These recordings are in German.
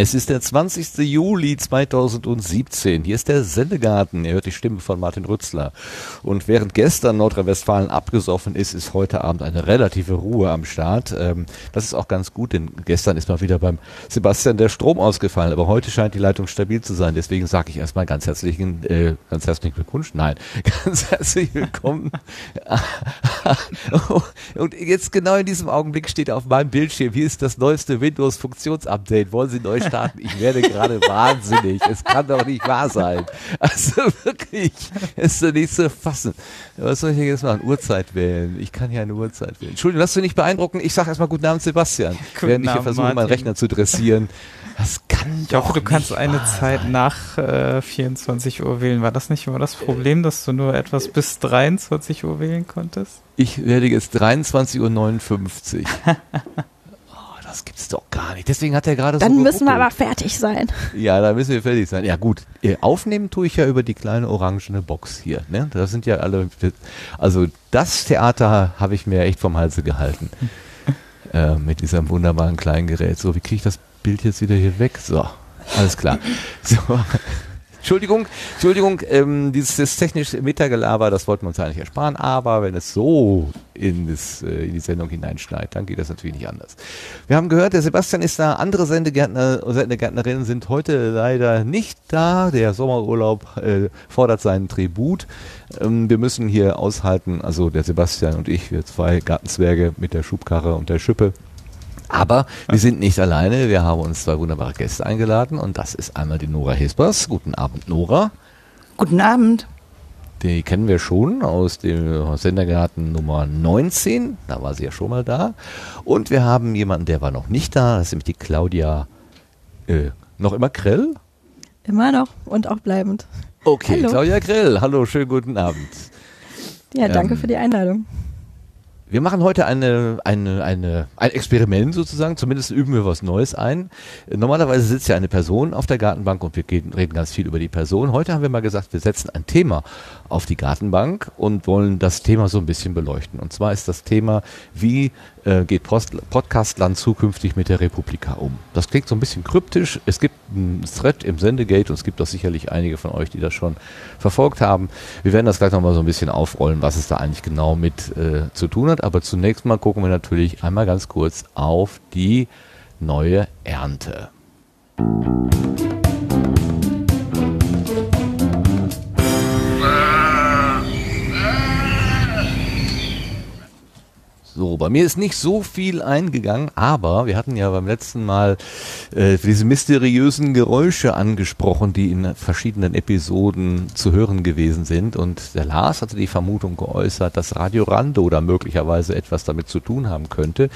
Es ist der 20. Juli 2017. Hier ist der Sendegarten. Ihr hört die Stimme von Martin Rützler. Und während gestern Nordrhein-Westfalen abgesoffen ist, ist heute Abend eine relative Ruhe am Start. Ähm, das ist auch ganz gut, denn gestern ist mal wieder beim Sebastian der Strom ausgefallen. Aber heute scheint die Leitung stabil zu sein. Deswegen sage ich erstmal ganz herzlichen, äh, ganz herzlichen Glückwunsch. Nein, ganz herzlich willkommen. Und jetzt genau in diesem Augenblick steht auf meinem Bildschirm, hier ist das neueste Windows-Funktionsupdate. Wollen Sie neu starten? Ich werde gerade wahnsinnig. Es kann doch nicht wahr sein. Also wirklich, es ist doch nicht zu fassen. Was soll ich jetzt machen? Uhrzeit wählen. Ich kann ja eine Uhrzeit wählen. Entschuldigung, lass du nicht beeindrucken. Ich sage erstmal guten Abend, Sebastian. Guten während ich hier Abend, versuche, meinen. Rechner zu dressieren. Das kann Ich hoffe, doch du kannst eine Zeit sein. nach äh, 24 Uhr wählen. War das nicht immer das Problem, dass du nur etwas bis 23 Uhr wählen konntest? Ich werde jetzt 23.59 Uhr. Das gibt's doch gar nicht. Deswegen hat er gerade so Dann müssen wir aber fertig sein. Ja, da müssen wir fertig sein. Ja gut, äh, aufnehmen tue ich ja über die kleine orangene Box hier. Ne? Das sind ja alle, also das Theater habe ich mir echt vom Halse gehalten. äh, mit diesem wunderbaren kleinen Gerät. So, wie kriege ich das Bild jetzt wieder hier weg? So, alles klar. So. Entschuldigung, Entschuldigung, ähm, dieses das technische Metagelaber, das wollten wir uns eigentlich ersparen, aber wenn es so in, das, äh, in die Sendung hineinschneit, dann geht das natürlich nicht anders. Wir haben gehört, der Sebastian ist da, andere Sendegärtner, Sendegärtnerinnen sind heute leider nicht da, der Sommerurlaub äh, fordert seinen Tribut. Ähm, wir müssen hier aushalten, also der Sebastian und ich, wir zwei Gartenzwerge mit der Schubkarre und der Schippe, aber wir sind nicht alleine. Wir haben uns zwei wunderbare Gäste eingeladen und das ist einmal die Nora Hispers. Guten Abend, Nora. Guten Abend. Die kennen wir schon aus dem Sendergarten Nummer 19. Da war sie ja schon mal da. Und wir haben jemanden, der war noch nicht da. Das ist nämlich die Claudia, äh, noch immer Krell? Immer noch und auch bleibend. Okay, Hallo. Claudia Krell. Hallo, schönen guten Abend. Ja, danke Ähm, für die Einladung. Wir machen heute eine, eine, eine, ein Experiment sozusagen, zumindest üben wir was Neues ein. Normalerweise sitzt ja eine Person auf der Gartenbank und wir reden ganz viel über die Person. Heute haben wir mal gesagt, wir setzen ein Thema auf die Gartenbank und wollen das Thema so ein bisschen beleuchten. Und zwar ist das Thema, wie äh, geht Post, Podcastland zukünftig mit der Republika um? Das klingt so ein bisschen kryptisch. Es gibt einen Thread im Sendegate und es gibt auch sicherlich einige von euch, die das schon verfolgt haben. Wir werden das gleich nochmal so ein bisschen aufrollen, was es da eigentlich genau mit äh, zu tun hat. Aber zunächst mal gucken wir natürlich einmal ganz kurz auf die neue Ernte. So, bei mir ist nicht so viel eingegangen, aber wir hatten ja beim letzten Mal äh, diese mysteriösen Geräusche angesprochen, die in verschiedenen Episoden zu hören gewesen sind. Und der Lars hatte die Vermutung geäußert, dass Radio Rando da möglicherweise etwas damit zu tun haben könnte.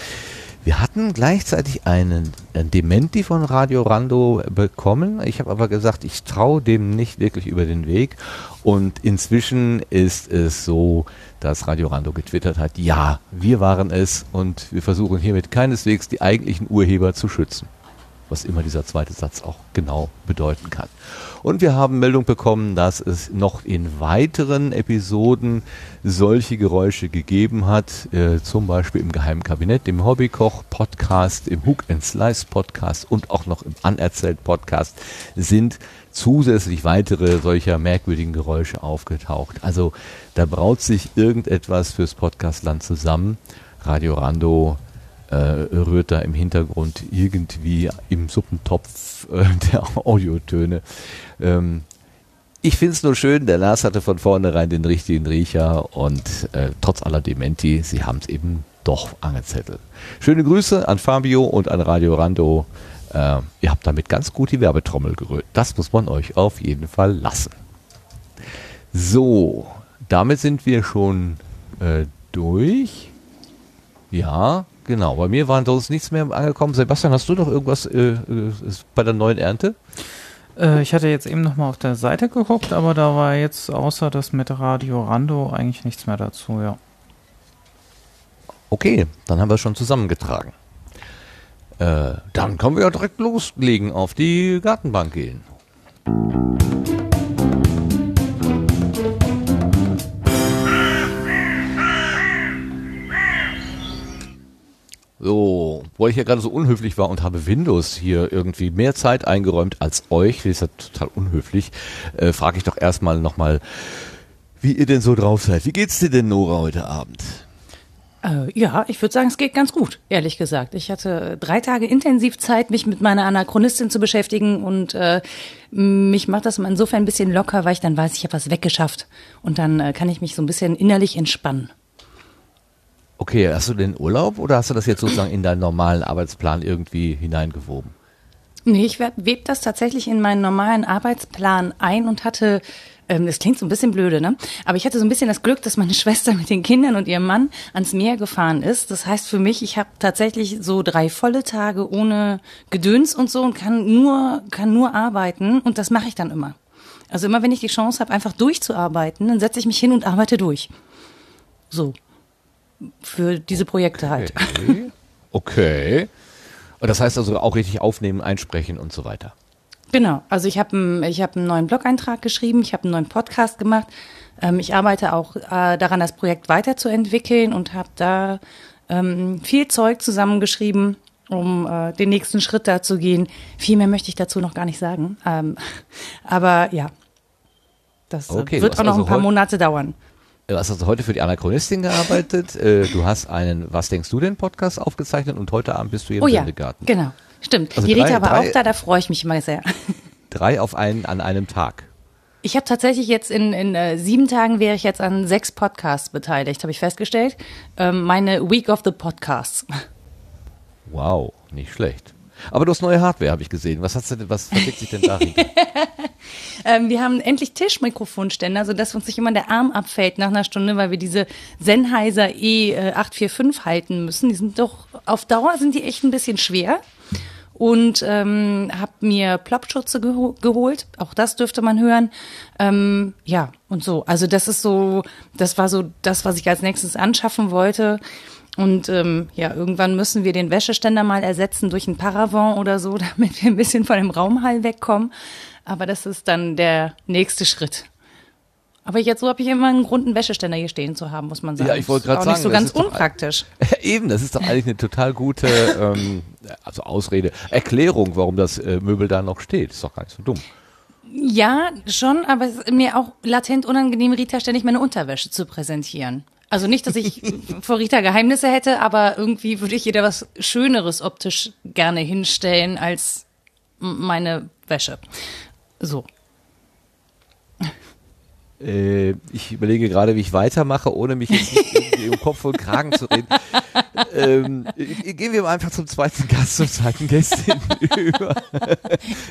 Wir hatten gleichzeitig einen, ein Dementi von Radio Rando bekommen. Ich habe aber gesagt, ich traue dem nicht wirklich über den Weg. Und inzwischen ist es so, dass Radio Rando getwittert hat, ja, wir waren es und wir versuchen hiermit keineswegs die eigentlichen Urheber zu schützen. Was immer dieser zweite Satz auch genau bedeuten kann. Und wir haben Meldung bekommen, dass es noch in weiteren Episoden solche Geräusche gegeben hat, äh, zum Beispiel im Geheimen Kabinett, im Hobbykoch-Podcast, im Hook and Slice Podcast und auch noch im Anerzählt Podcast sind zusätzlich weitere solcher merkwürdigen Geräusche aufgetaucht. Also da braut sich irgendetwas fürs Podcastland zusammen. Radio Rando äh, rührt da im Hintergrund irgendwie im Suppentopf äh, der Audiotöne. Ähm, ich finde es nur schön, der Lars hatte von vornherein den richtigen Riecher und äh, trotz aller Dementi, sie haben es eben doch angezettelt. Schöne Grüße an Fabio und an Radio Rando. Äh, ihr habt damit ganz gut die Werbetrommel gerührt. Das muss man euch auf jeden Fall lassen. So, damit sind wir schon äh, durch. Ja, genau. Bei mir waren sonst nichts mehr angekommen. Sebastian, hast du noch irgendwas äh, äh, bei der neuen Ernte? Äh, ich hatte jetzt eben nochmal auf der Seite geguckt, aber da war jetzt außer das mit Radio Rando eigentlich nichts mehr dazu, ja. Okay, dann haben wir schon zusammengetragen. Äh, dann können wir ja direkt loslegen, auf die Gartenbank gehen. So, weil ich ja gerade so unhöflich war und habe Windows hier irgendwie mehr Zeit eingeräumt als euch, das ist ja total unhöflich, äh, frage ich doch erstmal nochmal, wie ihr denn so drauf seid. Wie geht's dir denn, Nora, heute Abend? Äh, ja, ich würde sagen, es geht ganz gut, ehrlich gesagt. Ich hatte drei Tage intensiv Zeit, mich mit meiner Anachronistin zu beschäftigen und äh, mich macht das insofern ein bisschen locker, weil ich dann weiß, ich habe was weggeschafft und dann äh, kann ich mich so ein bisschen innerlich entspannen. Okay, hast du den Urlaub oder hast du das jetzt sozusagen in deinen normalen Arbeitsplan irgendwie hineingewoben? Nee, ich web das tatsächlich in meinen normalen Arbeitsplan ein und hatte ähm, das klingt so ein bisschen blöde, ne? Aber ich hatte so ein bisschen das Glück, dass meine Schwester mit den Kindern und ihrem Mann ans Meer gefahren ist. Das heißt für mich, ich habe tatsächlich so drei volle Tage ohne Gedöns und so und kann nur, kann nur arbeiten und das mache ich dann immer. Also immer wenn ich die Chance habe, einfach durchzuarbeiten, dann setze ich mich hin und arbeite durch. So. Für diese Projekte halt. Okay. okay. Und das heißt also auch richtig aufnehmen, einsprechen und so weiter. Genau, also ich habe ich hab einen neuen Blog-Eintrag geschrieben, ich habe einen neuen Podcast gemacht. Ähm, ich arbeite auch äh, daran, das Projekt weiterzuentwickeln und habe da ähm, viel Zeug zusammengeschrieben, um äh, den nächsten Schritt da zu gehen. Viel mehr möchte ich dazu noch gar nicht sagen. Ähm, aber ja, das okay, wird auch noch also ein paar Monate dauern. Du hast also heute für die Anachronistin gearbeitet. Äh, du hast einen Was denkst du denn Podcast aufgezeichnet und heute Abend bist du hier im oh, Sendegarten. Ja, genau. Stimmt. Also die drei, Rita war drei, auch da, da freue ich mich immer sehr. Drei auf einen an einem Tag. Ich habe tatsächlich jetzt in, in äh, sieben Tagen wäre ich jetzt an sechs Podcasts beteiligt, habe ich festgestellt. Ähm, meine Week of the Podcasts. Wow, nicht schlecht. Aber du hast neue Hardware, habe ich gesehen. Was, hast du, was verbirgt sich denn darin? ähm, wir haben endlich Tischmikrofonständer, sodass uns nicht immer der Arm abfällt nach einer Stunde, weil wir diese Sennheiser E845 äh, halten müssen. Die sind doch, auf Dauer sind die echt ein bisschen schwer und ähm, habe mir Plopschutze geho geholt. Auch das dürfte man hören. Ähm, ja, und so. Also das ist so, das war so das, was ich als nächstes anschaffen wollte. Und ähm, ja, irgendwann müssen wir den Wäscheständer mal ersetzen durch ein Paravent oder so, damit wir ein bisschen von dem Raumhall wegkommen. Aber das ist dann der nächste Schritt. Aber jetzt so habe ich immer einen Grund, einen Wäscheständer hier stehen zu haben, muss man sagen. Ja, ich wollte gerade sagen, nicht so ganz unpraktisch. Doch, eben, das ist doch eigentlich eine total gute ähm, also Ausrede, Erklärung, warum das äh, Möbel da noch steht. Ist doch gar nicht so dumm. Ja, schon, aber es ist mir auch latent unangenehm, Rita ständig meine Unterwäsche zu präsentieren. Also nicht, dass ich vor Rita Geheimnisse hätte, aber irgendwie würde ich da was Schöneres optisch gerne hinstellen als meine Wäsche. So. Äh, ich überlege gerade, wie ich weitermache, ohne mich jetzt im Kopf und Kragen zu reden. Ähm, äh, gehen wir mal einfach zum zweiten Gast, zur zweiten Gästin über.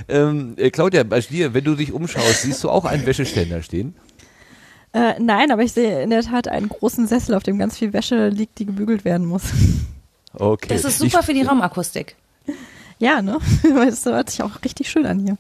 ähm, äh, Claudia, bei dir, wenn du dich umschaust, siehst du auch einen Wäscheständer stehen? Äh, nein, aber ich sehe in der Tat einen großen Sessel, auf dem ganz viel Wäsche liegt, die gebügelt werden muss. Okay. Das ist super ich, für die Raumakustik. Ja, ne? Das hört sich auch richtig schön an hier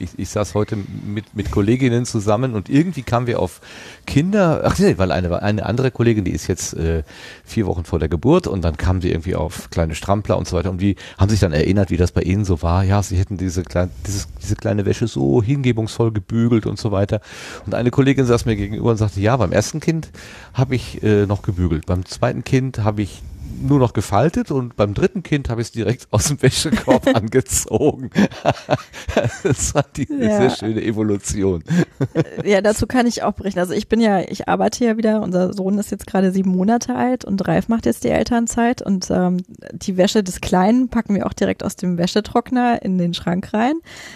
ich, ich saß heute mit, mit Kolleginnen zusammen und irgendwie kamen wir auf Kinder, ach nee, weil eine, eine andere Kollegin, die ist jetzt äh, vier Wochen vor der Geburt und dann kamen sie irgendwie auf kleine Strampler und so weiter und die haben sich dann erinnert, wie das bei ihnen so war. Ja, sie hätten diese, kleine, dieses, diese kleine Wäsche so hingebungsvoll gebügelt und so weiter. Und eine Kollegin saß mir gegenüber und sagte, ja, beim ersten Kind habe ich äh, noch gebügelt. Beim zweiten Kind habe ich nur noch gefaltet und beim dritten Kind habe ich es direkt aus dem Wäschekorb angezogen. das war die ja. sehr schöne Evolution. ja, dazu kann ich auch berichten. Also ich bin ja, ich arbeite ja wieder, unser Sohn ist jetzt gerade sieben Monate alt und Ralf macht jetzt die Elternzeit und ähm, die Wäsche des Kleinen packen wir auch direkt aus dem Wäschetrockner in den Schrank rein.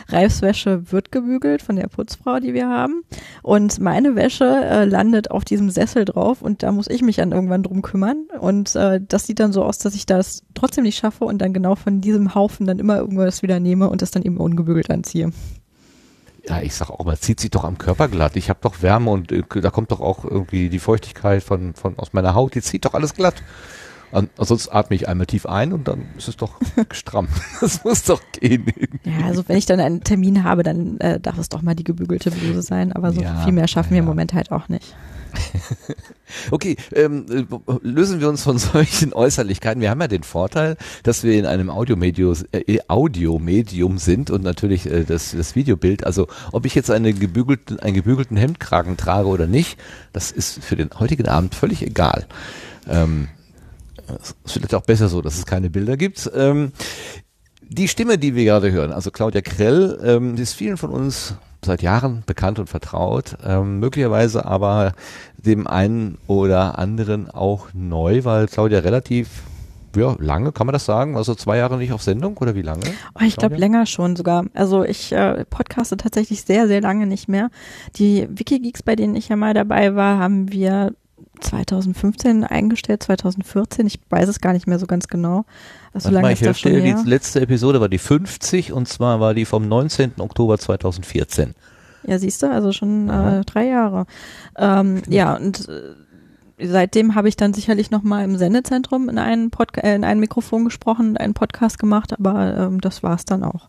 Ralfs Wäsche wird gebügelt von der Putzfrau, die wir haben und meine Wäsche äh, landet auf diesem Sessel drauf und da muss ich mich dann irgendwann drum kümmern und äh, das sieht dann so aus, dass ich das trotzdem nicht schaffe und dann genau von diesem Haufen dann immer irgendwas wieder nehme und das dann eben ungebügelt anziehe. Ja, ich sag auch mal, zieht sich doch am Körper glatt. Ich habe doch Wärme und äh, da kommt doch auch irgendwie die Feuchtigkeit von, von aus meiner Haut, die zieht doch alles glatt. Sonst atme ich einmal tief ein und dann ist es doch stramm. Das muss doch gehen. Ja, also wenn ich dann einen Termin habe, dann äh, darf es doch mal die gebügelte Bluse sein, aber so ja, viel mehr schaffen ja. wir im Moment halt auch nicht. okay, ähm, lösen wir uns von solchen Äußerlichkeiten. Wir haben ja den Vorteil, dass wir in einem Audiomedium, äh, Audiomedium sind und natürlich äh, das, das Videobild. Also ob ich jetzt eine gebügelten, einen gebügelten Hemdkragen trage oder nicht, das ist für den heutigen Abend völlig egal. Ähm, Es ist vielleicht auch besser so, dass es keine Bilder gibt. Ähm, die Stimme, die wir gerade hören, also Claudia Krell, ähm, ist vielen von uns seit Jahren bekannt und vertraut, ähm, möglicherweise aber dem einen oder anderen auch neu, weil Claudia relativ ja, lange, kann man das sagen? Also zwei Jahre nicht auf Sendung oder wie lange? Oh, ich glaube länger schon sogar. Also ich äh, podcaste tatsächlich sehr, sehr lange nicht mehr. Die Wikigeeks, bei denen ich ja mal dabei war, haben wir 2015 eingestellt, 2014. Ich weiß es gar nicht mehr so ganz genau. So lange mal, ich ist her. Die letzte Episode war die 50 und zwar war die vom 19. Oktober 2014. Ja, siehst du, also schon äh, drei Jahre. Ähm, ja, und äh, seitdem habe ich dann sicherlich noch mal im Sendezentrum in ein, äh, in ein Mikrofon gesprochen, einen Podcast gemacht, aber ähm, das war es dann auch.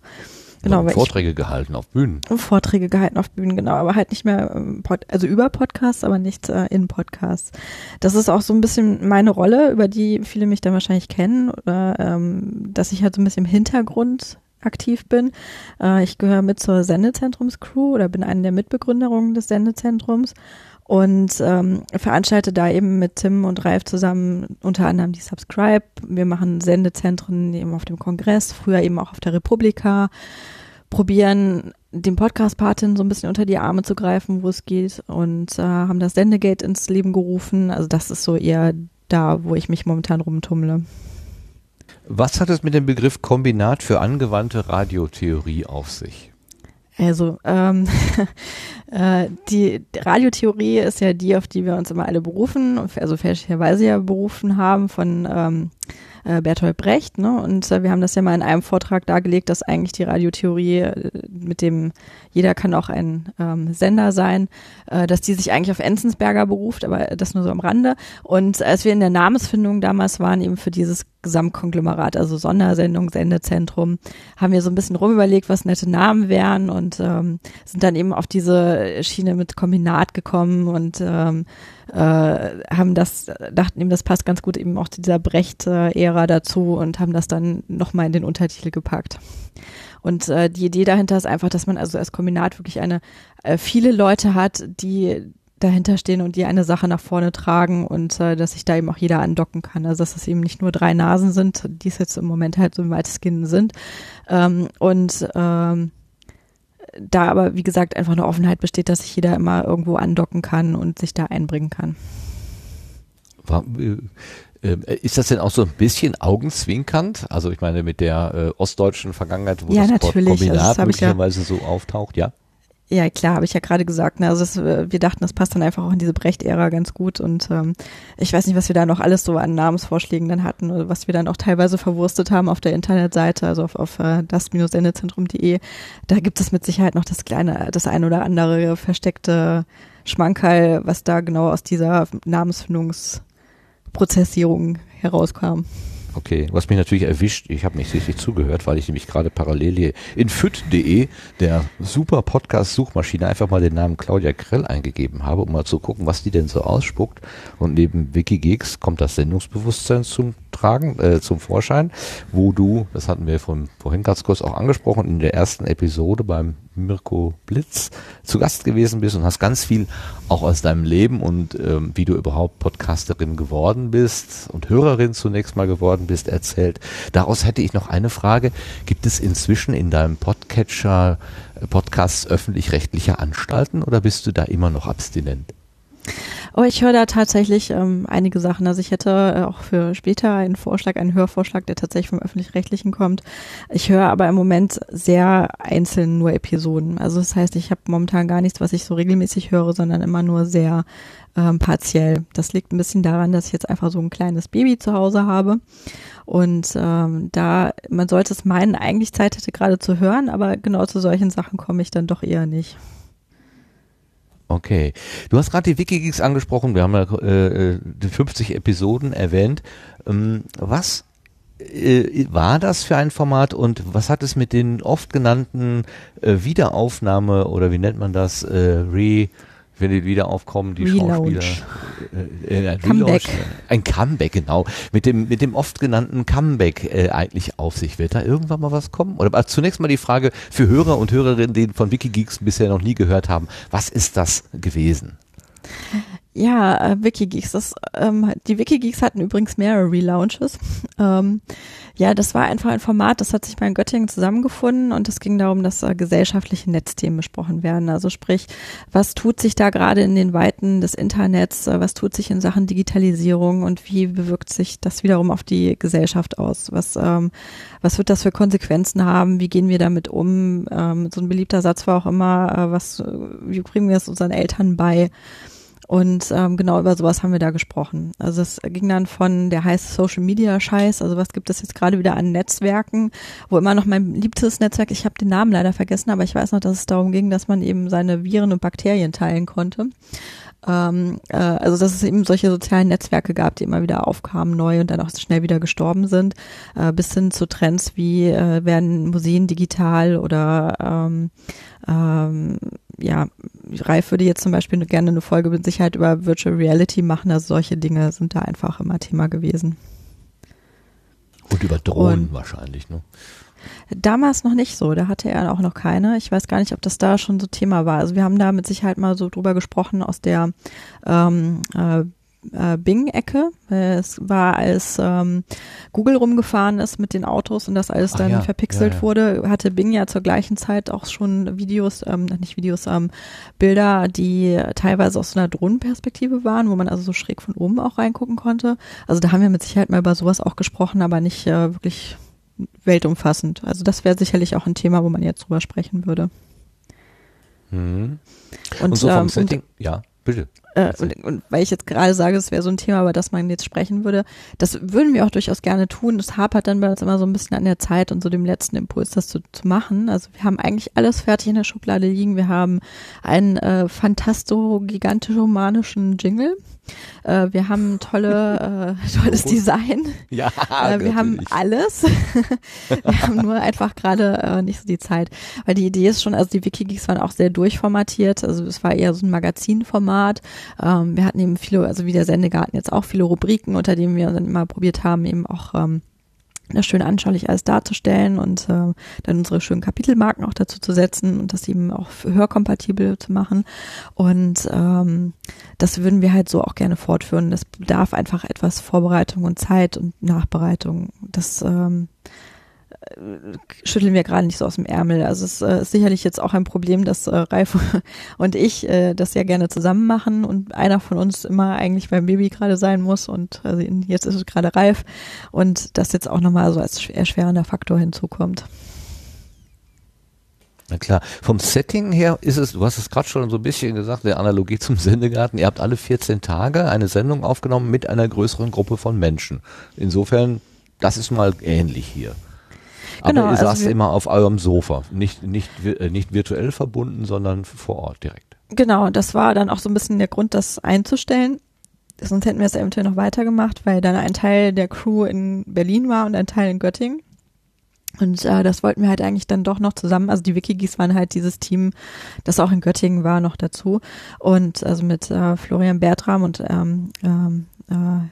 Genau, Vorträge ich, gehalten auf Bühnen. Vorträge gehalten auf Bühnen, genau, aber halt nicht mehr, ähm, also über Podcasts, aber nicht äh, in Podcasts. Das ist auch so ein bisschen meine Rolle, über die viele mich dann wahrscheinlich kennen, oder ähm, dass ich halt so ein bisschen im Hintergrund aktiv bin. Äh, ich gehöre mit zur Sendezentrums-Crew oder bin eine der Mitbegründerungen des Sendezentrums und ähm, veranstalte da eben mit Tim und Ralf zusammen unter anderem die Subscribe. Wir machen Sendezentren eben auf dem Kongress, früher eben auch auf der Republika, probieren den Podcast-Patin so ein bisschen unter die Arme zu greifen, wo es geht und äh, haben das Sendegate ins Leben gerufen. Also das ist so eher da, wo ich mich momentan rumtummle. Was hat es mit dem Begriff Kombinat für angewandte Radiotheorie auf sich? Also ähm, äh, die Radiotheorie ist ja die, auf die wir uns immer alle berufen, also fälschlicherweise ja berufen haben von ähm, äh, Bertolt Brecht. Ne? Und äh, wir haben das ja mal in einem Vortrag dargelegt, dass eigentlich die Radiotheorie äh, mit dem jeder kann auch ein ähm, Sender sein, äh, dass die sich eigentlich auf Enzensberger beruft, aber das nur so am Rande. Und als wir in der Namensfindung damals waren, eben für dieses Gesamtkonglomerat, also Sondersendung, Sendezentrum, haben wir so ein bisschen rumüberlegt, was nette Namen wären und ähm, sind dann eben auf diese Schiene mit Kombinat gekommen und ähm, äh, haben das, dachten eben, das passt ganz gut eben auch zu dieser Brecht-Ära dazu und haben das dann nochmal in den Untertitel gepackt. Und äh, die Idee dahinter ist einfach, dass man also als Kombinat wirklich eine äh, viele Leute hat, die dahinter stehen und die eine Sache nach vorne tragen und äh, dass sich da eben auch jeder andocken kann. Also dass es eben nicht nur drei Nasen sind, die es jetzt im Moment halt so im weitestgehend sind. Ähm, und ähm, da aber, wie gesagt, einfach eine Offenheit besteht, dass sich jeder immer irgendwo andocken kann und sich da einbringen kann. Äh, äh, ist das denn auch so ein bisschen augenzwinkernd? Also ich meine mit der äh, ostdeutschen Vergangenheit, wo ja, das Wort Kombinat also möglicherweise ja, so auftaucht, ja? Ja, klar, habe ich ja gerade gesagt. Ne? Also das, äh, wir dachten, das passt dann einfach auch in diese Brecht-Ära ganz gut. Und ähm, ich weiß nicht, was wir da noch alles so an Namensvorschlägen dann hatten oder was wir dann auch teilweise verwurstet haben auf der Internetseite, also auf, auf uh, das-sendezentrum.de. Da gibt es mit Sicherheit noch das kleine, das ein oder andere versteckte Schmankerl, was da genau aus dieser Namensfindungsprozessierung herauskam. Okay, was mich natürlich erwischt, ich habe nicht richtig zugehört, weil ich nämlich gerade parallel hier in füt.de, der super Podcast-Suchmaschine, einfach mal den Namen Claudia Krell eingegeben habe, um mal zu gucken, was die denn so ausspuckt. Und neben Wikigeeks kommt das Sendungsbewusstsein zum Tragen, äh, zum Vorschein, wo du, das hatten wir von vorhin ganz kurz auch angesprochen, in der ersten Episode beim Mirko Blitz zu Gast gewesen bist und hast ganz viel auch aus deinem Leben und ähm, wie du überhaupt Podcasterin geworden bist und Hörerin zunächst mal geworden bist erzählt. Daraus hätte ich noch eine Frage. Gibt es inzwischen in deinem Podcatcher äh, Podcasts öffentlich-rechtliche Anstalten oder bist du da immer noch abstinent? Oh, ich höre da tatsächlich ähm, einige Sachen. Also ich hätte äh, auch für später einen Vorschlag, einen Hörvorschlag, der tatsächlich vom öffentlich-rechtlichen kommt. Ich höre aber im Moment sehr einzeln nur Episoden. Also das heißt, ich habe momentan gar nichts, was ich so regelmäßig höre, sondern immer nur sehr ähm, partiell. Das liegt ein bisschen daran, dass ich jetzt einfach so ein kleines Baby zu Hause habe. Und ähm, da, man sollte es meinen, eigentlich Zeit hätte gerade zu hören, aber genau zu solchen Sachen komme ich dann doch eher nicht. Okay. Du hast gerade die Wikigeeks angesprochen, wir haben ja äh, 50 äh, Episoden erwähnt. Ähm, was äh, war das für ein Format und was hat es mit den oft genannten äh, Wiederaufnahme oder wie nennt man das, äh, Re wenn die wieder aufkommen, die Relaunch. Schauspieler. Äh, äh, Comeback. ein Comeback, genau. Mit dem, mit dem oft genannten Comeback äh, eigentlich auf sich. Wird da irgendwann mal was kommen? Oder also zunächst mal die Frage für Hörer und Hörerinnen, die von Wikigeeks bisher noch nie gehört haben. Was ist das gewesen? Ja, äh, Wikigeeks. Das, ähm, die Wikigeeks hatten übrigens mehrere Relaunches. Ähm, ja, das war einfach ein Format, das hat sich bei Göttingen zusammengefunden und es ging darum, dass äh, gesellschaftliche Netzthemen besprochen werden. Also sprich, was tut sich da gerade in den Weiten des Internets, äh, was tut sich in Sachen Digitalisierung und wie bewirkt sich das wiederum auf die Gesellschaft aus? Was, ähm, was wird das für Konsequenzen haben? Wie gehen wir damit um? Ähm, so ein beliebter Satz war auch immer, äh, was, wie bringen wir es unseren Eltern bei? Und ähm, genau über sowas haben wir da gesprochen. Also es ging dann von der heißt Social Media Scheiß, also was gibt es jetzt gerade wieder an Netzwerken, wo immer noch mein liebstes Netzwerk, ich habe den Namen leider vergessen, aber ich weiß noch, dass es darum ging, dass man eben seine Viren und Bakterien teilen konnte. Ähm, äh, also dass es eben solche sozialen Netzwerke gab, die immer wieder aufkamen neu und dann auch schnell wieder gestorben sind, äh, bis hin zu Trends wie äh, werden Museen digital oder ähm, ähm, ja, Ralf würde jetzt zum Beispiel gerne eine Folge mit Sicherheit über Virtual Reality machen. Also solche Dinge sind da einfach immer Thema gewesen. Und über Drohnen Und wahrscheinlich, ne? Damals noch nicht so, da hatte er auch noch keine. Ich weiß gar nicht, ob das da schon so Thema war. Also wir haben da mit Sicherheit mal so drüber gesprochen aus der ähm, äh, äh, Bing-Ecke. Es war, als ähm, Google rumgefahren ist mit den Autos und das alles dann ja, verpixelt ja, ja. wurde, hatte Bing ja zur gleichen Zeit auch schon Videos, ähm, nicht Videos, ähm, Bilder, die teilweise aus so einer Drohnenperspektive waren, wo man also so schräg von oben auch reingucken konnte. Also da haben wir mit Sicherheit mal über sowas auch gesprochen, aber nicht äh, wirklich weltumfassend. Also das wäre sicherlich auch ein Thema, wo man jetzt drüber sprechen würde. Mhm. Und, und so vom ähm, Setting, ja, bitte. Äh, und, und weil ich jetzt gerade sage, es wäre so ein Thema, über das man jetzt sprechen würde, das würden wir auch durchaus gerne tun. Das hapert dann bei uns immer so ein bisschen an der Zeit und so dem letzten Impuls, das zu, zu machen. Also wir haben eigentlich alles fertig in der Schublade liegen. Wir haben einen äh, fantasto-gigantisch-romanischen Jingle. Äh, wir haben tolle, äh, tolles Design. Ja, äh, wir haben alles. wir haben nur einfach gerade äh, nicht so die Zeit. Weil die Idee ist schon, also die Wikigeeks waren auch sehr durchformatiert. Also es war eher so ein Magazinformat. Ähm, wir hatten eben viele, also wie der Sendegarten jetzt auch viele Rubriken, unter denen wir dann immer probiert haben, eben auch ähm, das schön anschaulich alles darzustellen und äh, dann unsere schönen Kapitelmarken auch dazu zu setzen und das eben auch hörkompatibel zu machen. Und ähm, das würden wir halt so auch gerne fortführen. Das bedarf einfach etwas Vorbereitung und Zeit und Nachbereitung. Das ähm, schütteln wir gerade nicht so aus dem Ärmel. Also es äh, ist sicherlich jetzt auch ein Problem, dass äh, Ralf und ich äh, das ja gerne zusammen machen und einer von uns immer eigentlich beim Baby gerade sein muss und also jetzt ist es gerade reif und das jetzt auch nochmal so als erschwerender Faktor hinzukommt. Na klar, vom Setting her ist es, du hast es gerade schon so ein bisschen gesagt, der Analogie zum Sendegarten, ihr habt alle 14 Tage eine Sendung aufgenommen mit einer größeren Gruppe von Menschen. Insofern, das ist mal ähnlich hier. Genau, Aber ihr also saßt immer auf eurem Sofa, nicht, nicht, äh, nicht virtuell verbunden, sondern vor Ort direkt. Genau, das war dann auch so ein bisschen der Grund, das einzustellen. Sonst hätten wir es eventuell noch weitergemacht, weil dann ein Teil der Crew in Berlin war und ein Teil in Göttingen. Und äh, das wollten wir halt eigentlich dann doch noch zusammen. Also die Wikigis waren halt dieses Team, das auch in Göttingen war, noch dazu. Und also mit äh, Florian Bertram und ähm, ähm, äh,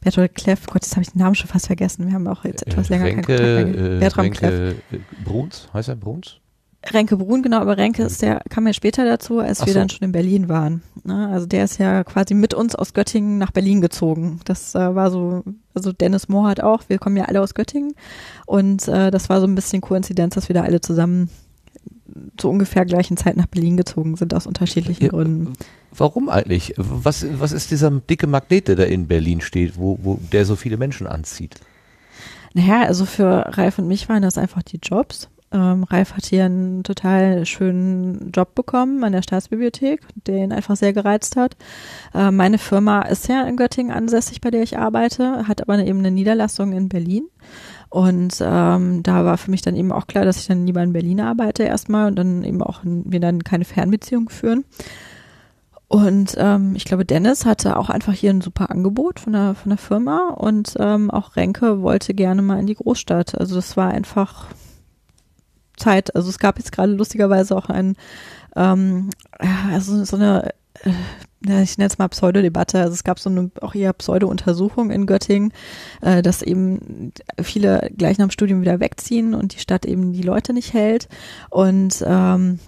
Bertolt Kleff, Gott, jetzt habe ich den Namen schon fast vergessen. Wir haben auch jetzt etwas länger Renke, keinen Kontakt mehr. Bertram Renke Kleff. Bruns, heißt er Bruns? Renke Brun, genau, aber Renke ist der, kam ja später dazu, als Ach wir so. dann schon in Berlin waren. Ne? Also der ist ja quasi mit uns aus Göttingen nach Berlin gezogen. Das äh, war so, also Dennis Mohr hat auch, wir kommen ja alle aus Göttingen und äh, das war so ein bisschen Koinzidenz, dass wir da alle zusammen zu ungefähr gleichen Zeit nach Berlin gezogen sind, aus unterschiedlichen ja, Gründen. Warum eigentlich? Was, was ist dieser dicke Magnet, der da in Berlin steht, wo, wo der so viele Menschen anzieht? Naja, also für Ralf und mich waren das einfach die Jobs. Ähm, Ralf hat hier einen total schönen Job bekommen an der Staatsbibliothek, der ihn einfach sehr gereizt hat. Äh, meine Firma ist ja in Göttingen ansässig, bei der ich arbeite, hat aber eben eine Niederlassung in Berlin. Und ähm, da war für mich dann eben auch klar, dass ich dann lieber in Berlin arbeite erstmal und dann eben auch wir dann keine Fernbeziehung führen. Und ähm, ich glaube, Dennis hatte auch einfach hier ein super Angebot von der, von der Firma und ähm, auch Renke wollte gerne mal in die Großstadt. Also das war einfach Zeit. Also es gab jetzt gerade lustigerweise auch ein, ähm, also so eine äh, ich nenne es mal Pseudodebatte. Also es gab so eine auch eher Pseudo-Untersuchung in Göttingen, äh, dass eben viele gleich nach dem Studium wieder wegziehen und die Stadt eben die Leute nicht hält. Und ähm,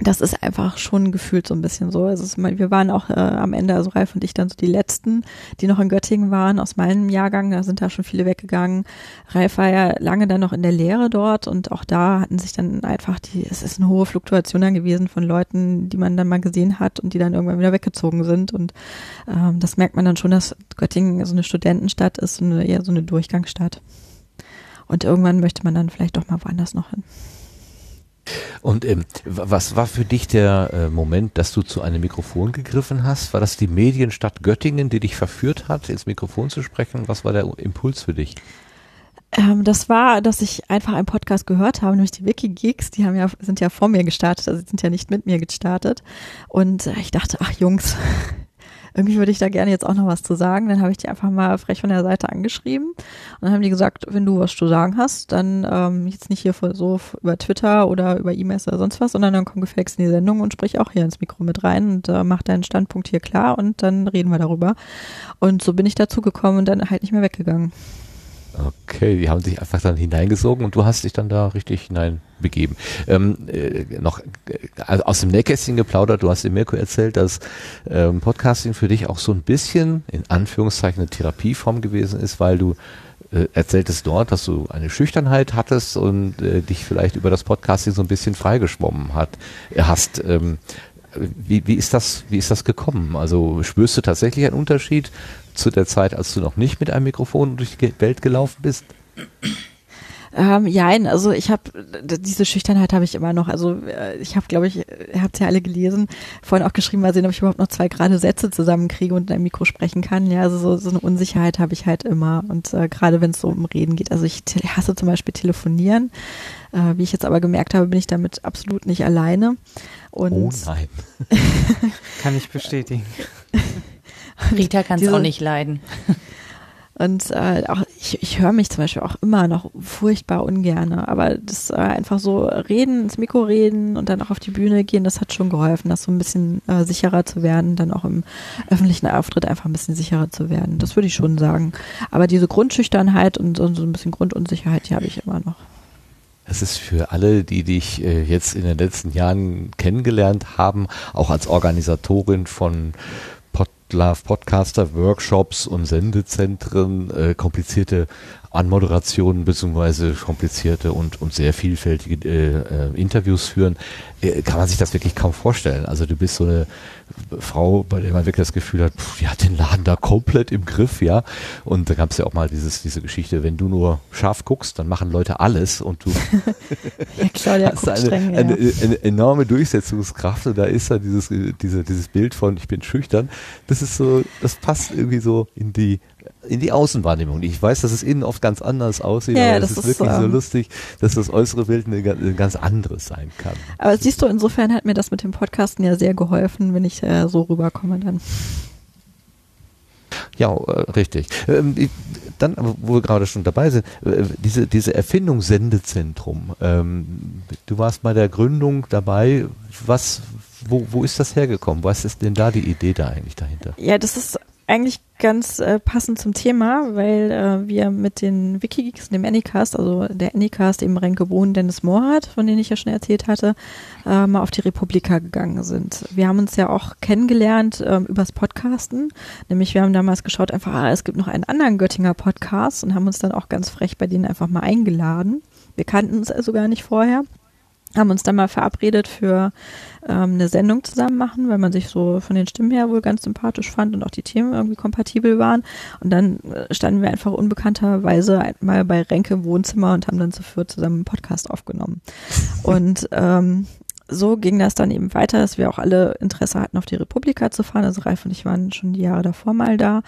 das ist einfach schon gefühlt so ein bisschen so. Also es, wir waren auch äh, am Ende, also Ralf und ich dann so die letzten, die noch in Göttingen waren aus meinem Jahrgang. Da sind da schon viele weggegangen. Ralf war ja lange dann noch in der Lehre dort und auch da hatten sich dann einfach die, es ist eine hohe Fluktuation dann gewesen von Leuten, die man dann mal gesehen hat und die dann irgendwann wieder weggezogen sind. Und ähm, das merkt man dann schon, dass Göttingen so eine Studentenstadt ist, und eher so eine Durchgangsstadt. Und irgendwann möchte man dann vielleicht doch mal woanders noch hin. Und ähm, was war für dich der äh, Moment, dass du zu einem Mikrofon gegriffen hast? War das die Medienstadt Göttingen, die dich verführt hat, ins Mikrofon zu sprechen? Was war der Impuls für dich? Ähm, das war, dass ich einfach einen Podcast gehört habe, nämlich die Wikigeeks, die haben ja, sind ja vor mir gestartet, also sind ja nicht mit mir gestartet. Und äh, ich dachte, ach Jungs, irgendwie würde ich da gerne jetzt auch noch was zu sagen. Dann habe ich die einfach mal frech von der Seite angeschrieben. Und dann haben die gesagt, wenn du was zu sagen hast, dann ähm, jetzt nicht hier so über Twitter oder über E-Mails oder sonst was, sondern dann komm gefälligst in die Sendung und sprich auch hier ins Mikro mit rein und äh, mach deinen Standpunkt hier klar und dann reden wir darüber. Und so bin ich dazu gekommen und dann halt nicht mehr weggegangen. Okay, die haben sich einfach dann hineingesogen und du hast dich dann da richtig hineinbegeben. Ähm, äh, noch äh, aus dem Nähkästchen geplaudert, du hast dem Mirko erzählt, dass ähm, Podcasting für dich auch so ein bisschen in Anführungszeichen eine Therapieform gewesen ist, weil du äh, erzähltest dort, dass du eine Schüchternheit hattest und äh, dich vielleicht über das Podcasting so ein bisschen freigeschwommen hat, äh, hast. Ähm, wie, wie, ist das, wie ist das gekommen? Also spürst du tatsächlich einen Unterschied zu der Zeit, als du noch nicht mit einem Mikrofon durch die Welt gelaufen bist? Ähm, ja, also ich habe diese Schüchternheit habe ich immer noch. Also äh, ich habe, glaube ich, ihr habt ja alle gelesen, vorhin auch geschrieben, mal sehen, ob ich überhaupt noch zwei gerade Sätze zusammenkriege und in einem Mikro sprechen kann. Ja, also so, so eine Unsicherheit habe ich halt immer. Und äh, gerade wenn es so um Reden geht. Also ich hasse zum Beispiel telefonieren. Äh, wie ich jetzt aber gemerkt habe, bin ich damit absolut nicht alleine. Und oh nein. kann ich bestätigen. Rita kann es auch nicht leiden. Und äh, auch ich, ich höre mich zum Beispiel auch immer noch furchtbar ungerne. Aber das äh, einfach so reden, ins Mikro reden und dann auch auf die Bühne gehen, das hat schon geholfen, das so ein bisschen äh, sicherer zu werden, dann auch im öffentlichen Auftritt einfach ein bisschen sicherer zu werden. Das würde ich schon sagen. Aber diese Grundschüchternheit und so, so ein bisschen Grundunsicherheit, die habe ich immer noch. Es ist für alle, die dich äh, jetzt in den letzten Jahren kennengelernt haben, auch als Organisatorin von Love Podcaster Workshops und Sendezentren äh, komplizierte Anmoderationen beziehungsweise komplizierte und, und sehr vielfältige äh, äh, Interviews führen, äh, kann man sich das wirklich kaum vorstellen. Also du bist so eine Frau, bei der man wirklich das Gefühl hat, pff, die hat den Laden da komplett im Griff, ja. Und da gab es ja auch mal dieses, diese Geschichte, wenn du nur scharf guckst, dann machen Leute alles und du ja, Claudia hast eine, streng, ja. eine, eine, enorme Durchsetzungskraft und da ist da dieses, diese, dieses Bild von ich bin schüchtern. Das ist so, das passt irgendwie so in die in die Außenwahrnehmung. Ich weiß, dass es innen oft ganz anders aussieht, ja, aber es ist, ist wirklich so, so lustig, dass das äußere Bild ein ganz anderes sein kann. Aber siehst du, insofern hat mir das mit dem Podcasten ja sehr geholfen, wenn ich äh, so rüberkomme dann. Ja, äh, richtig. Ähm, dann, wo wir gerade schon dabei sind, äh, diese, diese Erfindung Sendezentrum. Ähm, du warst bei der Gründung dabei. Was, wo, wo ist das hergekommen? Was ist denn da die Idee da eigentlich dahinter? Ja, das ist eigentlich ganz äh, passend zum Thema, weil äh, wir mit den Wikigeeks, dem Anycast, also der Anycast, eben Renke Bohn, Dennis Mohrhardt, von denen ich ja schon erzählt hatte, äh, mal auf die Republika gegangen sind. Wir haben uns ja auch kennengelernt ähm, übers Podcasten, nämlich wir haben damals geschaut, einfach, ah, es gibt noch einen anderen Göttinger Podcast und haben uns dann auch ganz frech bei denen einfach mal eingeladen. Wir kannten uns also gar nicht vorher haben uns dann mal verabredet für ähm, eine Sendung zusammen machen, weil man sich so von den Stimmen her wohl ganz sympathisch fand und auch die Themen irgendwie kompatibel waren. Und dann äh, standen wir einfach unbekannterweise einmal bei Renke im Wohnzimmer und haben dann zu viert zusammen einen Podcast aufgenommen. Und ähm, so ging das dann eben weiter, dass wir auch alle Interesse hatten, auf die Republika zu fahren. Also Ralf und ich waren schon die Jahre davor mal da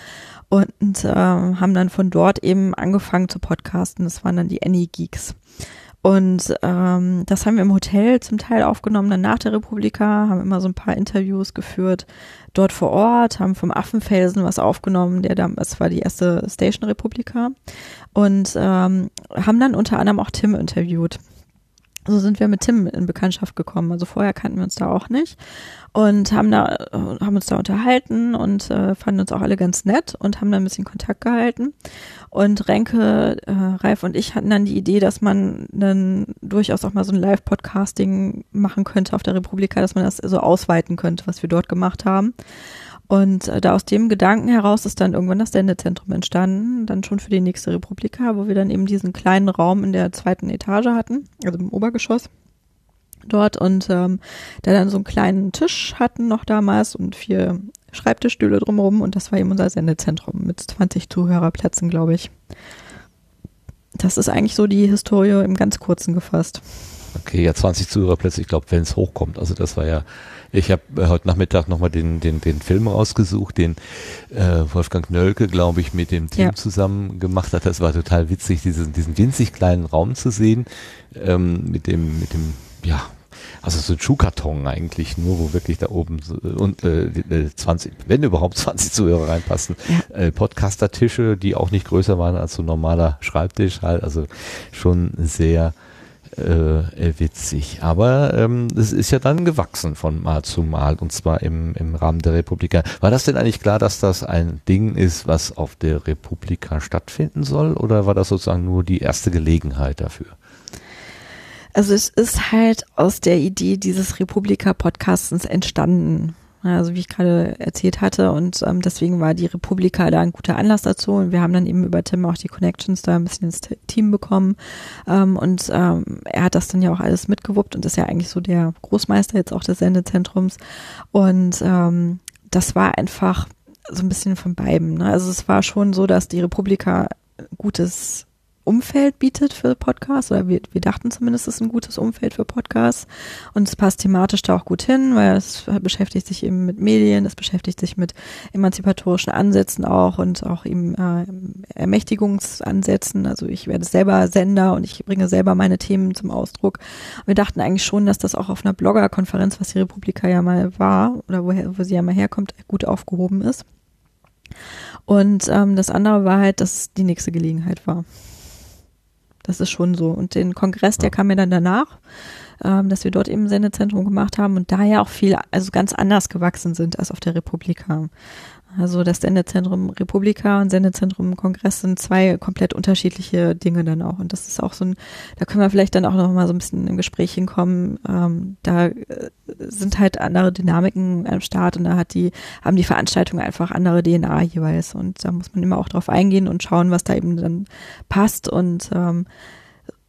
und ähm, haben dann von dort eben angefangen zu podcasten. Das waren dann die Any Geeks. Und ähm, das haben wir im Hotel zum Teil aufgenommen, dann nach der Republika, haben immer so ein paar Interviews geführt dort vor Ort, haben vom Affenfelsen was aufgenommen, der damals war die erste Station Republika und ähm, haben dann unter anderem auch Tim interviewt. So sind wir mit Tim in Bekanntschaft gekommen. Also vorher kannten wir uns da auch nicht und haben da haben uns da unterhalten und äh, fanden uns auch alle ganz nett und haben da ein bisschen Kontakt gehalten. Und Renke, äh, Ralf und ich hatten dann die Idee, dass man dann durchaus auch mal so ein Live-Podcasting machen könnte auf der Republika, dass man das so ausweiten könnte, was wir dort gemacht haben. Und äh, da aus dem Gedanken heraus ist dann irgendwann das Sendezentrum entstanden, dann schon für die nächste Republika, wo wir dann eben diesen kleinen Raum in der zweiten Etage hatten, also im Obergeschoss dort und ähm, da dann so einen kleinen Tisch hatten noch damals und vier Schreibtischstühle drumherum und das war eben unser Sendezentrum mit 20 Zuhörerplätzen, glaube ich. Das ist eigentlich so die Historie im ganz kurzen gefasst. Okay, ja, 20 Zuhörerplätze, ich glaube, wenn es hochkommt. Also das war ja ich habe äh, heute Nachmittag nochmal den, den, den Film rausgesucht, den äh, Wolfgang Nölke, glaube ich, mit dem Team ja. zusammen gemacht hat. Das war total witzig, diesen, diesen winzig kleinen Raum zu sehen, ähm, mit dem, mit dem, ja, also so ein Schuhkarton eigentlich nur, wo wirklich da oben so, und äh, 20, äh, wenn überhaupt 20 Zuhörer reinpassen, ja. äh, Podcaster-Tische, die auch nicht größer waren als so ein normaler Schreibtisch halt, also schon sehr äh, äh, witzig. Aber ähm, es ist ja dann gewachsen von Mal zu Mal und zwar im, im Rahmen der Republika. War das denn eigentlich klar, dass das ein Ding ist, was auf der Republika stattfinden soll oder war das sozusagen nur die erste Gelegenheit dafür? Also es ist halt aus der Idee dieses Republika-Podcastens entstanden. Also wie ich gerade erzählt hatte und ähm, deswegen war die Republika da ein guter Anlass dazu und wir haben dann eben über Tim auch die Connections da ein bisschen ins Team bekommen ähm, und ähm, er hat das dann ja auch alles mitgewuppt und ist ja eigentlich so der Großmeister jetzt auch des Sendezentrums und ähm, das war einfach so ein bisschen von beiden. Ne? Also es war schon so, dass die Republika gutes Umfeld bietet für Podcasts, oder wir, wir dachten zumindest, es ist ein gutes Umfeld für Podcasts und es passt thematisch da auch gut hin, weil es beschäftigt sich eben mit Medien, es beschäftigt sich mit emanzipatorischen Ansätzen auch und auch eben äh, Ermächtigungsansätzen. Also ich werde selber Sender und ich bringe selber meine Themen zum Ausdruck. wir dachten eigentlich schon, dass das auch auf einer Blogger-Konferenz, was die Republika ja mal war oder woher, wo sie ja mal herkommt, gut aufgehoben ist. Und ähm, das andere war halt, dass die nächste Gelegenheit war. Das ist schon so. Und den Kongress, der kam mir dann danach, ähm, dass wir dort eben Sendezentrum gemacht haben und daher auch viel, also ganz anders gewachsen sind als auf der Republika. Also das Sendezentrum Republika und Sendezentrum Kongress sind zwei komplett unterschiedliche Dinge dann auch. Und das ist auch so ein, da können wir vielleicht dann auch noch mal so ein bisschen im Gespräch hinkommen. Ähm, da äh, sind halt andere Dynamiken am Start und da hat die, haben die Veranstaltungen einfach andere DNA jeweils. Und da muss man immer auch drauf eingehen und schauen, was da eben dann passt. Und ähm,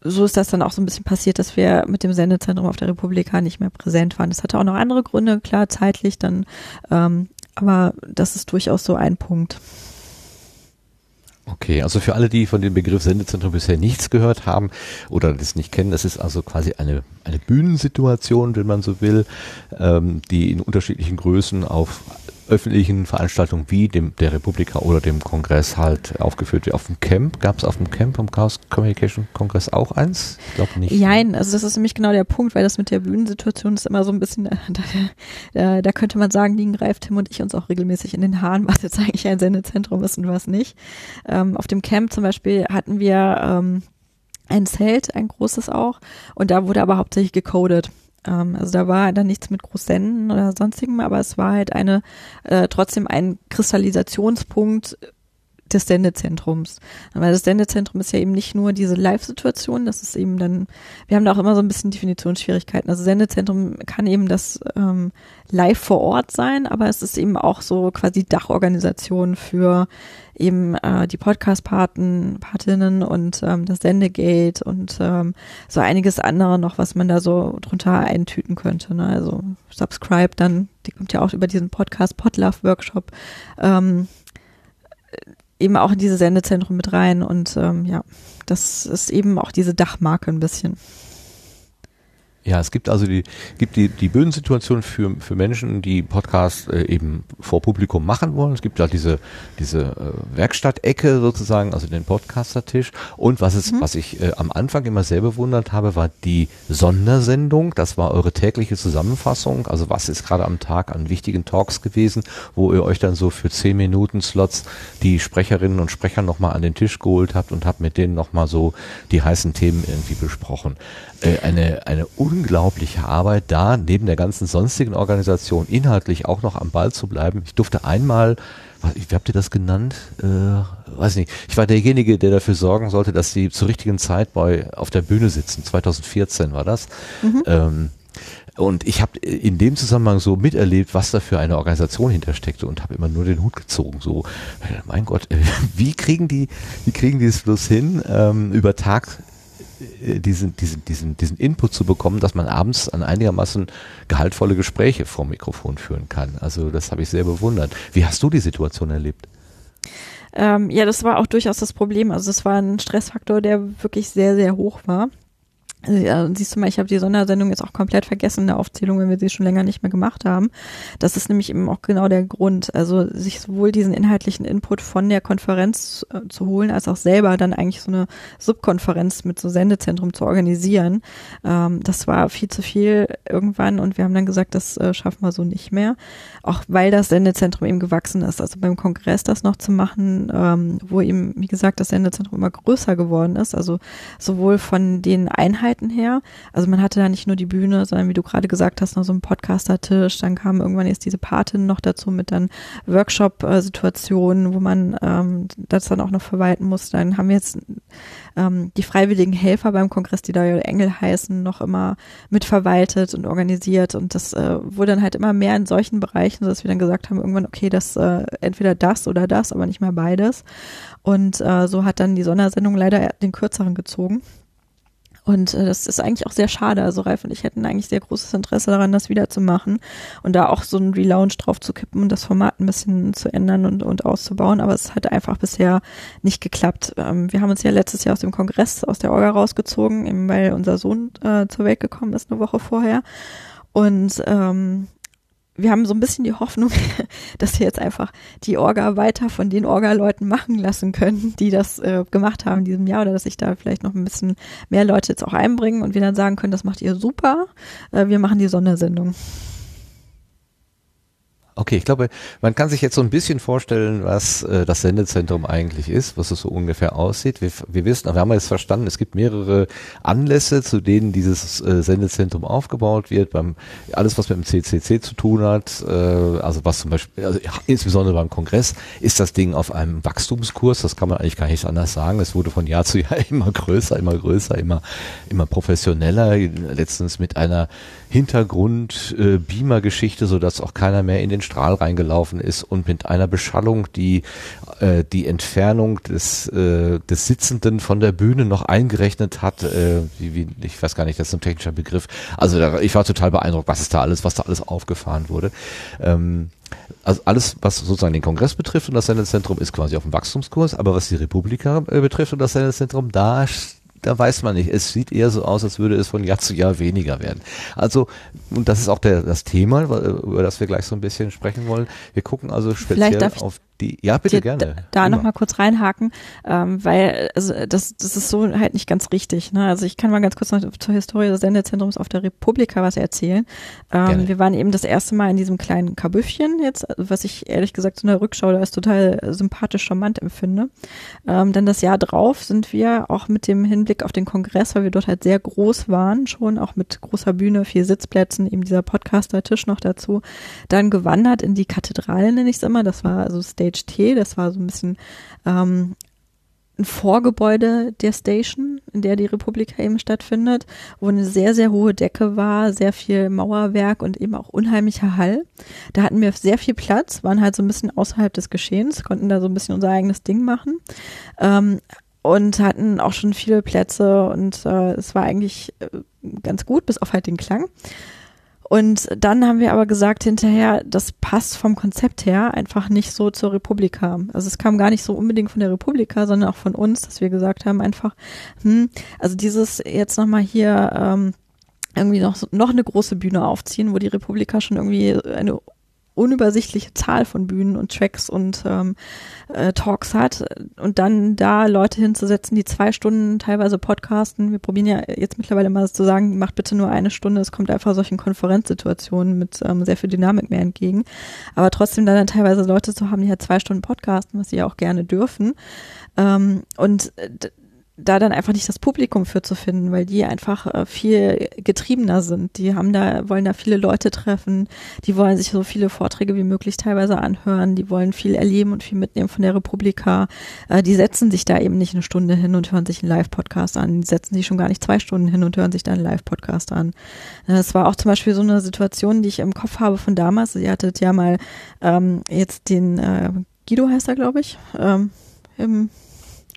so ist das dann auch so ein bisschen passiert, dass wir mit dem Sendezentrum auf der Republika nicht mehr präsent waren. Das hatte auch noch andere Gründe, klar, zeitlich dann ähm, aber das ist durchaus so ein Punkt. Okay, also für alle, die von dem Begriff Sendezentrum bisher nichts gehört haben oder das nicht kennen, das ist also quasi eine, eine Bühnensituation, wenn man so will, ähm, die in unterschiedlichen Größen auf öffentlichen Veranstaltungen wie dem der Republika oder dem Kongress halt aufgeführt wird. Auf dem Camp, gab es auf dem Camp am Chaos Communication Kongress auch eins? Ich glaube nicht. Nein, also das ist nämlich genau der Punkt, weil das mit der Bühnensituation ist immer so ein bisschen, da, da, da könnte man sagen, liegen Greif, Tim und ich uns auch regelmäßig in den Haaren, was jetzt eigentlich ein Sendezentrum ist und was nicht. Ähm, auf dem Camp zum Beispiel hatten wir ähm, ein Zelt, ein großes auch, und da wurde aber hauptsächlich gecodet. Ähm, also da war dann nichts mit Großsenden oder sonstigem, aber es war halt eine, äh, trotzdem ein Kristallisationspunkt des Sendezentrums. Weil das Sendezentrum ist ja eben nicht nur diese Live-Situation, das ist eben dann, wir haben da auch immer so ein bisschen Definitionsschwierigkeiten. Also Sendezentrum kann eben das ähm, live vor Ort sein, aber es ist eben auch so quasi Dachorganisation für eben äh, die Podcast-Paten, Patinnen und ähm, das Sendegate und ähm, so einiges andere noch, was man da so drunter eintüten könnte. Ne? Also Subscribe dann, die kommt ja auch über diesen Podcast Podlove Workshop ähm, eben auch in diese Sendezentrum mit rein und ähm, ja, das ist eben auch diese Dachmarke ein bisschen. Ja, es gibt also die, gibt die, die Bühnensituation für, für Menschen, die Podcasts äh, eben vor Publikum machen wollen. Es gibt da diese, diese äh, Werkstattecke sozusagen, also den Podcaster-Tisch. Und was es, mhm. was ich äh, am Anfang immer sehr bewundert habe, war die Sondersendung. Das war eure tägliche Zusammenfassung. Also was ist gerade am Tag an wichtigen Talks gewesen, wo ihr euch dann so für zehn Minuten Slots die Sprecherinnen und Sprecher nochmal an den Tisch geholt habt und habt mit denen nochmal so die heißen Themen irgendwie besprochen. Äh, eine, eine unglaubliche Arbeit, da neben der ganzen sonstigen Organisation inhaltlich auch noch am Ball zu bleiben. Ich durfte einmal, wie habt ihr das genannt? Äh, weiß nicht. Ich war derjenige, der dafür sorgen sollte, dass sie zur richtigen Zeit bei auf der Bühne sitzen. 2014 war das. Mhm. Ähm, und ich habe in dem Zusammenhang so miterlebt, was da für eine Organisation hintersteckte und habe immer nur den Hut gezogen. So, mein Gott, wie kriegen die, wie kriegen die es bloß hin, ähm, über Tag äh, diesen, diesen, diesen, diesen Input zu bekommen, dass man abends an einigermaßen gehaltvolle Gespräche vom Mikrofon führen kann. Also das habe ich sehr bewundert. Wie hast du die Situation erlebt? Ähm, ja, das war auch durchaus das Problem. Also es war ein Stressfaktor, der wirklich sehr, sehr hoch war. Ja, siehst du mal, ich habe die Sondersendung jetzt auch komplett vergessen in der Aufzählung, wenn wir sie schon länger nicht mehr gemacht haben. Das ist nämlich eben auch genau der Grund. Also sich sowohl diesen inhaltlichen Input von der Konferenz äh, zu holen, als auch selber dann eigentlich so eine Subkonferenz mit so Sendezentrum zu organisieren. Ähm, das war viel zu viel irgendwann und wir haben dann gesagt, das äh, schaffen wir so nicht mehr. Auch weil das Sendezentrum eben gewachsen ist. Also beim Kongress das noch zu machen, ähm, wo eben, wie gesagt, das Sendezentrum immer größer geworden ist. Also sowohl von den Einheiten Möglichkeiten her. Also man hatte da nicht nur die Bühne, sondern wie du gerade gesagt hast, noch so einen Podcaster-Tisch. Dann kam irgendwann jetzt diese Patin noch dazu mit dann Workshop-Situationen, wo man ähm, das dann auch noch verwalten muss. Dann haben wir jetzt ähm, die freiwilligen Helfer beim Kongress, die da Engel heißen, noch immer mitverwaltet und organisiert. Und das äh, wurde dann halt immer mehr in solchen Bereichen, dass wir dann gesagt haben, irgendwann, okay, das äh, entweder das oder das, aber nicht mehr beides. Und äh, so hat dann die Sondersendung leider den kürzeren gezogen. Und äh, das ist eigentlich auch sehr schade. Also Ralf und ich hätten eigentlich sehr großes Interesse daran, das wiederzumachen und da auch so einen Relaunch drauf zu kippen und das Format ein bisschen zu ändern und, und auszubauen. Aber es hat einfach bisher nicht geklappt. Ähm, wir haben uns ja letztes Jahr aus dem Kongress, aus der Orga rausgezogen, eben weil unser Sohn äh, zur Welt gekommen ist eine Woche vorher. Und ähm, wir haben so ein bisschen die Hoffnung, dass wir jetzt einfach die Orga weiter von den Orga-Leuten machen lassen können, die das äh, gemacht haben in diesem Jahr oder dass sich da vielleicht noch ein bisschen mehr Leute jetzt auch einbringen und wir dann sagen können, das macht ihr super, äh, wir machen die Sondersendung. Okay, ich glaube, man kann sich jetzt so ein bisschen vorstellen, was äh, das Sendezentrum eigentlich ist, was es so ungefähr aussieht. Wir, wir wissen, wir haben jetzt verstanden, es gibt mehrere Anlässe, zu denen dieses äh, Sendezentrum aufgebaut wird. Beim alles, was mit dem CCC zu tun hat, äh, also was zum Beispiel, also, ja, insbesondere beim Kongress, ist das Ding auf einem Wachstumskurs. Das kann man eigentlich gar nicht anders sagen. Es wurde von Jahr zu Jahr immer größer, immer größer, immer immer professioneller. Letztens mit einer Hintergrund-Beamer-Geschichte, äh, sodass auch keiner mehr in den Strahl reingelaufen ist und mit einer Beschallung, die äh, die Entfernung des, äh, des Sitzenden von der Bühne noch eingerechnet hat. Äh, wie, wie, ich weiß gar nicht, das ist ein technischer Begriff. Also da, ich war total beeindruckt, was ist da alles, was da alles aufgefahren wurde. Ähm, also alles, was sozusagen den Kongress betrifft und das Sendezentrum ist quasi auf dem Wachstumskurs, aber was die Republika äh, betrifft und das Sendezentrum, da da weiß man nicht. Es sieht eher so aus, als würde es von Jahr zu Jahr weniger werden. Also, und das ist auch der, das Thema, über das wir gleich so ein bisschen sprechen wollen. Wir gucken also speziell auf die, ja, bitte gerne. Da, da nochmal kurz reinhaken, ähm, weil also das, das ist so halt nicht ganz richtig. Ne? Also ich kann mal ganz kurz noch zur Historie des Sendezentrums auf der Republika was erzählen. Ähm, wir waren eben das erste Mal in diesem kleinen Kabüffchen jetzt, was ich ehrlich gesagt so in der Rückschau da ist total sympathisch charmant empfinde. Ähm, dann das Jahr drauf sind wir auch mit dem Hinblick auf den Kongress, weil wir dort halt sehr groß waren, schon auch mit großer Bühne, vier Sitzplätzen, eben dieser Podcaster-Tisch noch dazu, dann gewandert in die Kathedrale, nenne ich es immer. Das war also Stage Stage T, das war so ein bisschen ähm, ein Vorgebäude der Station, in der die Republika eben stattfindet, wo eine sehr, sehr hohe Decke war, sehr viel Mauerwerk und eben auch unheimlicher Hall. Da hatten wir sehr viel Platz, waren halt so ein bisschen außerhalb des Geschehens, konnten da so ein bisschen unser eigenes Ding machen. Ähm, und hatten auch schon viele Plätze und äh, es war eigentlich äh, ganz gut, bis auf halt den Klang. Und dann haben wir aber gesagt hinterher, das passt vom Konzept her einfach nicht so zur Republika. Also es kam gar nicht so unbedingt von der Republika, sondern auch von uns, dass wir gesagt haben einfach, hm, also dieses jetzt nochmal hier ähm, irgendwie noch, noch eine große Bühne aufziehen, wo die Republika schon irgendwie eine unübersichtliche Zahl von Bühnen und Tracks und ähm, äh, Talks hat und dann da Leute hinzusetzen, die zwei Stunden teilweise podcasten. Wir probieren ja jetzt mittlerweile mal zu sagen, macht bitte nur eine Stunde. Es kommt einfach solchen Konferenzsituationen mit ähm, sehr viel Dynamik mehr entgegen. Aber trotzdem dann, dann teilweise Leute zu haben, die halt zwei Stunden podcasten, was sie ja auch gerne dürfen. Ähm, und äh, da dann einfach nicht das Publikum für zu finden, weil die einfach äh, viel getriebener sind. Die haben da, wollen da viele Leute treffen, die wollen sich so viele Vorträge wie möglich teilweise anhören, die wollen viel erleben und viel mitnehmen von der Republika. Äh, die setzen sich da eben nicht eine Stunde hin und hören sich einen Live-Podcast an. Die setzen sich schon gar nicht zwei Stunden hin und hören sich dann einen Live-Podcast an. Äh, Das war auch zum Beispiel so eine Situation, die ich im Kopf habe von damals. Ihr hattet ja mal ähm, jetzt den äh, Guido heißt er, glaube ich, ähm, im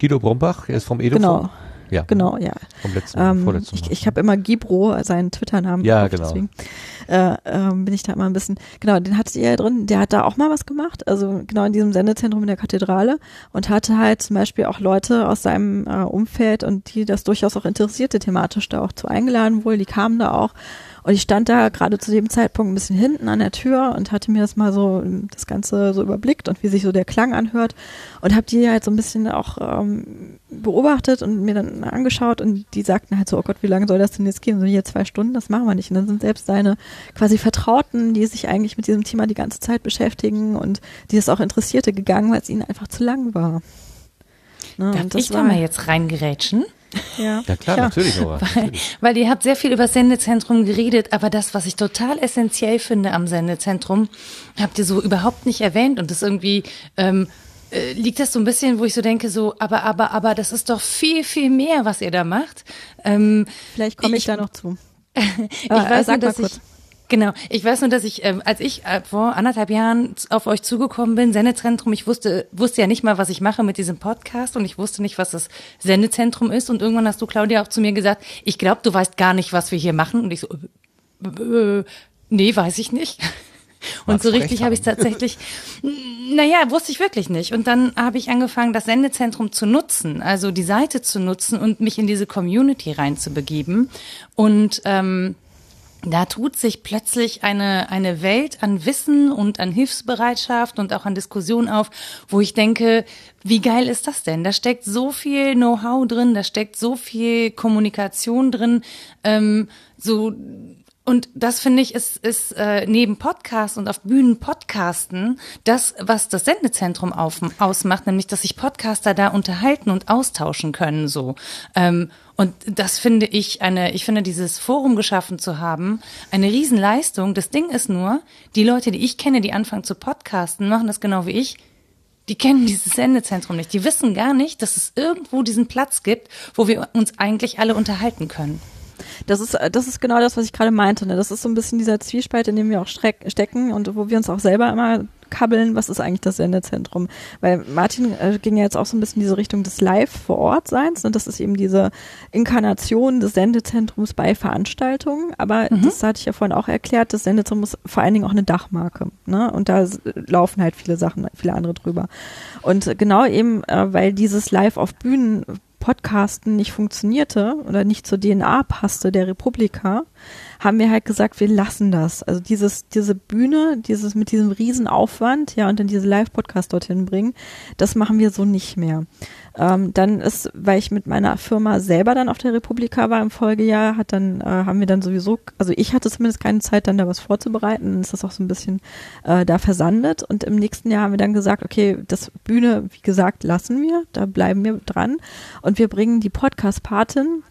Guido Brombach, er ist vom Edo. Genau, Ja, genau, ja. vom letzten, Ähm, vorletzten ich ich habe immer Gibro, seinen Twitter-Namen. Ja, genau. Deswegen äh, ähm, bin ich da immer ein bisschen, genau, den hattet ihr ja drin, der hat da auch mal was gemacht, also genau in diesem Sendezentrum in der Kathedrale und hatte halt zum Beispiel auch Leute aus seinem äh, Umfeld und die das durchaus auch interessierte thematisch da auch zu eingeladen wohl, die kamen da auch und ich stand da gerade zu dem Zeitpunkt ein bisschen hinten an der Tür und hatte mir das mal so das Ganze so überblickt und wie sich so der Klang anhört und habe die halt so ein bisschen auch ähm, beobachtet und mir dann angeschaut und die sagten halt so, oh Gott, wie lange soll das denn jetzt gehen? So hier zwei Stunden, das machen wir nicht. Und dann sind selbst deine quasi Vertrauten, die sich eigentlich mit diesem Thema die ganze Zeit beschäftigen und die es auch interessierte, gegangen, weil es ihnen einfach zu lang war. Ne, Darf ich da mal jetzt reingerätschen? Ja, ja klar, natürlich, Nora. Weil, weil ihr habt sehr viel über das Sendezentrum geredet, aber das, was ich total essentiell finde am Sendezentrum, habt ihr so überhaupt nicht erwähnt und das irgendwie ähm, äh, liegt das so ein bisschen, wo ich so denke, so, aber, aber, aber das ist doch viel, viel mehr, was ihr da macht. Ähm, Vielleicht komme ich, Ich- da noch zu. ich Aber, weiß sag nur, mal dass kurz. Genau, ich weiß nur, dass ich, ähm, als ich äh, vor anderthalb Jahren auf euch zugekommen bin, Sendezentrum, ich wusste, wusste ja nicht mal, was ich mache mit diesem Podcast und ich wusste nicht, was das Sendezentrum ist und irgendwann hast du, Claudia, auch zu mir gesagt, ich glaube, du weißt gar nicht, was wir hier machen und ich so, äh, äh, nee, weiß ich nicht. Und so richtig habe ich tatsächlich, naja, wusste ich wirklich nicht. Und dann habe ich angefangen, das Sendezentrum zu nutzen, also die Seite zu nutzen und mich in diese Community reinzubegeben. Und ähm, da tut sich plötzlich eine, eine Welt an Wissen und an Hilfsbereitschaft und auch an Diskussion auf, wo ich denke, wie geil ist das denn? Da steckt so viel Know-how drin, da steckt so viel Kommunikation drin, ähm, so und das finde ich ist, ist äh, neben Podcast und auf Bühnen Podcasten das, was das Sendezentrum auf, ausmacht, nämlich dass sich Podcaster da unterhalten und austauschen können so. Ähm, und das finde ich eine, ich finde dieses Forum geschaffen zu haben, eine Riesenleistung. Das Ding ist nur, die Leute, die ich kenne, die anfangen zu podcasten, machen das genau wie ich. Die kennen dieses Sendezentrum nicht. Die wissen gar nicht, dass es irgendwo diesen Platz gibt, wo wir uns eigentlich alle unterhalten können. Das ist, äh, das ist genau das, was ich gerade meinte. Ne? Das ist so ein bisschen dieser Zwiespalt, in dem wir auch stecken und wo wir uns auch selber immer kabbeln, was ist eigentlich das Sendezentrum? Weil Martin äh, ging ja jetzt auch so ein bisschen in diese Richtung des Live vor Ort Seins und das ist eben diese Inkarnation des Sendezentrums bei Veranstaltungen. Aber das hatte ich ja vorhin auch erklärt, das Sendezentrum ist vor allen Dingen auch eine Dachmarke. Ne? Und da laufen halt viele Sachen, viele andere drüber. Und genau eben, äh, weil dieses Live auf Bühnen Podcasten nicht funktionierte oder nicht zur DNA passte der Republika, haben wir halt gesagt, wir lassen das. Also dieses, diese Bühne, dieses mit diesem Riesenaufwand, ja, und dann diese Live-Podcast dorthin bringen, das machen wir so nicht mehr. Ähm, dann ist, weil ich mit meiner Firma selber dann auf der Republika war im Folgejahr, hat dann, äh, haben wir dann sowieso, also ich hatte zumindest keine Zeit, dann da was vorzubereiten, dann ist das auch so ein bisschen äh, da versandet. Und im nächsten Jahr haben wir dann gesagt, okay, das Bühne, wie gesagt, lassen wir, da bleiben wir dran. Und wir bringen die Podcast-Patin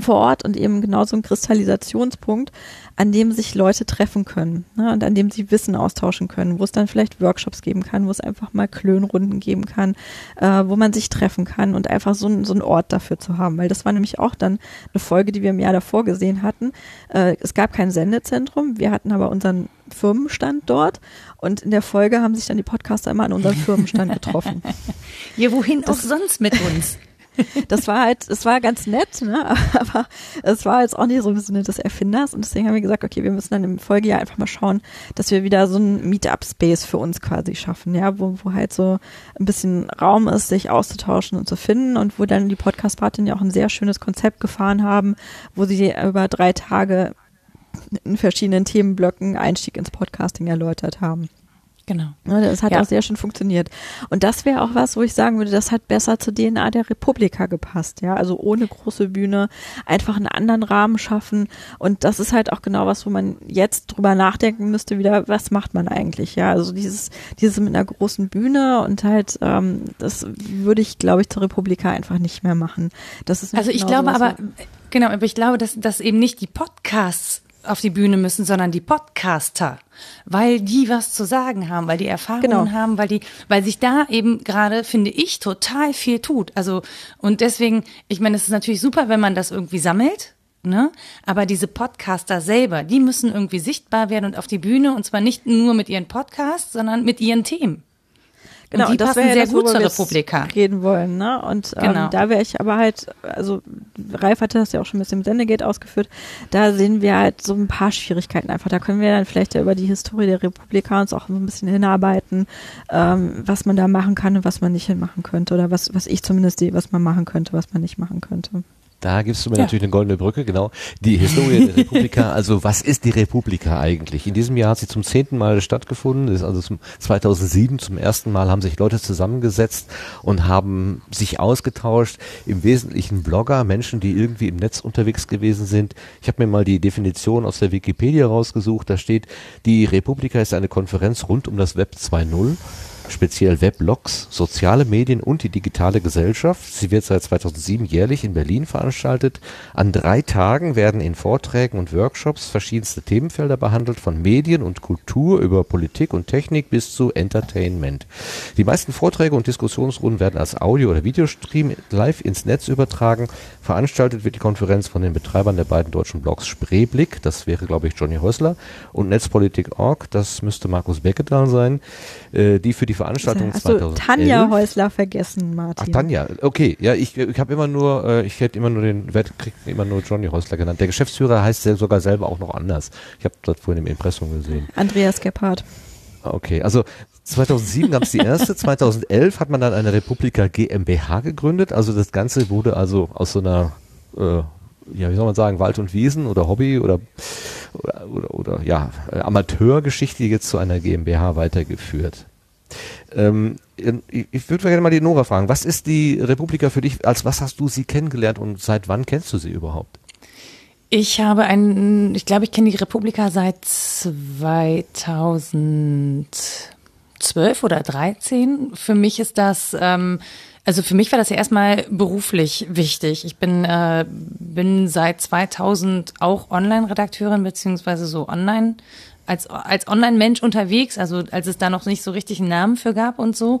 vor Ort und eben genau so ein Kristallisationspunkt, an dem sich Leute treffen können ne, und an dem sie Wissen austauschen können, wo es dann vielleicht Workshops geben kann, wo es einfach mal Klönrunden geben kann, äh, wo man sich treffen kann und einfach so, ein- so einen Ort dafür zu haben. Weil das war nämlich auch dann eine Folge, die wir im Jahr davor gesehen hatten. Äh, es gab kein Sendezentrum, wir hatten aber unseren Firmenstand dort und in der Folge haben sich dann die Podcaster immer an unserem Firmenstand getroffen. Ja, wohin auch sonst mit uns? Das war halt, es war ganz nett, ne? aber es war jetzt auch nicht so im Sinne des Erfinders und deswegen haben wir gesagt, okay, wir müssen dann im Folgejahr einfach mal schauen, dass wir wieder so ein Meetup-Space für uns quasi schaffen, ja, wo, wo halt so ein bisschen Raum ist, sich auszutauschen und zu finden und wo dann die Podcast-Partinnen ja auch ein sehr schönes Konzept gefahren haben, wo sie über drei Tage in verschiedenen Themenblöcken Einstieg ins Podcasting erläutert haben. Genau. Ne, Das hat Ja. auch sehr schön funktioniert. Und das wäre auch was, wo ich sagen würde, das hat besser zur DNA der Republika gepasst, ja. Also ohne große Bühne, einfach einen anderen Rahmen schaffen. Und das ist halt auch genau was, wo man jetzt drüber nachdenken müsste, wieder, was macht man eigentlich, ja. Also dieses, dieses mit einer großen Bühne und halt, ähm, das würde ich, glaube ich, zur Republika einfach nicht mehr machen. Das ist Also ich genau glaube aber, genau, aber ich glaube, dass, dass eben nicht die Podcasts auf die Bühne müssen, sondern die Podcaster, weil die was zu sagen haben, weil die Erfahrungen Genau. haben, weil die, weil sich da eben gerade, finde ich, total viel tut. Also, und deswegen, ich meine, es ist natürlich super, wenn man das irgendwie sammelt, ne? Aber diese Podcaster selber, die müssen irgendwie sichtbar werden und auf die Bühne und zwar nicht nur mit ihren Podcasts, sondern mit ihren Themen. Genau, und die das wäre ja sehr das, gut zur Republika. reden wollen, ne? Und ähm, Genau. da wäre ich aber halt, also Ralf hatte das ja auch schon mit dem Sendegate ausgeführt, da sehen wir halt so ein paar Schwierigkeiten einfach. Da können wir dann vielleicht ja über die Historie der Republika uns auch ein bisschen hinarbeiten, ähm, was man da machen kann und was man nicht hinmachen könnte oder was, was ich zumindest sehe, was man machen könnte, was man nicht machen könnte. Da gibst du mir Ja. natürlich eine goldene Brücke, genau. Die Historie der Republika, also was ist die Republika eigentlich? In diesem Jahr hat sie zum zehnten Mal stattgefunden, das ist also zum 2007 zum ersten Mal haben sich Leute zusammengesetzt und haben sich ausgetauscht, im Wesentlichen Blogger, Menschen, die irgendwie im Netz unterwegs gewesen sind. Ich habe mir mal die Definition aus der Wikipedia rausgesucht, da steht, die Republika ist eine Konferenz rund um das Web 2.0 speziell Weblogs, soziale Medien und die digitale Gesellschaft. Sie wird seit 2007 jährlich in Berlin veranstaltet. An drei Tagen werden in Vorträgen und Workshops verschiedenste Themenfelder behandelt, von Medien und Kultur über Politik und Technik bis zu Entertainment. Die meisten Vorträge und Diskussionsrunden werden als Audio- oder Videostream live ins Netz übertragen. Veranstaltet wird die Konferenz von den Betreibern der beiden deutschen Blogs Spreeblick, das wäre glaube ich Johnny Häusler, und Netzpolitik.org, das müsste Markus Becketal sein, äh, die für die Veranstaltung Hast du 2011 Tanja Häusler vergessen, Ach, Martin? Tanja, okay, ja, ich, ich habe immer nur, äh, ich hätte immer nur den, werd, krieg immer nur Johnny Häusler genannt. Der Geschäftsführer heißt sogar selber auch noch anders. Ich habe das vorhin im Impressum gesehen. Andreas Gebhardt. Okay, also 2007 gab es die erste, 2011 hat man dann eine Republika GmbH gegründet. Also das Ganze wurde also aus so einer, äh, ja, wie soll man sagen, Wald- und Wiesen oder Hobby oder oder, oder, oder ja, Amateurgeschichte jetzt zu einer GmbH weitergeführt. Ähm, ich würde gerne mal die Nora fragen, was ist die Republika für dich, als was hast du sie kennengelernt und seit wann kennst du sie überhaupt? Ich habe einen, ich glaube, ich kenne die Republika seit 2012 oder 13. Für mich ist das, ähm, also für mich war das ja erstmal beruflich wichtig. Ich bin, äh, bin seit 2000 auch Online-Redakteurin beziehungsweise so online als, als Online-Mensch unterwegs, also als es da noch nicht so richtig einen Namen für gab und so.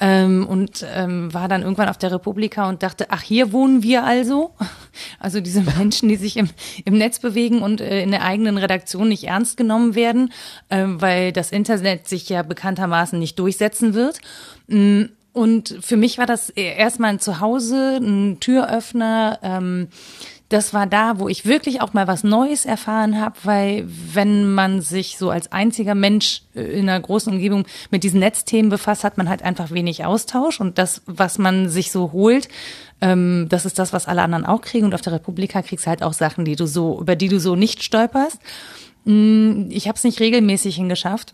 Ähm, und ähm, war dann irgendwann auf der Republika und dachte, ach, hier wohnen wir also. Also diese Menschen, die sich im, im Netz bewegen und äh, in der eigenen Redaktion nicht ernst genommen werden, ähm, weil das Internet sich ja bekanntermaßen nicht durchsetzen wird. Mm, Und für mich war das erstmal ein Zuhause, ein Türöffner. Ähm, das war da, wo ich wirklich auch mal was Neues erfahren habe, weil wenn man sich so als einziger Mensch äh, in einer großen Umgebung mit diesen Netzthemen befasst, hat man halt einfach wenig Austausch. Und das, was man sich so holt, ähm, das ist das, was alle anderen auch kriegen. Und auf der Republika kriegst du halt auch Sachen, die du so, über die du so nicht stolperst. Mm, Ich habe es nicht regelmäßig hingeschafft,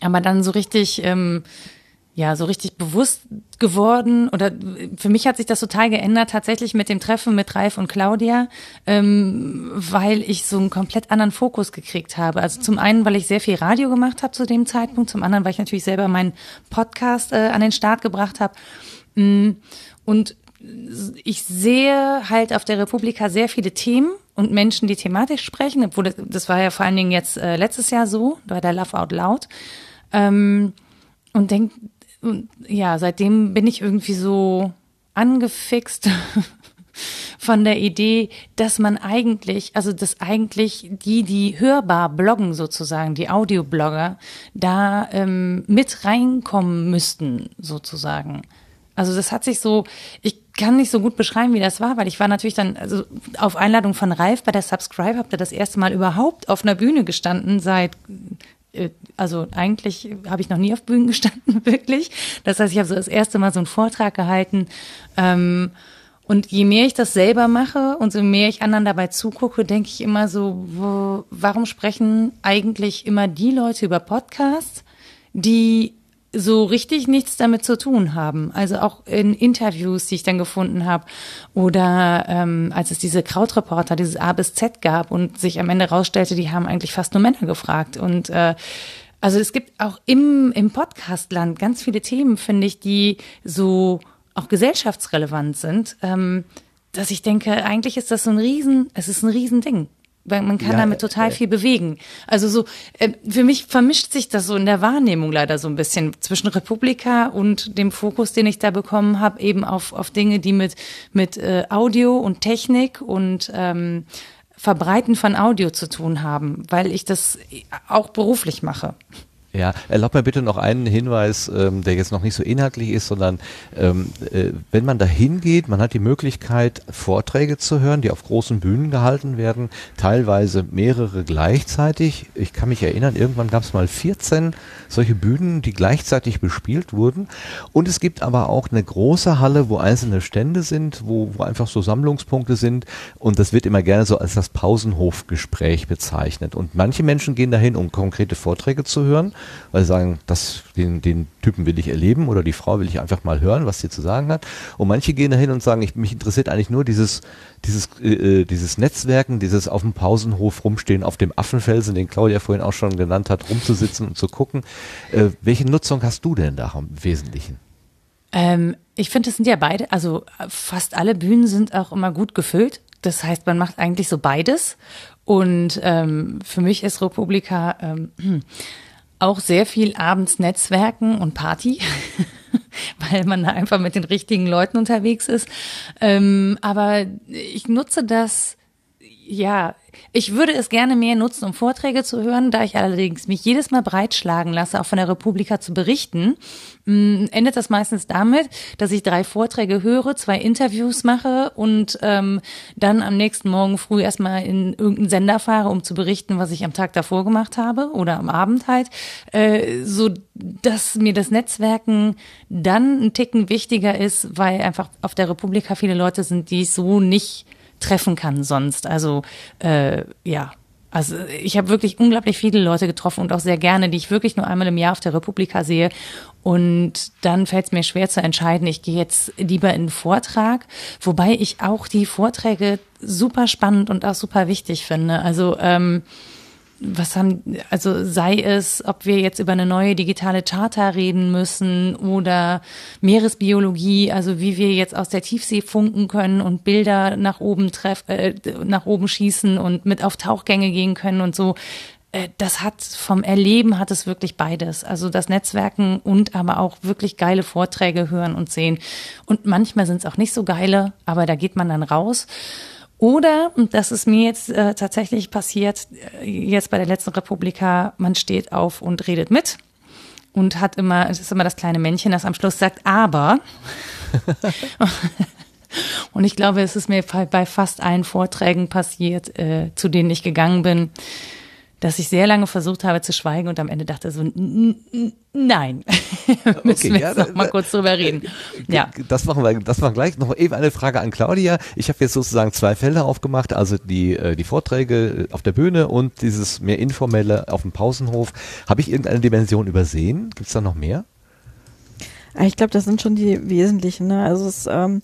aber dann so richtig ähm, ja, so richtig bewusst geworden oder für mich hat sich das total geändert tatsächlich mit dem Treffen mit Ralf und Claudia, ähm, weil ich so einen komplett anderen Fokus gekriegt habe. Also zum einen, weil ich sehr viel Radio gemacht habe zu dem Zeitpunkt, zum anderen, weil ich natürlich selber meinen Podcast äh, an den Start gebracht habe. Mm, Und ich sehe halt auf der Republika sehr viele Themen und Menschen, die thematisch sprechen, obwohl das, das war ja vor allen Dingen jetzt äh, letztes Jahr so, bei der Love Out Loud. Ähm, und denk, und ja, seitdem bin ich irgendwie so angefixt von der Idee, dass man eigentlich, also dass eigentlich die, die hörbar bloggen sozusagen, die Audioblogger, da ähm, mit reinkommen müssten sozusagen. Also das hat sich so, ich kann nicht so gut beschreiben, wie das war, weil ich war natürlich dann also auf Einladung von Ralf bei der Subscribe, habe da das erste Mal überhaupt auf einer Bühne gestanden seit also eigentlich habe ich noch nie auf Bühnen gestanden, wirklich. Das heißt, ich habe so das erste Mal so einen Vortrag gehalten. Ähm, und je mehr ich das selber mache und so mehr ich anderen dabei zugucke, denke ich immer so, wo, warum sprechen eigentlich immer die Leute über Podcasts, die so richtig nichts damit zu tun haben. Also auch in Interviews, die ich dann gefunden habe, oder ähm, als es diese Krautreporter, dieses A bis Z gab und sich am Ende rausstellte, die haben eigentlich fast nur Männer gefragt. Und äh, also es gibt auch im, im Podcastland ganz viele Themen, finde ich, die so auch gesellschaftsrelevant sind, ähm, dass ich denke, eigentlich ist das so ein Riesen, es ist ein Riesending. Man kann ja, damit total äh, viel bewegen. Also so, äh, für mich vermischt sich das so in der Wahrnehmung leider so ein bisschen zwischen Republika und dem Fokus, den ich da bekommen habe, eben auf, auf Dinge, die mit, mit äh, Audio und Technik und ähm, Verbreiten von Audio zu tun haben, weil ich das auch beruflich mache. Ja, erlaub mir bitte noch einen Hinweis, ähm, der jetzt noch nicht so inhaltlich ist, sondern ähm, äh, wenn man da hingeht, man hat die Möglichkeit, Vorträge zu hören, die auf großen Bühnen gehalten werden, teilweise mehrere gleichzeitig. Ich kann mich erinnern, irgendwann gab es mal 14 solche Bühnen, die gleichzeitig bespielt wurden. Und es gibt aber auch eine große Halle, wo einzelne Stände sind, wo, wo einfach so Sammlungspunkte sind. Und das wird immer gerne so als das Pausenhofgespräch bezeichnet. Und manche Menschen gehen dahin, um konkrete Vorträge zu hören weil sie sagen, das, den, den Typen will ich erleben oder die Frau will ich einfach mal hören, was sie zu sagen hat. Und manche gehen dahin und sagen, ich, mich interessiert eigentlich nur dieses, dieses, äh, äh, dieses Netzwerken, dieses auf dem Pausenhof rumstehen, auf dem Affenfelsen, den Claudia vorhin auch schon genannt hat, rumzusitzen und zu gucken. Äh, welche Nutzung hast du denn da im Wesentlichen? Ähm, ich finde, es sind ja beide, also fast alle Bühnen sind auch immer gut gefüllt. Das heißt, man macht eigentlich so beides. Und ähm, für mich ist Republika ähm, auch sehr viel abends Netzwerken und Party, weil man da einfach mit den richtigen Leuten unterwegs ist. Ähm, aber ich nutze das, ja, ich würde es gerne mehr nutzen, um Vorträge zu hören, da ich allerdings mich jedes Mal breitschlagen lasse, auch von der Republika zu berichten, mm, endet das meistens damit, dass ich drei Vorträge höre, zwei Interviews mache und ähm, dann am nächsten Morgen früh erstmal in irgendeinen Sender fahre, um zu berichten, was ich am Tag davor gemacht habe oder am Abend halt, äh, so dass mir das Netzwerken dann ein Ticken wichtiger ist, weil einfach auf der Republika viele Leute sind, die ich so nicht treffen kann sonst. Also äh, ja, also ich habe wirklich unglaublich viele Leute getroffen und auch sehr gerne, die ich wirklich nur einmal im Jahr auf der Republika sehe. Und dann fällt es mir schwer zu entscheiden, ich gehe jetzt lieber in einen Vortrag, wobei ich auch die Vorträge super spannend und auch super wichtig finde. Also ähm, was haben, also sei es, ob wir jetzt über eine neue digitale Charta reden müssen oder Meeresbiologie, also wie wir jetzt aus der Tiefsee funken können und Bilder nach oben treff, äh, nach oben schießen und mit auf Tauchgänge gehen können und so. Äh, das hat vom Erleben hat es wirklich beides. Also das Netzwerken und aber auch wirklich geile Vorträge hören und sehen. Und manchmal sind es auch nicht so geile, aber da geht man dann raus. Oder, und das ist mir jetzt äh, tatsächlich passiert, äh, jetzt bei der letzten Republika, man steht auf und redet mit und hat immer, es ist immer das kleine Männchen, das am Schluss sagt, aber. und ich glaube, es ist mir bei fast allen Vorträgen passiert, äh, zu denen ich gegangen bin dass ich sehr lange versucht habe zu schweigen und am Ende dachte so, nein, müssen okay, wir ja, noch mal kurz drüber reden. Ja. Das machen wir, das machen wir gleich. Noch eben eine Frage an Claudia. Ich habe jetzt sozusagen zwei Felder aufgemacht, also die, äh, die Vorträge auf der Bühne und dieses mehr informelle auf dem Pausenhof. Habe ich irgendeine Dimension übersehen? Gibt es da noch mehr? Ich glaube, das sind schon die wesentlichen. Ne? Also es ähm,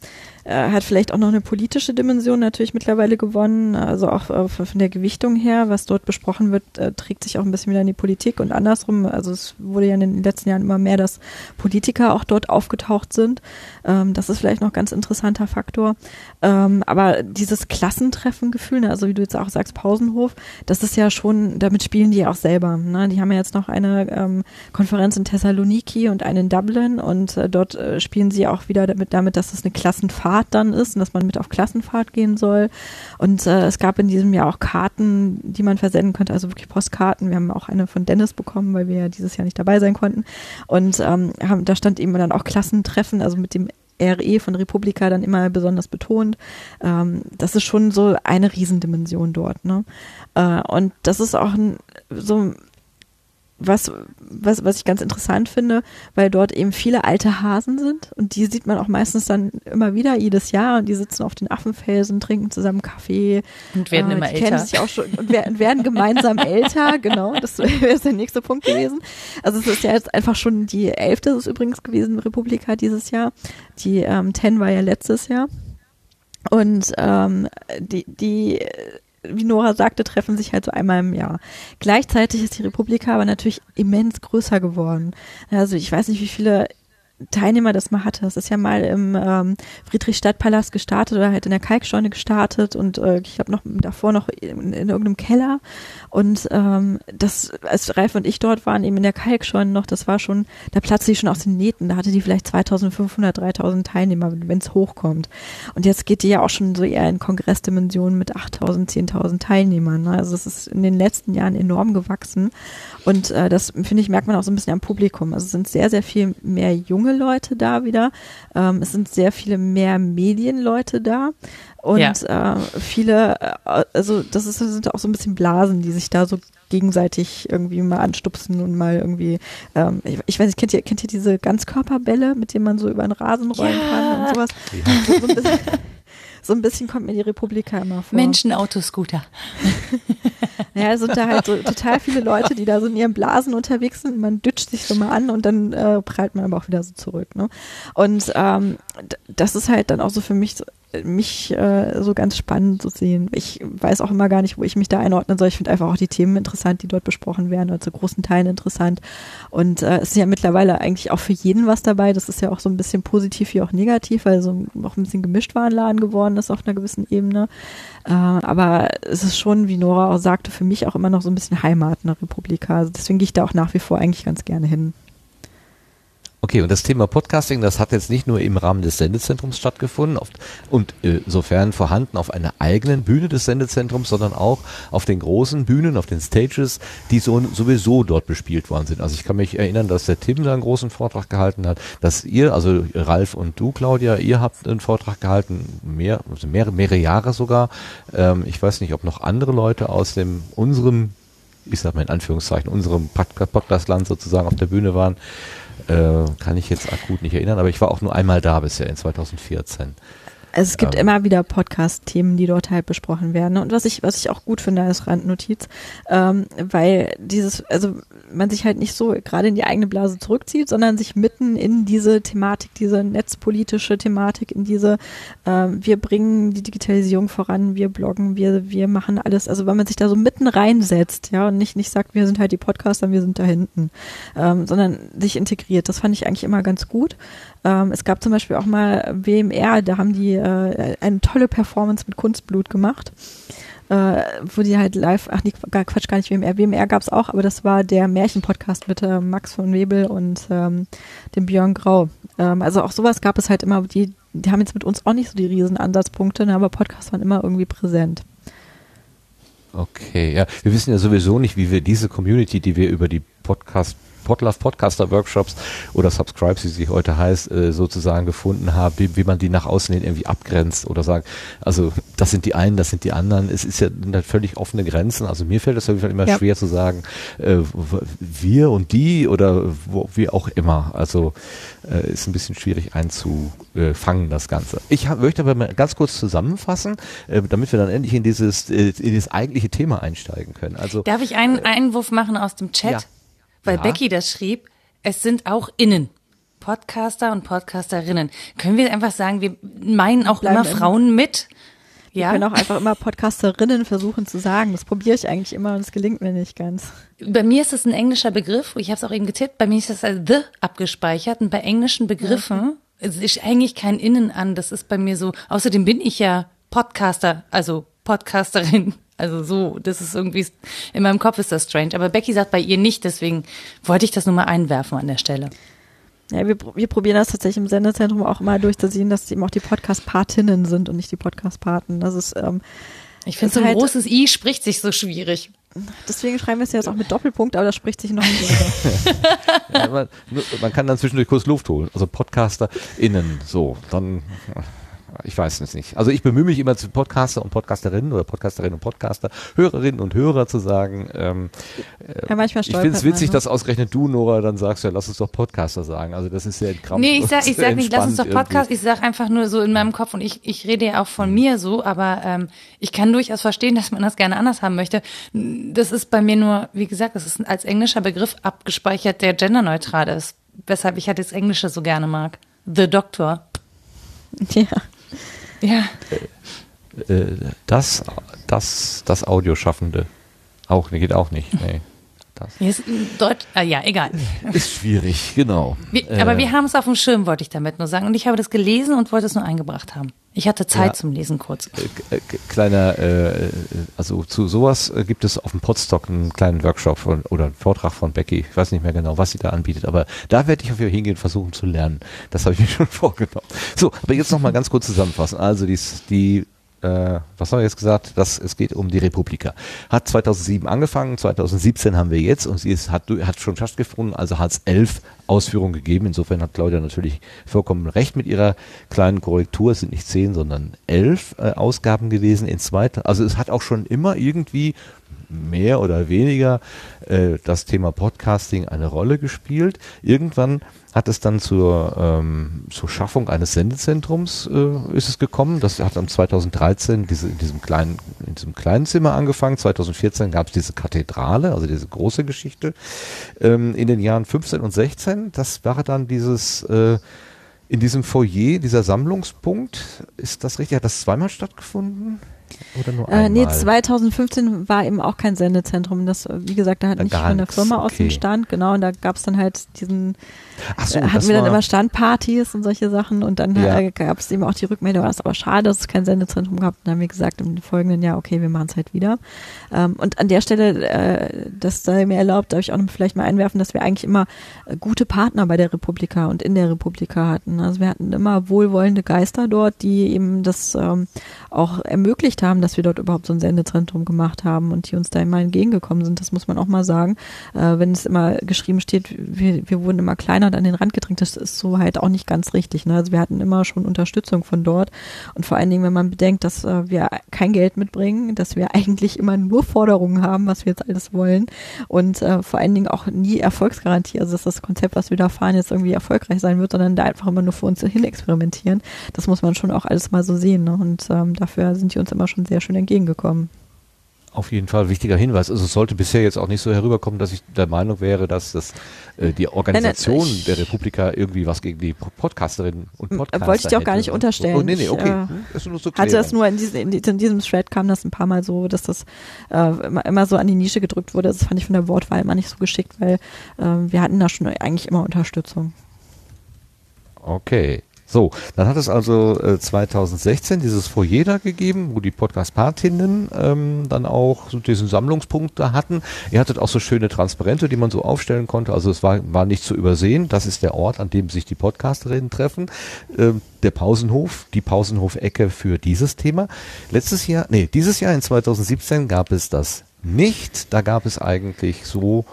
äh, hat vielleicht auch noch eine politische Dimension natürlich mittlerweile gewonnen. Also auch von der Gewichtung her, was dort besprochen wird, äh, trägt sich auch ein bisschen wieder in die Politik und andersrum. Also es wurde ja in den letzten Jahren immer mehr, dass Politiker auch dort aufgetaucht sind. Ähm, das ist vielleicht noch ein ganz interessanter Faktor. Ähm, aber dieses Klassentreffen-Gefühl, ne, also wie du jetzt auch sagst, Pausenhof, das ist ja schon, damit spielen die auch selber. Ne? Die haben ja jetzt noch eine ähm, Konferenz in Thessaloniki und eine in Dublin und äh, dort spielen sie auch wieder damit, damit, dass es eine Klassenfahrt Fahrt dann ist und dass man mit auf Klassenfahrt gehen soll. Und äh, es gab in diesem Jahr auch Karten, die man versenden könnte, also wirklich Postkarten. Wir haben auch eine von Dennis bekommen, weil wir ja dieses Jahr nicht dabei sein konnten. Und ähm, haben, da stand eben dann auch Klassentreffen, also mit dem RE von Republika dann immer besonders betont. Ähm, das ist schon so eine Riesendimension dort. Ne? Äh, und das ist auch ein, so was, was, was ich ganz interessant finde, weil dort eben viele alte Hasen sind und die sieht man auch meistens dann immer wieder jedes Jahr und die sitzen auf den Affenfelsen, trinken zusammen Kaffee. Und werden äh, immer älter. Kennen sich auch schon und werden, gemeinsam älter, genau, das wäre der nächste Punkt gewesen. Also es ist ja jetzt einfach schon die elfte ist übrigens gewesen, Republika dieses Jahr. Die ähm, Ten war ja letztes Jahr. Und ähm, die, die wie Nora sagte, treffen sich halt so einmal im Jahr. Gleichzeitig ist die Republika aber natürlich immens größer geworden. Also ich weiß nicht, wie viele Teilnehmer das mal hatte. Das ist ja mal im ähm, Friedrichstadtpalast gestartet oder halt in der Kalkscheune gestartet und äh, ich glaube noch davor noch in, in irgendeinem Keller. Und ähm, das, als Ralf und ich dort waren, eben in der Kalkscheune noch, das war schon, da platzte die schon aus den Nähten. Da hatte die vielleicht 2500, 3000 Teilnehmer, wenn es hochkommt. Und jetzt geht die ja auch schon so eher in Kongressdimensionen mit 8000, 10.000 Teilnehmern. Ne? Also es ist in den letzten Jahren enorm gewachsen. Und äh, das, finde ich, merkt man auch so ein bisschen am Publikum. Also es sind sehr, sehr viel mehr junge Leute da wieder. Ähm, es sind sehr viele mehr Medienleute da. Und Ja. äh, viele, äh, also das ist, sind auch so ein bisschen Blasen, die sich da so gegenseitig irgendwie mal anstupsen und mal irgendwie, ähm, ich, ich weiß nicht, kennt ihr, kennt ihr diese Ganzkörperbälle, mit denen man so über den Rasen rollen Ja. kann und sowas? So, so, ein bisschen, so ein bisschen kommt mir die Republika immer vor. Menschen, Autoscooter. Ja, es sind da halt so total viele Leute, die da so in ihren Blasen unterwegs sind. Man dütscht sich so mal an und dann äh, prallt man aber auch wieder so zurück. Ne? Und ähm, das ist halt dann auch so für mich so, mich äh, so ganz spannend zu sehen. Ich weiß auch immer gar nicht, wo ich mich da einordnen soll. Ich finde einfach auch die Themen interessant, die dort besprochen werden, oder zu großen Teilen interessant. Und äh, es ist ja mittlerweile eigentlich auch für jeden was dabei. Das ist ja auch so ein bisschen positiv wie auch negativ, weil so auch ein bisschen gemischt Warenladen geworden ist auf einer gewissen Ebene. Äh, aber es ist schon, wie Nora auch sagte, für mich auch immer noch so ein bisschen Heimat in der Republika. Also deswegen gehe ich da auch nach wie vor eigentlich ganz gerne hin. Okay, und das Thema Podcasting, das hat jetzt nicht nur im Rahmen des Sendezentrums stattgefunden auf, und äh, sofern vorhanden auf einer eigenen Bühne des Sendezentrums, sondern auch auf den großen Bühnen, auf den Stages, die so, sowieso dort bespielt worden sind. Also ich kann mich erinnern, dass der Tim da einen großen Vortrag gehalten hat, dass ihr, also Ralf und du, Claudia, ihr habt einen Vortrag gehalten, mehr, also mehrere, mehrere Jahre sogar. Ähm, ich weiß nicht, ob noch andere Leute aus dem unserem ich sag mal in Anführungszeichen, unserem Pod- Podcastland sozusagen auf der Bühne waren, äh, kann ich jetzt akut nicht erinnern, aber ich war auch nur einmal da bisher in 2014. Also es gibt Ähm. immer wieder Podcast-Themen, die dort halt besprochen werden. Und was ich, was ich auch gut finde als Randnotiz, ähm, weil dieses, also man sich halt nicht so gerade in die eigene Blase zurückzieht, sondern sich mitten in diese Thematik, diese netzpolitische Thematik, in diese, ähm, wir bringen die Digitalisierung voran, wir bloggen, wir, wir machen alles, also weil man sich da so mitten reinsetzt, ja, und nicht, nicht sagt, wir sind halt die Podcaster, wir sind da hinten, ähm, sondern sich integriert. Das fand ich eigentlich immer ganz gut. Ähm, es gab zum Beispiel auch mal WMR, da haben die äh, eine tolle Performance mit Kunstblut gemacht, äh, wo die halt live, ach nee, Quatsch, gar nicht WMR, WMR gab es auch, aber das war der Märchenpodcast mit äh, Max von Webel und ähm, dem Björn Grau. Ähm, also auch sowas gab es halt immer, die, die haben jetzt mit uns auch nicht so die riesen Ansatzpunkte, ne, aber Podcasts waren immer irgendwie präsent. Okay, ja, wir wissen ja sowieso nicht, wie wir diese Community, die wir über die Podcast Podlove Podcaster Workshops oder Subscribes, wie sie heute heißt, äh, sozusagen gefunden haben, wie, wie man die nach außen hin irgendwie abgrenzt oder sagt, also das sind die einen, das sind die anderen. Es ist ja halt völlig offene Grenzen. Also mir fällt es auf jeden Fall immer Ja. schwer zu sagen, äh, wir und die oder wo, wie auch immer. Also äh, ist ein bisschen schwierig einzufangen, das Ganze. Ich hab, möchte aber mal ganz kurz zusammenfassen, äh, damit wir dann endlich in dieses, äh, in dieses eigentliche Thema einsteigen können. Also Darf ich einen Einwurf machen aus dem Chat? Ja. Weil Ja. Becky das schrieb, es sind auch innen. Podcaster und Podcasterinnen. Können wir einfach sagen, wir meinen auch Bleiben immer in- Frauen mit? Wir Ja. können auch einfach immer Podcasterinnen versuchen zu sagen. Das probiere ich eigentlich immer und es gelingt mir nicht ganz. Bei mir ist es ein englischer Begriff. Ich habe es auch eben getippt. Bei mir ist das als the abgespeichert. Und bei englischen Begriffen es ist eigentlich kein Innen an. Das ist bei mir so. Außerdem bin ich ja Podcaster, also Podcasterin. Also so, das ist irgendwie, in meinem Kopf ist das strange. Aber Becky sagt bei ihr nicht, deswegen wollte ich das nur mal einwerfen an der Stelle. Ja, wir, wir probieren das tatsächlich im Sendezentrum auch mal durchzuziehen, dass es eben auch die Podcast-Partinnen sind und nicht die Podcast-Paten. Das ist, ähm, Ich finde, so ein halt- großes I spricht sich so schwierig. Deswegen schreiben wir es ja jetzt auch mit Doppelpunkt, aber das spricht sich noch nicht so. Ja, man, man kann dann zwischendurch kurz Luft holen. Also Podcaster innen, so, dann, ich weiß es nicht. Also ich bemühe mich immer zu Podcaster und Podcasterinnen oder Podcasterinnen und Podcaster, Hörerinnen und Hörer zu sagen. Ähm, Ja, manchmal ich finde es witzig, man, ne? dass ausgerechnet du, Nora, dann sagst, ja, lass uns doch Podcaster sagen. Also das ist sehr krampf. Nee, ich sag, ich sag nicht, lass uns doch Podcast. Ich sag einfach nur so in meinem Kopf und ich, ich rede ja auch von mir so, aber ähm, ich kann durchaus verstehen, dass man das gerne anders haben möchte. Das ist bei mir nur, wie gesagt, das ist als englischer Begriff abgespeichert, der genderneutral ist. Weshalb ich halt das Englische so gerne mag. The Doctor. Ja. Ja. Äh, das, das, das Audioschaffende. Auch, geht auch nicht. Nee. Das ist Deutsch, ah, ja, egal. ist schwierig, genau. Wir, Äh, aber wir haben es auf dem Schirm, wollte ich damit nur sagen. Und ich habe das gelesen und wollte es nur eingebracht haben. Ich hatte Zeit Ja. zum Lesen kurz. Äh, äh, kleiner, äh, äh, also zu sowas äh, gibt es auf dem Podstock einen kleinen Workshop von, oder einen Vortrag von Becky. Ich weiß nicht mehr genau, was sie da anbietet, aber da werde ich auf jeden Fall hingehen, versuchen zu lernen. Das habe ich mir schon vorgenommen. So, aber jetzt noch mal ganz kurz zusammenfassen. Also die, die äh, was haben wir jetzt gesagt? Das, es geht um die Republika. Hat 2007 angefangen, 2017 haben wir jetzt und sie ist, hat, hat schon stattgefunden, also hat es elf Ausführungen gegeben. Insofern hat Claudia natürlich vollkommen recht mit ihrer kleinen Korrektur. Es sind nicht zehn, sondern elf äh, Ausgaben gewesen in zweiter. Also es hat auch schon immer irgendwie mehr oder weniger äh, das Thema Podcasting eine Rolle gespielt. Irgendwann hat es dann zur, ähm, zur Schaffung eines Sendezentrums äh, ist es gekommen. Das hat dann 2013 diese, in diesem kleinen in diesem kleinen Zimmer angefangen. 2014 gab es diese Kathedrale, also diese große Geschichte. Ähm, in den Jahren 15 und 16, das war dann dieses äh, in diesem Foyer, dieser Sammlungspunkt, ist das richtig? Hat das zweimal stattgefunden? Oder nur Äh, einmal? nee, 2015 war eben auch kein Sendezentrum. Das, äh, wie gesagt, da hat Da nicht von der Firma aus okay. den Stand, genau, und da gab es dann halt diesen, Ach so, äh, hatten wir dann war- immer Standpartys und solche Sachen und dann Ja. äh, gab es eben auch die Rückmeldung, das ist aber schade, dass es kein Sendezentrum gab. Und dann haben wir gesagt im folgenden Jahr, okay, wir machen es halt wieder. Ähm, und an der Stelle, äh, das sei mir erlaubt, darf ich auch noch vielleicht mal einwerfen, dass wir eigentlich immer äh, gute Partner bei der Republika und in der Republika hatten. Also wir hatten immer wohlwollende Geister dort, die eben das ähm, auch ermöglicht haben, dass wir dort überhaupt so ein Sendezentrum gemacht haben und die uns da immer entgegengekommen sind. Das muss man auch mal sagen. Äh, wenn es immer geschrieben steht, wir, wir wurden immer kleiner und an den Rand gedrängt, das ist so halt auch nicht ganz richtig. Ne? Also wir hatten immer schon Unterstützung von dort und vor allen Dingen, wenn man bedenkt, dass äh, wir kein Geld mitbringen, dass wir eigentlich immer nur Forderungen haben, was wir jetzt alles wollen und äh, vor allen Dingen auch nie Erfolgsgarantie, also dass das Konzept, was wir da fahren, jetzt irgendwie erfolgreich sein wird, sondern da einfach immer nur für uns hin experimentieren. Das muss man schon auch alles mal so sehen. Ne? Und ähm, dafür sind die uns immer schon sehr schön entgegengekommen. Auf jeden Fall wichtiger Hinweis. Also es sollte bisher jetzt auch nicht so herüberkommen, dass ich der Meinung wäre, dass das äh, die Organisation ich- der Republika irgendwie was gegen die Podcasterinnen und M- Podcaster wollte ich dir auch gar nicht unterstellen. Oh, nee, nee, okay. Ich, äh, Hm, ist nur so Hatte das nur in, diesem in, in diesem Thread kam das ein paar Mal so, dass das äh, immer, immer so an die Nische gedrückt wurde. Das fand ich von der Wortwahl immer nicht so geschickt, weil ähm, wir hatten da schon eigentlich immer Unterstützung. Okay. So, dann hat es also äh, 2016 dieses Foyer da gegeben, wo die Podcast-Partinnen ähm, dann auch so diesen Sammlungspunkt da hatten. Ihr hattet auch so schöne Transparente, die man so aufstellen konnte. Also es war, war nicht zu übersehen. Das ist der Ort, an dem sich die Podcasterinnen treffen. Ähm, der Pausenhof, die Pausenhof-Ecke für dieses Thema. Letztes Jahr, nee, dieses Jahr in 2017 gab es das nicht. Da gab es eigentlich so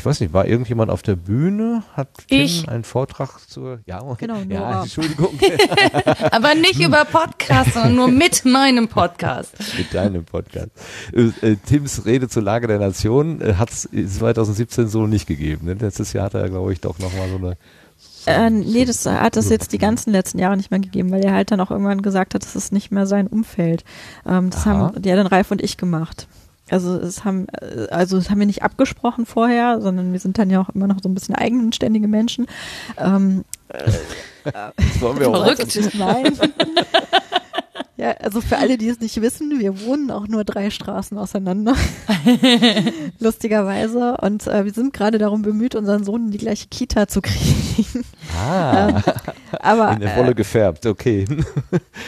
ich weiß nicht, war irgendjemand auf der Bühne? Hat Tim Ich. einen Vortrag zur, ja, Genau, ja. Entschuldigung, Aber nicht über Podcast, sondern nur mit meinem Podcast. mit deinem Podcast. Äh, äh, Tims Rede zur Lage der Nation äh, hat es 2017 so nicht gegeben. Ne? Letztes Jahr hat er, glaube ich, doch nochmal so eine Äh, nee, das hat es jetzt die ganzen letzten Jahre nicht mehr gegeben, weil er halt dann auch irgendwann gesagt hat, das ist nicht mehr sein Umfeld. Ähm, das Aha. haben ja dann Ralf und ich gemacht. Also es haben, äh, also das haben wir nicht abgesprochen vorher, sondern wir sind dann ja auch immer noch so ein bisschen eigenständige Menschen. Ähm, Das wollen wir auch Verrückt. Nein. Ja, also für alle, die es nicht wissen, wir wohnen auch nur drei Straßen auseinander. Lustigerweise. Und äh, wir sind gerade darum bemüht, unseren Sohn in die gleiche Kita zu kriegen. Ah, Aber in der Wolle gefärbt, okay.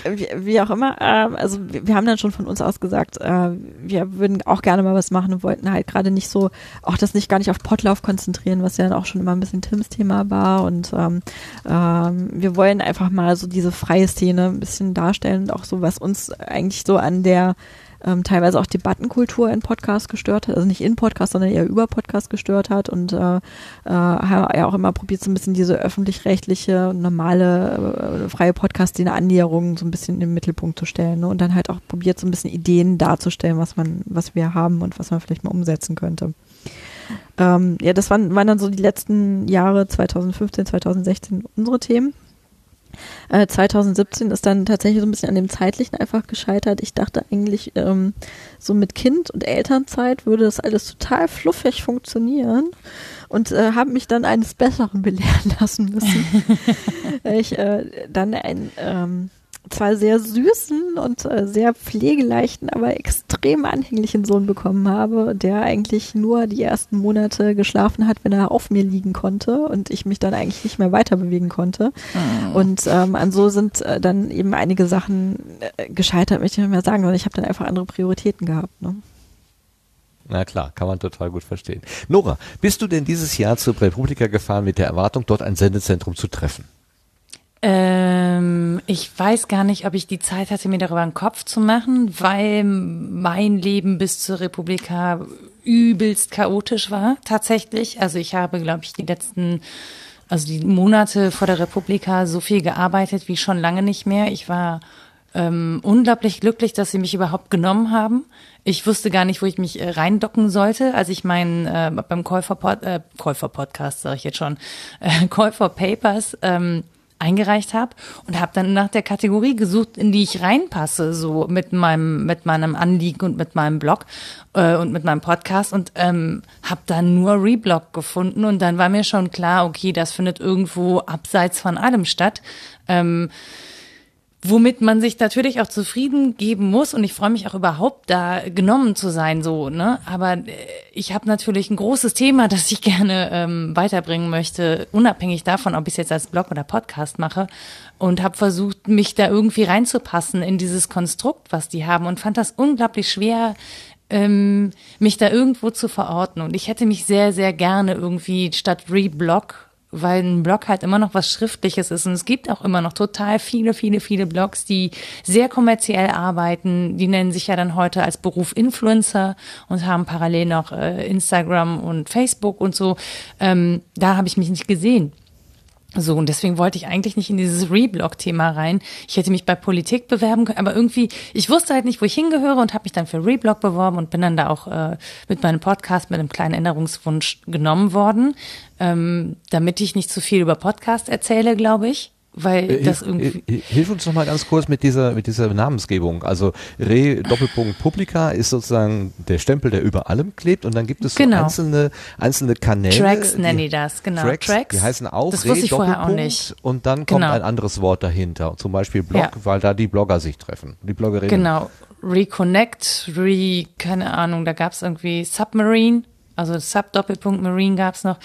äh, wie, wie auch immer, ähm, also wir, wir haben dann schon von uns aus gesagt, äh, wir würden auch gerne mal was machen und wollten halt gerade nicht so, auch das nicht gar nicht auf Potlauf konzentrieren, was ja dann auch schon immer ein bisschen Tims Thema war. Und ähm, ähm, wir wollen einfach mal so diese freie Szene ein bisschen darstellen und auch so, was uns eigentlich so an der ähm, teilweise auch Debattenkultur in Podcast gestört hat, also nicht in Podcast, sondern eher über Podcast gestört hat und äh, äh, ja auch immer probiert, so ein bisschen diese öffentlich-rechtliche, normale, äh, freie Podcast, die eine Annäherung so ein bisschen in den Mittelpunkt zu stellen ne? und dann halt auch probiert, so ein bisschen Ideen darzustellen, was man, was wir haben und was man vielleicht mal umsetzen könnte. Ähm, ja, das waren, waren dann so die letzten Jahre 2015, 2016 unsere Themen. 2017 äh, ist dann tatsächlich so ein bisschen an dem Zeitlichen einfach gescheitert. Ich dachte eigentlich, ähm, so mit Kind und Elternzeit würde das alles total fluffig funktionieren und äh, habe mich dann eines Besseren belehren lassen müssen. ich äh, dann ein ähm, zwar sehr süßen und äh, sehr pflegeleichten, aber extrem anhänglichen Sohn bekommen habe, der eigentlich nur die ersten Monate geschlafen hat, wenn er auf mir liegen konnte und ich mich dann eigentlich nicht mehr weiter bewegen konnte. Mhm. Und ähm, an so sind äh, dann eben einige Sachen äh, gescheitert, möchte ich nicht mehr sagen, sondern ich habe dann einfach andere Prioritäten gehabt. Ne? Na klar, kann man total gut verstehen. Nora, bist du denn dieses Jahr zur Republika gefahren mit der Erwartung, dort ein Sendezentrum zu treffen? Ähm, ich weiß gar nicht, ob ich die Zeit hatte, mir darüber einen Kopf zu machen, weil mein Leben bis zur Republika übelst chaotisch war, tatsächlich. Also ich habe, glaube ich, die letzten, also die Monate vor der Republika so viel gearbeitet wie schon lange nicht mehr. Ich war ähm, unglaublich glücklich, dass sie mich überhaupt genommen haben. Ich wusste gar nicht, wo ich mich äh, reindocken sollte, als ich meinen äh, beim Käufer äh, Käufer Podcast sage ich jetzt schon äh, Käufer Papers ähm, eingereicht habe und habe dann nach der Kategorie gesucht, in die ich reinpasse, so mit meinem mit meinem Anliegen und mit meinem Blog äh, und mit meinem Podcast und ähm, habe dann nur Reblog gefunden und dann war mir schon klar, okay, das findet irgendwo abseits von allem statt. Ähm, womit man sich natürlich auch zufrieden geben muss. Und ich freue mich auch überhaupt da genommen zu sein so ne? Aber äh, ich habe natürlich ein großes Thema das ich gerne ähm, weiterbringen möchte unabhängig davon ob ich es jetzt als Blog oder Podcast mache. Und habe versucht mich da irgendwie reinzupassen in dieses Konstrukt was die haben. Und fand das unglaublich schwer ähm, mich da irgendwo zu verorten. Und ich hätte mich sehr sehr gerne irgendwie statt Reblog weil ein Blog halt immer noch was Schriftliches ist. Und es gibt auch immer noch total viele, viele, viele Blogs, die sehr kommerziell arbeiten. Die nennen sich ja dann heute als Beruf Influencer und haben parallel noch äh, Instagram und Facebook und so. Ähm, da habe ich mich nicht gesehen. So, und deswegen wollte ich eigentlich nicht in dieses Reblog-Thema rein. Ich hätte mich bei Politik bewerben können, aber irgendwie, ich wusste halt nicht, wo ich hingehöre und habe mich dann für Reblog beworben und bin dann da auch äh, mit meinem Podcast mit einem kleinen Änderungswunsch genommen worden, ähm, damit ich nicht zu viel über Podcast erzähle, glaube ich weil äh, das irgendwie. Hilf uns noch mal ganz kurz mit dieser mit dieser Namensgebung. Also Re Doppelpunkt Publica ist sozusagen der Stempel, der über allem klebt und dann gibt es so genau. einzelne einzelne Kanäle. Tracks nennen die das, genau. Tracks, Tracks. Die heißen auch das Re Doppelpunkt und dann kommt genau. ein anderes Wort dahinter. Zum Beispiel Blog, ja. weil da die Blogger sich treffen, die Bloggerinnen. Genau. Reconnect, Re, keine Ahnung, da gab es irgendwie Submarine. Also Sub-Doppelpunkt Marine gab es noch.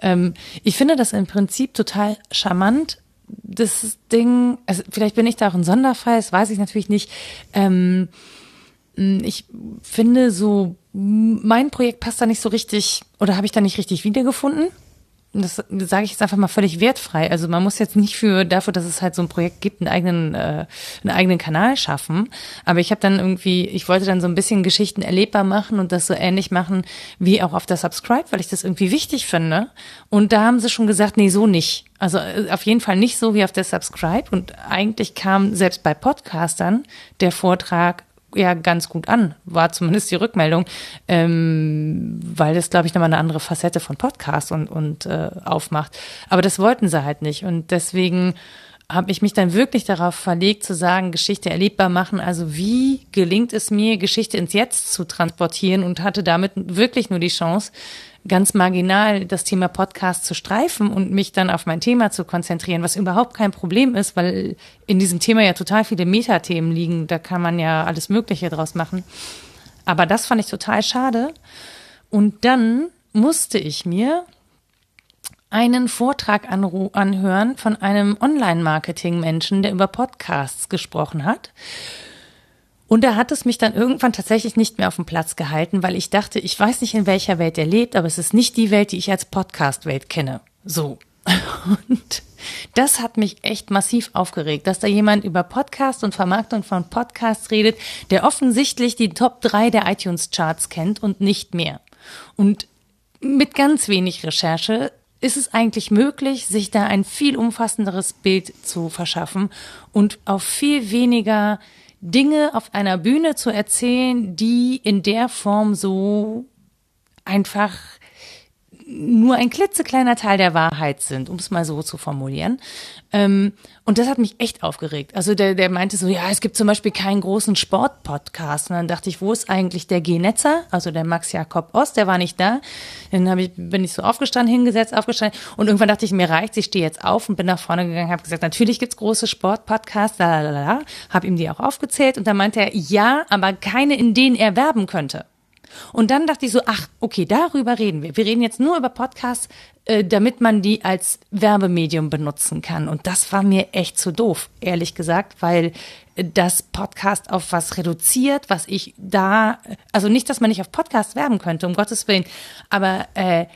Ähm, ich finde das im Prinzip total charmant, das Ding, also vielleicht bin ich da auch ein Sonderfall, das weiß ich natürlich nicht. Ähm, ich finde so, mein Projekt passt da nicht so richtig oder habe ich da nicht richtig wiedergefunden das sage ich jetzt einfach mal völlig wertfrei. Also man muss jetzt nicht für dafür, dass es halt so ein Projekt gibt, einen eigenen, äh, einen eigenen Kanal schaffen. Aber ich habe dann irgendwie, ich wollte dann so ein bisschen Geschichten erlebbar machen und das so ähnlich machen wie auch auf der Subscribe, weil ich das irgendwie wichtig finde. Und da haben sie schon gesagt, nee, so nicht. Also äh, auf jeden Fall nicht so wie auf der Subscribe. Und eigentlich kam selbst bei Podcastern der Vortrag ja ganz gut an, war zumindest die Rückmeldung, ähm, weil das, glaube ich, nochmal eine andere Facette von Podcast und, und äh, aufmacht. Aber das wollten sie halt nicht. Und deswegen habe ich mich dann wirklich darauf verlegt zu sagen, Geschichte erlebbar machen. Also wie gelingt es mir, Geschichte ins Jetzt zu transportieren und hatte damit wirklich nur die Chance, ganz marginal das Thema Podcast zu streifen und mich dann auf mein Thema zu konzentrieren, was überhaupt kein Problem ist, weil in diesem Thema ja total viele Metathemen liegen. Da kann man ja alles Mögliche draus machen. Aber das fand ich total schade. Und dann musste ich mir einen Vortrag anhören von einem Online-Marketing-Menschen, der über Podcasts gesprochen hat. Und da hat es mich dann irgendwann tatsächlich nicht mehr auf dem Platz gehalten, weil ich dachte, ich weiß nicht, in welcher Welt er lebt, aber es ist nicht die Welt, die ich als Podcast-Welt kenne. So. Und das hat mich echt massiv aufgeregt, dass da jemand über Podcast und Vermarktung von Podcasts redet, der offensichtlich die Top 3 der iTunes-Charts kennt und nicht mehr. Und mit ganz wenig Recherche ist es eigentlich möglich, sich da ein viel umfassenderes Bild zu verschaffen und auf viel weniger Dinge auf einer Bühne zu erzählen, die in der Form so einfach nur ein klitzekleiner Teil der Wahrheit sind, um es mal so zu formulieren. Ähm, und das hat mich echt aufgeregt. Also der, der meinte so, ja, es gibt zum Beispiel keinen großen Sportpodcast. Und dann dachte ich, wo ist eigentlich der Genetzer? Also der Max Jakob Ost, der war nicht da. Dann ich, bin ich so aufgestanden, hingesetzt, aufgestanden. Und irgendwann dachte ich, mir reicht, ich stehe jetzt auf und bin nach vorne gegangen, habe gesagt, natürlich gibt's große Sportpodcasts, la la la. Habe ihm die auch aufgezählt. Und dann meinte er, ja, aber keine, in denen er werben könnte. Und dann dachte ich so, ach, okay, darüber reden wir. Wir reden jetzt nur über Podcasts, äh, damit man die als Werbemedium benutzen kann. Und das war mir echt zu doof, ehrlich gesagt, weil das Podcast auf was reduziert, was ich da, also nicht, dass man nicht auf Podcast werben könnte, um Gottes Willen, aber äh,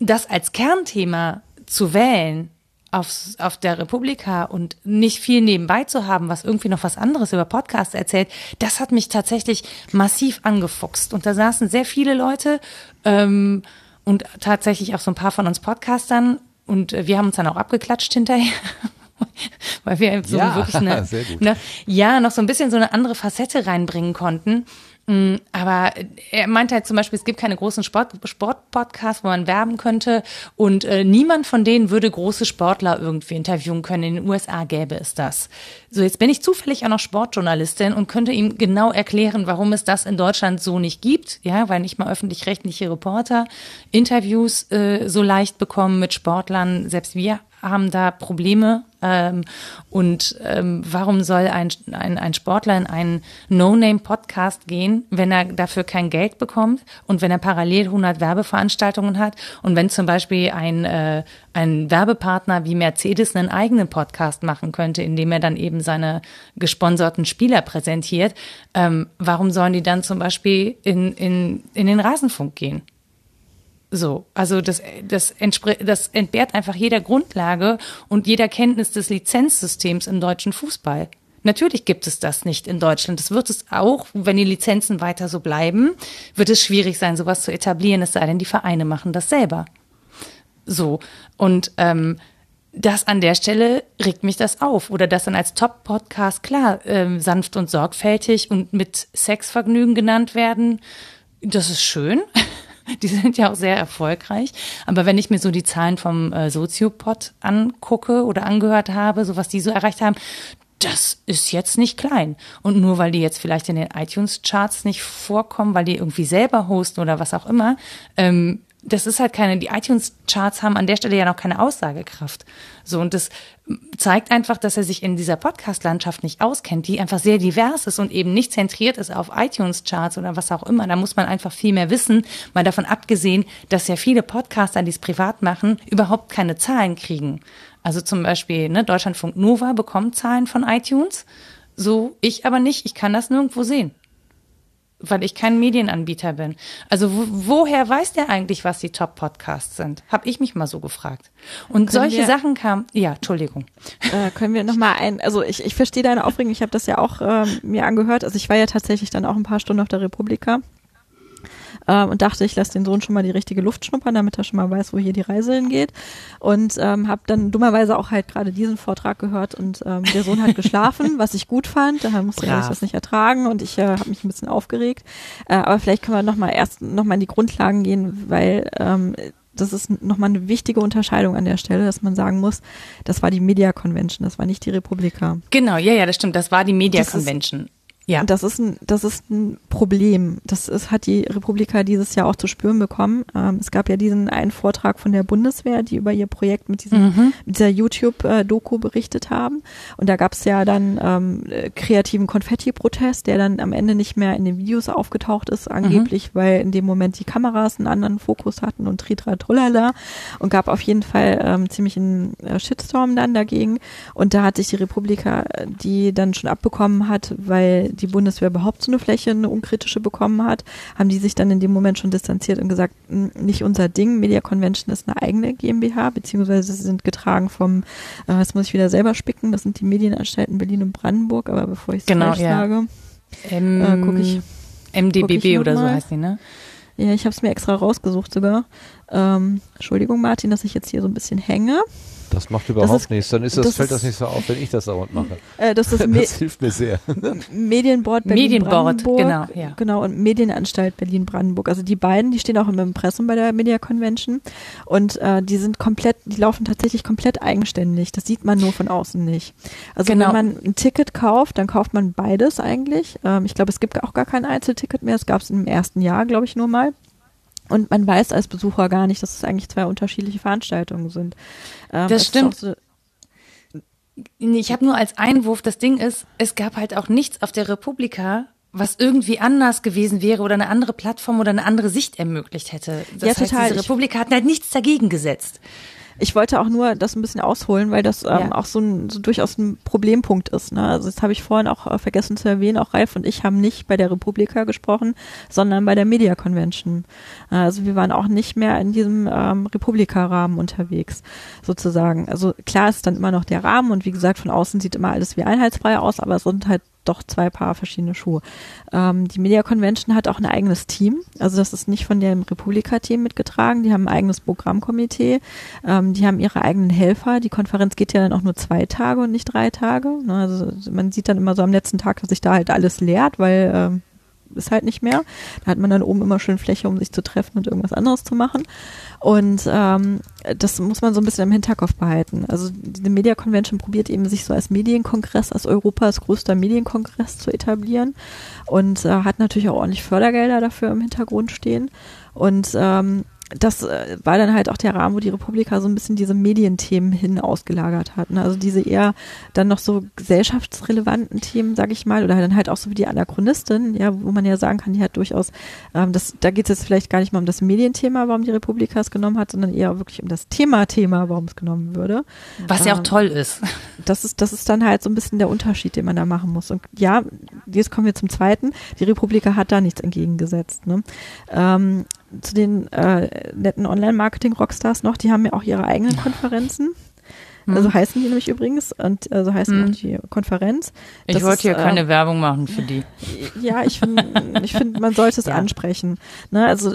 das als Kernthema zu wählen, auf, auf der Republika und nicht viel nebenbei zu haben, was irgendwie noch was anderes über Podcasts erzählt, das hat mich tatsächlich massiv angefuchst. Und da saßen sehr viele Leute ähm, und tatsächlich auch so ein paar von uns Podcastern und wir haben uns dann auch abgeklatscht hinterher. weil wir so ja, wirklich eine, eine, ja, noch so ein bisschen so eine andere Facette reinbringen konnten. Mm, aber er meinte halt zum Beispiel, es gibt keine großen Sport, Sportpodcasts, wo man werben könnte und äh, niemand von denen würde große Sportler irgendwie interviewen können. In den USA gäbe es das. So, jetzt bin ich zufällig auch noch Sportjournalistin und könnte ihm genau erklären, warum es das in Deutschland so nicht gibt. Ja, weil nicht mal öffentlich-rechtliche Reporter Interviews äh, so leicht bekommen mit Sportlern. Selbst wir haben da Probleme. Ähm, und ähm, warum soll ein, ein, ein Sportler in einen No-Name-Podcast gehen, wenn er dafür kein Geld bekommt und wenn er parallel 100 Werbeveranstaltungen hat und wenn zum Beispiel ein, äh, ein Werbepartner wie Mercedes einen eigenen Podcast machen könnte, indem er dann eben seine gesponserten Spieler präsentiert, ähm, warum sollen die dann zum Beispiel in, in, in den Rasenfunk gehen? So, also das, das, das entbehrt einfach jeder Grundlage und jeder Kenntnis des Lizenzsystems im deutschen Fußball. Natürlich gibt es das nicht in Deutschland. Das wird es auch, wenn die Lizenzen weiter so bleiben, wird es schwierig sein, sowas zu etablieren, es sei denn, die Vereine machen das selber. So, und ähm, das an der Stelle regt mich das auf. Oder das dann als Top-Podcast, klar, ähm, sanft und sorgfältig und mit Sexvergnügen genannt werden, das ist schön. Die sind ja auch sehr erfolgreich. Aber wenn ich mir so die Zahlen vom äh, Soziopod angucke oder angehört habe, so was die so erreicht haben, das ist jetzt nicht klein. Und nur weil die jetzt vielleicht in den iTunes-Charts nicht vorkommen, weil die irgendwie selber hosten oder was auch immer, ähm, das ist halt keine, die iTunes-Charts haben an der Stelle ja noch keine Aussagekraft. So, und das zeigt einfach, dass er sich in dieser Podcast-Landschaft nicht auskennt, die einfach sehr divers ist und eben nicht zentriert ist auf iTunes-Charts oder was auch immer. Da muss man einfach viel mehr wissen, mal davon abgesehen, dass ja viele Podcaster, die es privat machen, überhaupt keine Zahlen kriegen. Also zum Beispiel, ne, Deutschlandfunk Nova bekommt Zahlen von iTunes, so ich aber nicht, ich kann das nirgendwo sehen weil ich kein Medienanbieter bin. Also wo, woher weiß der eigentlich, was die Top-Podcasts sind? Hab ich mich mal so gefragt. Und können solche wir, Sachen kamen, ja, Entschuldigung. Äh, können wir nochmal ein, also ich, ich verstehe deine Aufregung, ich habe das ja auch äh, mir angehört. Also ich war ja tatsächlich dann auch ein paar Stunden auf der Republika ähm, und dachte, ich lasse den Sohn schon mal die richtige Luft schnuppern, damit er schon mal weiß, wo hier die Reise hingeht. Und ähm, habe dann dummerweise auch halt gerade diesen Vortrag gehört und ähm, der Sohn hat geschlafen, was ich gut fand. Da musste ich das nicht ertragen und ich äh, habe mich ein bisschen aufgeregt. Äh, aber vielleicht können wir nochmal erst nochmal in die Grundlagen gehen, weil ähm, das ist nochmal eine wichtige Unterscheidung an der Stelle, dass man sagen muss, das war die Media Convention, das war nicht die Republika. Genau, ja, ja, das stimmt, das war die Media Convention. Ja. Und das ist ein, das ist ein Problem. Das ist, hat die Republika dieses Jahr auch zu spüren bekommen. Ähm, es gab ja diesen einen Vortrag von der Bundeswehr, die über ihr Projekt mit, diesem, mhm. mit dieser YouTube-Doku berichtet haben. Und da gab es ja dann ähm, kreativen Konfetti-Protest, der dann am Ende nicht mehr in den Videos aufgetaucht ist, angeblich, mhm. weil in dem Moment die Kameras einen anderen Fokus hatten und tritra trullala und gab auf jeden Fall ähm, ziemlich einen äh, Shitstorm dann dagegen. Und da hat sich die Republika, die dann schon abbekommen hat, weil die Bundeswehr überhaupt so eine Fläche, eine unkritische bekommen hat, haben die sich dann in dem Moment schon distanziert und gesagt, nicht unser Ding, Media Convention ist eine eigene GmbH, beziehungsweise sie sind getragen vom, äh, das muss ich wieder selber spicken, das sind die Medienanstalten Berlin und Brandenburg, aber bevor ich es genau, falsch ja. sage, ähm, äh, gucke ich. MDBB guck ich oder so heißt die, ne? Ja, ich habe es mir extra rausgesucht sogar. Ähm, Entschuldigung, Martin, dass ich jetzt hier so ein bisschen hänge. Das macht überhaupt das ist, nichts. Dann ist das, das fällt das nicht so auf, wenn ich das dauernd mache. Äh, das, ist das hilft mir sehr. Medienboard Berlin Medienboard, genau, ja. Genau, und Medienanstalt Berlin-Brandenburg. Also die beiden, die stehen auch im Impressum bei der Media Convention. Und äh, die sind komplett, die laufen tatsächlich komplett eigenständig. Das sieht man nur von außen nicht. Also genau. wenn man ein Ticket kauft, dann kauft man beides eigentlich. Ähm, ich glaube, es gibt auch gar kein Einzelticket mehr. Es gab es im ersten Jahr, glaube ich, nur mal. Und man weiß als Besucher gar nicht, dass es eigentlich zwei unterschiedliche Veranstaltungen sind. Ähm, das stimmt. So ich habe nur als Einwurf, das Ding ist, es gab halt auch nichts auf der Republika, was irgendwie anders gewesen wäre oder eine andere Plattform oder eine andere Sicht ermöglicht hätte. Das ja, heißt, total. diese Republika hat halt nichts dagegen gesetzt. Ich wollte auch nur das ein bisschen ausholen, weil das ähm, ja. auch so, ein, so durchaus ein Problempunkt ist. Ne? Also das habe ich vorhin auch äh, vergessen zu erwähnen. Auch Ralf und ich haben nicht bei der Republika gesprochen, sondern bei der Media Convention. Also wir waren auch nicht mehr in diesem ähm, Republika-Rahmen unterwegs, sozusagen. Also klar ist dann immer noch der Rahmen und wie gesagt, von außen sieht immer alles wie einheitsfrei aus, aber es sind halt doch zwei Paar verschiedene Schuhe. Ähm, die Media Convention hat auch ein eigenes Team. Also das ist nicht von dem Republika-Team mitgetragen. Die haben ein eigenes Programmkomitee. Ähm, die haben ihre eigenen Helfer. Die Konferenz geht ja dann auch nur zwei Tage und nicht drei Tage. Ne? Also man sieht dann immer so am letzten Tag, dass sich da halt alles leert, weil ähm, ist halt nicht mehr. Da hat man dann oben immer schön Fläche, um sich zu treffen und irgendwas anderes zu machen. Und ähm, das muss man so ein bisschen im Hinterkopf behalten. Also diese Media Convention probiert eben sich so als Medienkongress, als Europas größter Medienkongress zu etablieren und äh, hat natürlich auch ordentlich Fördergelder dafür im Hintergrund stehen. Und ähm, das äh, war dann halt auch der Rahmen, wo die Republika so ein bisschen diese Medienthemen hin ausgelagert hat. Ne? Also diese eher dann noch so gesellschaftsrelevanten Themen, sag ich mal, oder dann halt auch so wie die Anachronistin, ja, wo man ja sagen kann, die hat durchaus, ähm, das, da geht es jetzt vielleicht gar nicht mal um das Medienthema, warum die Republika es genommen hat, sondern eher wirklich um das Thema-Thema, warum es genommen würde. Was ja auch ähm, toll ist. Das ist, das ist dann halt so ein bisschen der Unterschied, den man da machen muss. Und ja, jetzt kommen wir zum zweiten. Die Republika hat da nichts entgegengesetzt. Ne? Ähm, zu den äh, netten Online-Marketing-Rockstars noch, die haben ja auch ihre eigenen Konferenzen. Hm. Also heißen die nämlich übrigens und also heißen hm. auch die Konferenz. Ich wollte hier äh, keine Werbung machen für die. Ja, ich finde, ich finde, man sollte es ja. ansprechen. Ne, also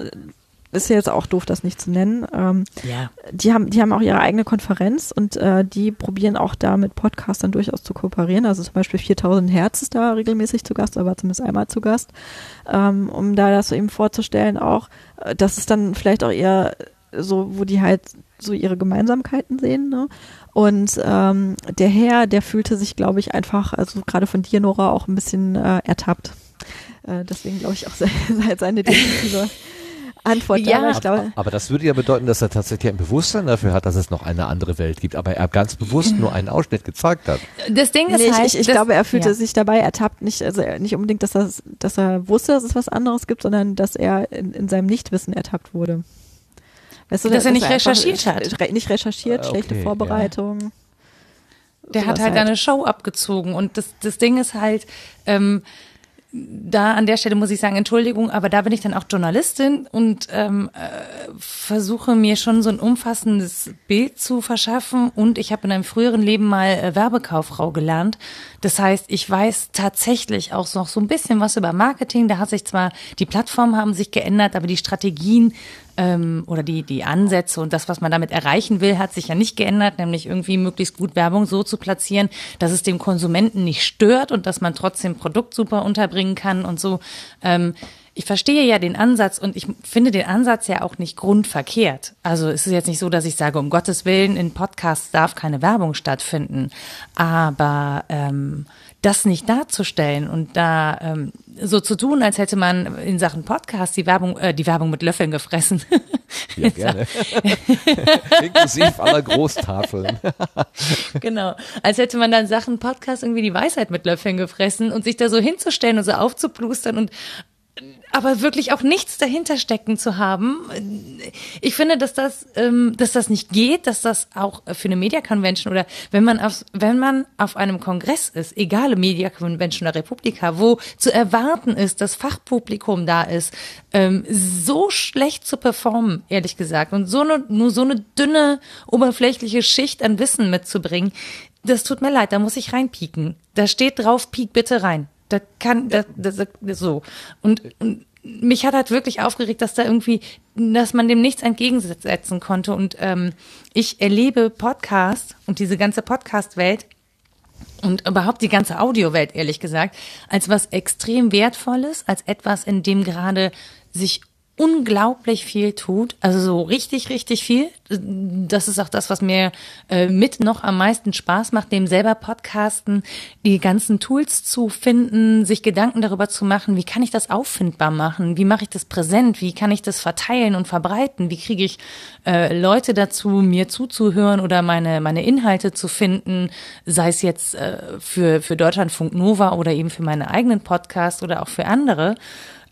ist ja jetzt auch doof, das nicht zu nennen. Ähm, ja. Die haben, die haben auch ihre eigene Konferenz und äh, die probieren auch da mit Podcastern durchaus zu kooperieren. Also zum Beispiel 4000 Hertz ist da regelmäßig zu Gast, aber zumindest einmal zu Gast, ähm, um da das so eben vorzustellen auch. Äh, das ist dann vielleicht auch eher so, wo die halt so ihre Gemeinsamkeiten sehen. Ne? Und ähm, der Herr, der fühlte sich, glaube ich, einfach, also gerade von dir, Nora, auch ein bisschen äh, ertappt. Äh, deswegen glaube ich auch seine definitive Antwort. Ja, aber, glaube, aber das würde ja bedeuten, dass er tatsächlich ein Bewusstsein dafür hat, dass es noch eine andere Welt gibt, aber er ganz bewusst nur einen Ausschnitt gezeigt hat. Das Ding ist nee, halt, ich, ich glaube, er fühlte ja. sich dabei ertappt, nicht, also nicht unbedingt, dass er, dass er wusste, dass es was anderes gibt, sondern dass er in, in seinem Nichtwissen ertappt wurde. Weißt du, dass, dass er nicht er recherchiert hat. Nicht recherchiert, okay, schlechte Vorbereitung. Ja. Der hat halt, halt eine Show abgezogen und das, das Ding ist halt, ähm, da an der Stelle muss ich sagen, Entschuldigung, aber da bin ich dann auch Journalistin und ähm, äh, versuche mir schon so ein umfassendes Bild zu verschaffen. Und ich habe in einem früheren Leben mal äh, Werbekauffrau gelernt. Das heißt, ich weiß tatsächlich auch noch so ein bisschen was über Marketing. Da hat sich zwar, die Plattformen haben sich geändert, aber die Strategien ähm, oder die, die Ansätze und das, was man damit erreichen will, hat sich ja nicht geändert, nämlich irgendwie möglichst gut Werbung so zu platzieren, dass es dem Konsumenten nicht stört und dass man trotzdem Produkt super unterbringen kann und so. Ähm, ich verstehe ja den Ansatz und ich finde den Ansatz ja auch nicht grundverkehrt. Also es ist jetzt nicht so, dass ich sage, um Gottes Willen, in Podcasts darf keine Werbung stattfinden. Aber ähm, das nicht darzustellen und da ähm, so zu tun, als hätte man in Sachen Podcast die Werbung, äh, die Werbung mit Löffeln gefressen. Ja, gerne. Inklusiv aller Großtafeln. genau. Als hätte man dann Sachen Podcast irgendwie die Weisheit mit Löffeln gefressen und sich da so hinzustellen und so aufzuplustern und aber wirklich auch nichts dahinter stecken zu haben. Ich finde, dass das, ähm, dass das nicht geht, dass das auch für eine Media Convention oder wenn man auf, wenn man auf einem Kongress ist, egal Media Convention oder Republika, wo zu erwarten ist, dass Fachpublikum da ist, ähm, so schlecht zu performen, ehrlich gesagt, und so eine, nur so eine dünne, oberflächliche Schicht an Wissen mitzubringen, das tut mir leid, da muss ich reinpieken. Da steht drauf, piek bitte rein. Da kann, da, da, so. Und, und mich hat halt wirklich aufgeregt, dass da irgendwie, dass man dem nichts entgegensetzen konnte. Und ähm, ich erlebe Podcast und diese ganze Podcast-Welt und überhaupt die ganze Audiowelt, ehrlich gesagt, als was extrem Wertvolles, als etwas, in dem gerade sich unglaublich viel tut, also so richtig, richtig viel. Das ist auch das, was mir äh, mit noch am meisten Spaß macht, dem selber Podcasten, die ganzen Tools zu finden, sich Gedanken darüber zu machen, wie kann ich das auffindbar machen, wie mache ich das präsent, wie kann ich das verteilen und verbreiten, wie kriege ich äh, Leute dazu, mir zuzuhören oder meine, meine Inhalte zu finden, sei es jetzt äh, für, für Deutschlandfunk Nova oder eben für meine eigenen Podcasts oder auch für andere.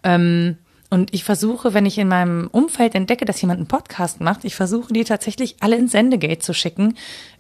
Ähm, und ich versuche, wenn ich in meinem Umfeld entdecke, dass jemand einen Podcast macht, ich versuche die tatsächlich alle ins Sendegate zu schicken,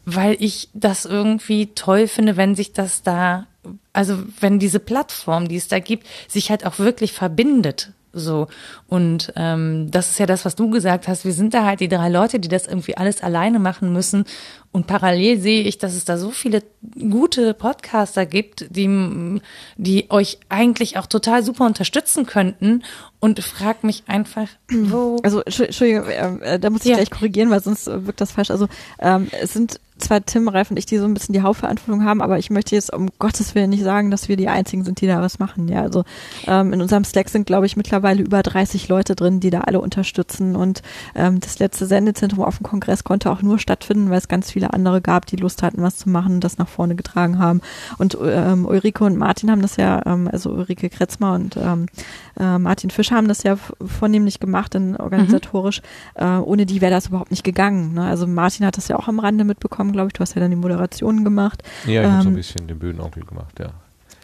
weil ich das irgendwie toll finde, wenn sich das da, also wenn diese Plattform, die es da gibt, sich halt auch wirklich verbindet so. Und ähm, das ist ja das, was du gesagt hast. Wir sind da halt die drei Leute, die das irgendwie alles alleine machen müssen. Und parallel sehe ich, dass es da so viele gute Podcaster gibt, die, die euch eigentlich auch total super unterstützen könnten. Und frag mich einfach, wo. Also, Entschuldigung, äh, da muss ich ja. gleich korrigieren, weil sonst wirkt das falsch. Also, ähm, es sind zwar Tim, Ralf und ich, die so ein bisschen die Hauptverantwortung haben, aber ich möchte jetzt um Gottes Willen nicht sagen, dass wir die Einzigen sind, die da was machen. Ja, also ähm, in unserem Slack sind, glaube ich, mittlerweile über 30 Leute drin, die da alle unterstützen. Und ähm, das letzte Sendezentrum auf dem Kongress konnte auch nur stattfinden, weil es ganz viele andere gab, die Lust hatten, was zu machen und das nach vorne getragen haben. Und ähm, Ulrike und Martin haben das ja, ähm, also Ulrike Kretzmer und ähm, äh, Martin Fischer haben das ja vornehmlich gemacht, dann organisatorisch. Mhm. Äh, ohne die wäre das überhaupt nicht gegangen. Ne? Also Martin hat das ja auch am Rande mitbekommen, glaube ich. Du hast ja dann die Moderationen gemacht. Ja, ich ähm, habe so ein bisschen den Bühnenonkel gemacht, ja.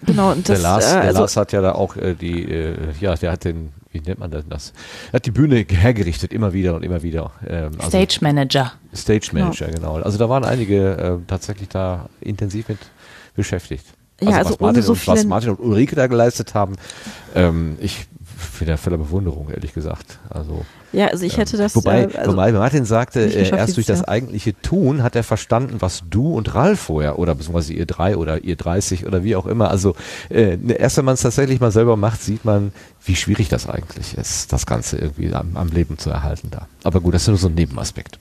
Genau, und das, der Lars, äh, der also, Lars hat ja da auch äh, die, äh, ja, der hat den, wie nennt man das? Er hat die Bühne hergerichtet, immer wieder und immer wieder. Ähm, also Stage Manager. Stage Manager, genau. genau. Also da waren einige äh, tatsächlich da intensiv mit beschäftigt. Also, ja, also was, Martin so und, was Martin und Ulrike da geleistet haben, ähm, ich bin voller Bewunderung, ehrlich gesagt. Also ja, also ich hätte das. Wobei, äh, also wobei Martin sagte, äh, erst durch das Jahr. eigentliche Tun hat er verstanden, was du und Ralf vorher oder beziehungsweise ihr drei oder ihr 30 oder wie auch immer. Also äh, erst wenn man es tatsächlich mal selber macht, sieht man, wie schwierig das eigentlich ist, das Ganze irgendwie am, am Leben zu erhalten da. Aber gut, das ist nur so ein Nebenaspekt.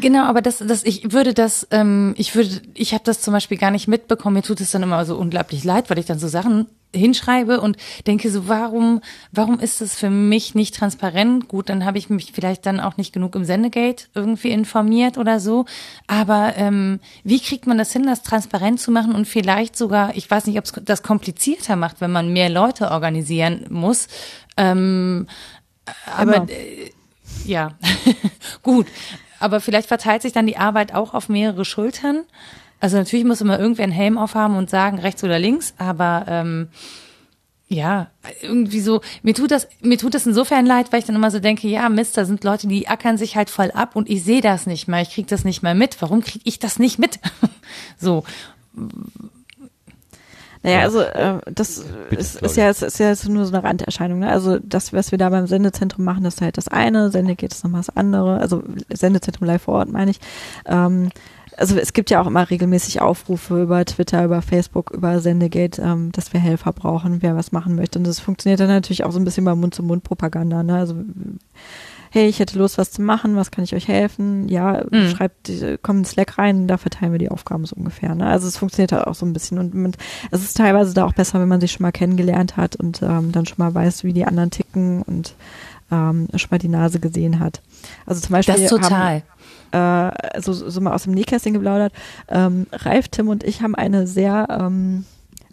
Genau, aber das, das, ich würde das, ähm, ich würde, ich habe das zum Beispiel gar nicht mitbekommen. Mir tut es dann immer so unglaublich leid, weil ich dann so Sachen hinschreibe und denke so, warum, warum ist das für mich nicht transparent? Gut, dann habe ich mich vielleicht dann auch nicht genug im Sendegate irgendwie informiert oder so. Aber ähm, wie kriegt man das hin, das transparent zu machen und vielleicht sogar, ich weiß nicht, ob es das komplizierter macht, wenn man mehr Leute organisieren muss. Ähm, aber äh, ja, gut. Aber vielleicht verteilt sich dann die Arbeit auch auf mehrere Schultern. Also natürlich muss immer irgendwer einen Helm aufhaben und sagen, rechts oder links, aber ähm, ja, irgendwie so, mir tut das, mir tut das insofern leid, weil ich dann immer so denke, ja, Mist, da sind Leute, die ackern sich halt voll ab und ich sehe das nicht mal, ich krieg das nicht mal mit. Warum krieg ich das nicht mit? so. Naja, also äh, das Bitte, ist, ist, ja, ist, ist ja nur so eine Randerscheinung. Ne? Also das, was wir da beim Sendezentrum machen, das ist halt das eine, Sende geht es nochmal das andere, also Sendezentrum live vor Ort meine ich. Ähm, also es gibt ja auch immer regelmäßig Aufrufe über Twitter, über Facebook, über Sendegate, ähm, dass wir Helfer brauchen, wer was machen möchte. Und das funktioniert dann natürlich auch so ein bisschen bei Mund-zu-Mund-Propaganda. Ne? Also hey, ich hätte Lust, was zu machen, was kann ich euch helfen? Ja, mhm. schreibt, kommt in Slack rein, da verteilen wir die Aufgaben so ungefähr. Ne? Also es funktioniert halt auch so ein bisschen und mit, es ist teilweise da auch besser, wenn man sich schon mal kennengelernt hat und ähm, dann schon mal weiß, wie die anderen ticken und ähm, schon mal die Nase gesehen hat. Also zum Beispiel. Das total. Haben, äh, so, so mal aus dem Nähkästchen geplaudert. Ähm, Ralf, Tim und ich haben eine sehr ähm,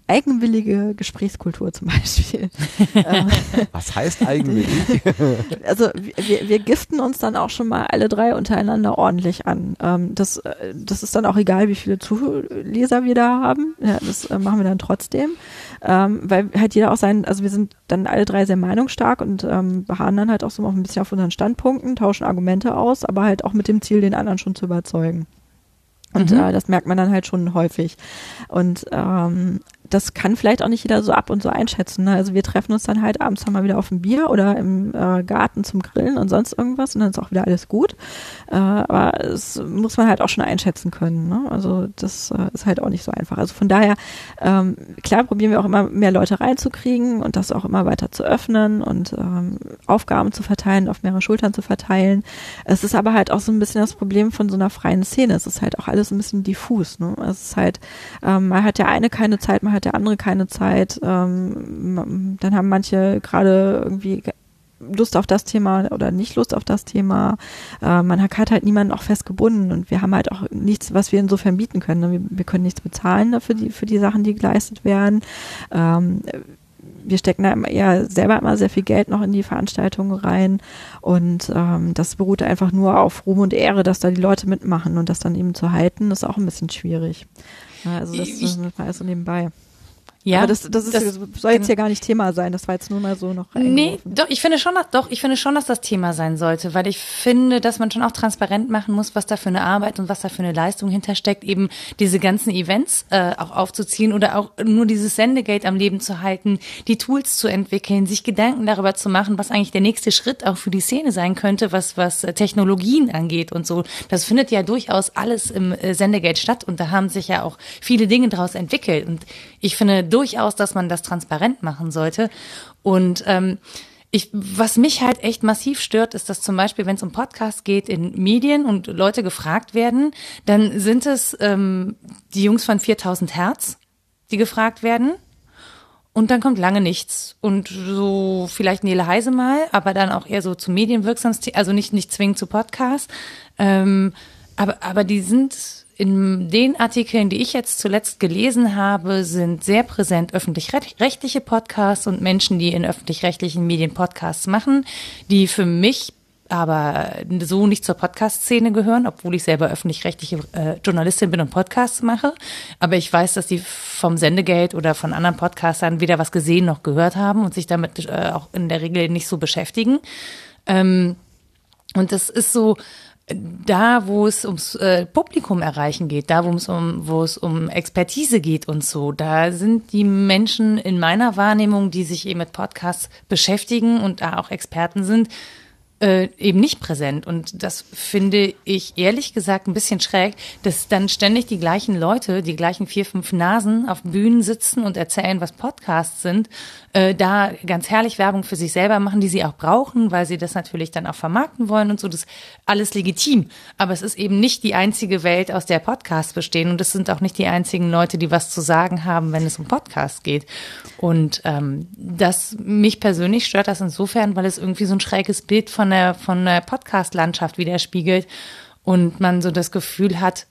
eigenwillige Gesprächskultur zum Beispiel. Was heißt eigenwillig? also wir, wir giften uns dann auch schon mal alle drei untereinander ordentlich an. Ähm, das, äh, das ist dann auch egal, wie viele Zuleser wir da haben. Ja, das äh, machen wir dann trotzdem. Ähm, weil halt jeder auch sein, also wir sind dann alle drei sehr meinungsstark und ähm, beharren dann halt auch so ein bisschen auf unseren Standpunkten, tauschen Argumente aus, aber halt auch mit dem Ziel, den anderen schon zu überzeugen. Und mhm. äh, das merkt man dann halt schon häufig. Und ähm, das kann vielleicht auch nicht jeder so ab und so einschätzen. Ne? Also wir treffen uns dann halt abends nochmal wieder auf ein Bier oder im äh, Garten zum Grillen und sonst irgendwas und dann ist auch wieder alles gut. Äh, aber es muss man halt auch schon einschätzen können. Ne? Also das äh, ist halt auch nicht so einfach. Also von daher, ähm, klar probieren wir auch immer mehr Leute reinzukriegen und das auch immer weiter zu öffnen und ähm, Aufgaben zu verteilen, auf mehrere Schultern zu verteilen. Es ist aber halt auch so ein bisschen das Problem von so einer freien Szene. Es ist halt auch alles ein bisschen diffus. Ne? Es ist halt, ähm, man hat ja eine keine Zeit, man hat der andere keine Zeit. Ähm, dann haben manche gerade irgendwie Lust auf das Thema oder nicht Lust auf das Thema. Äh, man hat halt niemanden auch festgebunden und wir haben halt auch nichts, was wir insofern bieten können. Ne? Wir, wir können nichts bezahlen dafür die, für die Sachen, die geleistet werden. Ähm, wir stecken da eher selber immer sehr viel Geld noch in die Veranstaltungen rein und ähm, das beruht einfach nur auf Ruhm und Ehre, dass da die Leute mitmachen und das dann eben zu halten, ist auch ein bisschen schwierig. Also das, ist alles so nebenbei. Ja, aber das, das, ist, das soll jetzt ja gar nicht Thema sein. Das war jetzt nur mal so noch. Nee, doch, ich finde schon, dass, doch, ich finde schon, dass das Thema sein sollte, weil ich finde, dass man schon auch transparent machen muss, was da für eine Arbeit und was da für eine Leistung hintersteckt, eben diese ganzen Events äh, auch aufzuziehen oder auch nur dieses Sendegate am Leben zu halten, die Tools zu entwickeln, sich Gedanken darüber zu machen, was eigentlich der nächste Schritt auch für die Szene sein könnte, was, was äh, Technologien angeht und so. Das findet ja durchaus alles im äh, Sendegate statt und da haben sich ja auch viele Dinge daraus entwickelt und ich finde durchaus, dass man das transparent machen sollte. Und ähm, ich, was mich halt echt massiv stört, ist, dass zum Beispiel, wenn es um Podcasts geht in Medien und Leute gefragt werden, dann sind es ähm, die Jungs von 4000 Hertz, die gefragt werden. Und dann kommt lange nichts. Und so vielleicht Nele Heise mal, aber dann auch eher so zu medienwirksam, also nicht, nicht zwingend zu Podcasts. Ähm, aber, aber die sind in den Artikeln, die ich jetzt zuletzt gelesen habe, sind sehr präsent öffentlich-rechtliche Podcasts und Menschen, die in öffentlich-rechtlichen Medien Podcasts machen, die für mich aber so nicht zur Podcast-Szene gehören, obwohl ich selber öffentlich-rechtliche äh, Journalistin bin und Podcasts mache. Aber ich weiß, dass die vom Sendegeld oder von anderen Podcastern weder was gesehen noch gehört haben und sich damit äh, auch in der Regel nicht so beschäftigen. Ähm, und das ist so, da, wo es ums äh, Publikum erreichen geht, da, wo es um, wo es um Expertise geht und so, da sind die Menschen in meiner Wahrnehmung, die sich eben mit Podcasts beschäftigen und da auch Experten sind, äh, eben nicht präsent. Und das finde ich ehrlich gesagt ein bisschen schräg, dass dann ständig die gleichen Leute, die gleichen vier, fünf Nasen auf Bühnen sitzen und erzählen, was Podcasts sind, äh, da ganz herrlich Werbung für sich selber machen, die sie auch brauchen, weil sie das natürlich dann auch vermarkten wollen und so. Das ist alles legitim. Aber es ist eben nicht die einzige Welt, aus der Podcasts bestehen. Und es sind auch nicht die einzigen Leute, die was zu sagen haben, wenn es um Podcasts geht. Und ähm, das mich persönlich stört das insofern, weil es irgendwie so ein schräges Bild von der, von der Podcast-Landschaft widerspiegelt und man so das Gefühl hat,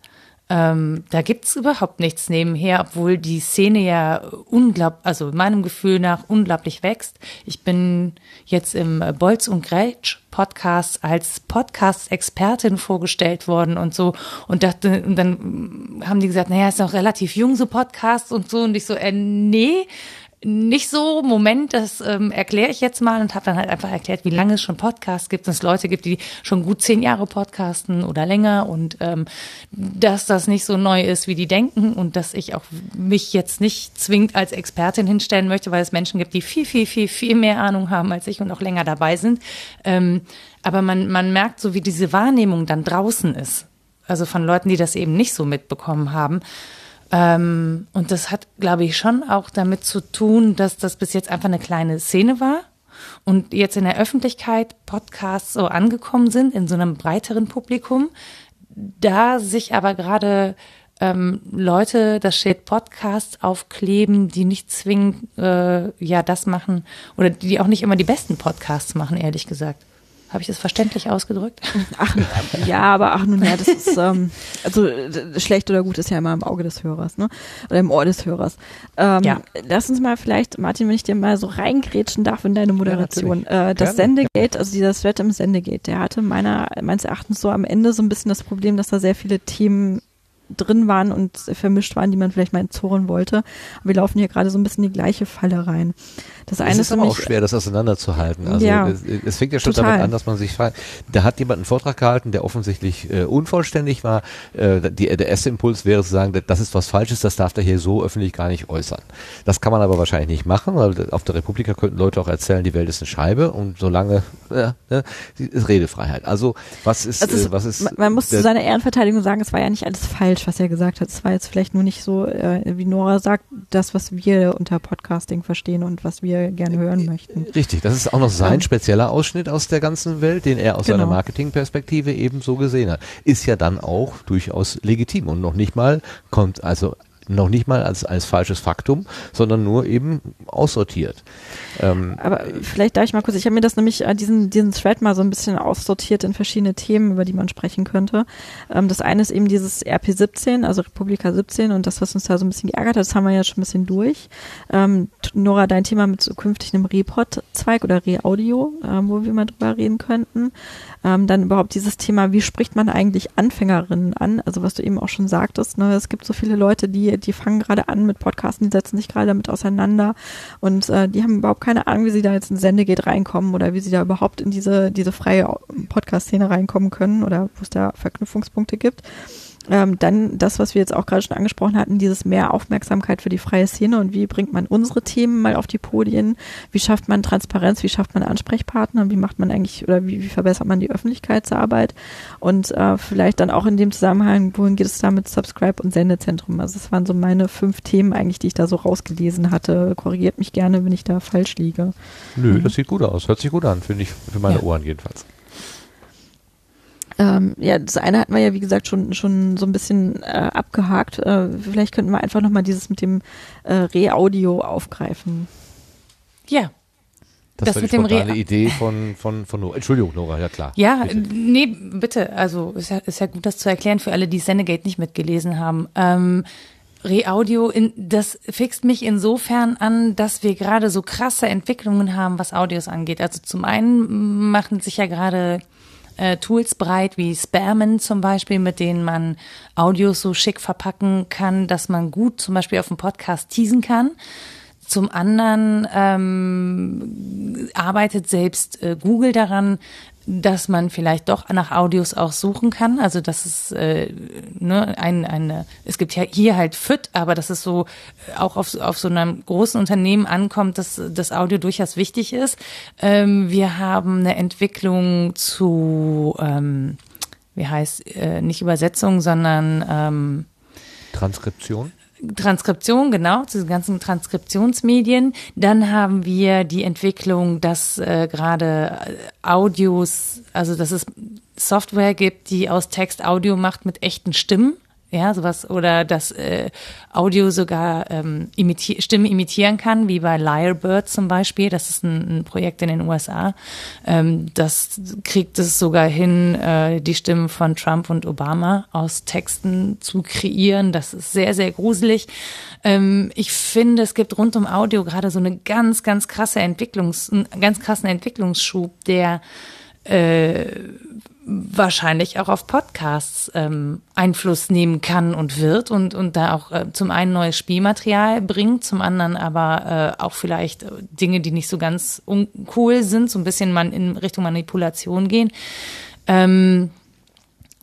ähm, da gibt's überhaupt nichts nebenher, obwohl die Szene ja unglaublich, also meinem Gefühl nach unglaublich wächst. Ich bin jetzt im Bolz und Gretsch Podcast als Podcast-Expertin vorgestellt worden und so. Und dachte, und dann haben die gesagt, naja, ist noch relativ jung so Podcast und so. Und ich so, äh, nee, nicht so. Moment, das ähm, erkläre ich jetzt mal und habe dann halt einfach erklärt, wie lange es schon Podcasts gibt, dass es Leute gibt, die schon gut zehn Jahre podcasten oder länger und ähm, dass das nicht so neu ist, wie die denken und dass ich auch mich jetzt nicht zwingend als Expertin hinstellen möchte, weil es Menschen gibt, die viel, viel, viel, viel mehr Ahnung haben als ich und auch länger dabei sind. Ähm, aber man, man merkt so, wie diese Wahrnehmung dann draußen ist. Also von Leuten, die das eben nicht so mitbekommen haben. Ähm, und das hat, glaube ich, schon auch damit zu tun, dass das bis jetzt einfach eine kleine Szene war und jetzt in der Öffentlichkeit Podcasts so angekommen sind, in so einem breiteren Publikum. Da sich aber gerade ähm, Leute das Schild Podcast aufkleben, die nicht zwingend äh, ja das machen oder die auch nicht immer die besten Podcasts machen, ehrlich gesagt. Habe ich das verständlich ausgedrückt? Ach, ja, aber ach nun ja, das ist, ähm, also schlecht oder gut ist ja immer im Auge des Hörers, ne? Oder im Ohr des Hörers. Ähm, ja. Lass uns mal vielleicht, Martin, wenn ich dir mal so reingrätschen darf in deine Moderation. Ja, äh, das Gerne. Sendegate, also dieser Thread im Sendegate, der hatte meiner, meines Erachtens so am Ende so ein bisschen das Problem, dass da sehr viele Themen drin waren und vermischt waren, die man vielleicht mal entzorren wollte. Aber wir laufen hier gerade so ein bisschen in die gleiche Falle rein. Das eine es ist, aber auch schwer, das auseinanderzuhalten. Also ja, es, es, fängt ja schon total. damit an, dass man sich fragt, da hat jemand einen Vortrag gehalten, der offensichtlich äh, unvollständig war. Äh, die, der erste Impuls wäre zu sagen, das ist was Falsches, das darf der hier so öffentlich gar nicht äußern. Das kann man aber wahrscheinlich nicht machen, weil auf der Republika könnten Leute auch erzählen, die Welt ist eine Scheibe und solange äh, ne, ist Redefreiheit. Also was ist, also es, was ist man, man muss zu seiner Ehrenverteidigung sagen, es war ja nicht alles falsch, was er gesagt hat. Es war jetzt vielleicht nur nicht so, äh, wie Nora sagt, das, was wir unter Podcasting verstehen und was wir gerne hören möchten. Richtig, das ist auch noch sein spezieller Ausschnitt aus der ganzen Welt, den er aus genau. seiner Marketingperspektive eben so gesehen hat. Ist ja dann auch durchaus legitim und noch nicht mal kommt, also noch nicht mal als, als falsches Faktum, sondern nur eben aussortiert. Ähm, Aber vielleicht darf ich mal kurz, ich habe mir das nämlich, äh, diesen, diesen Thread mal so ein bisschen aussortiert in verschiedene Themen, über die man sprechen könnte. Ähm, das eine ist eben dieses RP17, also Republika 17 und das, was uns da so ein bisschen geärgert hat, das haben wir ja schon ein bisschen durch. Ähm, Nora, dein Thema mit zukünftig einem Repod-Zweig oder Re-Audio, ähm, wo wir mal drüber reden könnten. Ähm, dann überhaupt dieses Thema, wie spricht man eigentlich Anfängerinnen an? Also was du eben auch schon sagtest, ne, es gibt so viele Leute, die, die fangen gerade an mit Podcasten, die setzen sich gerade damit auseinander und äh, die haben überhaupt keine Ahnung, wie sie da jetzt in Sendegeht reinkommen oder wie sie da überhaupt in diese, diese freie Podcast-Szene reinkommen können oder wo es da Verknüpfungspunkte gibt. Ähm, dann das, was wir jetzt auch gerade schon angesprochen hatten, dieses mehr Aufmerksamkeit für die freie Szene und wie bringt man unsere Themen mal auf die Podien, wie schafft man Transparenz, wie schafft man Ansprechpartner, wie macht man eigentlich oder wie, wie verbessert man die Öffentlichkeitsarbeit und äh, vielleicht dann auch in dem Zusammenhang, wohin geht es da mit Subscribe und Sendezentrum. Also das waren so meine fünf Themen eigentlich, die ich da so rausgelesen hatte. Korrigiert mich gerne, wenn ich da falsch liege. Nö, mhm. das sieht gut aus, hört sich gut an, finde ich, für meine ja. Ohren jedenfalls. Ähm, ja, das eine hatten wir ja, wie gesagt, schon, schon so ein bisschen äh, abgehakt. Äh, vielleicht könnten wir einfach nochmal dieses mit dem äh, Re-Audio aufgreifen. Ja. Das, das mit dem Re Idee von, von, von Nora. Entschuldigung, Nora, ja klar. Ja, bitte. nee, bitte. Also ist ja, ist ja gut, das zu erklären für alle, die Sendegate nicht mitgelesen haben. Ähm, Re-Audio, das fixt mich insofern an, dass wir gerade so krasse Entwicklungen haben, was Audios angeht. Also zum einen machen sich ja gerade äh, Tools breit wie Spammen zum Beispiel, mit denen man Audios so schick verpacken kann, dass man gut zum Beispiel auf dem Podcast teasen kann. Zum anderen ähm, arbeitet selbst äh, Google daran, dass man vielleicht doch nach Audios auch suchen kann. Also das ist äh, ne, ein, eine, es gibt ja hier halt FIT, aber das ist so äh, auch auf, auf so einem großen Unternehmen ankommt, dass das Audio durchaus wichtig ist. Ähm, wir haben eine Entwicklung zu, ähm, wie heißt, äh, nicht Übersetzung, sondern ähm, Transkription? Transkription, genau, zu den ganzen Transkriptionsmedien. Dann haben wir die Entwicklung, dass äh, gerade äh, Audios, also dass es Software gibt, die aus Text Audio macht mit echten Stimmen ja, sowas, oder dass äh, Audio sogar ähm, imiti Stimme imitieren kann, wie bei Lyrebird zum Beispiel. Das ist ein, ein Projekt in den USA. Ähm, das kriegt es sogar hin, äh, die Stimmen von Trump und Obama aus Texten zu kreieren. Das ist sehr, sehr gruselig. Ähm, ich finde, es gibt rund um Audio gerade so eine ganz, ganz krasse Entwicklungs, einen ganz krassen Entwicklungsschub, der äh, wahrscheinlich auch auf Podcasts ähm, Einfluss nehmen kann und wird und, und da auch äh, zum einen neues Spielmaterial bringt, zum anderen aber äh, auch vielleicht Dinge, die nicht so ganz uncool sind, so ein bisschen man in Richtung Manipulation gehen. Ähm,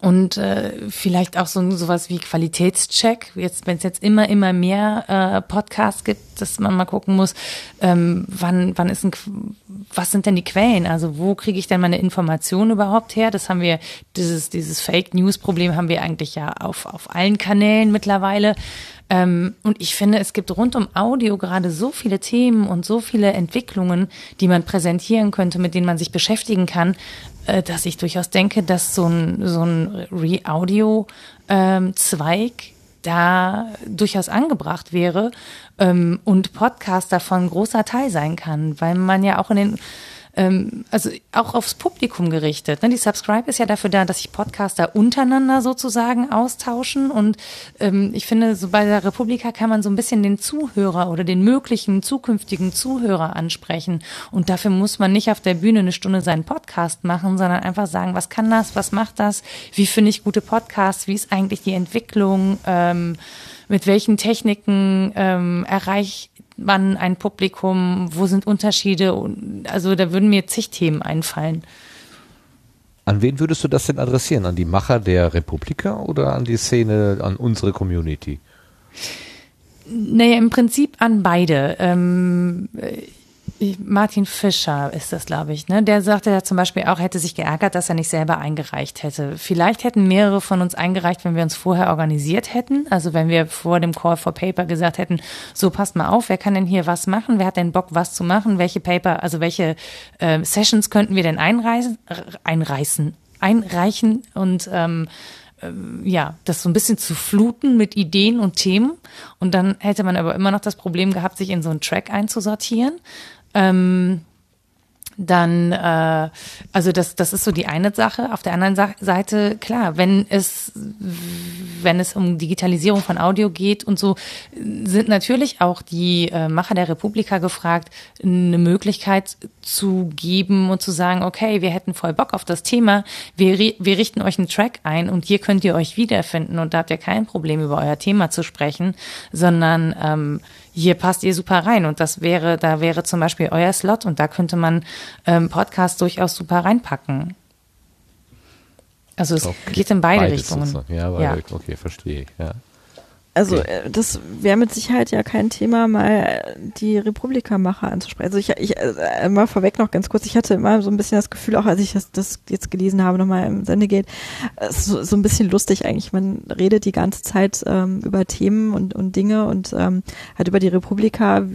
und äh, vielleicht auch so sowas wie Qualitätscheck. Jetzt, wenn es jetzt immer immer mehr äh, Podcasts gibt, dass man mal gucken muss, ähm, wann wann ist ein was sind denn die Quellen? Also wo kriege ich denn meine Informationen überhaupt her? Das haben wir dieses dieses Fake News Problem haben wir eigentlich ja auf auf allen Kanälen mittlerweile. Ähm, und ich finde, es gibt rund um Audio gerade so viele Themen und so viele Entwicklungen, die man präsentieren könnte, mit denen man sich beschäftigen kann, dass ich durchaus denke, dass so ein, so ein Re-Audio-Zweig ähm, da durchaus angebracht wäre ähm, und Podcast davon ein großer Teil sein kann, weil man ja auch in den ähm, also auch aufs Publikum gerichtet. Ne? Die Subscribe ist ja dafür da, dass sich Podcaster untereinander sozusagen austauschen. Und ähm, ich finde, so bei der Republika kann man so ein bisschen den Zuhörer oder den möglichen zukünftigen Zuhörer ansprechen. Und dafür muss man nicht auf der Bühne eine Stunde seinen Podcast machen, sondern einfach sagen, was kann das, was macht das, wie finde ich gute Podcasts, wie ist eigentlich die Entwicklung, ähm, mit welchen Techniken ähm, erreicht man ein Publikum, wo sind Unterschiede? Also da würden mir zig Themen einfallen. An wen würdest du das denn adressieren? An die Macher der Republika oder an die Szene, an unsere Community? Naja, im Prinzip an beide. Ähm, Martin Fischer ist das, glaube ich, ne? Der sagte ja zum Beispiel auch, hätte sich geärgert, dass er nicht selber eingereicht hätte. Vielleicht hätten mehrere von uns eingereicht, wenn wir uns vorher organisiert hätten. Also wenn wir vor dem Call for Paper gesagt hätten, so passt mal auf, wer kann denn hier was machen? Wer hat denn Bock, was zu machen? Welche Paper, also welche äh, Sessions könnten wir denn einreißen, einreißen, einreichen und ähm, ähm, ja, das so ein bisschen zu fluten mit Ideen und Themen. Und dann hätte man aber immer noch das Problem gehabt, sich in so einen Track einzusortieren. Ähm, dann, äh, also das, das ist so die eine Sache. Auf der anderen Seite, klar, wenn es, wenn es um Digitalisierung von Audio geht und so, sind natürlich auch die äh, Macher der Republika gefragt, eine Möglichkeit zu geben und zu sagen, okay, wir hätten voll Bock auf das Thema, wir, wir richten euch einen Track ein und hier könnt ihr euch wiederfinden und da habt ihr kein Problem, über euer Thema zu sprechen, sondern ähm, hier passt ihr super rein. Und das wäre, da wäre zum Beispiel euer Slot und da könnte man ähm, Podcasts durchaus super reinpacken. Also es okay. geht in beide Beides Richtungen. Ja, ja, okay, verstehe ich. Ja. Also. Äh, das wäre mit Sicherheit ja kein Thema, mal die Republika-Macher anzusprechen. Also ich, ich äh, mal vorweg noch ganz kurz, ich hatte immer so ein bisschen das Gefühl, auch als ich das, das jetzt gelesen habe, nochmal im Sendegate, so, so ein bisschen lustig eigentlich. Man redet die ganze Zeit ähm, über Themen und, und Dinge und ähm, halt über die Republika,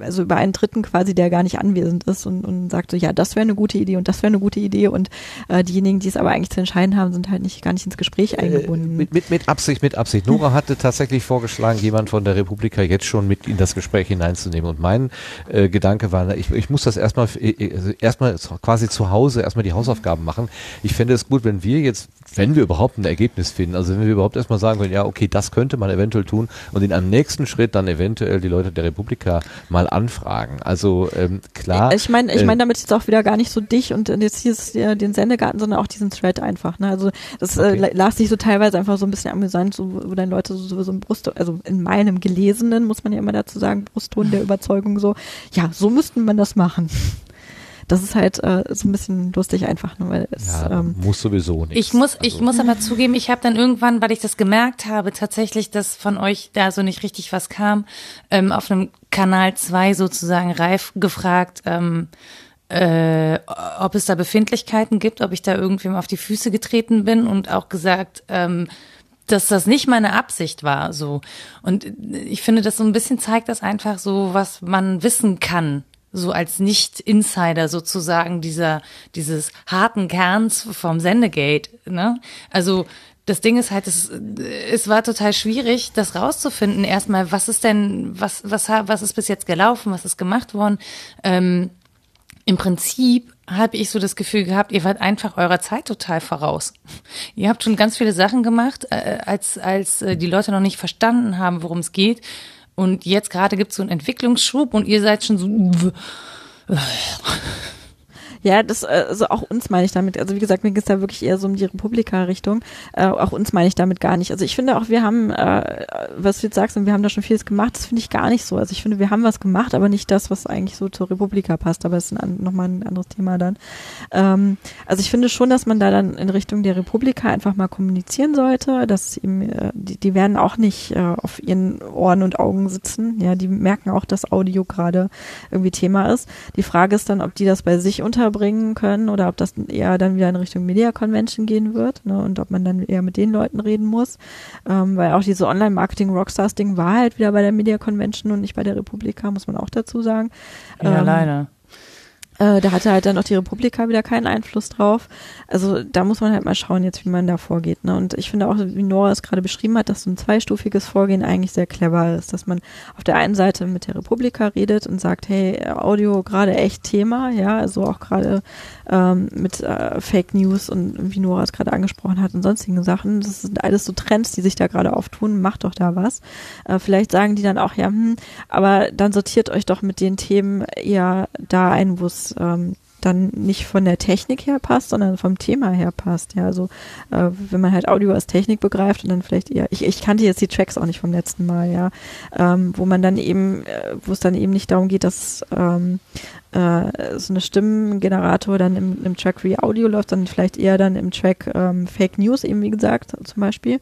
also über einen Dritten quasi, der gar nicht anwesend ist und, und sagt so, ja, das wäre eine gute Idee und das wäre eine gute Idee und äh, diejenigen, die es aber eigentlich zu entscheiden haben, sind halt nicht gar nicht ins Gespräch äh, eingebunden. Äh, mit, mit, mit Absicht, mit Absicht. Nora hatte tatsächlich vorgeschlagen, jemand von der Republika jetzt schon mit in das Gespräch hineinzunehmen. Und mein äh, Gedanke war, ich, ich muss das erstmal, äh, also erstmal quasi zu Hause erstmal die Hausaufgaben machen. Ich fände es gut, wenn wir jetzt, wenn wir überhaupt ein Ergebnis finden, also wenn wir überhaupt erstmal sagen können, ja, okay, das könnte man eventuell tun und in einem nächsten Schritt dann eventuell die Leute der Republika mal anfragen. Also ähm, klar. Ich meine, ich meine äh, damit jetzt auch wieder gar nicht so dich und jetzt hier ist ja den Sendegarten, sondern auch diesen Thread einfach. Ne? Also das äh, okay. äh, las sich so teilweise einfach so ein bisschen amüsant, so, wo dann Leute so, so ein Brust, also in meinem Gelesenen, muss man ja immer dazu sagen, Brustton der Überzeugung so, ja, so müsste man das machen. Das ist halt äh, so ein bisschen lustig einfach, ne, weil es ja, ähm, muss sowieso nicht. Ich muss, also. ich muss aber zugeben, ich habe dann irgendwann, weil ich das gemerkt habe, tatsächlich, dass von euch da so nicht richtig was kam, ähm, auf einem Kanal 2 sozusagen reif gefragt, ähm, äh, ob es da Befindlichkeiten gibt, ob ich da irgendwem auf die Füße getreten bin und auch gesagt, ähm, dass das nicht meine Absicht war, so. Und ich finde, das so ein bisschen zeigt das einfach so, was man wissen kann, so als Nicht-Insider sozusagen dieser, dieses harten Kerns vom Sendegate, ne? Also, das Ding ist halt, es, es war total schwierig, das rauszufinden. Erstmal, was ist denn, was, was, was ist bis jetzt gelaufen, was ist gemacht worden? Ähm, Im Prinzip habe ich so das Gefühl gehabt, ihr wart einfach eurer Zeit total voraus. Ihr habt schon ganz viele Sachen gemacht, äh, als, als äh, die Leute noch nicht verstanden haben, worum es geht. Und jetzt gerade gibt es so einen Entwicklungsschub und ihr seid schon so. Ja, das, also auch uns meine ich damit. Also wie gesagt, mir geht es da wirklich eher so um die Republika-Richtung. Äh, auch uns meine ich damit gar nicht. Also ich finde auch, wir haben, äh, was du jetzt sagst, und wir haben da schon vieles gemacht, das finde ich gar nicht so. Also ich finde, wir haben was gemacht, aber nicht das, was eigentlich so zur Republika passt. Aber das ist nochmal ein anderes Thema dann. Ähm, also ich finde schon, dass man da dann in Richtung der Republika einfach mal kommunizieren sollte, dass eben, äh, die, die werden auch nicht äh, auf ihren Ohren und Augen sitzen. Ja, die merken auch, dass Audio gerade irgendwie Thema ist. Die Frage ist dann, ob die das bei sich unter unterbringen können oder ob das eher dann wieder in Richtung Media Convention gehen wird ne, und ob man dann eher mit den Leuten reden muss, ähm, weil auch diese Online-Marketing-Rockstars-Ding war halt wieder bei der Media Convention und nicht bei der Republika, muss man auch dazu sagen. Ja, ähm, leider. Äh, da hatte halt dann auch die Republika wieder keinen Einfluss drauf. Also da muss man halt mal schauen jetzt, wie man da vorgeht. Ne? Und ich finde auch, wie Nora es gerade beschrieben hat, dass so ein zweistufiges Vorgehen eigentlich sehr clever ist. Dass man auf der einen Seite mit der Republika redet und sagt, hey, Audio gerade echt Thema, ja, also auch gerade ähm, mit äh, Fake News und wie Nora es gerade angesprochen hat und sonstigen Sachen. Das sind alles so Trends, die sich da gerade auftun. Macht doch da was. Äh, vielleicht sagen die dann auch, ja, hm, aber dann sortiert euch doch mit den Themen eher da ein, wo es ähm, dann nicht von der Technik her passt, sondern vom Thema her passt. Ja, also äh, wenn man halt Audio als Technik begreift und dann vielleicht eher, ich, ich kannte jetzt die Tracks auch nicht vom letzten Mal, ja, ähm, wo man dann eben, äh, wo es dann eben nicht darum geht, dass ähm, äh, so eine Stimmengenerator dann im, im Track wie Audio läuft, sondern vielleicht eher dann im Track ähm, Fake News eben, wie gesagt, zum Beispiel,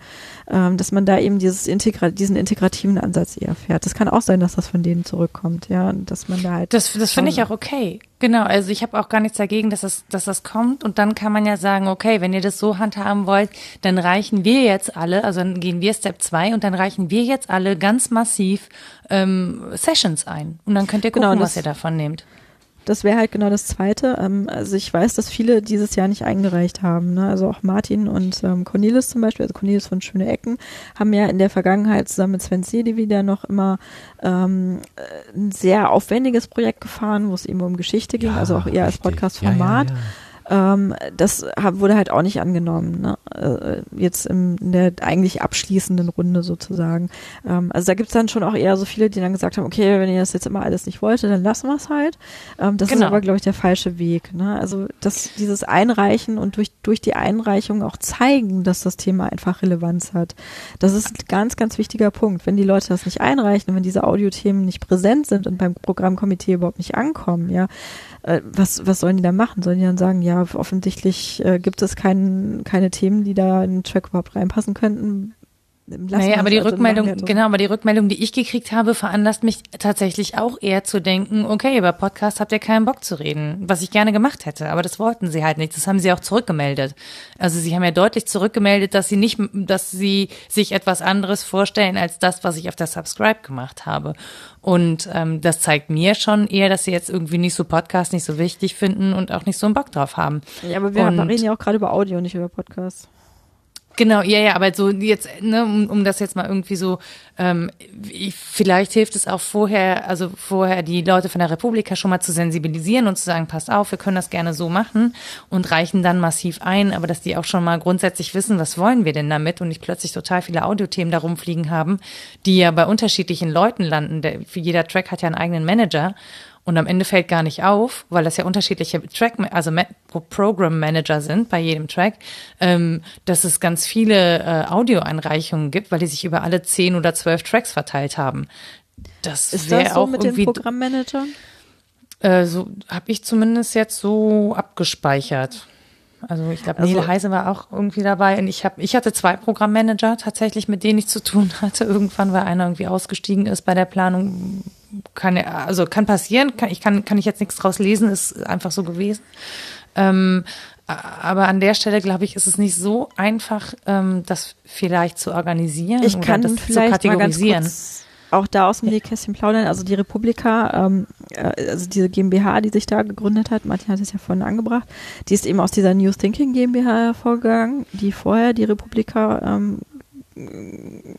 ähm, dass man da eben dieses Integra diesen integrativen Ansatz eher fährt. Das kann auch sein, dass das von denen zurückkommt, ja, dass man da halt. Das, das finde ich auch okay. Genau, also ich habe auch gar nichts dagegen, dass das, dass das kommt und dann kann man ja sagen, okay, wenn ihr das so handhaben wollt, dann reichen wir jetzt alle, also dann gehen wir Step 2 und dann reichen wir jetzt alle ganz massiv ähm, Sessions ein und dann könnt ihr gucken, Genau, was das- ihr davon nehmt. Das wäre halt genau das Zweite. Ähm, also ich weiß, dass viele dieses Jahr nicht eingereicht haben. Ne? Also auch Martin und ähm, Cornelis zum Beispiel, also Cornelis von Schöne Ecken, haben ja in der Vergangenheit zusammen mit Sven Sedewi da noch immer ähm, äh, ein sehr aufwendiges Projekt gefahren, wo es eben um Geschichte ging, also auch eher als richtig. Podcast-Format. Ja, ja, ja. Ähm, das wurde halt auch nicht angenommen, ne? äh, jetzt im, in der eigentlich abschließenden Runde sozusagen. Ähm, also da gibt's dann schon auch eher so viele, die dann gesagt haben, okay, wenn ihr das jetzt immer alles nicht wolltet, dann lassen wir es halt. Ähm, das ist Genau. aber, glaube ich, der falsche Weg. Ne? Also dass dieses Einreichen und durch, durch die Einreichung auch zeigen, dass das Thema einfach Relevanz hat. Das ist ein ganz, ganz wichtiger Punkt. Wenn die Leute das nicht einreichen, wenn diese Audiothemen nicht präsent sind und beim Programmkomitee überhaupt nicht ankommen, ja, äh, was, was sollen die da machen? Sollen die dann sagen, ja, offensichtlich äh, gibt es kein, keine Themen, die da in den Track überhaupt reinpassen könnten? Naja, aber die also, Rückmeldung, genau, aber die Rückmeldung, die ich gekriegt habe, veranlasst mich tatsächlich auch eher zu denken, okay, über Podcast habt ihr keinen Bock zu reden, was ich gerne gemacht hätte, aber das wollten sie halt nicht. Das haben sie auch zurückgemeldet. Also sie haben ja deutlich zurückgemeldet, dass sie nicht, dass sie sich etwas anderes vorstellen als das, was ich auf der Subscribe gemacht habe. Und ähm, das zeigt mir schon eher, dass sie jetzt irgendwie nicht so Podcast nicht so wichtig finden und auch nicht so einen Bock drauf haben. Ja, aber wir Und- reden ja auch gerade über Audio, nicht über Podcast. Genau, ja, ja, aber so jetzt, ne, um, um das jetzt mal irgendwie so, ähm, ich, vielleicht hilft es auch vorher, also vorher die Leute von der Republika schon mal zu sensibilisieren und zu sagen, passt auf, wir können das gerne so machen und reichen dann massiv ein, aber dass die auch schon mal grundsätzlich wissen, was wollen wir denn damit und nicht plötzlich total viele Audiothemen da rumfliegen haben, die ja bei unterschiedlichen Leuten landen. Der, jeder Track hat ja einen eigenen Manager und am Ende fällt gar nicht auf, weil das ja unterschiedliche Track, also Program Manager sind bei jedem Track, ähm, dass es ganz viele äh, Audioeinreichungen gibt, weil die sich über alle zehn oder zwölf Tracks verteilt haben. Das Ist das so auch mit den Programmmanagern? äh, so habe ich zumindest jetzt so abgespeichert. Also ich glaube, Also- Nele Heise war auch irgendwie dabei und ich habe, ich hatte zwei Programmmanager tatsächlich, mit denen ich zu tun hatte. Irgendwann, weil einer irgendwie ausgestiegen ist bei der Planung. Kann also kann passieren, kann, ich kann, kann ich jetzt nichts draus lesen, ist einfach so gewesen. Ähm, aber an der Stelle, glaube ich, ist es nicht so einfach, ähm, das vielleicht zu organisieren Ich kann das zu vielleicht mal ganz kategorisieren. kurz auch da aus dem Nähkästchen plaudern. Also die Republika, ähm, äh, also diese GmbH, die sich da gegründet hat, Martin hat es ja vorhin angebracht, die ist eben aus dieser New Thinking GmbH hervorgegangen, die vorher die Republika ähm,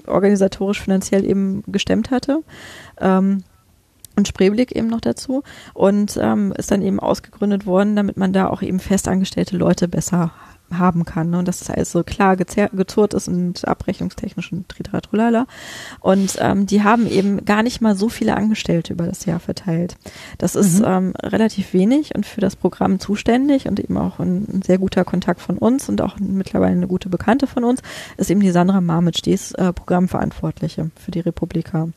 organisatorisch finanziell eben gestemmt hatte. Ähm, und Spreeblick eben noch dazu und ähm, ist dann eben ausgegründet worden, damit man da auch eben festangestellte Leute besser haben kann. Ne? Und dass das alles so klar gezurrt ist und abrechnungstechnisch und tritratrulala. Und ähm, die haben eben gar nicht mal so viele Angestellte über das Jahr verteilt. Das ist ähm, relativ wenig und für das Programm zuständig und eben auch ein, ein sehr guter Kontakt von uns und auch mittlerweile eine gute Bekannte von uns, ist eben die Sandra Marmitsch, die ist äh, Programmverantwortliche für die Republika.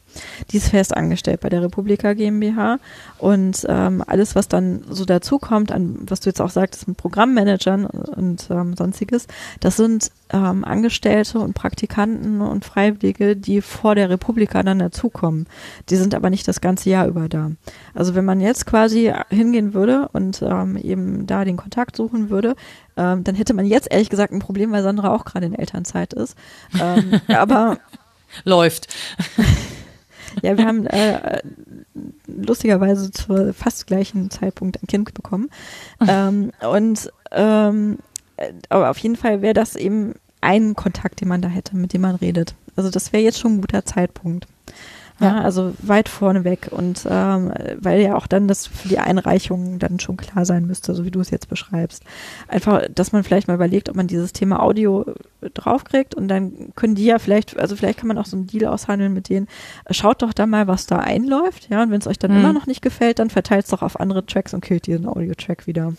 Die ist fest angestellt bei der Republika GmbH und ähm, alles, was dann so dazukommt, an was du jetzt auch sagtest mit Programmmanagern und ähm, sonstiges, das sind ähm, Angestellte und Praktikanten und Freiwillige, die vor der Republika dann dazukommen. Die sind aber nicht das ganze Jahr über da. Also wenn man jetzt quasi hingehen würde und ähm, eben da den Kontakt suchen würde, ähm, dann hätte man jetzt ehrlich gesagt ein Problem, weil Sandra auch gerade in Elternzeit ist. Ähm, aber Läuft. Ja, wir haben äh, lustigerweise zu fast gleichen Zeitpunkt ein Kind bekommen. ähm, und ähm, äh, aber auf jeden Fall wäre das eben ein Kontakt, den man da hätte, mit dem man redet. Also das wäre jetzt schon ein guter Zeitpunkt. Ja, also weit vorne weg und ähm, weil ja auch dann das für die Einreichung dann schon klar sein müsste, so wie du es jetzt beschreibst. Einfach, dass man vielleicht mal überlegt, ob man dieses Thema Audio draufkriegt und dann können die ja vielleicht, also vielleicht kann man auch so einen Deal aushandeln mit denen, schaut doch da mal, was da einläuft, ja, und wenn es euch dann Mhm. immer noch nicht gefällt, dann verteilt es doch auf andere Tracks und killt diesen Audio-Track wieder.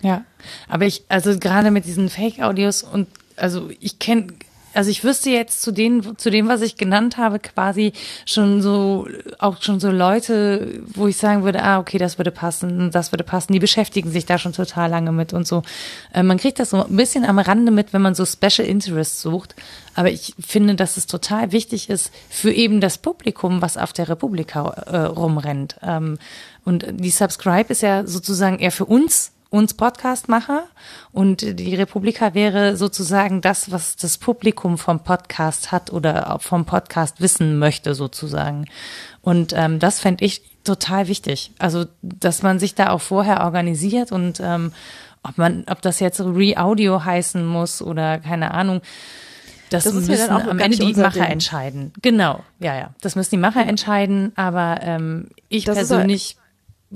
Ja, aber ich, also gerade mit diesen Fake-Audios und also ich kenne, also ich wüsste jetzt zu denen, zu dem, was ich genannt habe, quasi schon so, auch schon so Leute, wo ich sagen würde, ah, okay, das würde passen, das würde passen, die beschäftigen sich da schon total lange mit und so. Äh, man kriegt das so ein bisschen am Rande mit, wenn man so Special Interests sucht. Aber ich finde, dass es total wichtig ist für eben das Publikum, was auf der Republika äh, rumrennt. Ähm, und die Subscribe ist ja sozusagen eher für uns uns Podcastmacher und die Republika wäre sozusagen das, was das Publikum vom Podcast hat oder vom Podcast wissen möchte sozusagen. Und ähm, das fände ich total wichtig. Also, dass man sich da auch vorher organisiert und ähm, ob man, ob das jetzt Re-Audio heißen muss oder keine Ahnung. Das, Das müssen dann auch am Ende die Macher Ding. entscheiden. Genau, ja, ja. Das müssen die Macher entscheiden, aber ähm, ich Das persönlich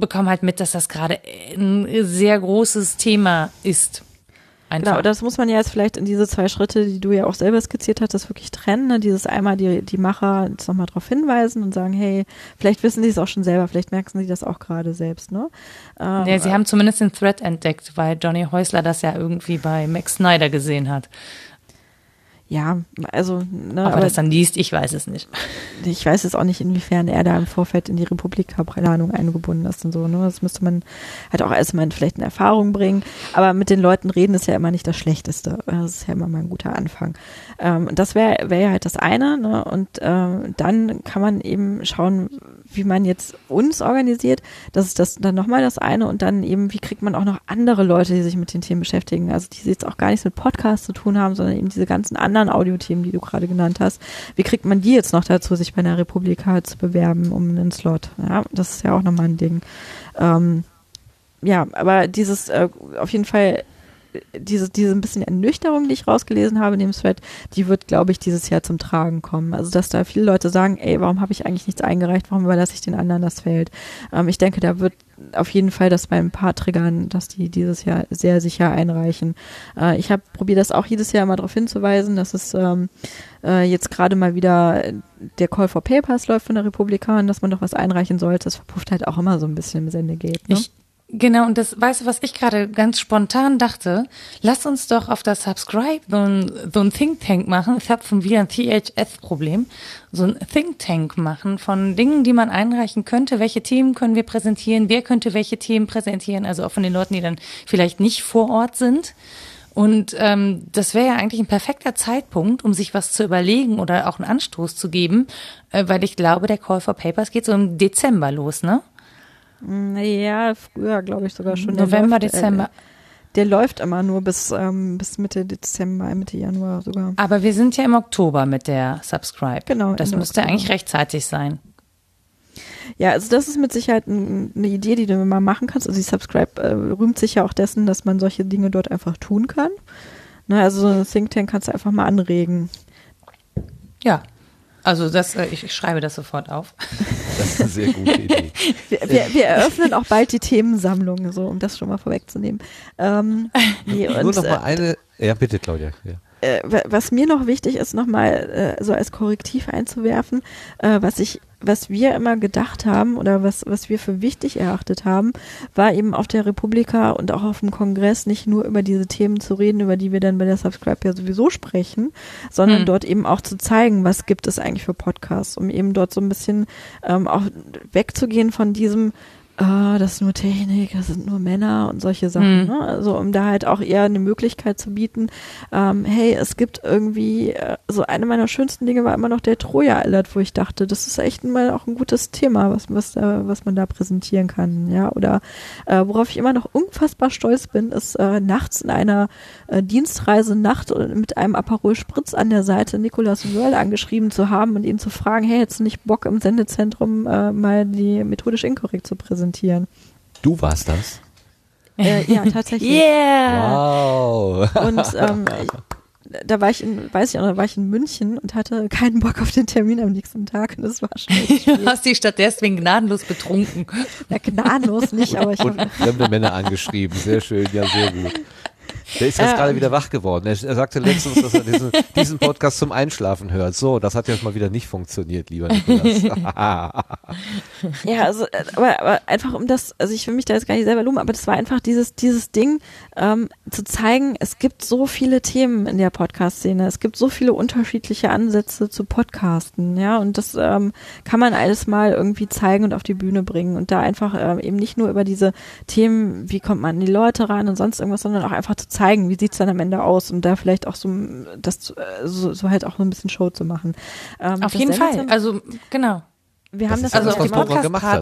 bekomme halt mit, dass das gerade ein sehr großes Thema ist. Einfach. Genau, das muss man ja jetzt vielleicht in diese zwei Schritte, die du ja auch selber skizziert hattest, wirklich trennen. Ne? Dieses einmal die, die Macher jetzt nochmal darauf hinweisen und sagen, hey, vielleicht wissen sie es auch schon selber, vielleicht merken sie das auch gerade selbst. Ne? Ähm, ja, sie haben zumindest den Thread entdeckt, weil Johnny Häusler das ja irgendwie bei Max Snyder gesehen hat. Ja, also, ne, Ob er aber das dann liest, ich weiß es nicht. ich weiß jetzt auch nicht, inwiefern er da im Vorfeld in die Republika-Planung eingebunden ist und so. Ne? Das müsste man halt auch erstmal in vielleicht in Erfahrung bringen. Aber mit den Leuten reden ist ja immer nicht das Schlechteste. Das ist ja immer mal ein guter Anfang. Ähm, und das wäre wär ja halt das eine. Ne? Und ähm, dann kann man eben schauen, wie man jetzt uns organisiert. Das ist das dann nochmal das eine. Und dann eben, wie kriegt man auch noch andere Leute, die sich mit den Themen beschäftigen. Also die jetzt auch gar nichts mit Podcasts zu tun haben, sondern eben diese ganzen anderen Audiothemen, die du gerade genannt hast. Wie kriegt man die jetzt noch dazu, sich bei der Republika zu bewerben um einen Slot? Ja, das ist ja auch nochmal ein Ding. Ähm, ja, aber dieses äh, auf jeden Fall diese, diese ein bisschen Ernüchterung, die ich rausgelesen habe in dem Thread, die wird, glaube ich, dieses Jahr zum Tragen kommen. Also, dass da viele Leute sagen, ey, warum habe ich eigentlich nichts eingereicht, warum überlasse ich den anderen das Feld? Ähm, ich denke, da wird auf jeden Fall das bei ein paar Triggern, dass die dieses Jahr sehr sicher einreichen. Äh, ich habe probiert, das auch jedes Jahr mal darauf hinzuweisen, dass es ähm, äh, jetzt gerade mal wieder der Call for Papers läuft von der Republikaner, dass man doch was einreichen sollte. Das verpufft halt auch immer so ein bisschen im Sendegate. Ne? Ich, genau, und das, weißt du, was ich gerade ganz spontan dachte? Lass uns doch auf das Subscribe so ein, so ein Think Tank machen. Ich habe schon wieder ein THS-Problem. So ein Think Tank machen von Dingen, die man einreichen könnte. Welche Themen können wir präsentieren? Wer könnte welche Themen präsentieren? Also auch von den Leuten, die dann vielleicht nicht vor Ort sind. Und ähm, das wäre ja eigentlich ein perfekter Zeitpunkt, um sich was zu überlegen oder auch einen Anstoß zu geben, äh, weil ich glaube, der Call for Papers geht so im Dezember los, ne? Ja, früher glaube ich sogar schon. November, läuft, Dezember. Äh, der läuft immer nur bis, ähm, bis Mitte Dezember, Mitte Januar sogar. Aber wir sind ja im Oktober mit der Subscribe. Genau, Das müsste Oktober. eigentlich rechtzeitig sein. Ja, also das ist mit Sicherheit ein, eine Idee, die du mal machen kannst. Also die Subscribe äh, rühmt sich ja auch dessen, dass man solche Dinge dort einfach tun kann. Ne, also so ein Think Tank kannst du einfach mal anregen. Ja. Also das, äh, ich, ich schreibe das sofort auf. Das ist eine sehr gute Idee. Wir, wir, wir eröffnen auch bald die Themensammlung, so um das schon mal vorwegzunehmen. Ähm, nee, Nur und, noch mal äh, eine. Ja, bitte, Claudia. Ja. äh, wa- was mir noch wichtig ist, nochmal äh, so als Korrektiv einzuwerfen, äh, was ich, was wir immer gedacht haben oder was, was wir für wichtig erachtet haben, war eben auf der Republika und auch auf dem Kongress nicht nur über diese Themen zu reden, über die wir dann bei der Subscribe ja sowieso sprechen, sondern Hm. dort eben auch zu zeigen, was gibt es eigentlich für Podcasts, um eben dort so ein bisschen ähm, auch wegzugehen von diesem ah, das ist nur Technik, das sind nur Männer und solche Sachen. Mhm. Ne? Also um da halt auch eher eine Möglichkeit zu bieten, ähm, hey, es gibt irgendwie, äh, so eine meiner schönsten Dinge war immer noch der Troja-Alert, wo ich dachte, das ist echt mal auch ein gutes Thema, was, was, da, was man da präsentieren kann. Ja, oder äh, worauf ich immer noch unfassbar stolz bin, ist äh, nachts in einer äh, Dienstreise Nacht mit einem Aperol Spritz an der Seite Nicolas Wörl angeschrieben zu haben und ihn zu fragen, hey, hättest du nicht Bock im Sendezentrum äh, mal die methodisch inkorrekt zu präsentieren? Du warst das. Äh, ja, tatsächlich. Yeah! Wow. Und ähm, ich, da war ich in, weiß ich auch, da war ich in München und hatte keinen Bock auf den Termin am nächsten Tag und das war schon Du hast die statt deswegen gnadenlos betrunken. Na, gnadenlos nicht, aber ich Und hab, fremde Männer angeschrieben. Sehr schön, ja, sehr gut. Der ist jetzt Äh, gerade wieder wach geworden. Er, er sagte letztens, dass er diesen, diesen Podcast zum Einschlafen hört. So, das hat jetzt mal wieder nicht funktioniert, lieber Nikolas. ja, also, äh, aber, aber einfach um das, also ich will mich da jetzt gar nicht selber loben, aber das war einfach dieses, dieses Ding, ähm, zu zeigen, es gibt so viele Themen in der Podcast-Szene, es gibt so viele unterschiedliche Ansätze zu Podcasten, ja, und das ähm, kann man alles mal irgendwie zeigen und auf die Bühne bringen und da einfach ähm, eben nicht nur über diese Themen, wie kommt man an die Leute ran und sonst irgendwas, sondern auch einfach zu zeigen, wie sieht's dann am Ende aus und da vielleicht auch so, das, äh, so, so halt auch so ein bisschen Show zu machen. Ähm, Auf jeden Fall. Also, genau. wir Das haben das Also auch die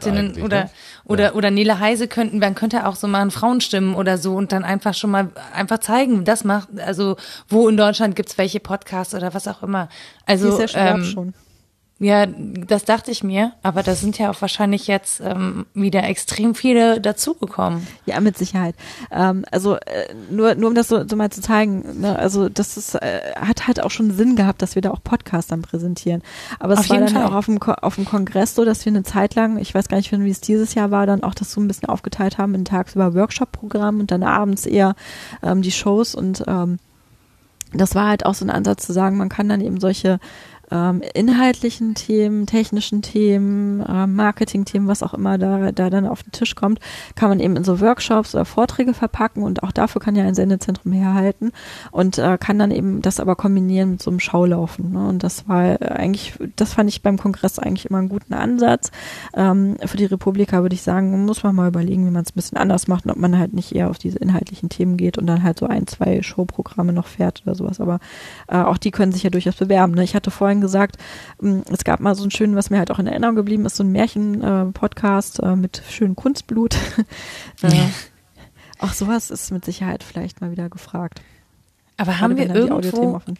eigentlich, oder, ne? oder, Ja. oder Nele Heise könnten, man könnte auch so mal einen Frauenstimmen oder so und dann einfach schon mal einfach zeigen, das macht, also wo in Deutschland gibt's welche Podcasts oder was auch immer. die Also, ist ja schon, ähm, schon. Ja, das dachte ich mir, aber da sind ja auch wahrscheinlich jetzt ähm, wieder extrem viele dazugekommen. Ja, mit Sicherheit. Ähm, also äh, nur, nur um das so, so mal zu zeigen, ne, also das ist, äh, hat halt auch schon Sinn gehabt, dass wir da auch Podcasts dann präsentieren. Aber es Auf war dann Fall. auch auf dem, Ko- auf dem Kongress so, dass wir eine Zeit lang, ich weiß gar nicht, wie es dieses Jahr war, dann auch das so ein bisschen aufgeteilt haben in tagsüber Workshop-Programm und dann abends eher ähm, die Shows und ähm, das war halt auch so ein Ansatz zu sagen, man kann dann eben solche ähm, inhaltlichen Themen, technischen Themen, ähm, Marketing-Themen, was auch immer da, da dann auf den Tisch kommt, kann man eben in so Workshops oder Vorträge verpacken und auch dafür kann ja ein Sendezentrum herhalten und äh, kann dann eben das aber kombinieren mit so einem Schaulaufen. Ne? Und das war eigentlich, das fand ich beim Kongress eigentlich immer einen guten Ansatz. Ähm, für die Republika würde ich sagen, muss man mal überlegen, wie man es ein bisschen anders macht und ob man halt nicht eher auf diese inhaltlichen Themen geht und dann halt so ein, zwei Showprogramme noch fährt oder sowas. Aber äh, auch die können sich ja durchaus bewerben. Ne? Ich hatte vorhin gesagt, mh, es gab mal so einen schönen, was mir halt auch in Erinnerung geblieben ist, so ein Märchen-Podcast äh, mit schönem Kunstblut. äh, auch sowas ist mit Sicherheit vielleicht mal wieder gefragt. Aber haben wir dann irgendwo, offen-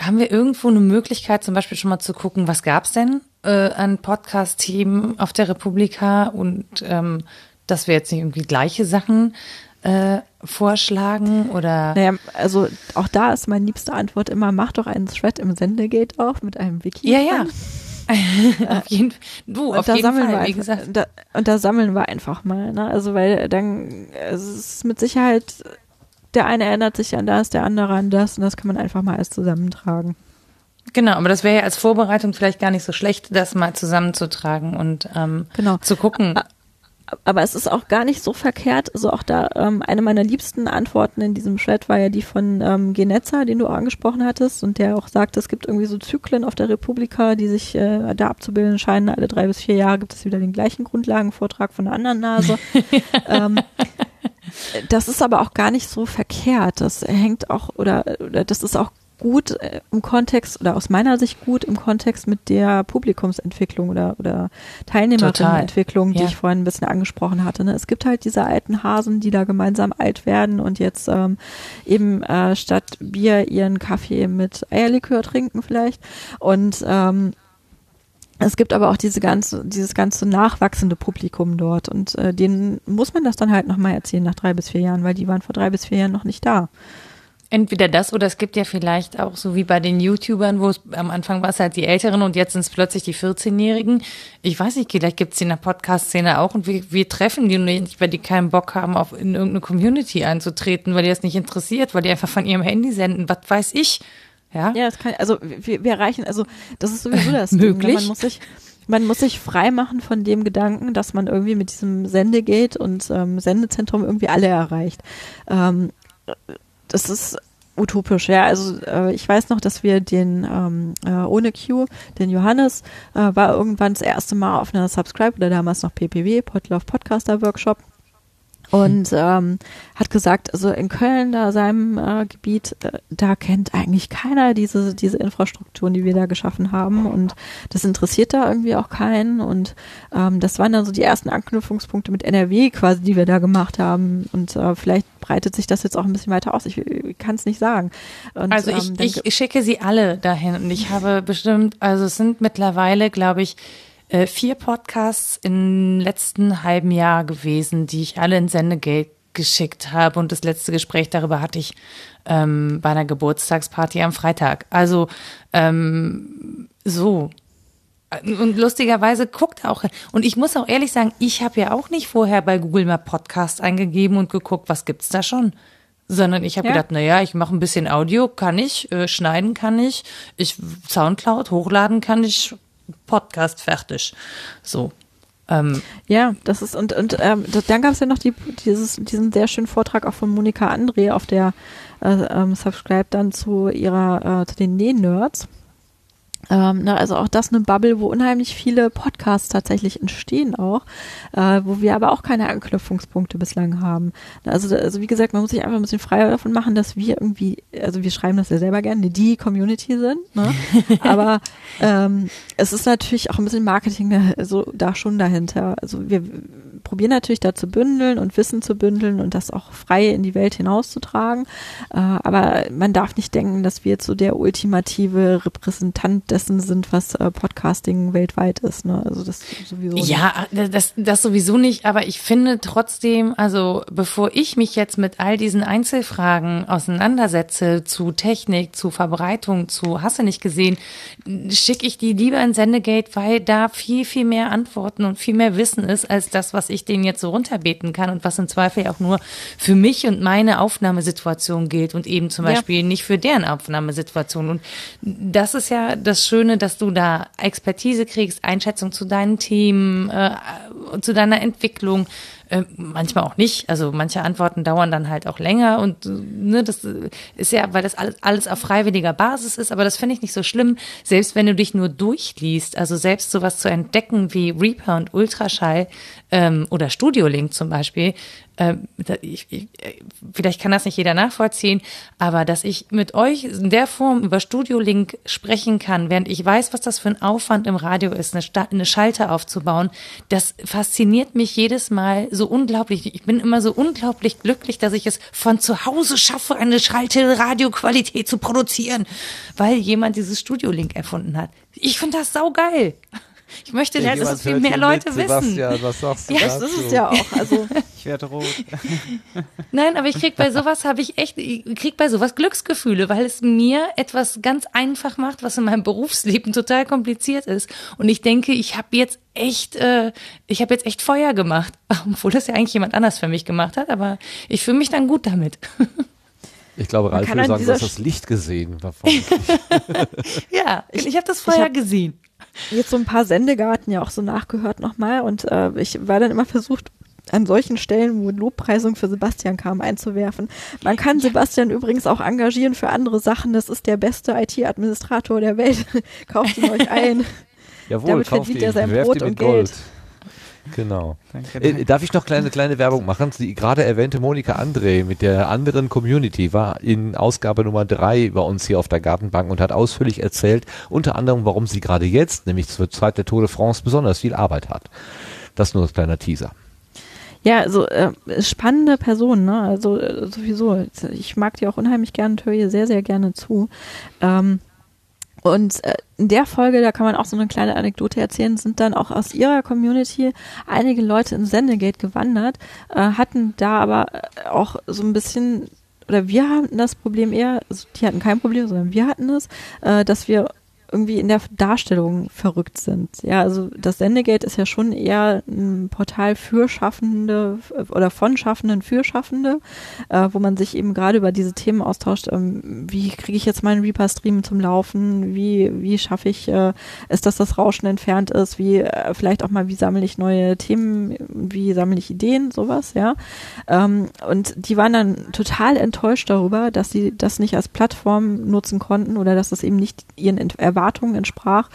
haben wir irgendwo eine Möglichkeit, zum Beispiel schon mal zu gucken, was gab's denn äh, an Podcast-Themen auf der Republika und ähm, dass wir jetzt nicht irgendwie gleiche Sachen äh, vorschlagen oder Naja, also auch da ist meine liebste Antwort immer, mach doch einen Thread im Sendegate auf mit einem Wiki. ja ja auf jeden du Und auf da jeden sammeln Fall wir wie einfach, gesagt da, und da sammeln wir einfach mal, ne? Also weil dann es ist mit Sicherheit der eine erinnert sich an das, der andere an das und das kann man einfach mal alles zusammentragen. genau aber das wäre ja als Vorbereitung vielleicht gar nicht so schlecht das mal zusammenzutragen und ähm, Genau. zu gucken Aber es ist auch gar nicht so verkehrt. Also auch da, ähm, eine meiner liebsten Antworten in diesem Chat war ja die von ähm, Genetza, den du auch angesprochen hattest und der auch sagt, es gibt irgendwie so Zyklen auf der Republika, die sich äh, da abzubilden scheinen. Alle drei bis vier Jahre gibt es wieder den gleichen Grundlagenvortrag von einer anderen Nase. ähm, das ist aber auch gar nicht so verkehrt. Das hängt auch oder, oder das ist auch gut äh, im Kontext oder aus meiner Sicht gut im Kontext mit der Publikumsentwicklung oder, oder Teilnehmerinnenentwicklung, die Ja. ich vorhin ein bisschen angesprochen hatte. Ne? Es gibt halt diese alten Hasen, die da gemeinsam alt werden und jetzt ähm, eben äh, statt Bier ihren Kaffee mit Eierlikör trinken vielleicht. Und ähm, es gibt aber auch diese ganze, dieses ganze nachwachsende Publikum dort und äh, denen muss man das dann halt nochmal erzählen nach drei bis vier Jahren, weil die waren vor drei bis vier Jahren noch nicht da. Entweder das oder es gibt ja vielleicht auch so wie bei den YouTubern, wo es am Anfang war es halt die Älteren und jetzt sind es plötzlich die 14-Jährigen. Ich weiß nicht, vielleicht gibt es die in der Podcast-Szene auch und wir, wir treffen die nicht, weil die keinen Bock haben, auf in irgendeine Community einzutreten, weil die das nicht interessiert, weil die einfach von ihrem Handy senden, was weiß ich. Ja, Ja, das kann, also wir, wir erreichen, also das ist sowieso das Ding, ne? Möglich. Man muss sich, man muss sich frei machen von dem Gedanken, dass man irgendwie mit diesem Sendegate und ähm, Sendezentrum irgendwie alle erreicht. Ähm, das ist utopisch, ja. Also äh, ich weiß noch, dass wir den ähm, äh, ohne Q, den Johannes, äh, war irgendwann das erste Mal auf einer Subscribe oder damals noch PPW, Podlove Podcaster Workshop und ähm, hat gesagt, also in Köln, da seinem äh, Gebiet, äh, da kennt eigentlich keiner diese diese Infrastrukturen, die wir da geschaffen haben und das interessiert da irgendwie auch keinen und ähm, das waren dann so die ersten Anknüpfungspunkte mit NRW quasi, die wir da gemacht haben und äh, vielleicht breitet sich das jetzt auch ein bisschen weiter aus. Ich, ich kann es nicht sagen. Und, also ich, ähm, ich, ich schicke sie alle dahin und ich habe bestimmt, also es sind mittlerweile, glaube ich, äh, vier Podcasts im letzten halben Jahr gewesen, die ich alle in Sendegate geschickt habe. Und das letzte Gespräch darüber hatte ich ähm, bei einer Geburtstagsparty am Freitag. Also ähm, so. Und lustigerweise guckt auch. Und ich muss auch ehrlich sagen, ich habe ja auch nicht vorher bei Google mal Podcast eingegeben und geguckt, was gibt's da schon sondern ich habe Ja. gedacht, na ja, ich mache ein bisschen Audio, kann ich, äh, schneiden kann ich, ich Soundcloud hochladen kann ich, Podcast fertig. So. Ähm, Ja, das ist und und ähm, dann gab es ja noch die, dieses, diesen sehr schönen Vortrag auch von Monika André auf der äh, ähm, Subscribe dann zu ihrer äh, zu den Näh-Nerds. Ähm, na, also auch das eine Bubble, wo unheimlich viele Podcasts tatsächlich entstehen auch, äh, wo wir aber auch keine Anknüpfungspunkte bislang haben. Also, also wie gesagt, man muss sich einfach ein bisschen freier davon machen, dass wir irgendwie, also wir schreiben das ja selber gerne, die Community sind, ne? aber ähm, es ist natürlich auch ein bisschen Marketing da, so, da schon dahinter. Also wir probieren natürlich da zu bündeln und Wissen zu bündeln und das auch frei in die Welt hinauszutragen. Äh, aber man darf nicht denken, dass wir jetzt so der ultimative Repräsentant dessen sind, was äh, Podcasting weltweit ist. Ne? Also das sowieso. nicht. ja, das, das sowieso nicht, aber ich finde trotzdem, also bevor ich mich jetzt mit all diesen Einzelfragen auseinandersetze zu Technik, zu Verbreitung, zu Hasse nicht gesehen, schicke ich die lieber in Sendegate, weil da viel, viel mehr Antworten und viel mehr Wissen ist, als das, was ich denen jetzt so runterbeten kann und was im Zweifel auch nur für mich und meine Aufnahmesituation gilt und eben zum Ja. Beispiel nicht für deren Aufnahmesituation. Und das ist ja das Schöne, dass du da Expertise kriegst, Einschätzung zu deinen Themen, äh, zu deiner Entwicklung. Äh, manchmal auch nicht. Also manche Antworten dauern dann halt auch länger und ne, das ist ja, weil das alles, alles auf freiwilliger Basis ist, aber das finde ich nicht so schlimm, selbst wenn du dich nur durchliest, also selbst sowas zu entdecken wie Reaper und Ultraschall ähm, oder Studiolink zum Beispiel, ich, ich, äh, vielleicht kann das nicht jeder nachvollziehen, aber dass ich mit euch in der Form über Studiolink sprechen kann, während ich weiß, was das für ein Aufwand im Radio ist, eine, eine Schalter aufzubauen, das fasziniert mich jedes Mal so unglaublich. Ich bin immer so unglaublich glücklich, dass ich es von zu Hause schaffe, eine Schalte Radioqualität zu produzieren, weil jemand dieses Studiolink erfunden hat. Ich finde das saugeil. Ich möchte, dass es viel mehr Leute wissen. was sagst Ja, das ist es ja auch. Also Ich werde rot. Nein, aber ich krieg bei sowas habe ich echt, ich krieg bei sowas Glücksgefühle, weil es mir etwas ganz einfach macht, was in meinem Berufsleben total kompliziert ist. Und ich denke, ich habe jetzt echt, äh, ich habe jetzt echt Feuer gemacht, obwohl das ja eigentlich jemand anders für mich gemacht hat. Aber ich fühle mich dann gut damit. Ich glaube, Ralf würde sagen, du hast das Licht gesehen. Ja, ich, habe das Feuer hab- gesehen. Jetzt so ein paar Sendegarten ja auch so nachgehört nochmal und äh, ich war dann immer versucht, an solchen Stellen, wo Lobpreisung für Sebastian kam, einzuwerfen. Man kann Sebastian übrigens auch engagieren für andere Sachen. Das ist der beste IT-Administrator der Welt. Kauft ihn euch ein. Jawohl, Damit kauft verdient ihn, er sein Brot und Geld. Genau. Danke, Äh, darf ich noch kleine kleine Werbung machen? Die gerade erwähnte Monika André mit der anderen Community war in Ausgabe Nummer drei bei uns hier auf der Gartenbank und hat ausführlich erzählt, unter anderem, warum sie gerade jetzt, nämlich zur Zeit der Tour de France, besonders viel Arbeit hat. Das nur als kleiner Teaser. Ja, also äh, spannende Person, ne? Also äh, sowieso. Ich mag die auch unheimlich gerne und höre ihr sehr, sehr gerne zu. Ähm, und äh, in der Folge, da kann man auch so eine kleine Anekdote erzählen, sind dann auch aus ihrer Community einige Leute in Sendegate gewandert, äh, hatten da aber äh, auch so ein bisschen, oder wir hatten das Problem eher, also die hatten kein Problem, sondern wir hatten es, dass wir irgendwie in der Darstellung verrückt sind. Ja, also das Sendegate ist ja schon eher ein Portal für Schaffende oder von Schaffenden für Schaffende, äh, wo man sich eben gerade über diese Themen austauscht. Ähm, wie kriege ich jetzt meinen Reaper-Stream zum Laufen? Wie, wie schaffe ich äh, es, dass das Rauschen entfernt ist? Wie äh, vielleicht auch mal, wie sammle ich neue Themen? Wie sammle ich Ideen? Sowas, ja. Ähm, und die waren dann total enttäuscht darüber, dass sie das nicht als Plattform nutzen konnten oder dass das eben nicht ihren Erwartungen Erwartungen entsprach,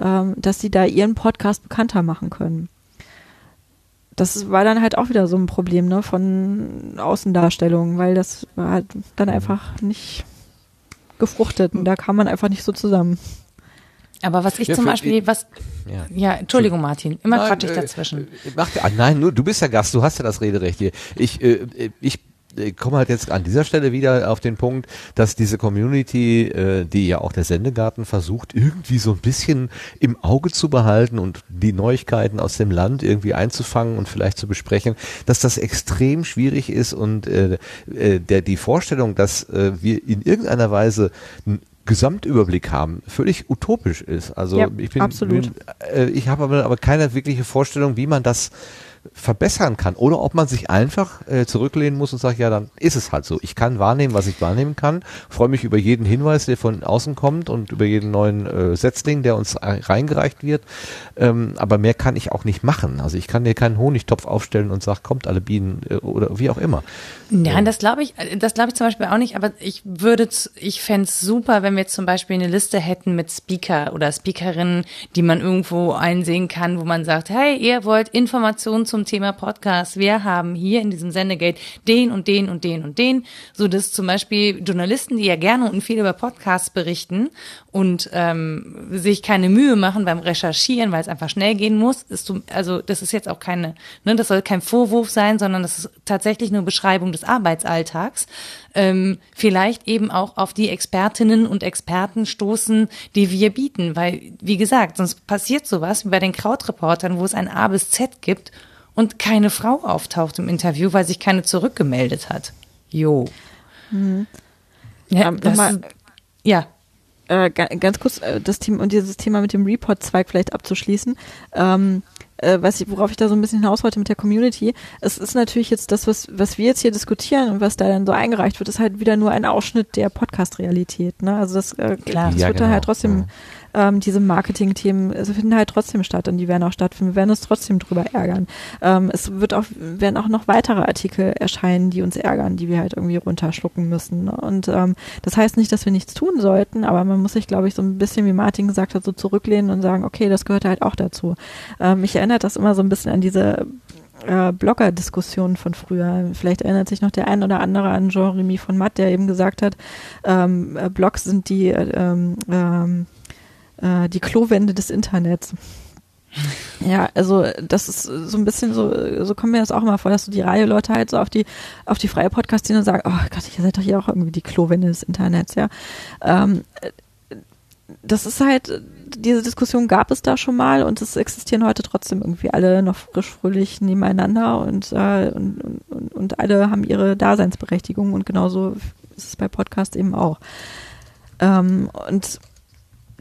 ähm, dass sie da ihren Podcast bekannter machen können. Das war dann halt auch wieder so ein Problem ne, von Außendarstellungen, weil das war halt dann mhm. einfach nicht gefruchtet und da kam man einfach nicht so zusammen. Aber was ich ja, zum Beispiel, was, ja, ja Entschuldigung Martin, immer quatsch ich äh, dazwischen. Äh, mach, ah, nein, nur, du bist ja Gast, du hast ja das Rederecht hier. Ich, äh, ich ich komme halt jetzt an dieser Stelle wieder auf den Punkt, dass diese Community, äh, die ja auch der Sendegarten versucht, irgendwie so ein bisschen im Auge zu behalten und die Neuigkeiten aus dem Land irgendwie einzufangen und vielleicht zu besprechen, dass das extrem schwierig ist und äh, äh, der die Vorstellung, dass äh, wir in irgendeiner Weise Gesamtüberblick haben, völlig utopisch ist. Also ja, ich bin, bin äh, ich habe aber, aber keine wirkliche Vorstellung, wie man das verbessern kann oder ob man sich einfach äh, zurücklehnen muss und sagt, ja, dann ist es halt so. Ich kann wahrnehmen, was ich wahrnehmen kann, freue mich über jeden Hinweis, der von außen kommt und über jeden neuen äh, Setzling, der uns reingereicht wird, ähm, aber mehr kann ich auch nicht machen. Also ich kann dir keinen Honigtopf aufstellen und sag, kommt alle Bienen äh, oder wie auch immer. Nein, das glaube ich, das glaube ich zum Beispiel auch nicht, aber ich würde, ich fände es super, wenn wir zum Beispiel eine Liste hätten mit Speaker oder Speakerinnen, die man irgendwo einsehen kann, wo man sagt, hey, ihr wollt Informationen zum Thema Podcast. Wir haben hier in diesem Sendegate den und den und den und den, so dass zum Beispiel Journalisten, die ja gerne und viel über Podcasts berichten und ähm, sich keine Mühe machen beim Recherchieren, weil es einfach schnell gehen muss, ist also das ist jetzt auch keine, ne, das soll kein Vorwurf sein, sondern das ist tatsächlich nur Beschreibung des Arbeitsalltags. Ähm, vielleicht eben auch auf die Expertinnen und Experten stoßen, die wir bieten, weil wie gesagt, sonst passiert sowas wie bei den Krautreportern, wo es ein A bis Z gibt und keine Frau auftaucht im Interview, weil sich keine zurückgemeldet hat. Jo. Mhm. Ja, ähm, das, mal, ja. Äh, ganz kurz äh, das Thema und dieses Thema mit dem Report-Zweig vielleicht abzuschließen. Ähm, äh, was ich, worauf ich da so ein bisschen hinaus wollte mit der Community. Es ist natürlich jetzt das, was, was wir jetzt hier diskutieren und was da dann so eingereicht wird, ist halt wieder nur ein Ausschnitt der Podcast-Realität. Ne? Also das, äh, Klar. das ja, wird genau. dann halt trotzdem ja ähm, diese Marketing-Themen also finden halt trotzdem statt und die werden auch stattfinden. Wir werden uns trotzdem drüber ärgern. Ähm, es wird auch, werden auch noch weitere Artikel erscheinen, die uns ärgern, die wir halt irgendwie runterschlucken müssen. Und ähm, das heißt nicht, dass wir nichts tun sollten, aber man muss sich, glaube ich, so ein bisschen, wie Martin gesagt hat, so zurücklehnen und sagen, okay, das gehört halt auch dazu. Ähm, mich erinnert das immer so ein bisschen an diese äh, Blogger-Diskussionen von früher. Vielleicht erinnert sich noch der ein oder andere an Jean-Remy von Matt, der eben gesagt hat, ähm, äh, Blogs sind die äh, ähm, ähm, äh, die Klowände des Internets. Ja, also das ist so ein bisschen so, so kommt mir das auch immer vor, dass so die Reihe Leute halt so auf die, auf die freie podcast und sagen, oh Gott, ihr seid doch hier auch irgendwie die Klowände des Internets, ja. Ähm, das ist halt, diese Diskussion gab es da schon mal und es existieren heute trotzdem irgendwie alle noch frisch, fröhlich nebeneinander und, äh, und, und, und alle haben ihre Daseinsberechtigung und genauso ist es bei Podcast eben auch. Ähm, und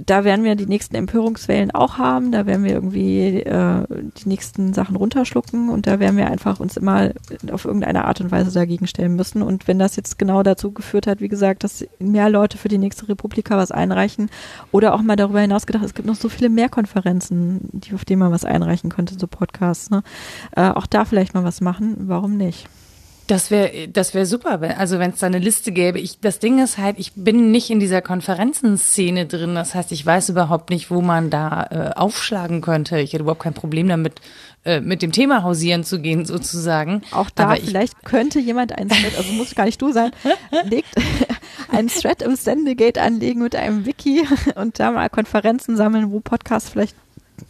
da werden wir die nächsten Empörungswellen auch haben, da werden wir irgendwie äh, die nächsten Sachen runterschlucken und da werden wir einfach uns immer auf irgendeine Art und Weise dagegen stellen müssen. Und wenn das jetzt genau dazu geführt hat, wie gesagt, dass mehr Leute für die nächste Republika was einreichen oder auch mal darüber hinaus gedacht, es gibt noch so viele mehr Konferenzen, die, auf denen man was einreichen könnte, so Podcasts, ne? Äh, auch da vielleicht mal was machen, warum nicht? Das wäre das wäre super, wenn, also wenn es da eine Liste gäbe. Ich, das Ding ist halt, ich bin nicht in dieser Konferenzenszene drin. Das heißt, ich weiß überhaupt nicht, wo man da äh, aufschlagen könnte. Ich hätte überhaupt kein Problem damit, äh, mit dem Thema hausieren zu gehen, sozusagen. Auch da Aber vielleicht ich, könnte jemand einen Thread, also muss gar nicht du sein, legt einen Thread im Sendegate anlegen mit einem Wiki und da mal Konferenzen sammeln, wo Podcasts vielleicht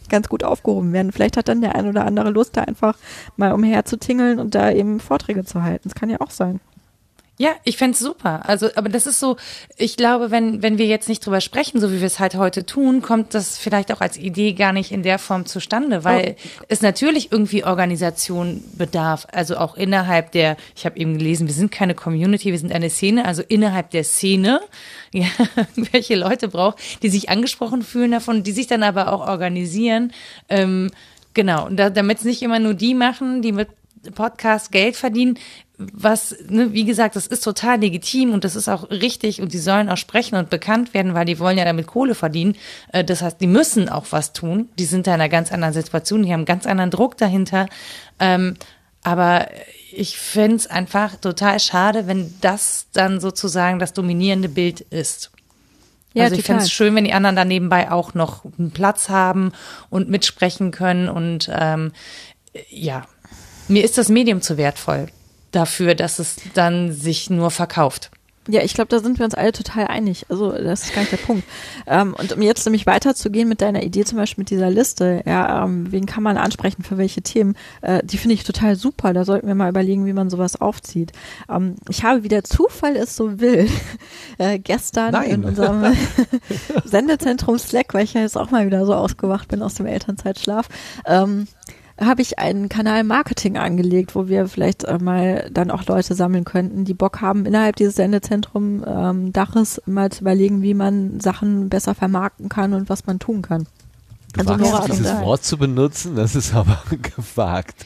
ganz gut aufgehoben werden. Vielleicht hat dann der ein oder andere Lust, da einfach mal umherzutingeln und da eben Vorträge zu halten. Das kann ja auch sein. Ja, ich fänd's super. Also, aber das ist so, ich glaube, wenn, wenn wir jetzt nicht drüber sprechen, so wie wir es halt heute tun, kommt das vielleicht auch als Idee gar nicht in der Form zustande, weil oh. es natürlich irgendwie Organisation bedarf. Also auch innerhalb der, ich habe eben gelesen, wir sind keine Community, wir sind eine Szene, also innerhalb der Szene, ja, welche Leute braucht, die sich angesprochen fühlen davon, die sich dann aber auch organisieren. Ähm, genau, da, damit es nicht immer nur die machen, die mit Podcast Geld verdienen, was, ne, wie gesagt, das ist total legitim und das ist auch richtig und die sollen auch sprechen und bekannt werden, weil die wollen ja damit Kohle verdienen. Äh, das heißt, die müssen auch was tun. Die sind da in einer ganz anderen Situation, die haben einen ganz anderen Druck dahinter. Ähm, aber ich finde es einfach total schade, wenn das dann sozusagen das dominierende Bild ist. Ja, also ich finde es schön, wenn die anderen da nebenbei auch noch einen Platz haben und mitsprechen können. Und ähm, ja, mir ist das Medium zu wertvoll dafür, dass es dann sich nur verkauft. Ja, ich glaube, da sind wir uns alle total einig. Also das ist gar nicht der Punkt. Ähm, und um jetzt nämlich weiterzugehen mit deiner Idee, zum Beispiel mit dieser Liste, ja, ähm, wen kann man ansprechen für welche Themen, äh, die finde ich total super. Da sollten wir mal überlegen, wie man sowas aufzieht. Ähm, ich habe, wie der Zufall ist so will, äh, gestern Nein. in unserem Sendezentrum Slack, weil ich ja jetzt auch mal wieder so ausgewacht bin aus dem Elternzeitschlaf, ähm, habe ich einen Kanal Marketing angelegt, wo wir vielleicht äh, mal dann auch Leute sammeln könnten, die Bock haben, innerhalb dieses Sendezentrum ähm, Daches mal zu überlegen, wie man Sachen besser vermarkten kann und was man tun kann. Du also Nora dieses Wort zu benutzen, das ist aber gewagt.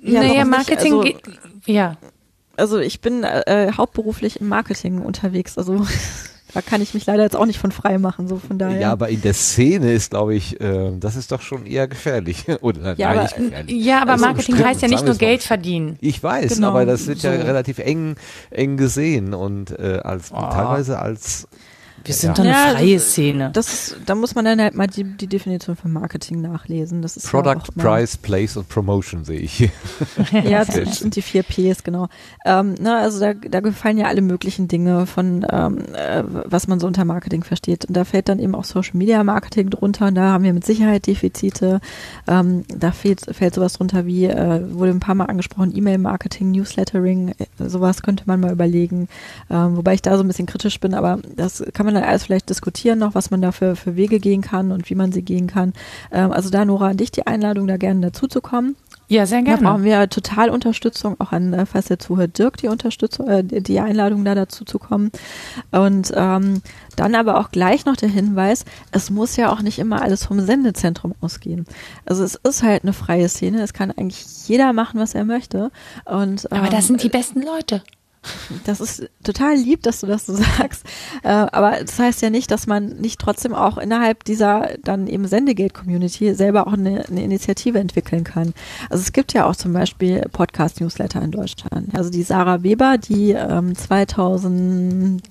Ja, naja, Marketing, also, ja. Also ich bin äh, hauptberuflich im Marketing unterwegs, also da kann ich mich leider jetzt auch nicht von frei machen, so von daher. Ja, aber in der Szene ist, glaube ich, äh, das ist doch schon eher gefährlich. Oder ja, aber, gefährlich. ja, aber also Marketing heißt ja nicht nur Geld verdienen. Ich weiß, genau, aber das wird so. ja relativ eng, eng gesehen und äh, als oh. teilweise als wir sind ja. doch eine freie Szene. Das ist, da muss man dann halt mal die, die Definition von Marketing nachlesen. Das ist Product, ja Price, Place und Promotion sehe ich hier. ja, das sind die vier Ps, genau. Ähm, na, also da, da gefallen ja alle möglichen Dinge von, ähm, äh, was man so unter Marketing versteht. Und da fällt dann eben auch Social Media Marketing drunter. Und da haben wir mit Sicherheit Defizite. Ähm, da fehlt, fällt sowas drunter wie, äh, wurde ein paar Mal angesprochen, E-Mail-Marketing, Newslettering, äh, sowas könnte man mal überlegen. Ähm, wobei ich da so ein bisschen kritisch bin, aber das kann man man dann alles vielleicht diskutieren noch, was man da für, für Wege gehen kann und wie man sie gehen kann. Ähm, also da, Nora, an dich die Einladung, da gerne dazu zu kommen. Ja, sehr gerne. Da brauchen wir total Unterstützung, auch an, äh, falls ihr zuhört, Dirk, die Unterstützung, äh, die Einladung da dazu zu kommen. Und ähm, dann aber auch gleich noch der Hinweis, es muss ja auch nicht immer alles vom Sendezentrum ausgehen. Also es ist halt eine freie Szene, es kann eigentlich jeder machen, was er möchte. Und, ähm, aber das sind die besten Leute. Das ist total lieb, dass du das so sagst. Äh, aber das heißt ja nicht, dass man nicht trotzdem auch innerhalb dieser dann eben Sendegate-Community selber auch eine, eine, Initiative entwickeln kann. Also es gibt ja auch zum Beispiel Podcast-Newsletter in Deutschland. Also die Sarah Weber, die ähm, 2000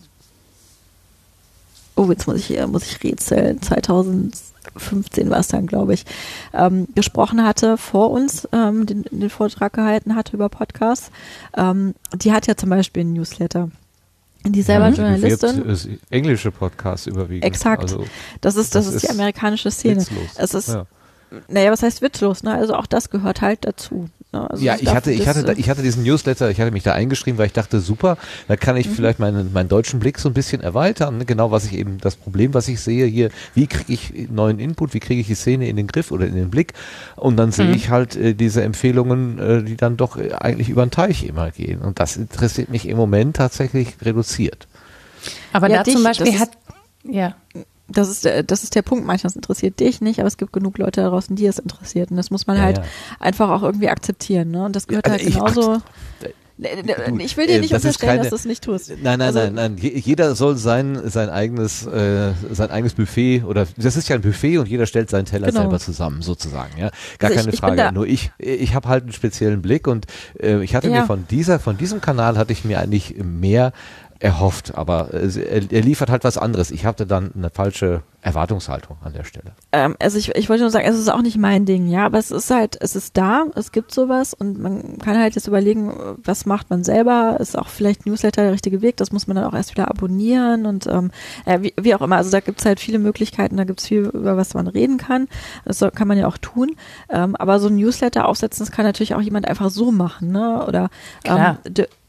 oh, jetzt muss ich, muss ich rätseln, 2000 15 war es dann, glaube ich, ähm, gesprochen hatte, vor uns ähm, den, den Vortrag gehalten hatte über Podcasts. Ähm, die hat ja zum Beispiel einen Newsletter. Die selber ja, Journalistin. Ist englische Podcasts überwiegend. Exakt. Also, das ist, das, das ist die amerikanische Szene. Witzlos. Es ist, ja. naja, was heißt witzlos, ne? Also auch das gehört halt dazu. Ne? Also ja, ich hatte, ich hatte, ich hatte diesen Newsletter, ich hatte mich da eingeschrieben, weil ich dachte, super, da kann ich mhm. vielleicht meinen, meinen deutschen Blick so ein bisschen erweitern. Ne? Genau, was ich eben, das Problem, was ich sehe hier, wie kriege ich neuen Input, wie kriege ich die Szene in den Griff oder in den Blick? Und dann sehe mhm. ich halt äh, diese Empfehlungen, äh, die dann doch äh, eigentlich über den Teich immer gehen. Und das interessiert mich im Moment tatsächlich reduziert. Aber ja, da dich, zum Beispiel hat, ja das ist, der, das ist der Punkt. Manchmal interessiert dich nicht, aber es gibt genug Leute da draußen, die es interessiert. Und das muss man ja, halt ja. einfach auch irgendwie akzeptieren. Ne? Und das gehört also halt genauso. Ich will dir nicht das unterstellen, keine, dass du es nicht tust. Nein, nein, also, nein, nein. Jeder soll sein, sein eigenes, äh, sein eigenes Buffet oder das ist ja ein Buffet und jeder stellt seinen Teller genau. selber zusammen, sozusagen. Ja, gar also keine ich, Frage. Ich Nur ich, ich habe halt einen speziellen Blick und äh, ich hatte ja. mir von dieser, von diesem Kanal hatte ich mir eigentlich mehr erhofft, aber äh, er liefert halt was anderes. Ich hatte dann eine falsche Erwartungshaltung an der Stelle. Ähm, also ich, ich wollte nur sagen, es ist auch nicht mein Ding, ja, aber es ist halt, es ist da, es gibt sowas und man kann halt jetzt überlegen, was macht man selber, ist auch vielleicht Newsletter der richtige Weg, das muss man dann auch erst wieder abonnieren und ähm, äh, wie, wie auch immer, also da gibt's halt viele Möglichkeiten, da gibt's viel, über was man reden kann, das soll, kann man ja auch tun, ähm, aber so ein Newsletter aufsetzen, das kann natürlich auch jemand einfach so machen, ne, oder ähm,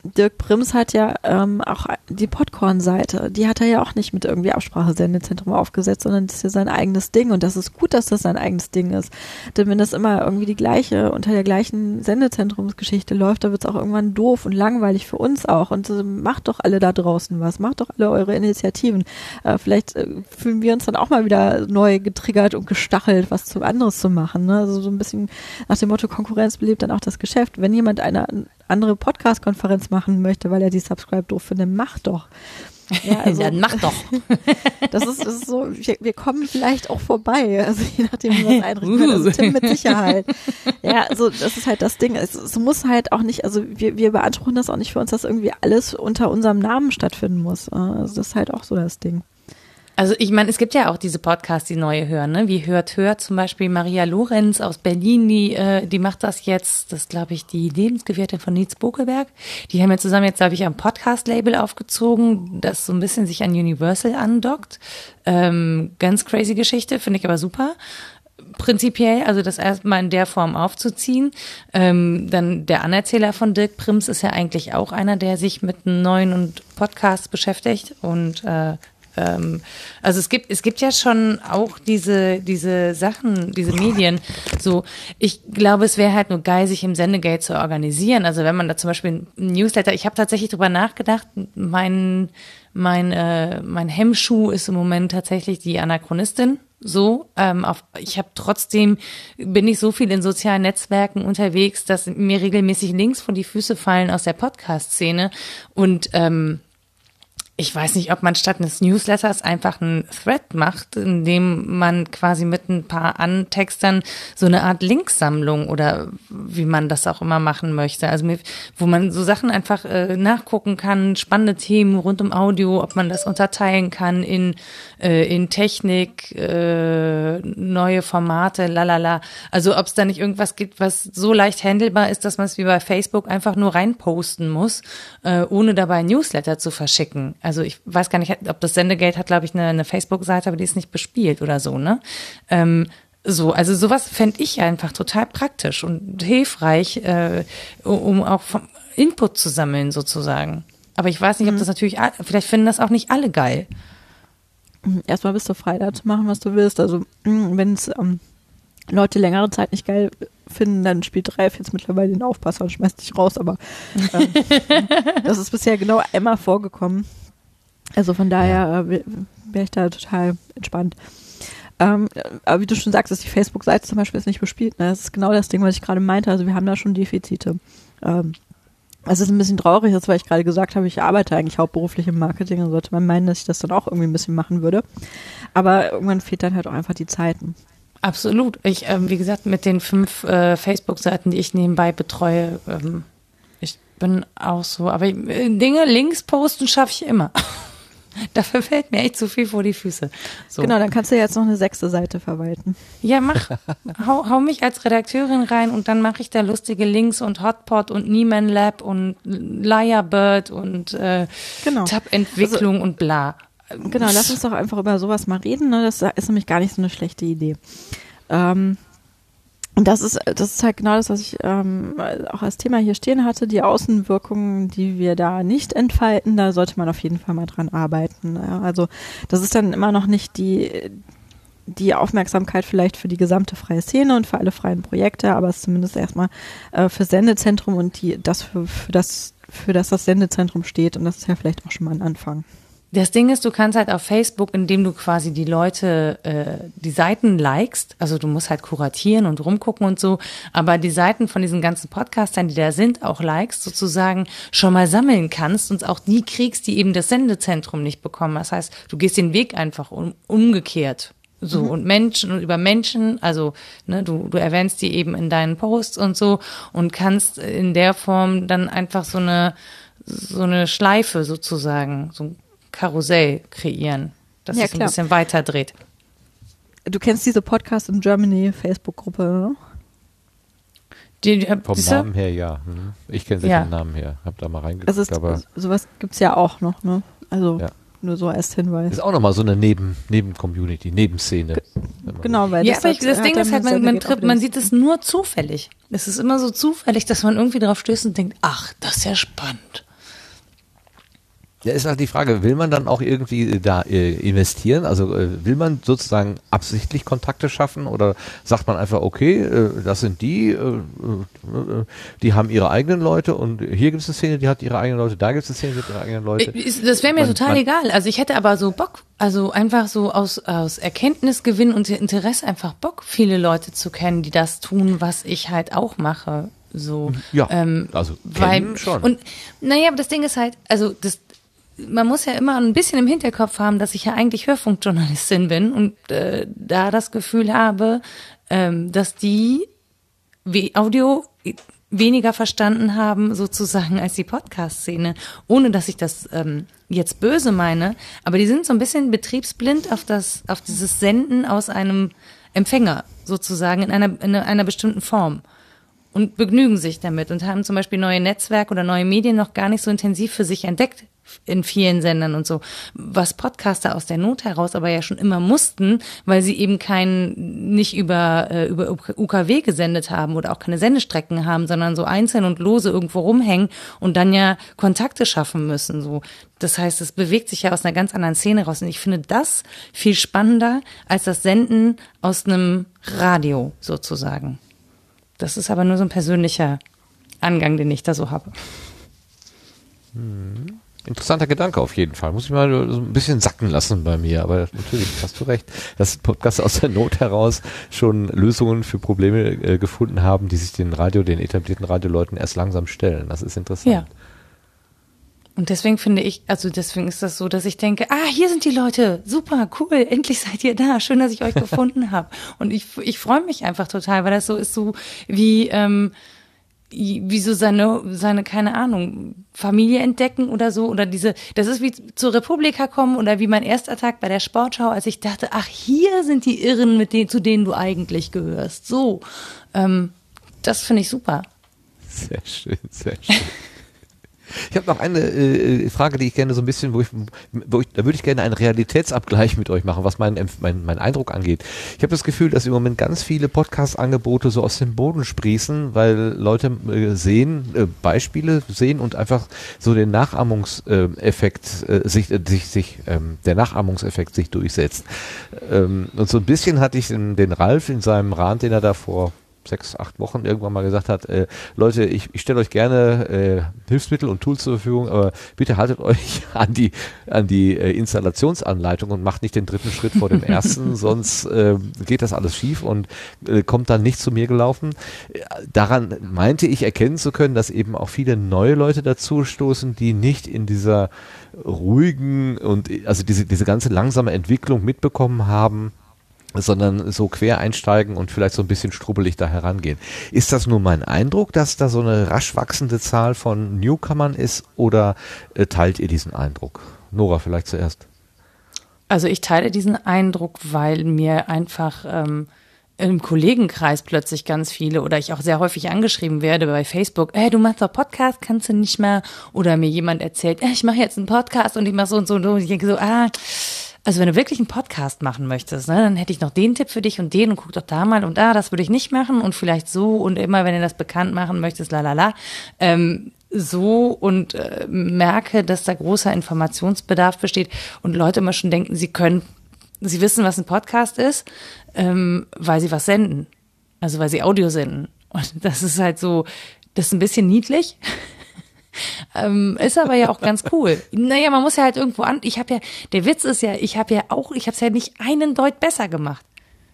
Dirk Prims hat ja ähm, auch die Podcorn-Seite, die hat er ja auch nicht mit irgendwie Absprachesendezentrum aufgesetzt, sondern das ist ja sein eigenes Ding und das ist gut, dass das sein eigenes Ding ist. Denn wenn das immer irgendwie die gleiche, unter der gleichen Sendezentrumsgeschichte läuft, da wird es auch irgendwann doof und langweilig für uns auch. Und äh, macht doch alle da draußen was, macht doch alle eure Initiativen. Äh, vielleicht äh, fühlen wir uns dann auch mal wieder neu getriggert und gestachelt, was zu anderes zu machen. Ne? Also so ein bisschen nach dem Motto Konkurrenz belebt dann auch das Geschäft. Wenn jemand eine andere Podcast-Konferenz machen möchte, weil er die Subscribe doof findet, mach doch. Ja, also, Dann mach doch. das, ist, das ist so, wir, wir, kommen vielleicht auch vorbei, also je nachdem, wie man einrichten kann. Also Tim mit Sicherheit. Ja, also das ist halt das Ding. Es, es muss halt auch nicht, also wir, wir beanspruchen das auch nicht für uns, dass irgendwie alles unter unserem Namen stattfinden muss. Also das ist halt auch so das Ding. Also ich meine, es gibt ja auch diese Podcasts, die neue hören, ne? Wie hört hört zum Beispiel Maria Lorenz aus Berlin, die äh, die macht das jetzt, das glaube ich die Lebensgefährtin von Nils Bokelberg. Die haben ja zusammen jetzt glaube ich ein Podcast-Label aufgezogen, das so ein bisschen sich an Universal andockt. Ähm, ganz crazy Geschichte, finde ich aber super prinzipiell, also das erstmal in der Form aufzuziehen. Ähm, dann der Anerzähler von Dirk Prims ist ja eigentlich auch einer, der sich mit neuen und Podcasts beschäftigt und äh, ähm, also es gibt, es gibt ja schon auch diese, diese Sachen, diese Medien. So, ich glaube, es wäre halt nur geil, sich im Sendegate zu organisieren. Also wenn man da zum Beispiel ein Newsletter, ich habe tatsächlich drüber nachgedacht, mein, mein, äh, mein Hemmschuh ist im Moment tatsächlich die Anachronistin so. Ähm, auf, ich habe trotzdem bin ich so viel in sozialen Netzwerken unterwegs, dass mir regelmäßig Links von die Füße fallen aus der Podcast-Szene und ähm, ich weiß nicht, ob man statt eines Newsletters einfach einen Thread macht, in dem man quasi mit ein paar Antextern so eine Art Linksammlung oder wie man das auch immer machen möchte. Also wo man so Sachen einfach äh, nachgucken kann, spannende Themen rund um Audio, ob man das unterteilen kann in, äh, in Technik, äh, neue Formate, lalala. Also ob es da nicht irgendwas gibt, was so leicht handelbar ist, dass man es wie bei Facebook einfach nur reinposten muss, äh, ohne dabei Newsletter zu verschicken. Also ich weiß gar nicht, ob das Sendegate hat, glaube ich, eine, eine Facebook-Seite, aber die ist nicht bespielt oder so, ne? Ähm, so, also sowas fände ich einfach total praktisch und hilfreich, äh, um auch Input zu sammeln sozusagen. Aber ich weiß nicht, ob mhm. das natürlich, vielleicht finden das auch nicht alle geil. Erstmal bist du frei, da zu machen, was du willst. Also mm, wenn es ähm, Leute längere Zeit nicht geil finden, dann spielt Ralf jetzt mittlerweile den Aufpasser und schmeißt dich raus. Aber ähm, das ist bisher genau einmal vorgekommen. Also von daher äh, wäre ich da total entspannt. Ähm, aber wie du schon sagst, ist die Facebook-Seite zum Beispiel ist nicht bespielt. Ne? Das ist genau das Ding, was ich gerade meinte. Also wir haben da schon Defizite. Ähm, es ist ein bisschen traurig, weil ich gerade gesagt habe, ich arbeite eigentlich hauptberuflich im Marketing und sollte man meinen, dass ich das dann auch irgendwie ein bisschen machen würde. Aber irgendwann fehlt dann halt auch einfach die Zeiten. Absolut. Ich, ähm, wie gesagt, mit den fünf äh, Facebook-Seiten, die ich nebenbei betreue, ähm, ich bin auch so, aber äh, Dinge links posten schaffe ich immer. Dafür fällt mir echt zu viel vor die Füße. So. Genau, dann kannst du jetzt noch eine sechste Seite verwalten. Ja, mach. hau, hau mich als Redakteurin rein und dann mache ich da lustige Links und Hotpot und Nieman Lab und Liarbird und äh, genau. Tab-Entwicklung also, und bla. Genau, lass uns doch einfach über sowas mal reden. Ne? Das ist nämlich gar nicht so eine schlechte Idee. Ähm, und das ist, das ist halt genau das, was ich ähm, auch als Thema hier stehen hatte. Die Außenwirkungen, die wir da nicht entfalten, da sollte man auf jeden Fall mal dran arbeiten. Ja, also das ist dann immer noch nicht die, die Aufmerksamkeit vielleicht für die gesamte freie Szene und für alle freien Projekte, aber es ist zumindest erstmal äh, für Sendezentrum und die, das für, für das, für das das Sendezentrum steht. Und das ist ja vielleicht auch schon mal ein Anfang. Das Ding ist, du kannst halt auf Facebook, indem du quasi die Leute, äh, die Seiten likest, also du musst halt kuratieren und rumgucken und so, aber die Seiten von diesen ganzen Podcastern, die da sind, auch likest, sozusagen schon mal sammeln kannst und auch die kriegst, die eben das Sendezentrum nicht bekommen. Das heißt, du gehst den Weg einfach um, umgekehrt. So, mhm. und Menschen und über Menschen, also ne, du, du erwähnst die eben in deinen Posts und so und kannst in der Form dann einfach so eine so eine Schleife sozusagen, so Karussell kreieren, dass ja, es ein bisschen weiter dreht. Du kennst diese Podcast in Germany Facebook-Gruppe, ne? Die, die, vom Namen her ja. Hm. Ich kenne sie ja. vom Namen her. Hab da mal reingeguckt. Also ist, aber sowas gibt es ja auch noch, ne? Also ja. nur so als Hinweis. Ist auch nochmal so eine Neben, Neben-Community, Nebenszene. Genau, weil ja, das, aber das Ding ist halt, man, man, trifft, man sieht es nur zufällig. Es ist immer so zufällig, dass man irgendwie drauf stößt und denkt, ach, das ist ja spannend. Ja, ist halt die Frage, will man dann auch irgendwie äh, da äh, investieren? Also äh, will man sozusagen absichtlich Kontakte schaffen oder sagt man einfach, okay, äh, das sind die, äh, äh, die haben ihre eigenen Leute und hier gibt es eine Szene, die hat ihre eigenen Leute, da gibt es eine Szene, die hat ihre eigenen Leute. Äh, Das wäre mir Man- total man- egal. Also ich hätte aber so Bock, also einfach so aus, aus Erkenntnisgewinn und Interesse einfach Bock, viele Leute zu kennen, die das tun, was ich halt auch mache. So. Ja, ähm, also weil, schon. Und naja, aber das Ding ist halt, also das, man muss ja immer ein bisschen im Hinterkopf haben, dass ich ja eigentlich Hörfunkjournalistin bin und äh, da das Gefühl habe, ähm, dass die Audio weniger verstanden haben, sozusagen, als die Podcast-Szene. Ohne, dass ich das ähm, jetzt böse meine, aber die sind so ein bisschen betriebsblind auf das, auf dieses Senden aus einem Empfänger, sozusagen, in einer, in einer bestimmten Form. Und begnügen sich damit und haben zum Beispiel neue Netzwerke oder neue Medien noch gar nicht so intensiv für sich entdeckt in vielen Sendern und so, was Podcaster aus der Not heraus aber ja schon immer mussten, weil sie eben keinen nicht über äh, über UKW gesendet haben oder auch keine Sendestrecken haben, sondern so einzeln und lose irgendwo rumhängen und dann ja Kontakte schaffen müssen. So, das heißt, es bewegt sich ja aus einer ganz anderen Szene raus und ich finde das viel spannender als das Senden aus einem Radio sozusagen. Das ist aber nur so ein persönlicher Angang, den ich da so habe. Interessanter Gedanke auf jeden Fall. Muss ich mal so ein bisschen sacken lassen bei mir. Aber natürlich hast du recht, dass Podcasts aus der Not heraus schon Lösungen für Probleme äh, gefunden haben, die sich den Radio, den etablierten Radioleuten erst langsam stellen. Das ist interessant. Ja. Und deswegen finde ich, also deswegen ist das so, dass ich denke, ah, hier sind die Leute, super, cool, endlich seid ihr da, schön, dass ich euch gefunden habe. Und ich, ich freue mich einfach total, weil das so ist so wie, ähm, wie so seine, seine, keine Ahnung, Familie entdecken oder so, oder diese, das ist wie zur Republika kommen oder wie mein erster Tag bei der Sportschau, als ich dachte, ach, hier sind die Irren, mit denen, zu denen du eigentlich gehörst. So, ähm, das finde ich super. Sehr schön, sehr schön. Ich habe noch eine äh, Frage, die ich gerne so ein bisschen, wo ich, wo ich da würde ich gerne einen Realitätsabgleich mit euch machen, was meinen Empf- mein, mein Eindruck angeht. Ich habe das Gefühl, dass im Moment ganz viele Podcast-Angebote so aus dem Boden sprießen, weil Leute äh, sehen, äh, Beispiele sehen und einfach so den Nachahmungseffekt äh, sich, äh, sich, sich ähm, der Nachahmungseffekt sich durchsetzt. Ähm, und so ein bisschen hatte ich den, den Ralf in seinem Rand, den er da vor sechs, acht Wochen irgendwann mal gesagt hat, äh, Leute, ich, ich stelle euch gerne äh, Hilfsmittel und Tools zur Verfügung, aber bitte haltet euch an die, an die äh, Installationsanleitung und macht nicht den dritten Schritt vor dem ersten, sonst äh, geht das alles schief und äh, kommt dann nicht zu mir gelaufen. Äh, Daran meinte ich erkennen zu können, dass eben auch viele neue Leute dazu stoßen, die nicht in dieser ruhigen und also diese, diese ganze langsame Entwicklung mitbekommen haben, sondern so quer einsteigen und vielleicht so ein bisschen strubbelig da herangehen. Ist das nur mein Eindruck, dass da so eine rasch wachsende Zahl von Newcomern ist oder äh, teilt ihr diesen Eindruck? Nora, vielleicht zuerst. Also ich teile diesen Eindruck, weil mir einfach ähm, im Kollegenkreis plötzlich ganz viele oder ich auch sehr häufig angeschrieben werde bei Facebook, ey, du machst doch Podcast, kannst du nicht mehr? Oder mir jemand erzählt, ich mache jetzt einen Podcast und ich mache so und so und so. Und ich denke so, ah, also wenn du wirklich einen Podcast machen möchtest, ne, dann hätte ich noch den Tipp für dich und den und guck doch da mal und da, das würde ich nicht machen und vielleicht so und immer, wenn du das bekannt machen möchtest, la la la. Ähm, so und äh, merke, dass da großer Informationsbedarf besteht und Leute immer schon denken, sie können, sie wissen, was ein Podcast ist, ähm, weil sie was senden. Also weil sie Audio senden. Und das ist halt so, das ist ein bisschen niedlich. Ähm, ist aber ja auch ganz cool. Naja, man muss ja halt irgendwo an. Ich habe ja, der Witz ist ja, ich habe ja auch, ich habe es ja nicht einen Deut besser gemacht.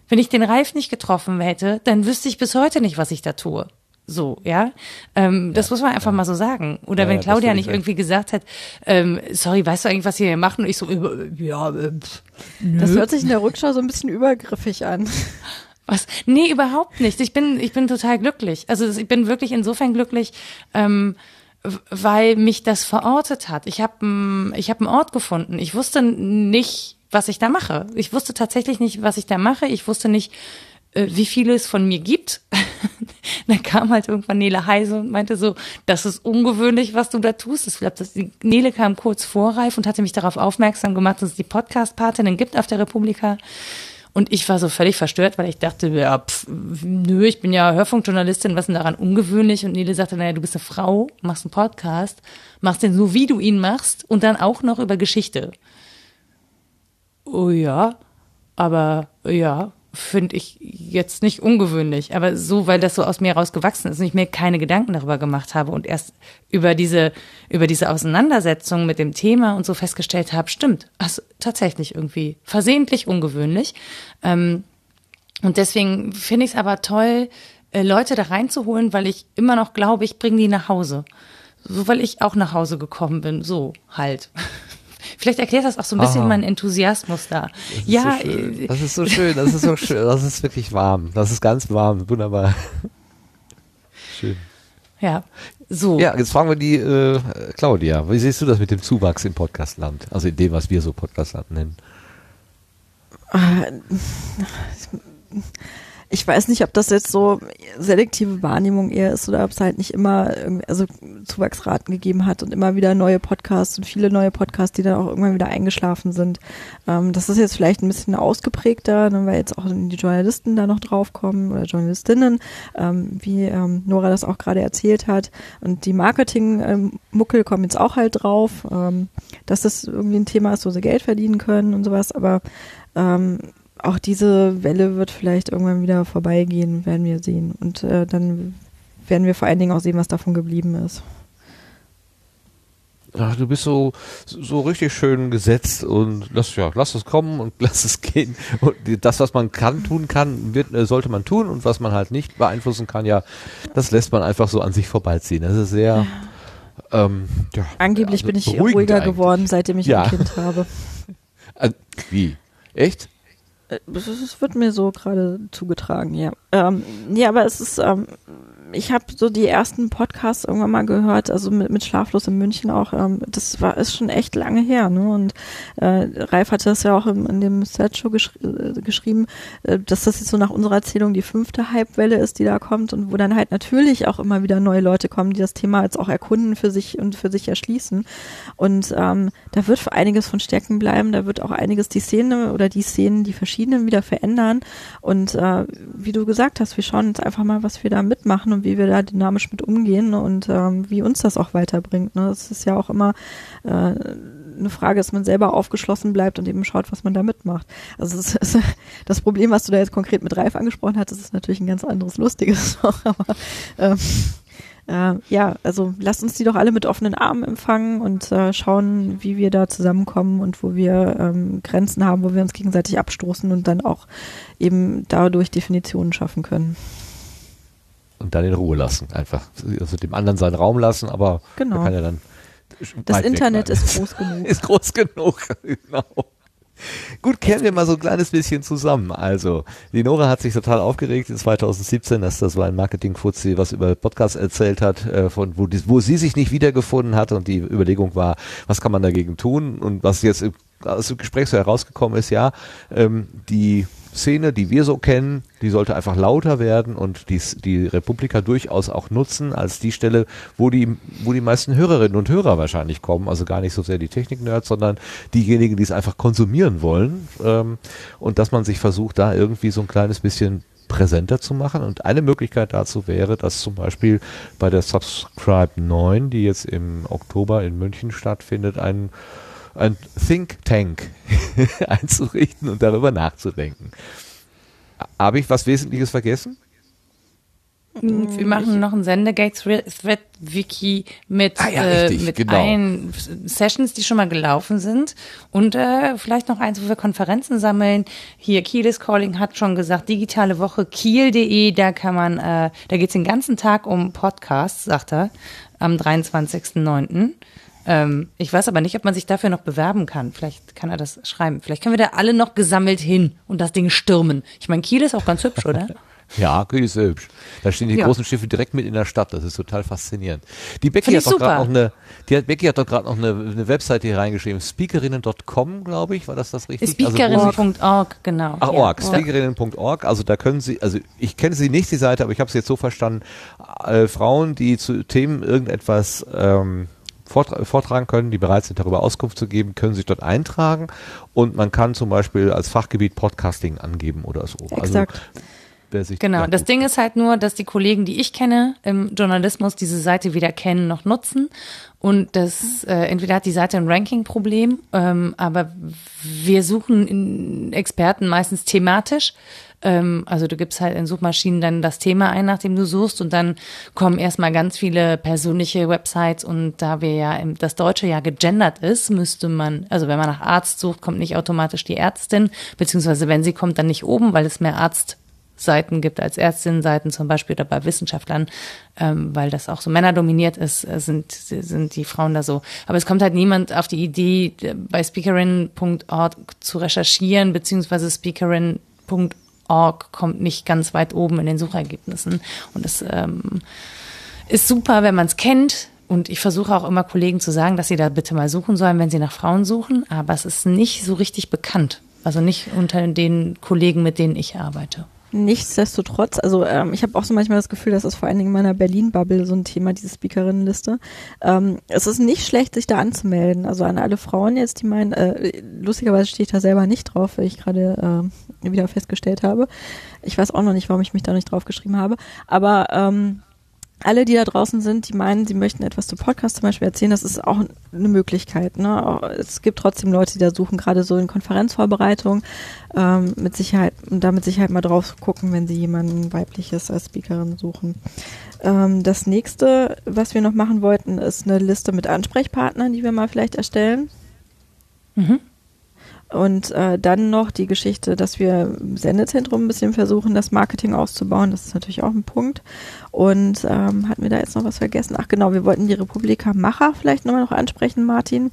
Wenn ich den Ralf nicht getroffen hätte, dann wüsste ich bis heute nicht, was ich da tue. So, ja. Ähm, das muss man einfach mal so sagen. Oder Ja, wenn ja, Claudia nicht ich irgendwie gesagt hat, ähm, sorry, weißt du eigentlich, was ihr hier macht? Und ich so, äh, ja, äh, pff, Das hört sich in der Rückschau so ein bisschen übergriffig an. Was? Nee, überhaupt nicht. Ich bin, ich bin total glücklich. Also ich bin wirklich insofern glücklich, ähm, weil mich das verortet hat. Ich habe ich hab einen Ort gefunden. Ich wusste nicht, was ich da mache. Ich wusste tatsächlich nicht, was ich da mache. Ich wusste nicht, äh, wie viele es von mir gibt. Dann kam halt irgendwann Nele Heise und meinte so, das ist ungewöhnlich, was du da tust. Ich glaube, Nele kam kurz vor Reif und hatte mich darauf aufmerksam gemacht, dass es die Podcast-Patinnen gibt auf der Republika. Und ich war so völlig verstört, weil ich dachte, ja, pff, nö, ich bin ja Hörfunkjournalistin, was ist denn daran ungewöhnlich? Und Nele sagte, naja, du bist eine Frau, machst einen Podcast, machst den so, wie du ihn machst und dann auch noch über Geschichte. Oh ja, aber ja, finde ich jetzt nicht ungewöhnlich, aber so, weil das so aus mir rausgewachsen ist und ich mir keine Gedanken darüber gemacht habe und erst über diese, über diese Auseinandersetzung mit dem Thema und so festgestellt habe, stimmt, also tatsächlich irgendwie versehentlich ungewöhnlich. Ähm, und deswegen finde ich es aber toll, äh, Leute da reinzuholen, weil ich immer noch glaube, ich bringe die nach Hause. So, weil ich auch nach Hause gekommen bin, so halt. Vielleicht erklärt das auch so ein bisschen Aha. meinen Enthusiasmus da. Das ist Ja, so schön. äh, das ist so schön, das ist so schön, das ist wirklich warm. Das ist ganz warm, wunderbar. Schön. ja, so. Ja, jetzt fragen wir die äh, Claudia. Wie siehst du das mit dem Zuwachs im Podcastland? Also in dem, was wir so Podcastland nennen. Ich weiß nicht, ob das jetzt so selektive Wahrnehmung eher ist oder ob es halt nicht immer also Zuwachsraten gegeben hat und immer wieder neue Podcasts und viele neue Podcasts, die dann auch irgendwann wieder eingeschlafen sind. Ähm, das ist jetzt vielleicht ein bisschen ausgeprägter, ne, weil jetzt auch die Journalisten da noch draufkommen oder Journalistinnen, ähm, wie ähm, Nora das auch gerade erzählt hat. Und die Marketing-Muckel kommen jetzt auch halt drauf, ähm, dass das irgendwie ein Thema ist, wo sie Geld verdienen können und sowas, aber ähm, auch diese Welle wird vielleicht irgendwann wieder vorbeigehen, werden wir sehen. Und äh, dann werden wir vor allen Dingen auch sehen, was davon geblieben ist. Ach, du bist so, so richtig schön gesetzt und lass, ja, lass es kommen und lass es gehen. Und das, was man kann, tun kann, wird, äh, sollte man tun und was man halt nicht beeinflussen kann, ja, das lässt man einfach so an sich vorbeiziehen. Das ist sehr, ähm, ja. Angeblich also bin ich ruhiger eigentlich. geworden, seitdem ich Ja. ein Kind habe. Äh, wie? Echt? Äh, Es wird mir so gerade zugetragen, ja. Ähm, nee, aber es ist, ähm, ich habe so die ersten Podcasts irgendwann mal gehört, also mit, mit Schlaflos in München auch. Ähm, das war ist schon echt lange her, ne? Und äh, Ralf hatte das ja auch im, in dem Set-Show geschri äh, geschrieben, äh, dass das jetzt so nach unserer Erzählung die fünfte Hype-Welle ist, die da kommt und wo dann halt natürlich auch immer wieder neue Leute kommen, die das Thema jetzt auch erkunden für sich und für sich erschließen. Und ähm, da wird einiges von Stärken bleiben, da wird auch einiges die Szene oder die Szenen, die verschiedenen wieder verändern. Und äh, wie du gesagt hast, wir schauen jetzt einfach mal, was wir da mitmachen und wie wir da dynamisch mit umgehen ne, und ähm, wie uns das auch weiterbringt. Ne? Das ist ja auch immer äh, eine Frage, dass man selber aufgeschlossen bleibt und eben schaut, was man da mitmacht. Also es ist, das Problem, was du da jetzt konkret mit Ralf angesprochen hattest, ist natürlich ein ganz anderes, lustiges aber ähm, äh, ja, also lasst uns die doch alle mit offenen Armen empfangen und äh, schauen, wie wir da zusammenkommen und wo wir ähm, Grenzen haben, wo wir uns gegenseitig abstoßen und dann auch eben dadurch Definitionen schaffen können. Und dann in Ruhe lassen, einfach. Also dem anderen seinen Raum lassen, aber Genau. man kann ja dann. Das Internet ist groß genug. ist groß genug. genau. Gut, kehren wir mal so ein kleines bisschen zusammen. Also, die Nora hat sich total aufgeregt in 2017, dass das war ein Marketing-Fuzzi, was über Podcasts erzählt hat, äh, von wo, die, wo sie sich nicht wiedergefunden hat und die Überlegung war, was kann man dagegen tun und was jetzt im, aus dem Gespräch so herausgekommen ist, ja, ähm, die Szene, die wir so kennen, die sollte einfach lauter werden und die, die Republika durchaus auch nutzen als die Stelle, wo die, wo die meisten Hörerinnen und Hörer wahrscheinlich kommen. Also gar nicht so sehr die Technik-Nerds, sondern diejenigen, die es einfach konsumieren wollen. Ähm, und dass man sich versucht, da irgendwie so ein kleines bisschen präsenter zu machen. Und eine Möglichkeit dazu wäre, dass zum Beispiel bei der Subscribe 9, die jetzt im Oktober in München stattfindet, ein ein Think Tank einzurichten und darüber nachzudenken. Habe ich was Wesentliches vergessen? Wir machen noch ein Sendegate-Thread-Wiki mit, Ah ja, äh, richtig, mit genau. allen Sessions, die schon mal gelaufen sind. Und äh, vielleicht noch eins, wo wir Konferenzen sammeln. Hier, Kiel is Calling hat schon gesagt, digitale Woche, kiel.de, da kann man, äh, da geht's den ganzen Tag um Podcasts, sagt er, am 23.09. Ähm, ich weiß aber nicht, ob man sich dafür noch bewerben kann. Vielleicht kann er das schreiben. Vielleicht können wir da alle noch gesammelt hin und das Ding stürmen. Ich meine, Kiel ist auch ganz hübsch, oder? Ja, Kiel ist hübsch. Da stehen die Ja. großen Schiffe direkt mit in der Stadt. Das ist total faszinierend. Die Becky hat doch gerade noch eine, die hat, Becky hat doch gerade noch eine, eine Webseite hier reingeschrieben. Speakerinnen.com, glaube ich, war das das richtig? Also, sie- Speakerin.org, genau. Ach, Ja. org, speakerinnen.org, also da können Sie, also ich kenne sie nicht, die Seite, aber ich habe es jetzt so verstanden, äh, Frauen, die zu Themen irgendetwas ähm, vortragen können, die bereit sind, darüber Auskunft zu geben, können sich dort eintragen und man kann zum Beispiel als Fachgebiet Podcasting angeben oder so. Also Exakt. Also, genau, das Ding ist halt nur, dass die Kollegen, die ich kenne im Journalismus, diese Seite weder kennen noch nutzen. Und das äh, entweder hat die Seite ein Ranking-Problem, ähm, aber wir suchen Experten meistens thematisch. Ähm, also du gibst halt in Suchmaschinen dann das Thema ein, nach dem du suchst, und dann kommen erstmal ganz viele persönliche Websites. Und da wir ja im, das Deutsche ja gegendert ist, müsste man, also wenn man nach Arzt sucht, kommt nicht automatisch die Ärztin, beziehungsweise wenn sie kommt, dann nicht oben, weil es mehr Arzt Seiten gibt als Ärztinnenseiten zum Beispiel oder bei Wissenschaftlern, ähm, weil das auch so männerdominiert ist, äh, sind, sind die Frauen da so. Aber es kommt halt niemand auf die Idee, äh, bei speakerin.org zu recherchieren, beziehungsweise speakerin.org kommt nicht ganz weit oben in den Suchergebnissen. Und es ähm, ist super, wenn man es kennt, und ich versuche auch immer Kollegen zu sagen, dass sie da bitte mal suchen sollen, wenn sie nach Frauen suchen. Aber es ist nicht so richtig bekannt. Also nicht unter den Kollegen, mit denen ich arbeite. Nichtsdestotrotz, also ähm, ich habe auch so manchmal das Gefühl, das ist vor allen Dingen in meiner Berlin-Bubble so ein Thema, diese Speakerinnenliste. Ähm, es ist nicht schlecht, sich da anzumelden. Also an alle Frauen jetzt, die meinen, äh, lustigerweise stehe ich da selber nicht drauf, weil ich gerade äh, wieder festgestellt habe. Ich weiß auch noch nicht, warum ich mich da nicht drauf geschrieben habe. Aber ähm, alle, die da draußen sind, die meinen, sie möchten etwas zu Podcast zum Beispiel erzählen, das ist auch eine Möglichkeit. Ne? Es gibt trotzdem Leute, die da suchen, gerade so in Konferenzvorbereitung, ähm, mit Sicherheit, und da mit Sicherheit mal drauf gucken, wenn sie jemanden weibliches als Speakerin suchen. Ähm, das nächste, was wir noch machen wollten, ist eine Liste mit Ansprechpartnern, die wir mal vielleicht erstellen. Mhm. Und äh, dann noch die Geschichte, dass wir im Sendezentrum ein bisschen versuchen, das Marketing auszubauen. Das ist natürlich auch ein Punkt. Und ähm, hatten wir da jetzt noch was vergessen? Ach genau, wir wollten die Republika Macher vielleicht nochmal noch ansprechen, Martin,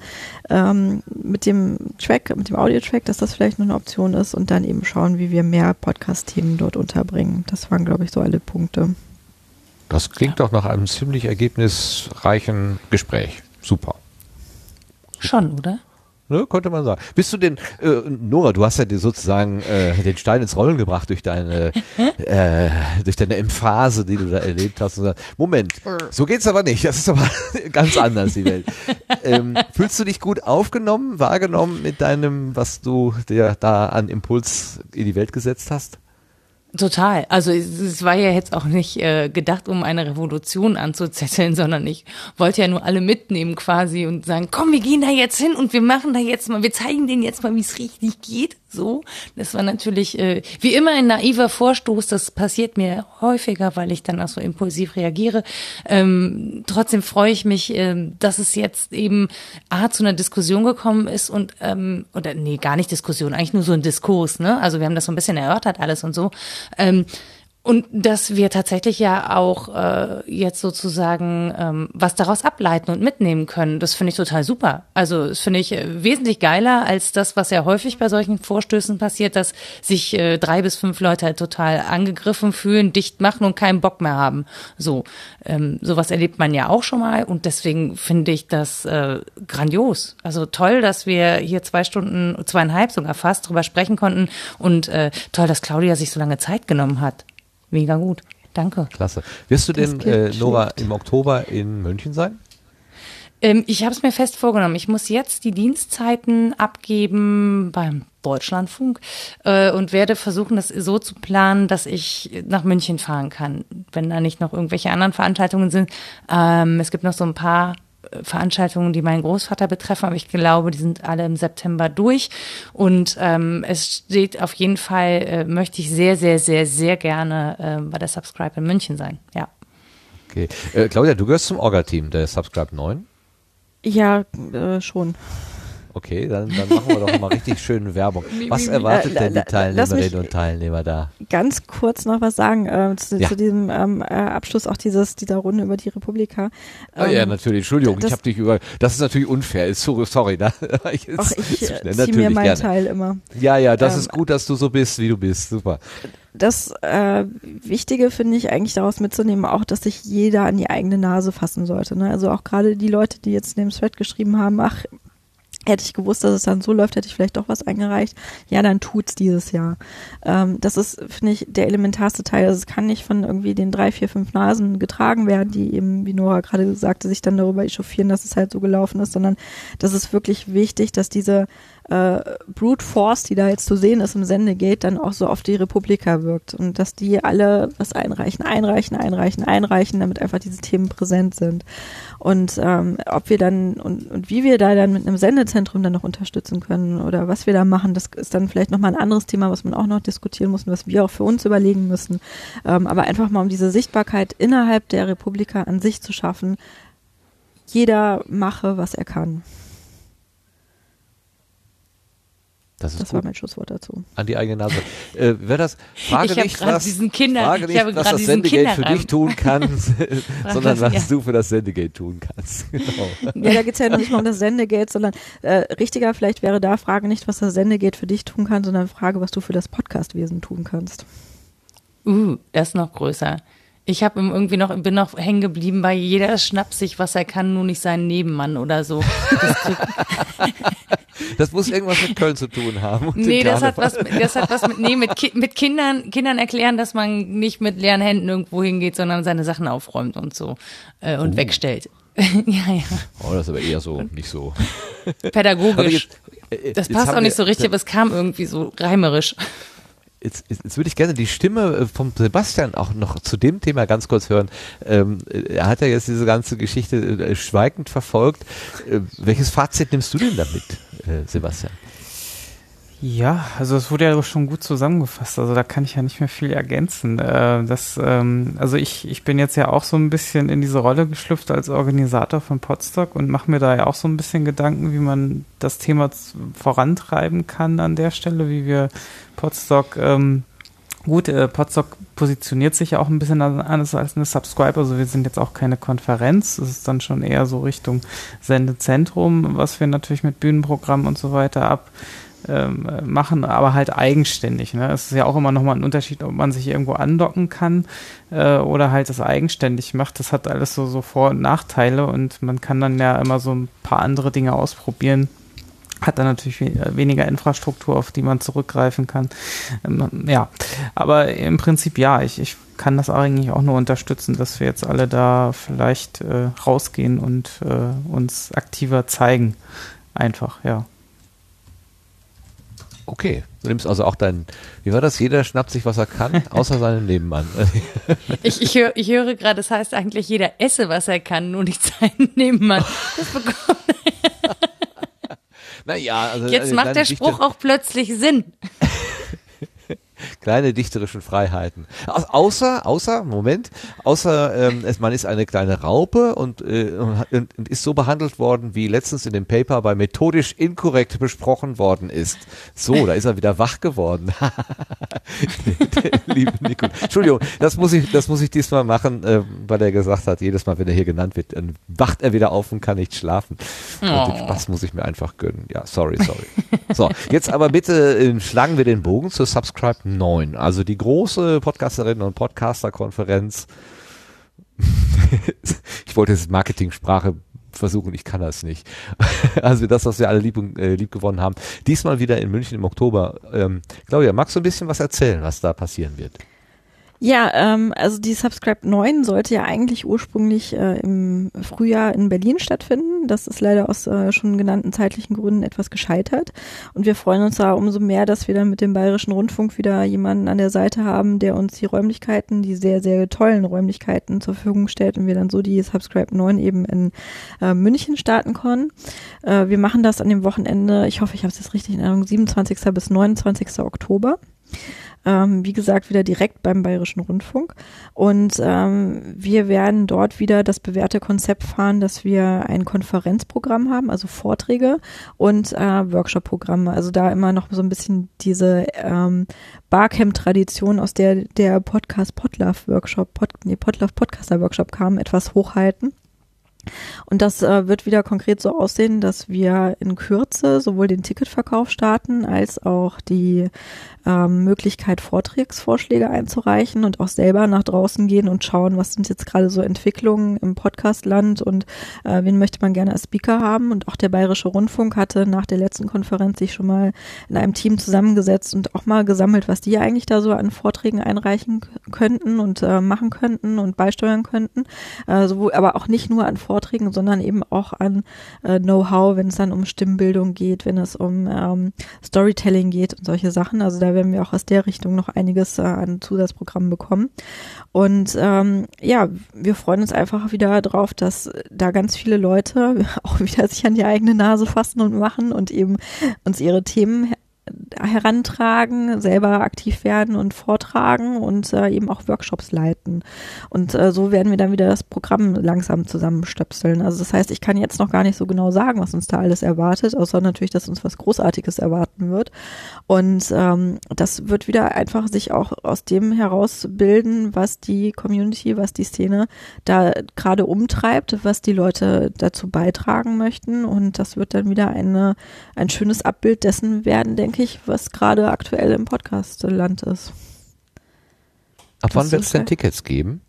ähm, mit dem Track, mit dem Audio-Track, dass das vielleicht noch eine Option ist und dann eben schauen, wie wir mehr Podcast-Themen dort unterbringen. Das waren, glaube ich, so alle Punkte. Das klingt doch nach einem ziemlich ergebnisreichen Gespräch. Super. Schon, oder? Ne, könnte man sagen. Bist du denn, äh, Nora, du hast ja dir sozusagen äh, den Stein ins Rollen gebracht durch deine, äh, durch deine Emphase, die du da erlebt hast. Und Moment, so geht's aber nicht. Das ist aber ganz anders, die Welt. Ähm, fühlst du dich gut aufgenommen, wahrgenommen mit deinem, was du dir da an Impuls in die Welt gesetzt hast? Total. Also es, war ja jetzt auch nicht äh, gedacht, um eine Revolution anzuzetteln, sondern ich wollte ja nur alle mitnehmen quasi und sagen, komm, wir gehen da jetzt hin und wir machen da jetzt mal, wir zeigen denen jetzt mal, wie es richtig geht so. Das war natürlich äh, wie immer ein naiver Vorstoß. Das passiert mir häufiger, weil ich dann auch so impulsiv reagiere. Ähm, trotzdem freue ich mich, äh, dass es jetzt eben A zu einer Diskussion gekommen ist und ähm, oder nee, gar nicht Diskussion, eigentlich nur so ein Diskurs. Ne? Also wir haben das so ein bisschen erörtert alles und so. Ähm, und dass wir tatsächlich ja auch äh, jetzt sozusagen ähm, was daraus ableiten und mitnehmen können, das finde ich total super. Also das finde ich äh, wesentlich geiler als das, was ja häufig bei solchen Vorstößen passiert, dass sich äh, drei bis fünf Leute halt total angegriffen fühlen, dicht machen und keinen Bock mehr haben. So, ähm, sowas erlebt man ja auch schon mal und deswegen finde ich das äh, grandios. Also toll, dass wir hier zwei Stunden, zweieinhalb sogar fast drüber sprechen konnten und äh, toll, dass Claudia sich so lange Zeit genommen hat. Mega gut. Danke. Klasse. Wirst du denn, äh, Nora, im Oktober in München sein? Ähm, ich habe es mir fest vorgenommen. Ich muss jetzt die Dienstzeiten abgeben beim Deutschlandfunk äh, und werde versuchen, das so zu planen, dass ich nach München fahren kann, wenn da nicht noch irgendwelche anderen Veranstaltungen sind. Ähm, es gibt noch so ein paar Veranstaltungen, die meinen Großvater betreffen, aber ich glaube, die sind alle im September durch. Und ähm, es steht auf jeden Fall, äh, möchte ich sehr, sehr, sehr, sehr gerne äh, bei der Subscribe in München sein. Ja. Okay. Äh, Claudia, du gehörst zum Orga-Team der Subscribe 9? Ja, äh, schon. Okay, dann, dann machen wir doch mal richtig schöne Werbung. Was erwartet denn die Teilnehmerinnen und Teilnehmer da? Ganz kurz noch was sagen äh, zu, ja. zu, diesem ähm, äh, Abschluss auch dieses dieser Runde über die Republika. Ähm, oh ja, natürlich. Entschuldigung, ich habe dich über. Das ist natürlich unfair. Sorry, sorry. Da, ich Ach, ich äh, ziehe mir meinen gerne. Teil immer. Ja, ja, das ähm, ist gut, dass du so bist, wie du bist. Super. Das äh, Wichtige finde ich eigentlich daraus mitzunehmen, auch, dass sich jeder an die eigene Nase fassen sollte. Ne? Also auch gerade die Leute, die jetzt in dem Thread geschrieben haben, ach, Hätte ich gewusst, dass es dann so läuft, hätte ich vielleicht doch was eingereicht. Ja, dann tut's dieses Jahr. Ähm, das ist, finde ich, der elementarste Teil. Also es kann nicht von irgendwie den drei, vier, fünf Nasen getragen werden, die eben, wie Nora gerade sagte, sich dann darüber echauffieren, dass es halt so gelaufen ist, sondern das ist wirklich wichtig, dass diese äh, Brute Force, die da jetzt zu sehen ist im Sendegate, dann auch so auf die Republika wirkt und dass die alle was einreichen, einreichen, einreichen, einreichen, damit einfach diese Themen präsent sind. Und ähm, ob wir dann und, und wie wir da dann mit einem Sendezentrum dann noch unterstützen können oder was wir da machen, das ist dann vielleicht nochmal ein anderes Thema, was man auch noch diskutieren muss und was wir auch für uns überlegen müssen. Ähm, aber einfach mal um diese Sichtbarkeit innerhalb der Republika an sich zu schaffen, jeder mache, was er kann. Das, ist Das war mein Schlusswort dazu. An die eigene Nase. Äh, wer das, frage Ich nicht, was, diesen Kinder- frage ich nicht, habe was das Sendegate für dich tun kann, sondern was ja. du für das Sendegate tun kannst. Genau. Ja, da geht's ja noch nicht mal um das Sendegate, sondern äh, richtiger vielleicht wäre da Frage nicht, was das Sendegate für dich tun kann, sondern Frage, was du für das Podcastwesen tun kannst. Uh, das ist noch größer. Ich habe irgendwie noch, bin noch hängen geblieben bei jeder schnappt sich, was er kann, nur nicht seinen Nebenmann oder so. Das Das muss irgendwas mit Köln zu tun haben. nee, das hat was, mit- das hat was mit, nee, mit, Ki mit Kindern, Kindern erklären, dass man nicht mit leeren Händen irgendwo hingeht, sondern seine Sachen aufräumt und so äh, und wegstellt. ja, ja. Oh, das ist aber eher so, nicht so. Pädagogisch. jetzt, äh, Das jetzt passt auch nicht so richtig, aber es kam irgendwie so reimerisch. Jetzt, jetzt, jetzt würde ich gerne die Stimme äh, vom Sebastian auch noch zu dem Thema ganz kurz hören. Ähm, äh, er hat ja jetzt diese ganze Geschichte äh, schweigend verfolgt. Äh, welches Fazit nimmst du denn damit, äh, Sebastian? Ja, also es wurde ja schon gut zusammengefasst. Also da kann ich ja nicht mehr viel ergänzen. Äh, das, ähm, also ich, ich bin jetzt ja auch so ein bisschen in diese Rolle geschlüpft als Organisator von Podstock und mache mir da ja auch so ein bisschen Gedanken, wie man das Thema vorantreiben kann an der Stelle, wie wir Podstock ähm, Gut, äh, Podstock positioniert sich ja auch ein bisschen anders als eine Subscribe. Also wir sind jetzt auch keine Konferenz. Es ist dann schon eher so Richtung Sendezentrum, was wir natürlich mit Bühnenprogrammen und so weiter ab ähm, machen, aber halt eigenständig. Ne? Es ist ja auch immer nochmal ein Unterschied, ob man sich irgendwo andocken kann äh, oder halt das eigenständig macht. Das hat alles so, so Vor- und Nachteile und man kann dann ja immer so ein paar andere Dinge ausprobieren. Hat dann natürlich äh, weniger Infrastruktur, auf die man zurückgreifen kann. Ähm, ja, aber im Prinzip ja, ich, ich kann das eigentlich auch nur unterstützen, dass wir jetzt alle da vielleicht äh, rausgehen und äh, uns aktiver zeigen. Einfach, ja. Okay, du nimmst also auch deinen, wie war das? Jeder schnappt sich, was er kann, außer seinen Nebenmann. Ich, ich, hör, ich höre gerade, das heißt eigentlich, jeder esse, was er kann, nur nicht seinen Nebenmann. Das bekommt, naja, also jetzt äh, macht der Spruch auch plötzlich Sinn. kleine dichterischen Freiheiten. Au- Außer, außer, Moment, außer ähm, man ist eine kleine Raupe und, äh, und, und, ist so behandelt worden, wie letztens in dem Paper bei methodisch inkorrekt besprochen worden ist. So, da ist er wieder wach geworden. Liebe Nico. Entschuldigung, das muss ich, das muss ich diesmal machen, äh, weil er gesagt hat, jedes Mal, wenn er hier genannt wird, dann wacht er wieder auf und kann nicht schlafen. Und den Oh. Spaß muss ich mir einfach gönnen. Ja, sorry, sorry. So, jetzt aber bitte äh, schlagen wir den Bogen zur Subscribe 9, also die große Podcasterinnen und Podcaster-Konferenz. ich wollte jetzt Marketing-Sprache versuchen, ich kann das nicht. Also das, was wir alle lieb, äh, lieb gewonnen haben. Diesmal wieder in München im Oktober. Ähm, Claudia, magst du ein bisschen was erzählen, was da passieren wird? Ja, ähm, also die Subscribe 9 sollte ja eigentlich ursprünglich äh, im Frühjahr in Berlin stattfinden. Das ist leider aus äh, schon genannten zeitlichen Gründen etwas gescheitert. Und wir freuen uns da umso mehr, dass wir dann mit dem Bayerischen Rundfunk wieder jemanden an der Seite haben, der uns die Räumlichkeiten, die sehr, sehr tollen Räumlichkeiten zur Verfügung stellt und wir dann so die Subscribe 9 eben in äh, München starten können. Äh, wir machen das an dem Wochenende, ich hoffe, ich habe es jetzt richtig in Erinnerung, 27. bis 29. Oktober. Ähm, wie gesagt, wieder direkt beim Bayerischen Rundfunk. Und ähm, wir werden dort wieder das bewährte Konzept fahren, dass wir ein Konferenzprogramm haben, also Vorträge und äh, Workshop-Programme. Also da immer noch so ein bisschen diese ähm, Barcamp-Tradition, aus der der Podcast Podlove Workshop, Pod, nee, Podlove Podcaster Workshop kam, etwas hochhalten. Und das äh, wird wieder konkret so aussehen, dass wir in Kürze sowohl den Ticketverkauf starten als auch die ähm, Möglichkeit, Vortragsvorschläge einzureichen und auch selber nach draußen gehen und schauen, was sind jetzt gerade so Entwicklungen im Podcastland und äh, wen möchte man gerne als Speaker haben. Und auch der Bayerische Rundfunk hatte nach der letzten Konferenz sich schon mal in einem Team zusammengesetzt und auch mal gesammelt, was die eigentlich da so an Vorträgen einreichen könnten und äh, machen könnten und beisteuern könnten. Äh, sowohl, aber auch nicht nur an Vorträgen, sondern eben auch an äh, Know-how, wenn es dann um Stimmbildung geht, wenn es um ähm, Storytelling geht und solche Sachen. Also da werden wir auch aus der Richtung noch einiges äh, an Zusatzprogrammen bekommen. Und ähm, ja, wir freuen uns einfach wieder drauf, dass da ganz viele Leute auch wieder sich an die eigene Nase fassen und machen und eben uns ihre Themen herantragen, selber aktiv werden und vortragen und äh, eben auch Workshops leiten. Und äh, so werden wir dann wieder das Programm langsam zusammenstöpseln. Also das heißt, ich kann jetzt noch gar nicht so genau sagen, was uns da alles erwartet, außer natürlich, dass uns was Großartiges erwarten wird. Und ähm, das wird wieder einfach sich auch aus dem herausbilden, was die Community, was die Szene da gerade umtreibt, was die Leute dazu beitragen möchten. Und das wird dann wieder eine, ein schönes Abbild dessen werden, denke denke ich, was gerade aktuell im Podcast-Land ist. Ab wann wird es denn Tickets geben?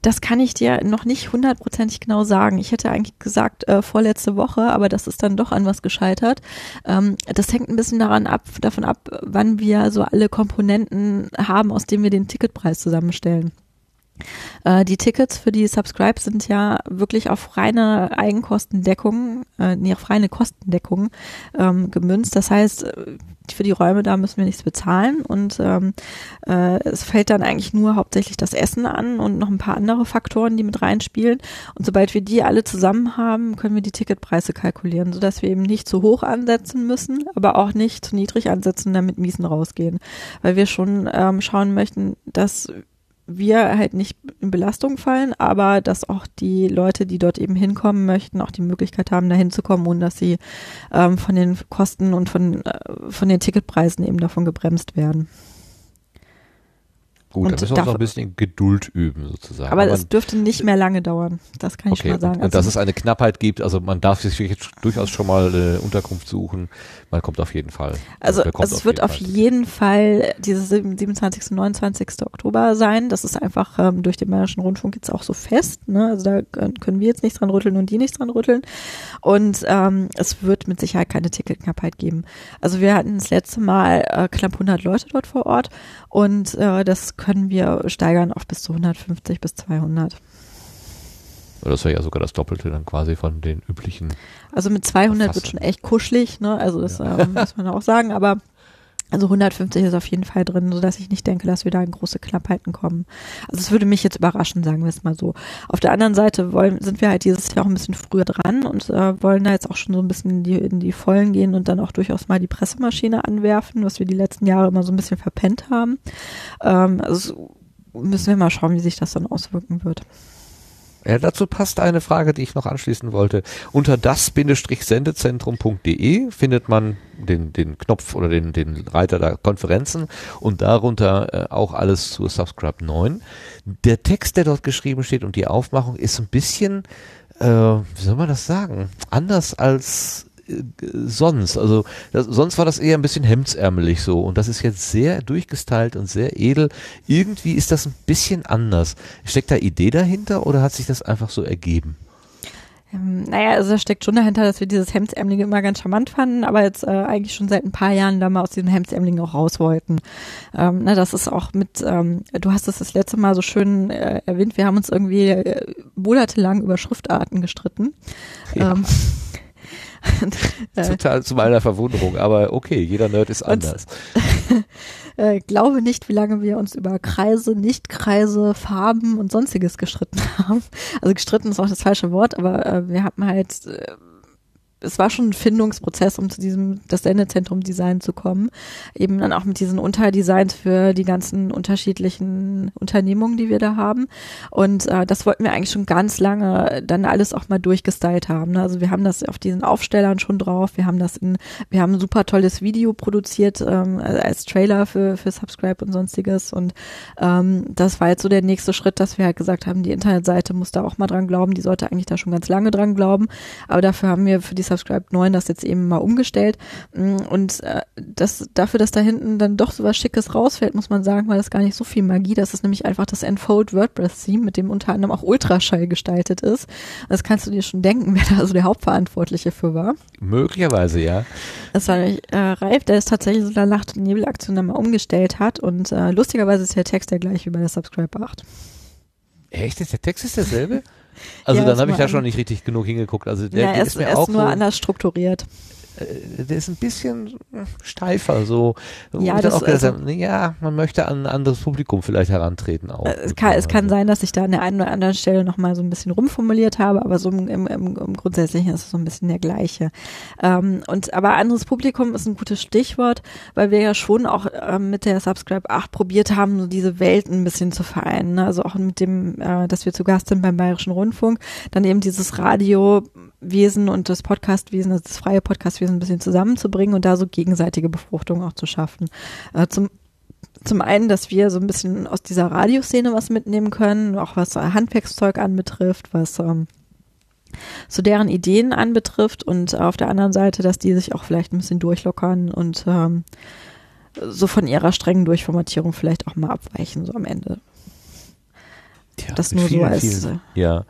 Das kann ich dir noch nicht hundertprozentig genau sagen. Ich hätte eigentlich gesagt äh, vorletzte Woche, aber das ist dann doch an was gescheitert. Ähm, das hängt ein bisschen daran ab, davon ab, wann wir so alle Komponenten haben, aus denen wir den Ticketpreis zusammenstellen. Äh, die Tickets für die Subscribe sind ja wirklich auf reine Eigenkostendeckung, äh, nee, auf reine Kostendeckung ähm, gemünzt. Das heißt, äh, für die Räume da müssen wir nichts bezahlen und ähm, äh, es fällt dann eigentlich nur hauptsächlich das Essen an und noch ein paar andere Faktoren, die mit reinspielen. Und sobald wir die alle zusammen haben, können wir die Ticketpreise kalkulieren, sodass wir eben nicht zu hoch ansetzen müssen, aber auch nicht zu niedrig ansetzen, damit Miesen rausgehen. Weil wir schon ähm, schauen möchten, dass wir halt nicht in Belastung fallen, aber dass auch die Leute, die dort eben hinkommen möchten, auch die Möglichkeit haben, da hinzukommen, ohne dass sie ähm, von den Kosten und von, äh, von den Ticketpreisen eben davon gebremst werden. Gut, und da müssen wir uns noch ein bisschen Geduld üben, sozusagen. Aber es dürfte nicht mehr lange dauern. Das kann ich okay, schon mal sagen. Und, und dass also es eine Knappheit gibt, also man darf sich jetzt durchaus schon mal eine Unterkunft suchen. Man kommt auf jeden Fall. Also, also es wird auf jeden Fall dieses 27. 29. Oktober sein. Das ist einfach ähm, durch den Bayerischen Rundfunk jetzt auch so fest. Ne? Also da können wir jetzt nichts dran rütteln und die nichts dran rütteln. Und ähm, es wird mit Sicherheit keine Ticketknappheit geben. Also wir hatten das letzte Mal äh, knapp 100 Leute dort vor Ort und äh, das können wir steigern auf bis zu 150 bis 200. Das wäre ja sogar das Doppelte dann quasi von den üblichen. Also mit 200 wird schon echt kuschelig, ne? Also das ja. ähm, muss man auch sagen, aber also 150 ist auf jeden Fall drin, so dass ich nicht denke, dass wir da in große Knappheiten kommen. Also es würde mich jetzt überraschen, sagen wir es mal so. Auf der anderen Seite wollen, sind wir halt dieses Jahr auch ein bisschen früher dran und äh, wollen da jetzt auch schon so ein bisschen in die, in die Vollen gehen und dann auch durchaus mal die Pressemaschine anwerfen, was wir die letzten Jahre immer so ein bisschen verpennt haben. Ähm, also müssen wir mal schauen, wie sich das dann auswirken wird. Ja, dazu passt eine Frage, die ich noch anschließen wollte. Unter das-sendezentrum.de findet man den, den Knopf oder den, den Reiter der Konferenzen und darunter äh, auch alles zur Subscribe 9. Der Text, der dort geschrieben steht und die Aufmachung ist ein bisschen, äh, wie soll man das sagen, anders als sonst. Also das, sonst war das eher ein bisschen hemdsärmelig so und das ist jetzt sehr durchgestylt und sehr edel. Irgendwie ist das ein bisschen anders. Steckt da Idee dahinter oder hat sich das einfach so ergeben? Ähm, naja, also da steckt schon dahinter, dass wir dieses Hemdsärmelige immer ganz charmant fanden, aber jetzt äh, eigentlich schon seit ein paar Jahren da mal aus diesem Hemdsärmeligen auch raus wollten. Ähm, na, das ist auch mit, ähm, du hast es das letzte Mal so schön äh, erwähnt, wir haben uns irgendwie äh, monatelang über Schriftarten gestritten. Ja. Ähm, Äh, Total zu meiner Verwunderung, aber okay, jeder Nerd ist anders. äh, glaube nicht, wie lange wir uns über Kreise, Nichtkreise, Farben und sonstiges gestritten haben. Also gestritten ist auch das falsche Wort, aber äh, wir haben halt äh, es war schon ein Findungsprozess, um zu diesem, das Sendezentrum-Design zu kommen. Eben dann auch mit diesen Unterdesigns für die ganzen unterschiedlichen Unternehmungen, die wir da haben. Und äh, das wollten wir eigentlich schon ganz lange dann alles auch mal durchgestylt haben. Ne? Also wir haben das auf diesen Aufstellern schon drauf. Wir haben das in, wir haben ein super tolles Video produziert ähm, als Trailer für, für Subscribe und sonstiges. Und ähm, das war jetzt so der nächste Schritt, dass wir halt gesagt haben, die Internetseite muss da auch mal dran glauben. Die sollte eigentlich da schon ganz lange dran glauben. Aber dafür haben wir für die Subscribe 9 das jetzt eben mal umgestellt. Mm, und äh, das, dafür, dass da hinten dann doch so was Schickes rausfällt, muss man sagen, war das gar nicht so viel Magie. Das ist nämlich einfach das Enfold WordPress Theme, mit dem unter anderem auch Ultraschall gestaltet ist. Das kannst du dir schon denken, wer da also der Hauptverantwortliche für war. Möglicherweise, ja. Das war nämlich äh, Ralf, der es tatsächlich so eine Nacht- und Nebelaktion dann mal umgestellt hat. Und äh, lustigerweise ist der Text der gleiche wie bei der Subscribe 8. Echt? Der Text ist derselbe? Also Ja, dann habe ich da schon nicht richtig genug hingeguckt. Also der, ja, der er ist, mir auch nur so, anders strukturiert. Äh, der ist ein bisschen steifer, so. Ja, das- auch gedacht also- ja, man möchte an ein anderes Publikum vielleicht herantreten auch. Äh, Es kann, es kann sein, dass ich da an der einen oder anderen Stelle nochmal so ein bisschen rumformuliert habe, aber so im, im, im, Grundsätzlichen ist es so ein bisschen der gleiche. Ähm, und aber anderes Publikum ist ein gutes Stichwort, weil wir ja schon auch ähm, mit der Subscribe 8 probiert haben, so diese Welten ein bisschen zu vereinen. Ne? Also auch mit dem, äh, dass wir zu Gast sind beim Bayerischen Rundfunk, dann eben dieses Radiowesen und das Podcastwesen, also das freie Podcastwesen ein bisschen zusammenzubringen und da so gegenseitige Befruchtung auch zu schaffen. Äh, zum zum einen, dass wir so ein bisschen aus dieser Radioszene was mitnehmen können, auch was Handwerkszeug anbetrifft, was ähm, so deren Ideen anbetrifft und auf der anderen Seite, dass die sich auch vielleicht ein bisschen durchlockern und ähm, so von ihrer strengen Durchformatierung vielleicht auch mal abweichen, so am Ende. Tja, das nur so vielen, als- vielen, ja.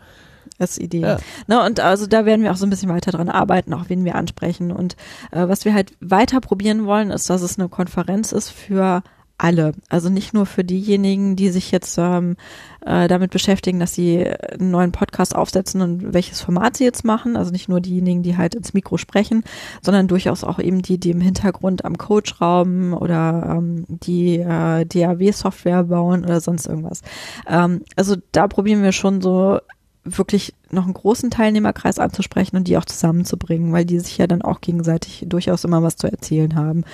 Als Idee. Ja. Ne, und also da werden wir auch so ein bisschen weiter dran arbeiten, auch wen wir ansprechen. Und äh, was wir halt weiter probieren wollen, ist, dass es eine Konferenz ist für alle. Also nicht nur für diejenigen, die sich jetzt ähm, äh, damit beschäftigen, dass sie einen neuen Podcast aufsetzen und welches Format sie jetzt machen. Also nicht nur diejenigen, die halt ins Mikro sprechen, sondern durchaus auch eben die, die im Hintergrund am Code schrauben oder ähm, die äh, DAW-Software bauen oder sonst irgendwas. Ähm, also da probieren wir schon so wirklich noch einen großen Teilnehmerkreis anzusprechen und die auch zusammenzubringen, weil die sich ja dann auch gegenseitig durchaus immer was zu erzählen haben.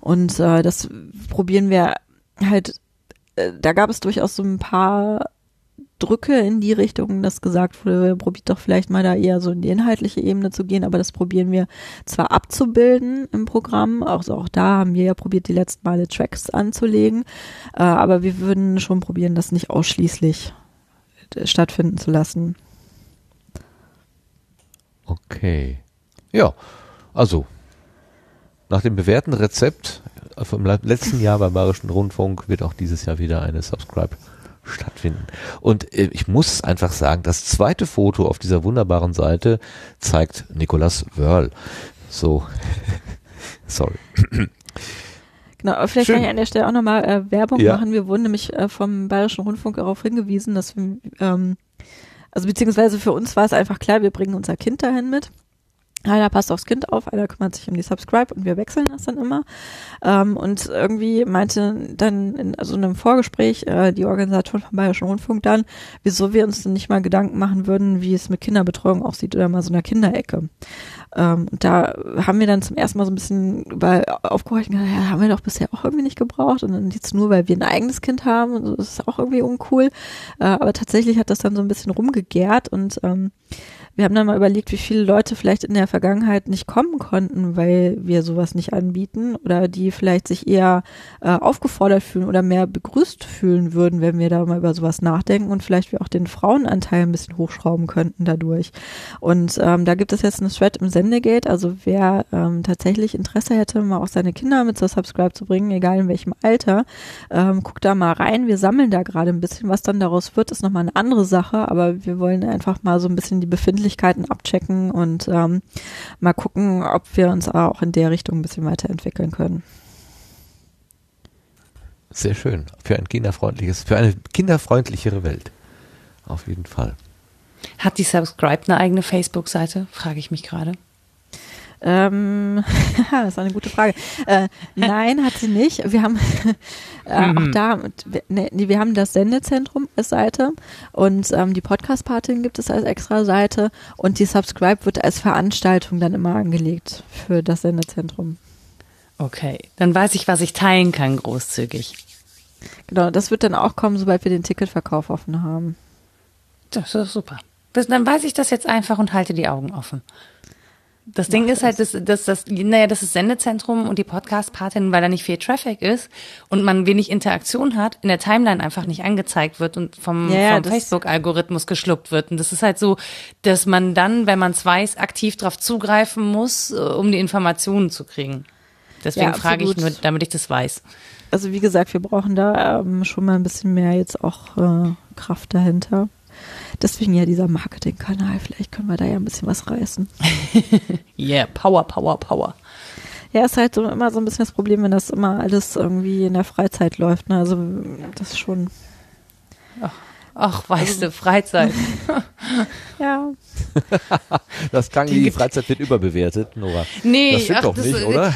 Und äh, das probieren wir halt, äh, da gab es durchaus so ein paar Drücke in die Richtung, dass gesagt wurde, probiert doch vielleicht mal da eher so in die inhaltliche Ebene zu gehen, aber das probieren wir zwar abzubilden im Programm, also auch da haben wir ja probiert, die letzten Male Tracks anzulegen, äh, aber wir würden schon probieren, das nicht ausschließlich stattfinden zu lassen. Okay. Ja, also nach dem bewährten Rezept vom le- letzten Jahr beim Bayerischen Rundfunk wird auch dieses Jahr wieder eine Subscribe stattfinden. Und äh, ich muss einfach sagen, das zweite Foto auf dieser wunderbaren Seite zeigt Nicolas Wörl. So, sorry. Genau, vielleicht Schön. kann ich an der Stelle auch nochmal äh, Werbung Ja. machen. Wir wurden nämlich äh, vom Bayerischen Rundfunk darauf hingewiesen, dass wir, ähm, also beziehungsweise für uns war es einfach klar, wir bringen unser Kind dahin mit. Einer passt aufs Kind auf, einer kümmert sich um die Subscribe und wir wechseln das dann immer. Ähm, und irgendwie meinte dann in in einem Vorgespräch äh, die Organisatorin vom Bayerischen Rundfunk dann, wieso wir uns denn nicht mal Gedanken machen würden, wie es mit Kinderbetreuung aussieht oder mal so einer Kinderecke. Ähm, und da haben wir dann zum ersten Mal so ein bisschen über aufgehorcht und gedacht, ja, haben wir doch bisher auch irgendwie nicht gebraucht. Und dann jetzt nur, weil wir ein eigenes Kind haben, und so, das ist auch irgendwie uncool. Äh, aber tatsächlich hat das dann so ein bisschen rumgegärt und ähm, wir haben dann mal überlegt, wie viele Leute vielleicht in der Vergangenheit nicht kommen konnten, weil wir sowas nicht anbieten oder die vielleicht sich eher äh, aufgefordert fühlen oder mehr begrüßt fühlen würden, wenn wir da mal über sowas nachdenken und vielleicht wir auch den Frauenanteil ein bisschen hochschrauben könnten dadurch. Und ähm, da gibt es jetzt eine Thread im Sendegate, also wer ähm, tatsächlich Interesse hätte, mal auch seine Kinder mit zur Subscribe zu bringen, egal in welchem Alter, ähm, guckt da mal rein. Wir sammeln da gerade ein bisschen. Was dann daraus wird, ist nochmal eine andere Sache, aber wir wollen einfach mal so ein bisschen die Befindlichkeiten abchecken und ähm, mal gucken, ob wir uns auch in der Richtung ein bisschen weiterentwickeln können. Sehr schön. Für ein kinderfreundliches, für eine kinderfreundlichere Welt. Auf jeden Fall. Hat die Subscribe eine eigene Facebook-Seite? Frage ich mich gerade. Ähm, das ist eine gute Frage. Äh, nein, hat sie nicht. Wir haben äh, Mhm. auch da, nee, wir haben das Sendezentrum als Seite und ähm, die Podcast-Party gibt es als extra Seite und die Subscribe wird als Veranstaltung dann immer angelegt für das Sendezentrum. Okay, dann weiß ich, was ich teilen kann, großzügig. Genau, das wird dann auch kommen, sobald wir den Ticketverkauf offen haben. Das ist super. Dann weiß ich das jetzt einfach und halte die Augen offen. Das Ding ist halt, dass, dass das, naja, das ist Sendezentrum und die Podcast-Patin, weil da nicht viel Traffic ist und man wenig Interaktion hat, in der Timeline einfach nicht angezeigt wird und vom, Ja, vom Facebook-Algorithmus geschluckt wird. Und das ist halt so, dass man dann, wenn man es weiß, aktiv darauf zugreifen muss, äh, um die Informationen zu kriegen. Deswegen Ja, frage ich nur, damit ich das weiß. Also wie gesagt, wir brauchen da ähm, schon mal ein bisschen mehr jetzt auch äh, Kraft dahinter. Deswegen ja dieser Marketingkanal. Vielleicht können wir da ja ein bisschen was reißen. Yeah, Power, Power, Power. Ja, ist halt so immer so ein bisschen das Problem, wenn das immer alles irgendwie in der Freizeit läuft. Ne? Also das ist schon, Ach, weißt du, Freizeit. ja. Das klang wie die Freizeit wird überbewertet, Nora. Nee, das stimmt ach, doch das- nicht, oder?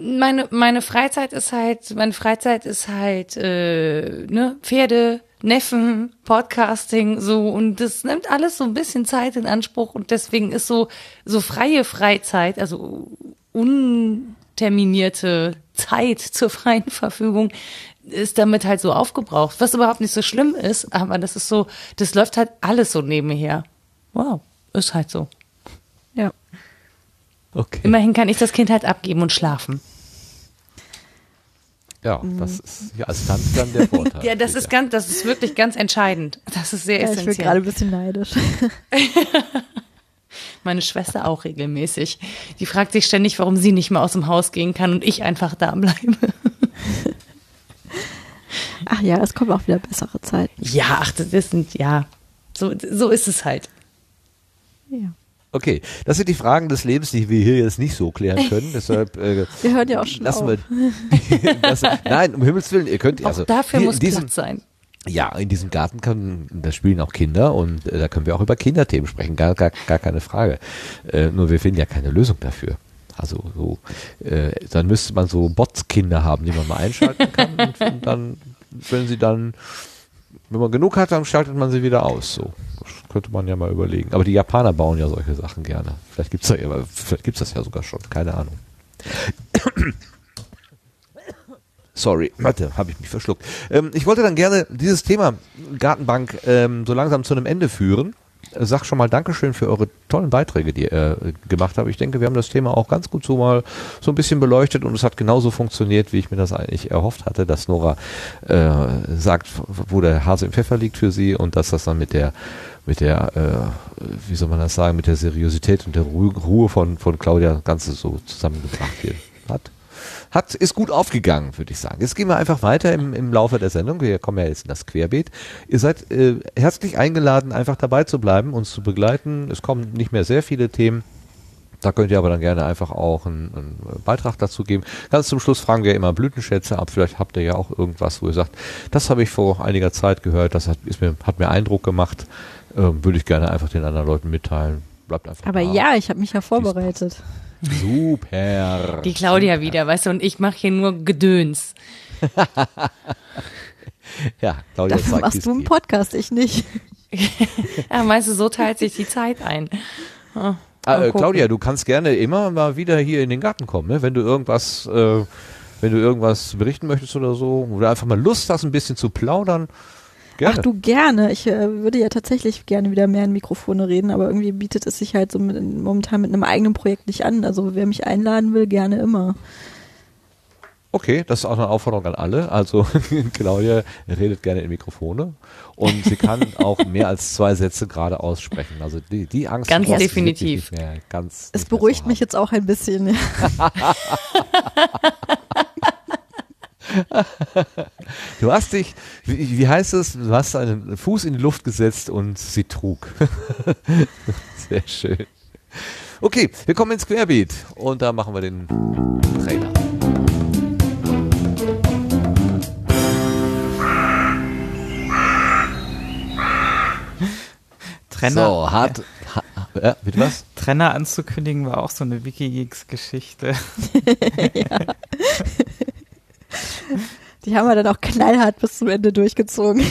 meine, meine Freizeit ist halt, meine Freizeit ist halt, äh, ne, Pferde, Neffen, Podcasting, so, und das nimmt alles so ein bisschen Zeit in Anspruch und deswegen ist so, so freie Freizeit, also unterminierte Zeit zur freien Verfügung, ist damit halt so aufgebraucht, was überhaupt nicht so schlimm ist, aber das ist so, das läuft halt alles so nebenher. Wow, ist halt so. Ja. Okay. Immerhin kann ich das Kind halt abgeben und schlafen. Ja, das ist ja als dann der Vorteil. Ja, das ist ganz, das ist wirklich ganz entscheidend. Das ist sehr ja ich bin essentiell. gerade ein bisschen neidisch. Meine Schwester auch regelmäßig. Die fragt sich ständig, warum sie nicht mehr aus dem Haus gehen kann und ich einfach da bleibe. Ach ja, es kommen auch wieder bessere Zeiten. Ja, ach, das sind, ja, so, so ist es halt. Ja. Okay, das sind die Fragen des Lebens, die wir hier jetzt nicht so klären können. Deshalb äh, Wir hören ja auch schon lassen auf. wir. das, nein, um Himmels Willen, ihr könnt Auch also dafür hier muss diesem, Platz sein. Ja, in diesem Garten kann, da spielen auch Kinder und äh, da können wir auch über Kinderthemen sprechen, gar, gar, gar keine Frage. Äh, nur wir finden ja keine Lösung dafür. Also so, äh, dann müsste man so Bots-Kinder haben, die man mal einschalten kann und, und dann, wenn sie dann, wenn man genug hat, dann schaltet man sie wieder aus. So, das könnte man ja mal überlegen. Aber die Japaner bauen ja solche Sachen gerne. Vielleicht gibt's da, ja- das ja sogar schon, keine Ahnung. Sorry, warte, habe ich mich verschluckt. Ähm, ich wollte dann gerne dieses Thema Gartenbank ähm, so langsam zu einem Ende führen. Sag schon mal Dankeschön für eure tollen Beiträge, die ihr äh, gemacht habt. Ich denke, wir haben das Thema auch ganz gut so mal so ein bisschen beleuchtet und es hat genauso funktioniert, wie ich mir das eigentlich erhofft hatte, dass Nora äh, sagt, wo der Hase im Pfeffer liegt für sie und dass das dann mit der mit der, äh, wie soll man das sagen, mit der Seriosität und der Ruhe von, von Claudia Ganze so zusammengebracht wird. Hat hat, ist gut aufgegangen, würde ich sagen. Jetzt gehen wir einfach weiter im, im Laufe der Sendung. Wir kommen ja jetzt in das Querbeet. Ihr seid äh, herzlich eingeladen, einfach dabei zu bleiben, uns zu begleiten. Es kommen nicht mehr sehr viele Themen. Da könnt ihr aber dann gerne einfach auch einen, einen Beitrag dazu geben. Ganz zum Schluss fragen wir immer Blütenschätze ab. Vielleicht habt ihr ja auch irgendwas, wo ihr sagt, das habe ich vor einiger Zeit gehört, das hat, mir, hat mir Eindruck gemacht. Ähm, würde ich gerne einfach den anderen Leuten mitteilen. Bleibt einfach Aber da. ja, ich habe mich ja vorbereitet. Super. Die Claudia wieder, weißt du, und ich mache hier nur Gedöns. Ja, Claudia Dafür zeigt, machst du einen geht. Podcast, ich nicht. Ja, meinst du, so teilt sich die Zeit ein. Ah, Mal äh. Claudia, du kannst gerne immer mal wieder hier in den Garten kommen, ne? wenn du irgendwas, äh, wenn du irgendwas berichten möchtest oder so, oder einfach mal Lust hast, ein bisschen zu plaudern. Gerne. Ach du gerne. Ich äh, würde ja tatsächlich gerne wieder mehr in Mikrofone reden, aber irgendwie bietet es sich halt so mit, momentan mit einem eigenen Projekt nicht an. Also wer mich einladen will, gerne immer. Okay, das ist auch eine Aufforderung an alle. Also Claudia redet gerne in Mikrofone und sie kann auch mehr als zwei Sätze gerade aussprechen. Also die, die Angst Ganz definitiv. mehr, ganz Es nicht mehr beruhigt zu mich jetzt auch ein bisschen. Du hast dich, wie, wie heißt es? Du hast einen Fuß in die Luft gesetzt und sie trug. Sehr schön. Okay, wir kommen ins Querbeet und da machen wir den Trailer. Trenner. So, hat, ha, Ja, mit was? Trenner anzukündigen war auch so eine Wikigeeks-Geschichte. ja. Die haben wir dann auch knallhart bis zum Ende durchgezogen.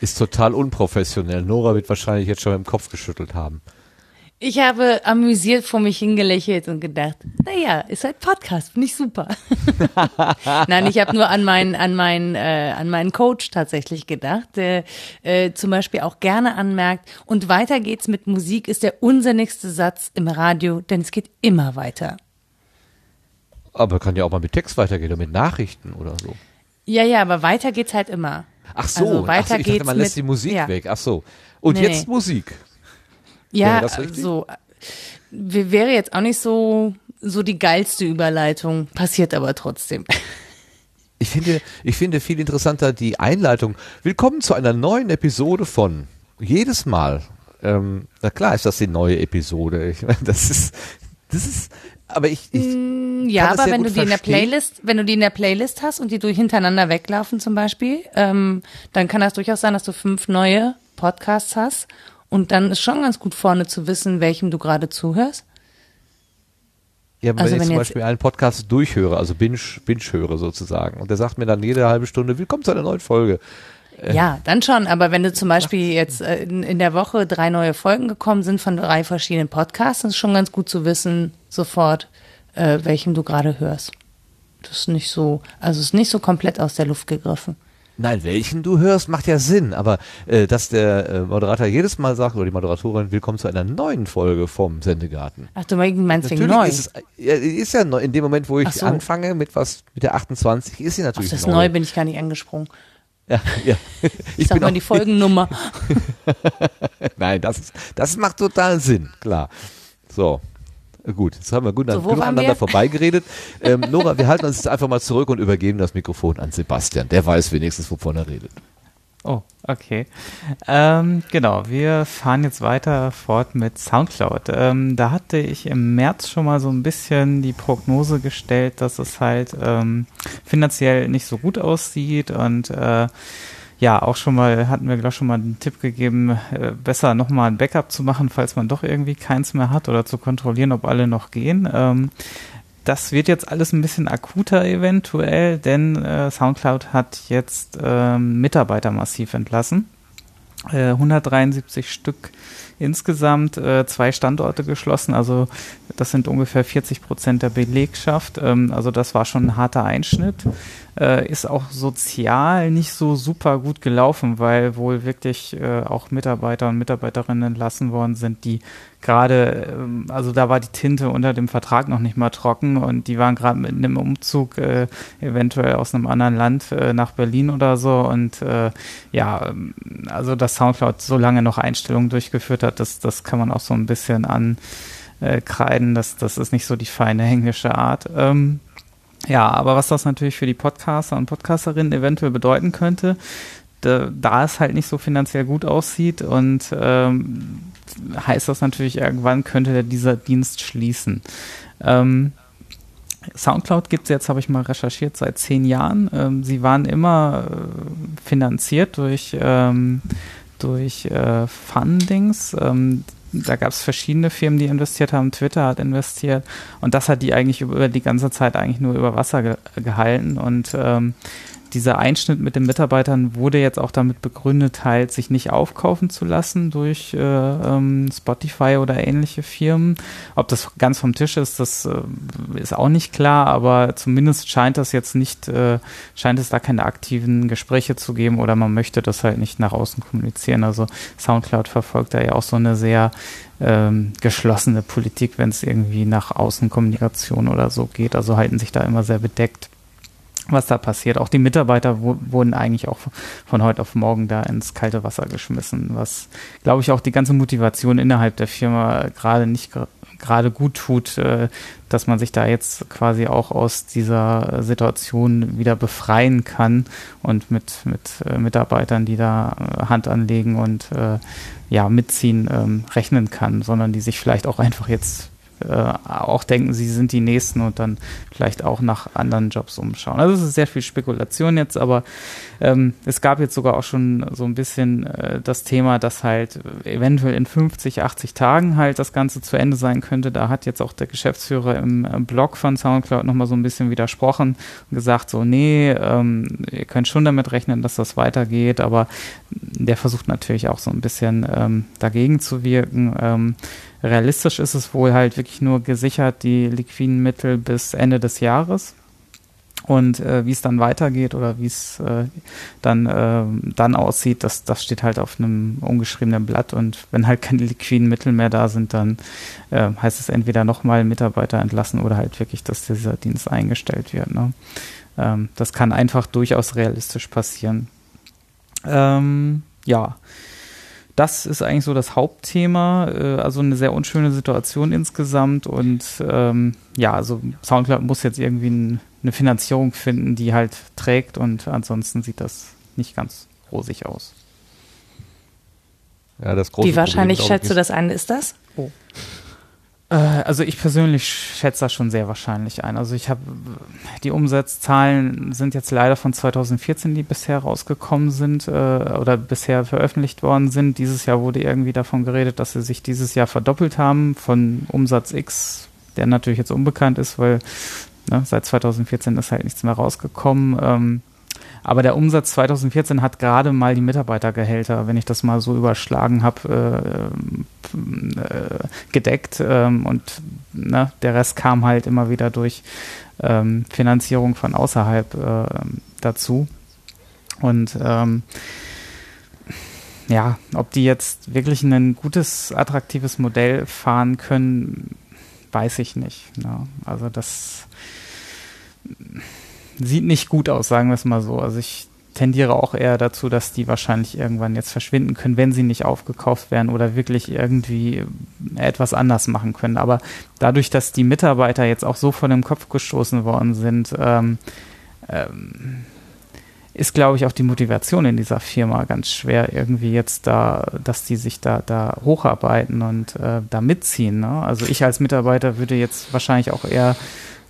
Ist total unprofessionell. Nora wird wahrscheinlich jetzt schon im Kopf geschüttelt haben. Ich habe amüsiert vor mich hingelächelt und gedacht, naja, ist halt Podcast, finde ich super. Nein, ich habe nur an meinen, an meinen, äh, an meinen Coach tatsächlich gedacht, der äh, zum Beispiel auch gerne anmerkt, und weiter geht's mit Musik ist der unsinnigste Satz im Radio, denn es geht immer weiter. Aber kann ja auch mal mit Text weitergehen oder mit Nachrichten oder so. Ja, ja, aber weiter geht's halt immer. Ach so, also weiter Ach so ich geht's dachte, man lässt mit, die Musik ja. weg. Ach so. Und nee, jetzt nee. Musik. Ja, das so wäre jetzt auch nicht so so die geilste Überleitung, passiert aber trotzdem. Ich finde, ich finde viel interessanter die Einleitung. Willkommen zu einer neuen Episode von jedes Mal. Ähm, na klar ist das die neue Episode. Ich meine, das ist, das ist, aber ich, ich mm, ja, aber wenn du die in der Playlist, wenn du die in der Playlist hast und die durch hintereinander weglaufen zum Beispiel, ähm, dann kann das durchaus sein, dass du fünf neue Podcasts hast und dann ist schon ganz gut vorne zu wissen, welchem du gerade zuhörst. Ja, wenn also ich wenn zum Beispiel einen Podcast durchhöre, also binge, binge höre sozusagen, und der sagt mir dann jede halbe Stunde, willkommen zu einer neuen Folge. Ja, dann schon, aber wenn du zum Beispiel jetzt äh, in, in, der Woche drei neue Folgen gekommen sind von drei verschiedenen Podcasts, dann ist schon ganz gut zu wissen, sofort, äh, welchem du gerade hörst. Das ist nicht so, also ist nicht so komplett aus der Luft gegriffen. Nein, welchen du hörst, macht ja Sinn, aber äh, dass der äh, Moderator jedes Mal sagt, oder die Moderatorin, willkommen zu einer neuen Folge vom Sendegarten. Ach, du meinst wegen neu? Ist, es, ja, ist ja neu, in dem Moment, wo ich so. anfange mit was, mit der 28, ist sie natürlich Ach, das neu. neu bin ich gar nicht angesprungen. Ja, ja. Ich sag mal die Folgennummer. Nein, das, das macht total Sinn, klar. So, Gut, jetzt haben wir gut so, genug aneinander wir? vorbeigeredet. Ähm, Nora, wir halten uns jetzt einfach mal zurück und übergeben das Mikrofon an Sebastian. Der weiß wenigstens, wovon er redet. Oh, okay. Ähm, genau, wir fahren jetzt weiter fort mit Soundcloud. Ähm, da hatte ich im März schon mal so ein bisschen die Prognose gestellt, dass es halt ähm, finanziell nicht so gut aussieht und äh, ja, auch schon mal, hatten wir gleich schon mal einen Tipp gegeben, äh, besser nochmal ein Backup zu machen, falls man doch irgendwie keins mehr hat oder zu kontrollieren, ob alle noch gehen. Ähm, das wird jetzt alles ein bisschen akuter eventuell, denn äh, SoundCloud hat jetzt ähm, Mitarbeiter massiv entlassen. Äh, 173 Stück insgesamt, äh, zwei Standorte geschlossen, also das sind ungefähr 40 Prozent der Belegschaft. Ähm, also das war schon ein harter Einschnitt äh, ist auch sozial nicht so super gut gelaufen, weil wohl wirklich äh, auch Mitarbeiter und Mitarbeiterinnen entlassen worden sind, die gerade, ähm, also da war die Tinte unter dem Vertrag noch nicht mal trocken und die waren gerade mit einem Umzug äh, eventuell aus einem anderen Land äh, nach Berlin oder so und äh, ja, ähm, also dass Soundcloud so lange noch Einstellungen durchgeführt hat, das, das kann man auch so ein bisschen ankreiden, das, das ist nicht so die feine englische Art. Ähm, ja, aber was das natürlich für die Podcaster und Podcasterinnen eventuell bedeuten könnte, da, da es halt nicht so finanziell gut aussieht und ähm, heißt das natürlich, irgendwann könnte dieser Dienst schließen. Ähm, Soundcloud gibt es jetzt, habe ich mal recherchiert, seit zehn Jahren. Ähm, sie waren immer äh, finanziert durch, ähm, durch äh, Fundings. Da gab es verschiedene Firmen, die investiert haben. Twitter hat investiert und das hat die eigentlich über die ganze Zeit eigentlich nur über Wasser ge gehalten und ähm, dieser Einschnitt mit den Mitarbeitern wurde jetzt auch damit begründet, halt sich nicht aufkaufen zu lassen durch äh, ähm, Spotify oder ähnliche Firmen. Ob das ganz vom Tisch ist, das äh, ist auch nicht klar, aber zumindest scheint das jetzt nicht, äh, scheint es da keine aktiven Gespräche zu geben oder man möchte das halt nicht nach außen kommunizieren. Also SoundCloud verfolgt da ja auch so eine sehr ähm, geschlossene Politik, wenn es irgendwie nach Außenkommunikation oder so geht. Also halten sich da immer sehr bedeckt was da passiert. Auch die Mitarbeiter wurden eigentlich auch von heute auf morgen da ins kalte Wasser geschmissen, was, glaube ich, auch die ganze Motivation innerhalb der Firma gerade nicht gerade gut tut, äh, dass man sich da jetzt quasi auch aus dieser Situation wieder befreien kann und mit, mit äh, Mitarbeitern, die da äh, Hand anlegen und ja, mitziehen, ähm, rechnen kann, sondern die sich vielleicht auch einfach jetzt auch denken, sie sind die Nächsten und dann vielleicht auch nach anderen Jobs umschauen. Also es ist sehr viel Spekulation jetzt, aber ähm, es gab jetzt sogar auch schon so ein bisschen äh, das Thema, dass halt eventuell in 50, 80 Tagen halt das Ganze zu Ende sein könnte. Da hat jetzt auch der Geschäftsführer im, im Blog von Soundcloud nochmal so ein bisschen widersprochen und gesagt, so, nee, ähm, ihr könnt schon damit rechnen, dass das weitergeht, aber der versucht natürlich auch so ein bisschen ähm, dagegen zu wirken. Realistisch ist es wohl halt wirklich nur gesichert, die liquiden Mittel bis Ende des Jahres. Und äh, wie es dann weitergeht oder wie es äh, dann, äh, dann aussieht, das, das steht halt auf einem ungeschriebenen Blatt. Und wenn halt keine liquiden Mittel mehr da sind, dann äh, heißt es entweder nochmal Mitarbeiter entlassen oder halt wirklich, dass dieser Dienst eingestellt wird. Ne? Ähm, das kann einfach durchaus realistisch passieren. Ähm, ja das ist eigentlich so das Hauptthema. Äh, also eine sehr unschöne Situation insgesamt. Und ähm, ja, also Soundcloud muss jetzt irgendwie ein, eine Finanzierung finden, die halt trägt. Und ansonsten sieht das nicht ganz rosig aus. Ja, das große Wie wahrscheinlich Problem, schätzt du das ein? Ist das? Oh. Äh, also ich persönlich schätze das schon sehr wahrscheinlich ein. Also ich habe die Umsatzzahlen sind jetzt leider von 2014, die bisher rausgekommen sind äh, oder bisher veröffentlicht worden sind. Dieses Jahr wurde irgendwie davon geredet, dass sie sich dieses Jahr verdoppelt haben von Umsatz X, der natürlich jetzt unbekannt ist, weil ne, seit 2014 ist halt nichts mehr rausgekommen. Ähm, aber der Umsatz 2014 hat gerade mal die Mitarbeitergehälter, wenn ich das mal so überschlagen habe, äh, äh, gedeckt. Ähm, und ne, der Rest kam halt immer wieder durch ähm, Finanzierung von außerhalb äh, dazu. Und ähm, ja, ob die jetzt wirklich ein gutes, attraktives Modell fahren können, weiß ich nicht. Ne? Also das sieht nicht gut aus, sagen wir es mal so. Also ich tendiere auch eher dazu, dass die wahrscheinlich irgendwann jetzt verschwinden können, wenn sie nicht aufgekauft werden oder wirklich irgendwie etwas anders machen können. Aber dadurch, dass die Mitarbeiter jetzt auch so von dem Kopf gestoßen worden sind, ähm, ähm, ist, glaube ich, auch die Motivation in dieser Firma ganz schwer, irgendwie jetzt da, dass die sich da, da hocharbeiten und äh, da mitziehen. Ne? Also ich als Mitarbeiter würde jetzt wahrscheinlich auch eher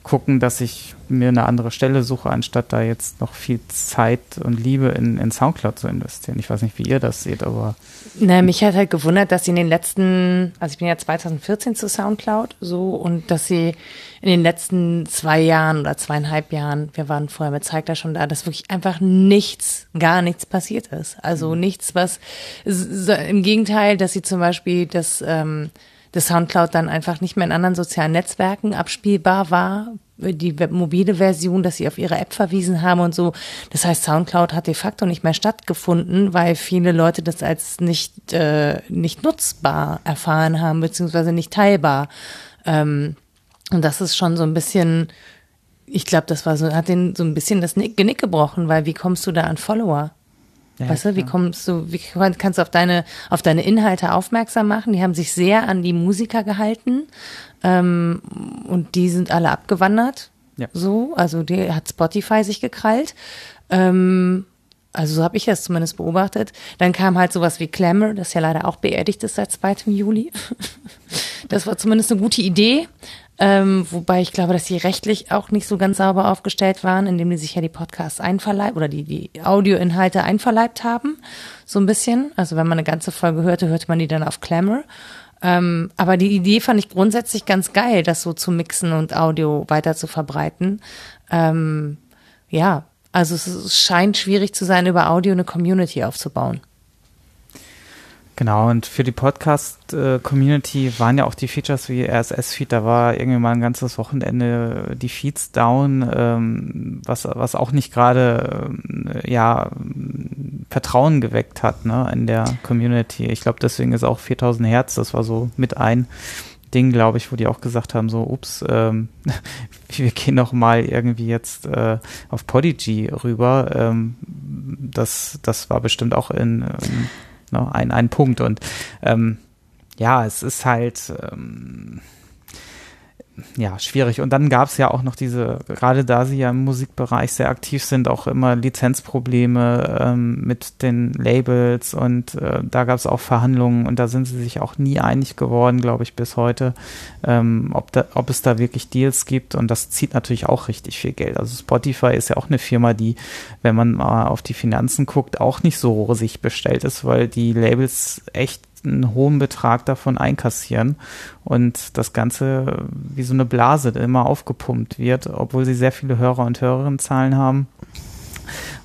gucken, dass ich mir eine andere Stelle suche, anstatt da jetzt noch viel Zeit und Liebe in, in Soundcloud zu investieren. Ich weiß nicht, wie ihr das seht, aber. Na, mich hat halt gewundert, dass sie in den letzten, also ich bin ja 2014 zu Soundcloud so und dass sie in den letzten zwei Jahren oder zweieinhalb Jahren, wir waren vorher mit Zeig da schon da, dass wirklich einfach nichts, gar nichts passiert ist. Also mhm. nichts, was im Gegenteil, dass sie zum Beispiel das ähm, das Soundcloud dann einfach nicht mehr in anderen sozialen Netzwerken abspielbar war, die mobile Version, dass sie auf ihre App verwiesen haben und so. Das heißt, Soundcloud hat de facto nicht mehr stattgefunden, weil viele Leute das als nicht, äh, nicht nutzbar erfahren haben, beziehungsweise nicht teilbar. Ähm, und das ist schon so ein bisschen, ich glaube, das war so, hat den so ein bisschen das Genick gebrochen, weil wie kommst du da an Follower? Ja, weißt du, wie kommst du, wie kannst du auf deine, auf deine Inhalte aufmerksam machen? Die haben sich sehr an die Musiker gehalten ähm, und die sind alle abgewandert. Ja. So, also die hat Spotify sich gekrallt. Ähm, also so habe ich das zumindest beobachtet. Dann kam halt sowas wie Clamor, das ja leider auch beerdigt ist seit 2. Juli. das war zumindest eine gute Idee. Ähm, wobei ich glaube, dass sie rechtlich auch nicht so ganz sauber aufgestellt waren, indem die sich ja die Podcasts einverleibt oder die, die Audioinhalte einverleibt haben. So ein bisschen. Also wenn man eine ganze Folge hörte, hörte man die dann auf Clamor. Ähm, aber die Idee fand ich grundsätzlich ganz geil, das so zu mixen und Audio weiter zu verbreiten. Ähm, ja, also es scheint schwierig zu sein, über Audio eine Community aufzubauen. Genau, und für die Podcast-Community waren ja auch die Features wie RSS-Feed, da war irgendwie mal ein ganzes Wochenende die Feeds down, ähm, was, was auch nicht gerade äh, ja, Vertrauen geweckt hat ne, in der Community. Ich glaube, deswegen ist auch 4000 Hertz, das war so mit ein Ding, glaube ich, wo die auch gesagt haben, so, ups, ähm, wir gehen noch mal irgendwie jetzt äh, auf Podigy rüber. Ähm, das, das war bestimmt auch in, in ne, ein, ein Punkt. Und ähm, ja, es ist halt, ähm, ja, schwierig. Und dann gab es ja auch noch diese, gerade da sie ja im Musikbereich sehr aktiv sind, auch immer Lizenzprobleme ähm, mit den Labels und äh, da gab es auch Verhandlungen und da sind sie sich auch nie einig geworden, glaube ich, bis heute, ähm, ob, da, ob es da wirklich Deals gibt und das zieht natürlich auch richtig viel Geld. Also Spotify ist ja auch eine Firma, die, wenn man mal auf die Finanzen guckt, auch nicht so rosig bestellt ist, weil die Labels echt einen hohen Betrag davon einkassieren und das Ganze wie so eine Blase immer aufgepumpt wird, obwohl sie sehr viele Hörer und Hörerinnenzahlen haben.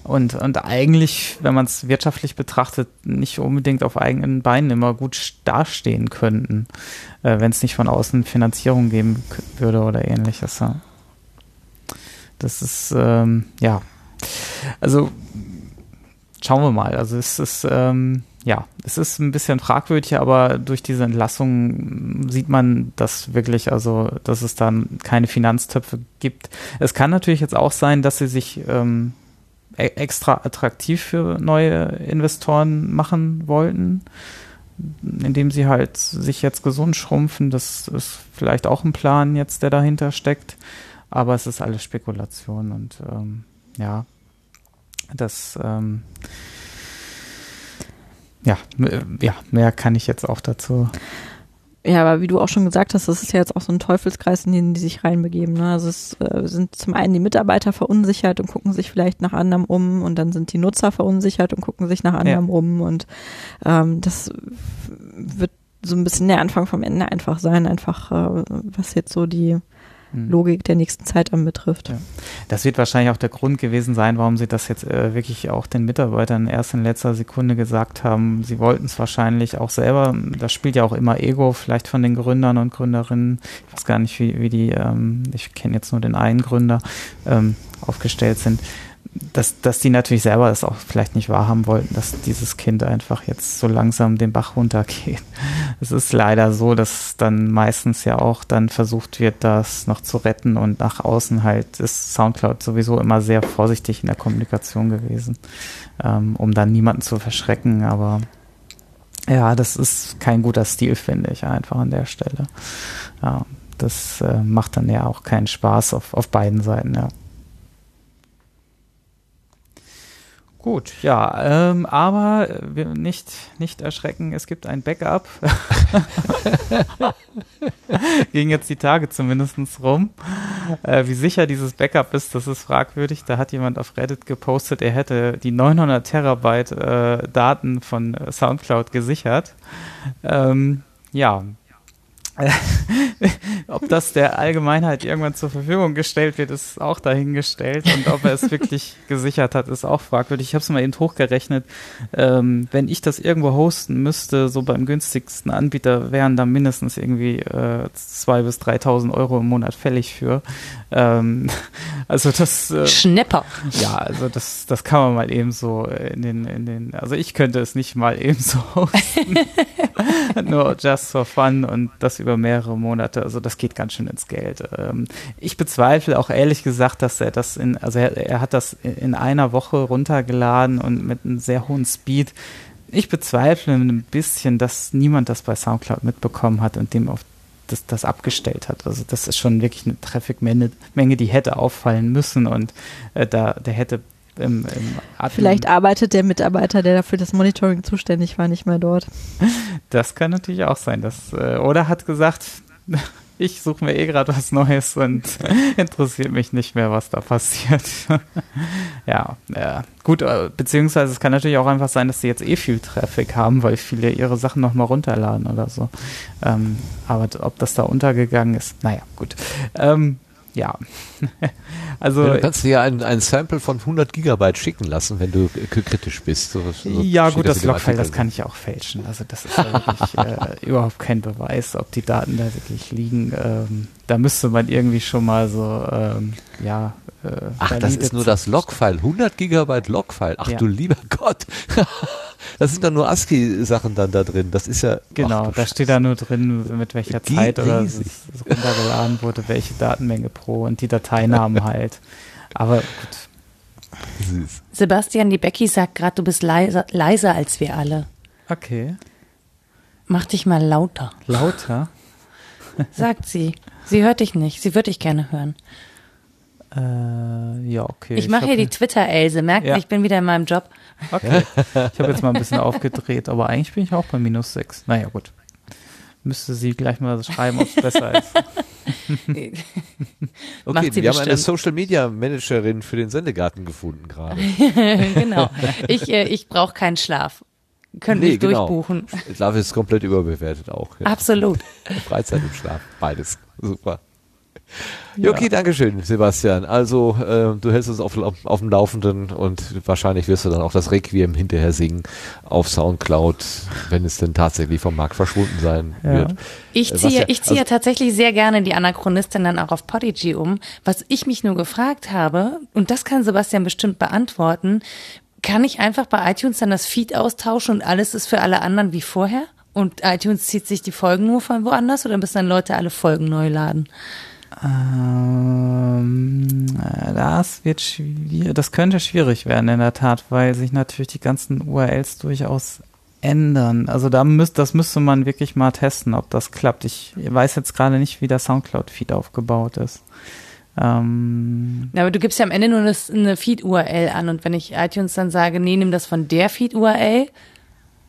Und, und eigentlich, wenn man es wirtschaftlich betrachtet, nicht unbedingt auf eigenen Beinen immer gut dastehen könnten, äh, wenn es nicht von außen Finanzierung geben würde oder ähnliches. Ja. Das ist, ähm, ja. Also, schauen wir mal. Also, es ist, ähm, ja, es ist ein bisschen fragwürdig, aber durch diese Entlassung sieht man das wirklich, also dass es dann keine Finanztöpfe gibt. Es kann natürlich jetzt auch sein, dass sie sich ähm, e extra attraktiv für neue Investoren machen wollten, indem sie halt sich jetzt gesund schrumpfen. Das ist vielleicht auch ein Plan jetzt, der dahinter steckt. Aber es ist alles Spekulation und ähm, ja, das ähm, ja, ja, mehr kann ich jetzt auch dazu. Ja, aber wie du auch schon gesagt hast, das ist ja jetzt auch so ein Teufelskreis, in den die sich reinbegeben. Ne? Also es äh, sind zum einen die Mitarbeiter verunsichert und gucken sich vielleicht nach anderem um und dann sind die Nutzer verunsichert und gucken sich nach anderem ja. um und ähm, das wird so ein bisschen der Anfang vom Ende einfach sein, einfach äh, was jetzt so die. Logik der nächsten Zeit anbetrifft. Ja. Das wird wahrscheinlich auch der Grund gewesen sein, warum sie das jetzt äh, wirklich auch den Mitarbeitern erst in letzter Sekunde gesagt haben. Sie wollten es wahrscheinlich auch selber. Das spielt ja auch immer Ego, vielleicht von den Gründern und Gründerinnen. Ich weiß gar nicht, wie, wie die, ähm, ich kenne jetzt nur den einen Gründer, ähm, aufgestellt sind dass, dass die natürlich selber das auch vielleicht nicht wahrhaben wollten, dass dieses Kind einfach jetzt so langsam den Bach runtergeht. Es ist leider so, dass dann meistens ja auch dann versucht wird, das noch zu retten und nach außen halt ist Soundcloud sowieso immer sehr vorsichtig in der Kommunikation gewesen, ähm, um dann niemanden zu verschrecken, aber ja, das ist kein guter Stil, finde ich einfach an der Stelle. Ja, das äh, macht dann ja auch keinen Spaß auf, auf beiden Seiten, ja. Gut, ja, ähm, aber nicht, nicht erschrecken, es gibt ein Backup. Ging jetzt die Tage zumindest rum. Äh, wie sicher dieses Backup ist, das ist fragwürdig. Da hat jemand auf Reddit gepostet, er hätte die 900 Terabyte äh, Daten von Soundcloud gesichert. Ähm, ja, ob das der Allgemeinheit irgendwann zur Verfügung gestellt wird, ist auch dahingestellt. Und ob er es wirklich gesichert hat, ist auch fragwürdig. Ich habe es mal eben hochgerechnet. Ähm, wenn ich das irgendwo hosten müsste, so beim günstigsten Anbieter, wären da mindestens irgendwie äh, 2.000 bis 3.000 Euro im Monat fällig für. Ähm, also das... Äh, Schnepper. Ja, also das, das kann man mal eben so in den, in den... Also ich könnte es nicht mal eben so hosten. Nur just for fun und das über mehrere Monate. Also das geht ganz schön ins Geld. Ähm, ich bezweifle auch ehrlich gesagt, dass er das in, also er, er hat das in einer Woche runtergeladen und mit einem sehr hohen Speed. Ich bezweifle ein bisschen, dass niemand das bei SoundCloud mitbekommen hat und dem auf das, das abgestellt hat. Also das ist schon wirklich eine Traffic-Menge, die hätte auffallen müssen und äh, da der hätte im, im Vielleicht arbeitet der Mitarbeiter, der dafür das Monitoring zuständig war, nicht mehr dort. Das kann natürlich auch sein. Dass, äh, oder hat gesagt, ich suche mir eh gerade was Neues und interessiert mich nicht mehr, was da passiert. ja, ja, gut, äh, beziehungsweise es kann natürlich auch einfach sein, dass sie jetzt eh viel Traffic haben, weil viele ihre Sachen nochmal runterladen oder so. Ähm, aber ob das da untergegangen ist, naja, gut. Ähm, ja. also ja, du kannst dir ja ein, ein Sample von 100 Gigabyte schicken lassen, wenn du kritisch bist. So, so ja gut, das Logfile, das kann ich auch fälschen. Also das ist ja wirklich äh, überhaupt kein Beweis, ob die Daten da wirklich liegen. Ähm, da müsste man irgendwie schon mal so, ähm, ja. Äh, Ach, das ist nur das Logfile. 100 Gigabyte Logfile. Ach ja. du lieber Gott. das sind dann nur ASCII-Sachen dann da drin. Das ist ja. Genau, da steht da nur drin, mit welcher Zeit oder es runtergeladen wurde, welche Datenmenge pro und die Dateinamen halt. Aber gut. Süß. Sebastian, die Becky sagt gerade, du bist leiser, leiser als wir alle. Okay. Mach dich mal lauter. Lauter? Sagt sie. Sie hört dich nicht. Sie würde dich gerne hören. Äh, ja, okay. Ich mache hier die Twitter-Else. Merkt, Ja. ich bin wieder in meinem Job. Okay. Ich habe jetzt mal ein bisschen aufgedreht, aber eigentlich bin ich auch bei minus 6. Naja, gut. Müsste sie gleich mal schreiben, ob es besser ist. Okay, Macht sie wir haben eine bestimmt. Social Media Managerin für den Sendegarten gefunden gerade. genau. Ich, äh, ich brauche keinen Schlaf. Können Nee, mich genau. durchbuchen. Schlaf ist komplett überbewertet auch. Ja. Absolut. Freizeit und Schlaf, beides. Super. Ja. Okay, danke schön, Sebastian. Also, äh, du hältst uns auf, auf, auf dem Laufenden und wahrscheinlich wirst du dann auch das Requiem hinterher singen auf Soundcloud, wenn es denn tatsächlich vom Markt verschwunden sein Ja. wird. Ich Äh, ziehe, ja- ich ziehe also- tatsächlich sehr gerne die Anachronistin dann auch auf Podigy um. Was ich mich nur gefragt habe, und das kann Sebastian bestimmt beantworten, kann ich einfach bei iTunes dann das Feed austauschen und alles ist für alle anderen wie vorher? Und iTunes zieht sich die Folgen nur von woanders oder müssen dann Leute alle Folgen neu laden? Ähm, äh, das wird schwierig, das könnte schwierig werden in der Tat, weil sich natürlich die ganzen URLs durchaus ändern. Also da müsst, das müsste man wirklich mal testen, ob das klappt. Ich weiß jetzt gerade nicht, wie der Soundcloud-Feed aufgebaut ist. Ähm, Ja, aber du gibst ja am Ende nur eine Feed-URL an und wenn ich iTunes dann sage, nee, nimm das von der Feed-URL,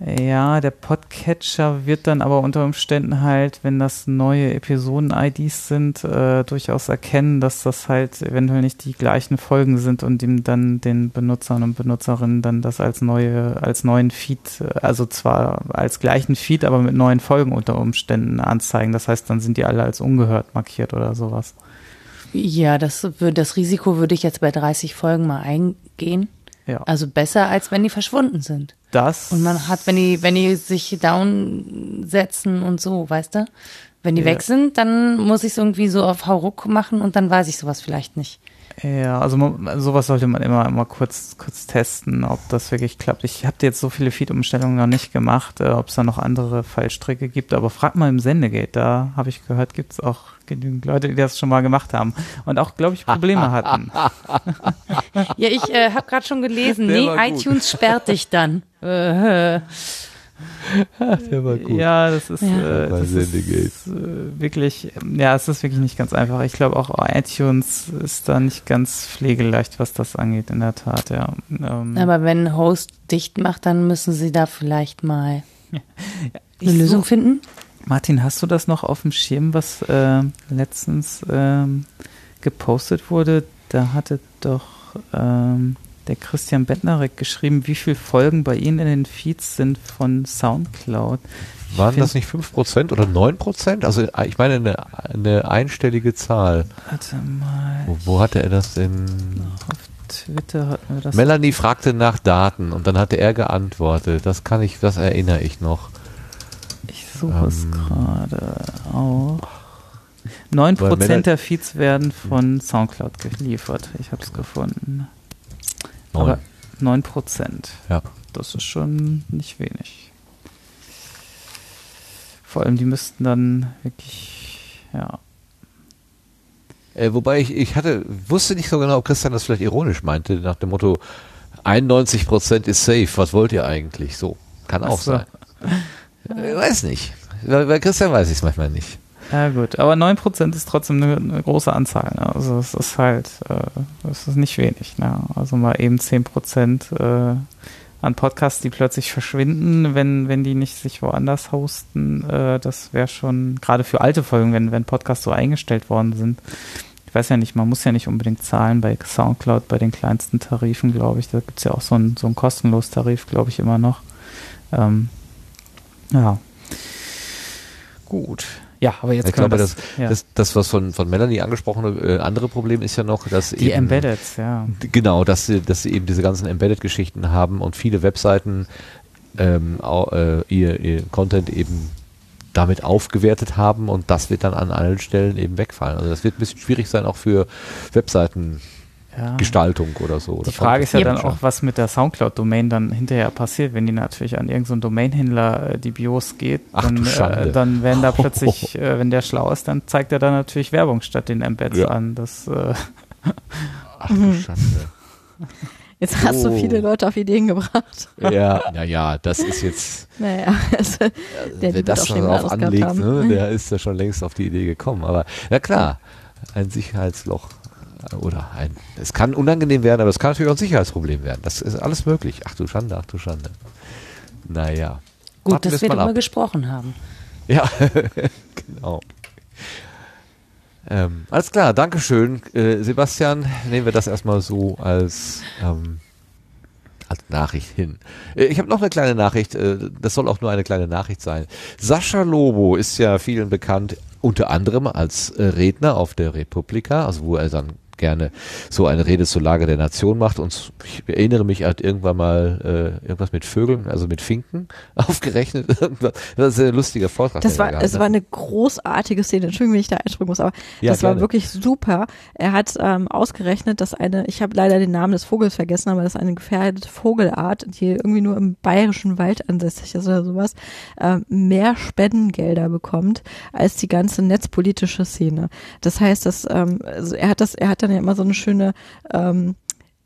ja, der Podcatcher wird dann aber unter Umständen halt, wenn das neue Episoden-IDs sind, äh, durchaus erkennen, dass das halt eventuell nicht die gleichen Folgen sind und ihm dann den Benutzern und Benutzerinnen dann das als neue, als neuen Feed, äh, also zwar als gleichen Feed, aber mit neuen Folgen unter Umständen anzeigen. Das heißt, dann sind die alle als ungehört markiert oder sowas. ja, das, das Risiko würde ich jetzt bei 30 Folgen mal eingehen. Ja, Also besser, als wenn die verschwunden sind. Das. Und man hat, wenn die, wenn die sich down setzen und so, weißt du? Wenn die Ja. weg sind, dann muss ich es irgendwie so auf Hauruck machen und dann weiß ich sowas vielleicht nicht. Ja, also man, sowas sollte man immer immer kurz kurz testen, ob das wirklich klappt. Ich habe jetzt so viele Feed-Umstellungen noch nicht gemacht, äh, ob es da noch andere Fallstricke gibt, aber frag mal im Sendegate, da habe ich gehört, gibt es auch genügend Leute, die das schon mal gemacht haben und auch, glaube ich, Probleme hatten. Ja, ich äh, habe gerade schon gelesen, Der nee, iTunes sperrt dich dann. Äh, Der war gut. Ja, das ist, Ja. äh, das ist äh, wirklich, ja, es ist wirklich nicht ganz einfach. Ich glaube auch iTunes ist da nicht ganz pflegeleicht, was das angeht, in der Tat, ja. Ähm, aber wenn ein Host dicht macht, dann müssen sie da vielleicht mal eine Lösung such- finden. Martin, hast du das noch auf dem Schirm, was äh, letztens ähm, gepostet wurde? Da hatte doch ähm, der Christian Bettnarek geschrieben, wie viele Folgen bei Ihnen in den Feeds sind von Soundcloud. Ich Waren das nicht 5% oder 9%? Also äh, ich meine eine, eine einstellige Zahl. Warte mal, Wo, wo hatte er das denn? auf Twitter hatten wir das. Melanie fragte nach Daten und dann hatte er geantwortet. Das kann ich, das erinnere ich noch. Ich suche es ähm, gerade auch. 9% Weil Männer- der Feeds werden von Soundcloud geliefert. Ich habe es gefunden. Neun. Aber 9%. Ja. Das ist schon nicht wenig. Vor allem, die müssten dann wirklich, ja. Äh, wobei ich, ich hatte, wusste nicht so genau, ob Christian das vielleicht ironisch meinte, nach dem Motto, 91% ist safe, was wollt ihr eigentlich? So, kann auch so. sein. Äh, weiß nicht. Bei, Christian weiß ich es manchmal nicht. Ja gut, aber 9% ist trotzdem eine, eine große Anzahl. Ne? Also es ist halt, äh, ist nicht wenig. Ne? Also mal eben 10% äh, an Podcasts, die plötzlich verschwinden, wenn, wenn die nicht sich woanders hosten. Äh, das wäre schon, gerade für alte Folgen, wenn, wenn Podcasts so eingestellt worden sind. Ich weiß ja nicht, man muss ja nicht unbedingt zahlen bei Soundcloud, bei den kleinsten Tarifen, glaube ich. Da gibt es ja auch so einen so einen Tarif, glaube ich, immer noch. Ähm, ja. Gut. Ja, aber jetzt ich glaube, das, ja. das, das, was von, von Melanie angesprochene äh, andere Problem ist ja noch, dass die eben, Embeddeds, ja. Genau, dass sie, dass sie eben diese ganzen Embedded-Geschichten haben und viele Webseiten ähm, äh, ihr, ihr Content eben damit aufgewertet haben und das wird dann an allen Stellen eben wegfallen. Also das wird ein bisschen schwierig sein, auch für Webseitengestaltung ja. oder so. Die Frage ist ja dann auch, was mit der Soundcloud-Domain dann hinterher passiert, wenn die natürlich an irgendeinen Domainhändler äh, die BIOS geht, Ach dann, du Schande. äh, dann werden da plötzlich, äh, wenn der schlau ist, dann zeigt er da natürlich Werbung statt den Embeds Ja. an. Das, äh, Ach du Schande. Jetzt hast du Oh. viele Leute auf Ideen gebracht. Ja, naja, das ist jetzt, Naja, also, der wer wird das schon gehabt anlegt, ne, der ist ja schon längst auf die Idee gekommen. Aber ja klar, ein Sicherheitsloch oder ein, es kann unangenehm werden, aber es kann natürlich auch ein Sicherheitsproblem werden. Das ist alles möglich. Ach du Schande, ach du Schande. Naja. Gut, Warten dass wir darüber ab. gesprochen haben. Ja, genau. Ähm, alles klar, Dankeschön. Äh, Sebastian, nehmen wir das erstmal so als, ähm, als Nachricht hin. Äh, ich habe noch eine kleine Nachricht, äh, das soll auch nur eine kleine Nachricht sein. Sascha Lobo ist ja vielen bekannt, unter anderem als äh, Redner auf der Republika, also wo er dann gerne so eine Rede zur Lage der Nation macht. Und ich erinnere mich, er hat irgendwann mal äh, irgendwas mit Vögeln, also mit Finken aufgerechnet. Das ist ein lustiger Vortrag. Das war, gehabt es hat. war eine großartige Szene. Entschuldigung, wenn ich da einspringen muss, aber Ja, das war gerne. wirklich super. Er hat ähm, ausgerechnet, dass eine, ich habe leider den Namen des Vogels vergessen, aber das ist eine gefährdete Vogelart, die irgendwie nur im bayerischen Wald ansässig ist oder sowas, ähm, mehr Spendengelder bekommt als die ganze netzpolitische Szene. Das heißt, dass ähm, also er hat das, er hat dann ja immer so eine schöne ähm,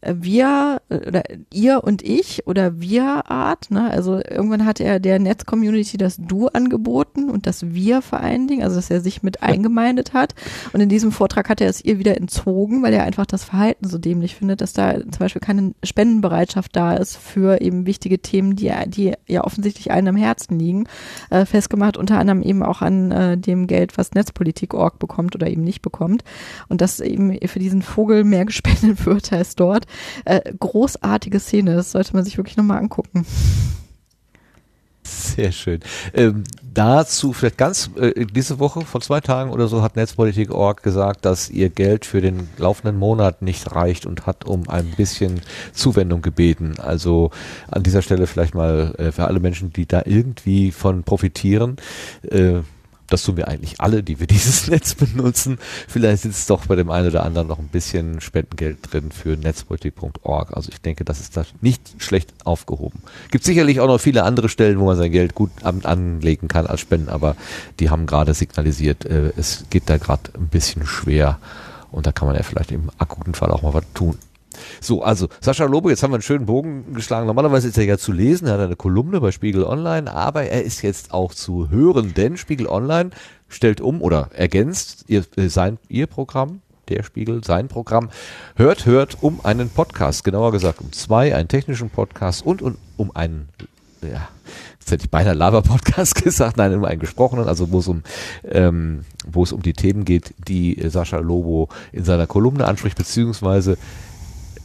wir oder ihr und ich oder wir Art, ne? Also irgendwann hat er der Netz-Community das Du angeboten und das Wir vor allen Dingen, also dass er sich mit eingemeindet hat. Und in diesem Vortrag hat er es ihr wieder entzogen, weil er einfach das Verhalten so dämlich findet, dass da zum Beispiel keine Spendenbereitschaft da ist für eben wichtige Themen, die, die ja offensichtlich allen am Herzen liegen. Äh, festgemacht unter anderem eben auch an äh, dem Geld, was Netzpolitik.org bekommt oder eben nicht bekommt. Und dass eben für diesen Vogel mehr gespendet wird als dort. Äh, großartige Szene, das sollte man sich wirklich nochmal angucken. Sehr schön. Ähm, dazu vielleicht ganz äh, diese Woche vor zwei Tagen oder so hat Netzpolitik.org gesagt, dass ihr Geld für den laufenden Monat nicht reicht und hat um ein bisschen Zuwendung gebeten. Also an dieser Stelle vielleicht mal äh, für alle Menschen, die da irgendwie von profitieren. Äh, das tun wir eigentlich alle, die wir dieses Netz benutzen. Vielleicht sitzt doch bei dem einen oder anderen noch ein bisschen Spendengeld drin für netzpolitik.org. Also ich denke, das ist da nicht schlecht aufgehoben. Gibt sicherlich auch noch viele andere Stellen, wo man sein Geld gut an, anlegen kann als Spenden, aber die haben gerade signalisiert, äh, es geht da gerade ein bisschen schwer und da kann man ja vielleicht im akuten Fall auch mal was tun. So, also Sascha Lobo, jetzt haben wir einen schönen Bogen geschlagen. Normalerweise ist er ja zu lesen, er hat eine Kolumne bei Spiegel Online, aber er ist jetzt auch zu hören, denn Spiegel Online stellt um oder ergänzt ihr, äh, sein, ihr Programm, der Spiegel, sein Programm, hört, hört um einen Podcast, genauer gesagt um zwei, einen technischen Podcast und, und um einen ja, jetzt hätte ich beinahe Lava-Podcast gesagt, nein, um einen gesprochenen, also wo es um, ähm, wo es um die Themen geht, die äh, Sascha Lobo in seiner Kolumne anspricht, beziehungsweise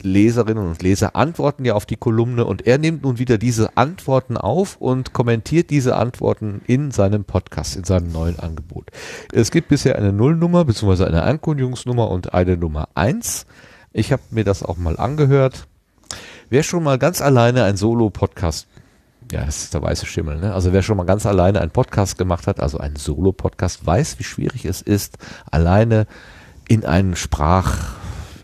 Leserinnen und Leser antworten ja auf die Kolumne und er nimmt nun wieder diese Antworten auf und kommentiert diese Antworten in seinem Podcast, in seinem neuen Angebot. Es gibt bisher eine Nullnummer beziehungsweise eine Ankündigungsnummer und eine Nummer eins. Ich habe mir das auch mal angehört. Wer schon mal ganz alleine ein Solo-Podcast ja, das ist der weiße Schimmel, ne? Also wer schon mal ganz alleine einen Podcast gemacht hat, also einen Solo-Podcast, weiß, wie schwierig es ist, alleine in einen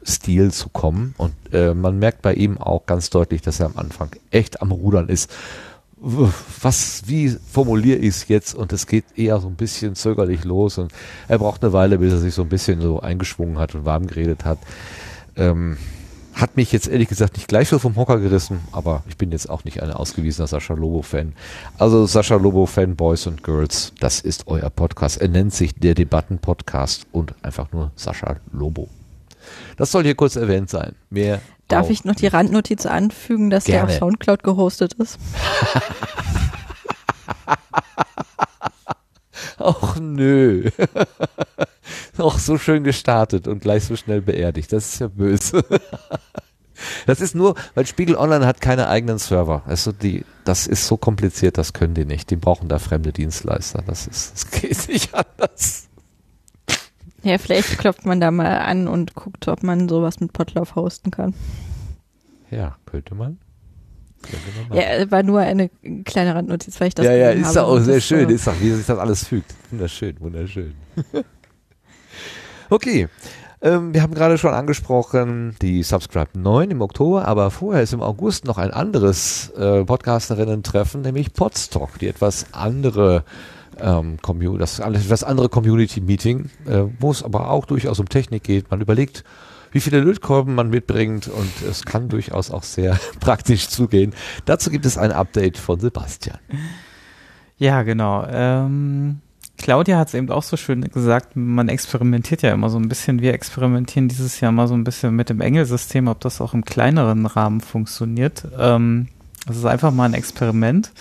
Sprachstil zu kommen. Und äh, man merkt bei ihm auch ganz deutlich, dass er am Anfang echt am Rudern ist. Was, wie formuliere ich es jetzt? Und es geht eher so ein bisschen zögerlich los und er braucht eine Weile, bis er sich so ein bisschen so eingeschwungen hat und warm geredet hat. Ähm, hat mich jetzt ehrlich gesagt nicht gleich so vom Hocker gerissen, aber ich bin jetzt auch nicht ein ausgewiesener Sascha Lobo-Fan. Also Sascha Lobo-Fan, Boys and Girls, das ist euer Podcast. Er nennt sich der Debatten-Podcast und einfach nur Sascha Lobo. Das soll hier kurz erwähnt sein. Mehr Darf ich noch die Randnotiz anfügen, dass der Gerne. auf Soundcloud gehostet ist? Ach nö. Auch so schön gestartet und gleich so schnell beerdigt. Das ist ja böse. Das ist nur, weil Spiegel Online hat keine eigenen Server. Also die, das ist so kompliziert, das können die nicht. Die brauchen da fremde Dienstleister. Das ist, das geht nicht anders. Ja, vielleicht klopft man da mal an und guckt, ob man sowas mit Potlauf hosten kann. Ja, könnte man. Könnte man machen. Ja, war nur eine kleine Randnotiz, weil ich das ja, ja, ist ja habe auch sehr schön. äh, Ist auch, wie sich das alles fügt. Wunderschön, wunderschön. okay. Ähm, wir haben gerade schon angesprochen, die Subscribe 9 im Oktober, aber vorher ist im August noch ein anderes äh, Podcasterinnen-Treffen, nämlich Podstock, die etwas andere ähm, das, das andere Community-Meeting, äh, wo es aber auch durchaus um Technik geht. Man überlegt, wie viele Lötkolben man mitbringt und es kann durchaus auch sehr praktisch zugehen. Dazu gibt es ein Update von Sebastian. Ja, genau. Ähm, Claudia hat es eben auch so schön gesagt, man experimentiert ja immer so ein bisschen. Wir experimentieren dieses Jahr mal so ein bisschen mit dem Engelsystem, ob das auch im kleineren Rahmen funktioniert. Ähm, das ist einfach mal ein Experiment.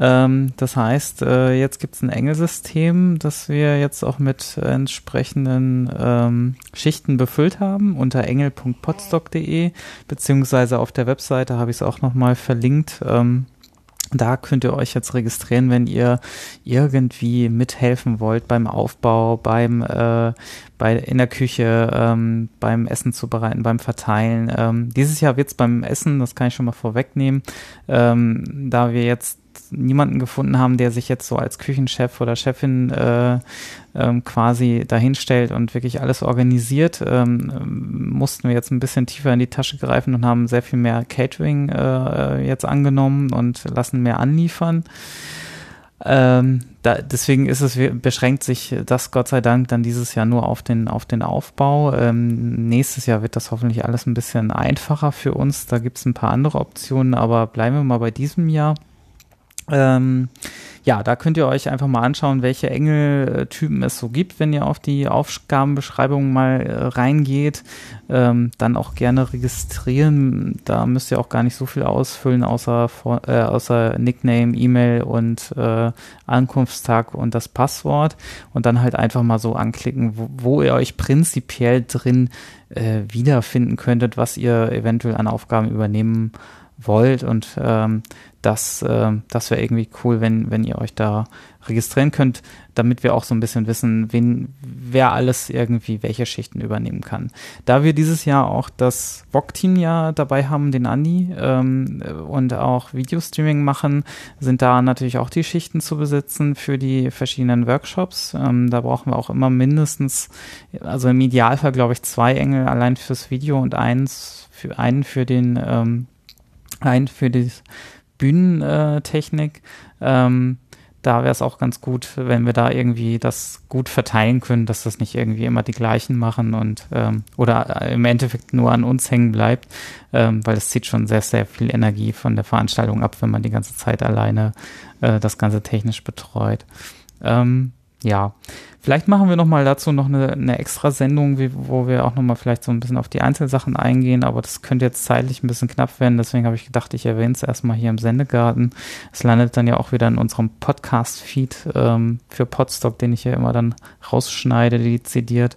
Ähm, das heißt, äh, jetzt gibt es ein Engelsystem, das wir jetzt auch mit entsprechenden ähm, Schichten befüllt haben unter engel.podstock.de, beziehungsweise auf der Webseite habe ich es auch nochmal verlinkt. Ähm, da könnt ihr euch jetzt registrieren, wenn ihr irgendwie mithelfen wollt beim Aufbau, beim äh, bei in der Küche, ähm, beim Essen zubereiten, beim Verteilen. Ähm, dieses Jahr wird's beim Essen, das kann ich schon mal vorwegnehmen, ähm, da wir jetzt niemanden gefunden haben, der sich jetzt so als Küchenchef oder Chefin äh, ähm, quasi dahinstellt und wirklich alles organisiert, ähm, mussten wir jetzt ein bisschen tiefer in die Tasche greifen und haben sehr viel mehr Catering äh, jetzt angenommen und lassen mehr anliefern. Ähm, da, deswegen ist es, beschränkt sich das Gott sei Dank dann dieses Jahr nur auf den, auf den Aufbau. Ähm, nächstes Jahr wird das hoffentlich alles ein bisschen einfacher für uns. Da gibt es ein paar andere Optionen, aber bleiben wir mal bei diesem Jahr. Ähm, ja, da könnt ihr euch einfach mal anschauen, welche Engeltypen es so gibt, wenn ihr auf die Aufgabenbeschreibung mal äh, reingeht. Ähm, dann auch gerne registrieren. Da müsst ihr auch gar nicht so viel ausfüllen, außer, äh, außer Nickname, E-Mail und äh, Ankunftstag und das Passwort. Und dann halt einfach mal so anklicken, wo, wo ihr euch prinzipiell drin äh, wiederfinden könntet, was ihr eventuell an Aufgaben übernehmen wollt und ähm, das, äh, das wäre irgendwie cool, wenn, wenn ihr euch da registrieren könnt, damit wir auch so ein bisschen wissen, wen, wer alles irgendwie welche Schichten übernehmen kann. Da wir dieses Jahr auch das VOG-Team ja dabei haben, den Andi, ähm, und auch Videostreaming machen, sind da natürlich auch die Schichten zu besitzen für die verschiedenen Workshops. Ähm, da brauchen wir auch immer mindestens, also im Idealfall glaube ich zwei Engel allein fürs Video und eins für einen für den ähm, ein für die Bühnentechnik. Ähm, da wäre es auch ganz gut, wenn wir da irgendwie das gut verteilen können, dass das nicht irgendwie immer die gleichen machen und ähm, oder äh, im Endeffekt nur an uns hängen bleibt, ähm, weil es zieht schon sehr, sehr viel Energie von der Veranstaltung ab, wenn man die ganze Zeit alleine äh, das Ganze technisch betreut. Ähm, ja, vielleicht machen wir nochmal dazu noch eine, eine extra Sendung, wie, wo wir auch nochmal vielleicht so ein bisschen auf die Einzelsachen eingehen, aber das könnte jetzt zeitlich ein bisschen knapp werden, deswegen habe ich gedacht, ich erwähne es erstmal hier im Sendegarten. Es landet dann ja auch wieder in unserem Podcast-Feed ähm, für Podstock, den ich ja immer dann rausschneide, dezidiert.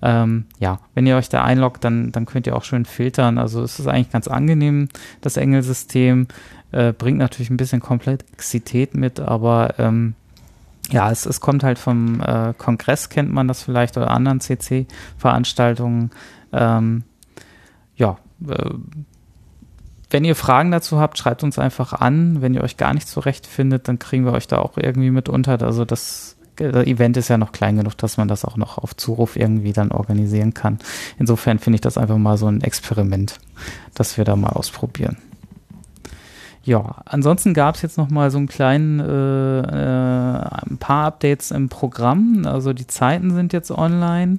Ähm, ja, wenn ihr euch da einloggt, dann, dann könnt ihr auch schön filtern. Also es ist eigentlich ganz angenehm, das Engelsystem. Äh, bringt natürlich ein bisschen Komplexität mit, aber ähm, ja, es, es kommt halt vom äh, Kongress, kennt man das vielleicht, oder anderen CC-Veranstaltungen. Ähm, ja, äh, wenn ihr Fragen dazu habt, schreibt uns einfach an. Wenn ihr euch gar nicht zurechtfindet, dann kriegen wir euch da auch irgendwie mit unter. Also das, das Event ist ja noch klein genug, dass man das auch noch auf Zuruf irgendwie dann organisieren kann. Insofern finde ich das einfach mal so ein Experiment, das wir da mal ausprobieren. Ja, ansonsten gab es jetzt noch mal so einen kleinen, äh, äh, ein paar Updates im Programm. Also die Zeiten sind jetzt online.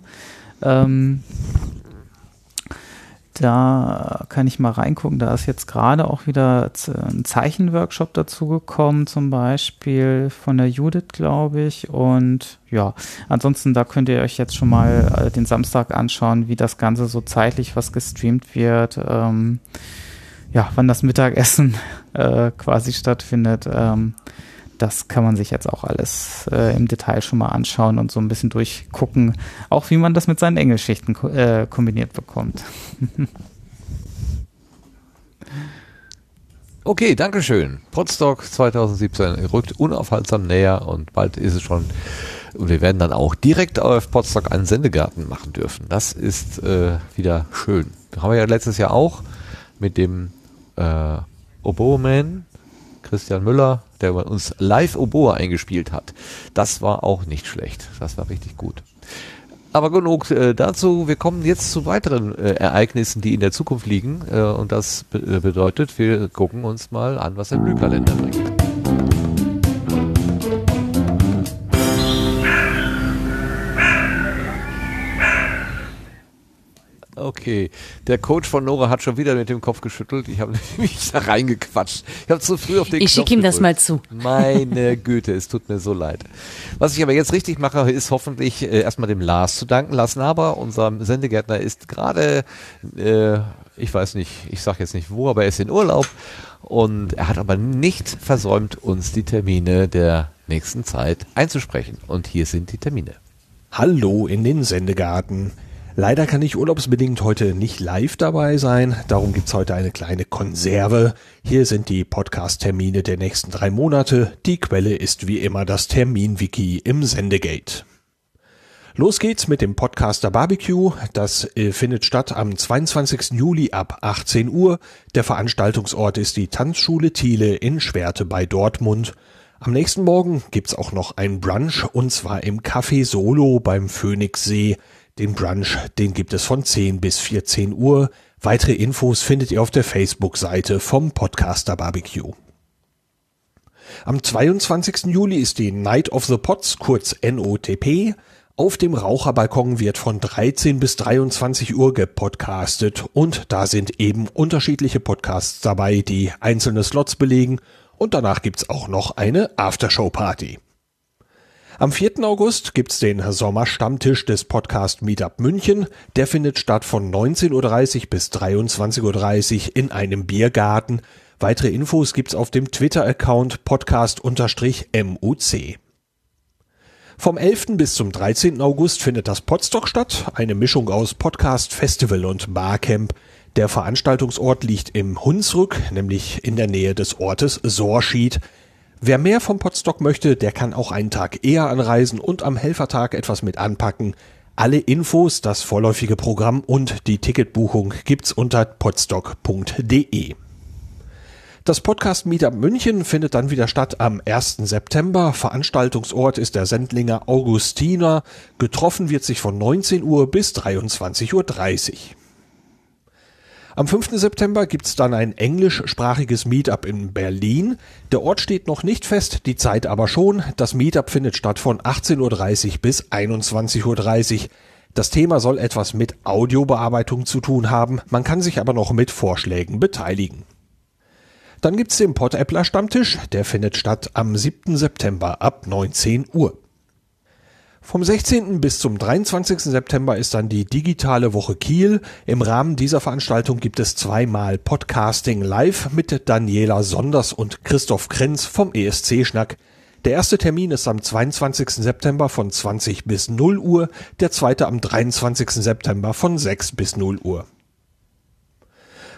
Ähm, da kann ich mal reingucken. Da ist jetzt gerade auch wieder ein Zeichenworkshop dazugekommen, zum Beispiel von der Judith, glaube ich. Und ja, ansonsten, da könnt ihr euch jetzt schon mal äh, den Samstag anschauen, wie das Ganze so zeitlich was gestreamt wird. Ähm, ja, wann das Mittagessen äh, quasi stattfindet, ähm, das kann man sich jetzt auch alles äh, im Detail schon mal anschauen und so ein bisschen durchgucken, auch wie man das mit seinen Engelschichten äh, kombiniert bekommt. okay, Dankeschön. Podstock 2017 rückt unaufhaltsam näher und bald ist es schon und wir werden dann auch direkt auf Podstock einen Sendegarten machen dürfen. Das ist äh, wieder schön. Haben wir ja letztes Jahr auch mit dem äh, Oboe-Man, Christian Müller, der bei uns live Oboe eingespielt hat. Das war auch nicht schlecht. Das war richtig gut. Aber genug äh, dazu. Wir kommen jetzt zu weiteren äh, Ereignissen, die in der Zukunft liegen. Äh, und das be äh, bedeutet, wir gucken uns mal an, was der Blühkalender bringt. Okay, der Coach von Nora hat schon wieder mit dem Kopf geschüttelt. Ich habe mich da reingequatscht. Ich habe zu früh auf den Ich schicke ihm das mal zu. Meine Güte, es tut mir so leid. Was ich aber jetzt richtig mache, ist hoffentlich äh, erstmal dem Lars zu danken. Lars Naber, unser Sendegärtner, ist gerade, äh, ich weiß nicht, ich sage jetzt nicht wo, aber er ist in Urlaub und er hat aber nicht versäumt, uns die Termine der nächsten Zeit einzusprechen. Und hier sind die Termine. Hallo in den Sendegarten. Leider kann ich urlaubsbedingt heute nicht live dabei sein, darum gibt's heute eine kleine Konserve. Hier sind die Podcast-Termine der nächsten drei Monate. Die Quelle ist wie immer das Termin-Wiki im Sendegate. Los geht's mit dem Podcaster Barbecue. Das äh, findet statt am 22. Juli ab 18 Uhr. Der Veranstaltungsort ist die Tanzschule Thiele in Schwerte bei Dortmund. Am nächsten Morgen gibt's auch noch ein Brunch und zwar im Café Solo beim Phoenixsee. Den Brunch, den gibt es von 10 bis 14 Uhr. Weitere Infos findet ihr auf der Facebook-Seite vom Podcaster Barbecue. Am 22. Juli ist die Night of the Pots, kurz NOTP. Auf dem Raucherbalkon wird von 13 bis 23 Uhr gepodcastet und da sind eben unterschiedliche Podcasts dabei, die einzelne Slots belegen und danach gibt's auch noch eine Aftershow-Party. Am 4. August gibt's den Sommerstammtisch des Podcast Meetup München. Der findet statt von 19.30 Uhr bis 23.30 Uhr in einem Biergarten. Weitere Infos gibt's auf dem Twitter-Account podcast-muc. Vom 11. bis zum 13. August findet das Podstock statt, eine Mischung aus Podcast, Festival und Barcamp. Der Veranstaltungsort liegt im Hunsrück, nämlich in der Nähe des Ortes Sorschied. Wer mehr vom Podstock möchte, der kann auch einen Tag eher anreisen und am Helfertag etwas mit anpacken. Alle Infos, das vorläufige Programm und die Ticketbuchung gibt's unter podstock.de. Das Podcast Meetup München findet dann wieder statt am 1. September. Veranstaltungsort ist der Sendlinger Augustiner. Getroffen wird sich von 19 Uhr bis 23.30 Uhr. Am 5. September gibt's dann ein englischsprachiges Meetup in Berlin. Der Ort steht noch nicht fest, die Zeit aber schon. Das Meetup findet statt von 18.30 Uhr bis 21.30 Uhr. Das Thema soll etwas mit Audiobearbeitung zu tun haben, man kann sich aber noch mit Vorschlägen beteiligen. Dann gibt's den Pod-Appler Stammtisch, der findet statt am 7. September ab 19 Uhr. Vom 16. bis zum 23. September ist dann die digitale Woche Kiel. Im Rahmen dieser Veranstaltung gibt es zweimal Podcasting live mit Daniela Sonders und Christoph Krenz vom ESC Schnack. Der erste Termin ist am 22. September von 20 bis 0 Uhr, der zweite am 23. September von 6 bis 0 Uhr.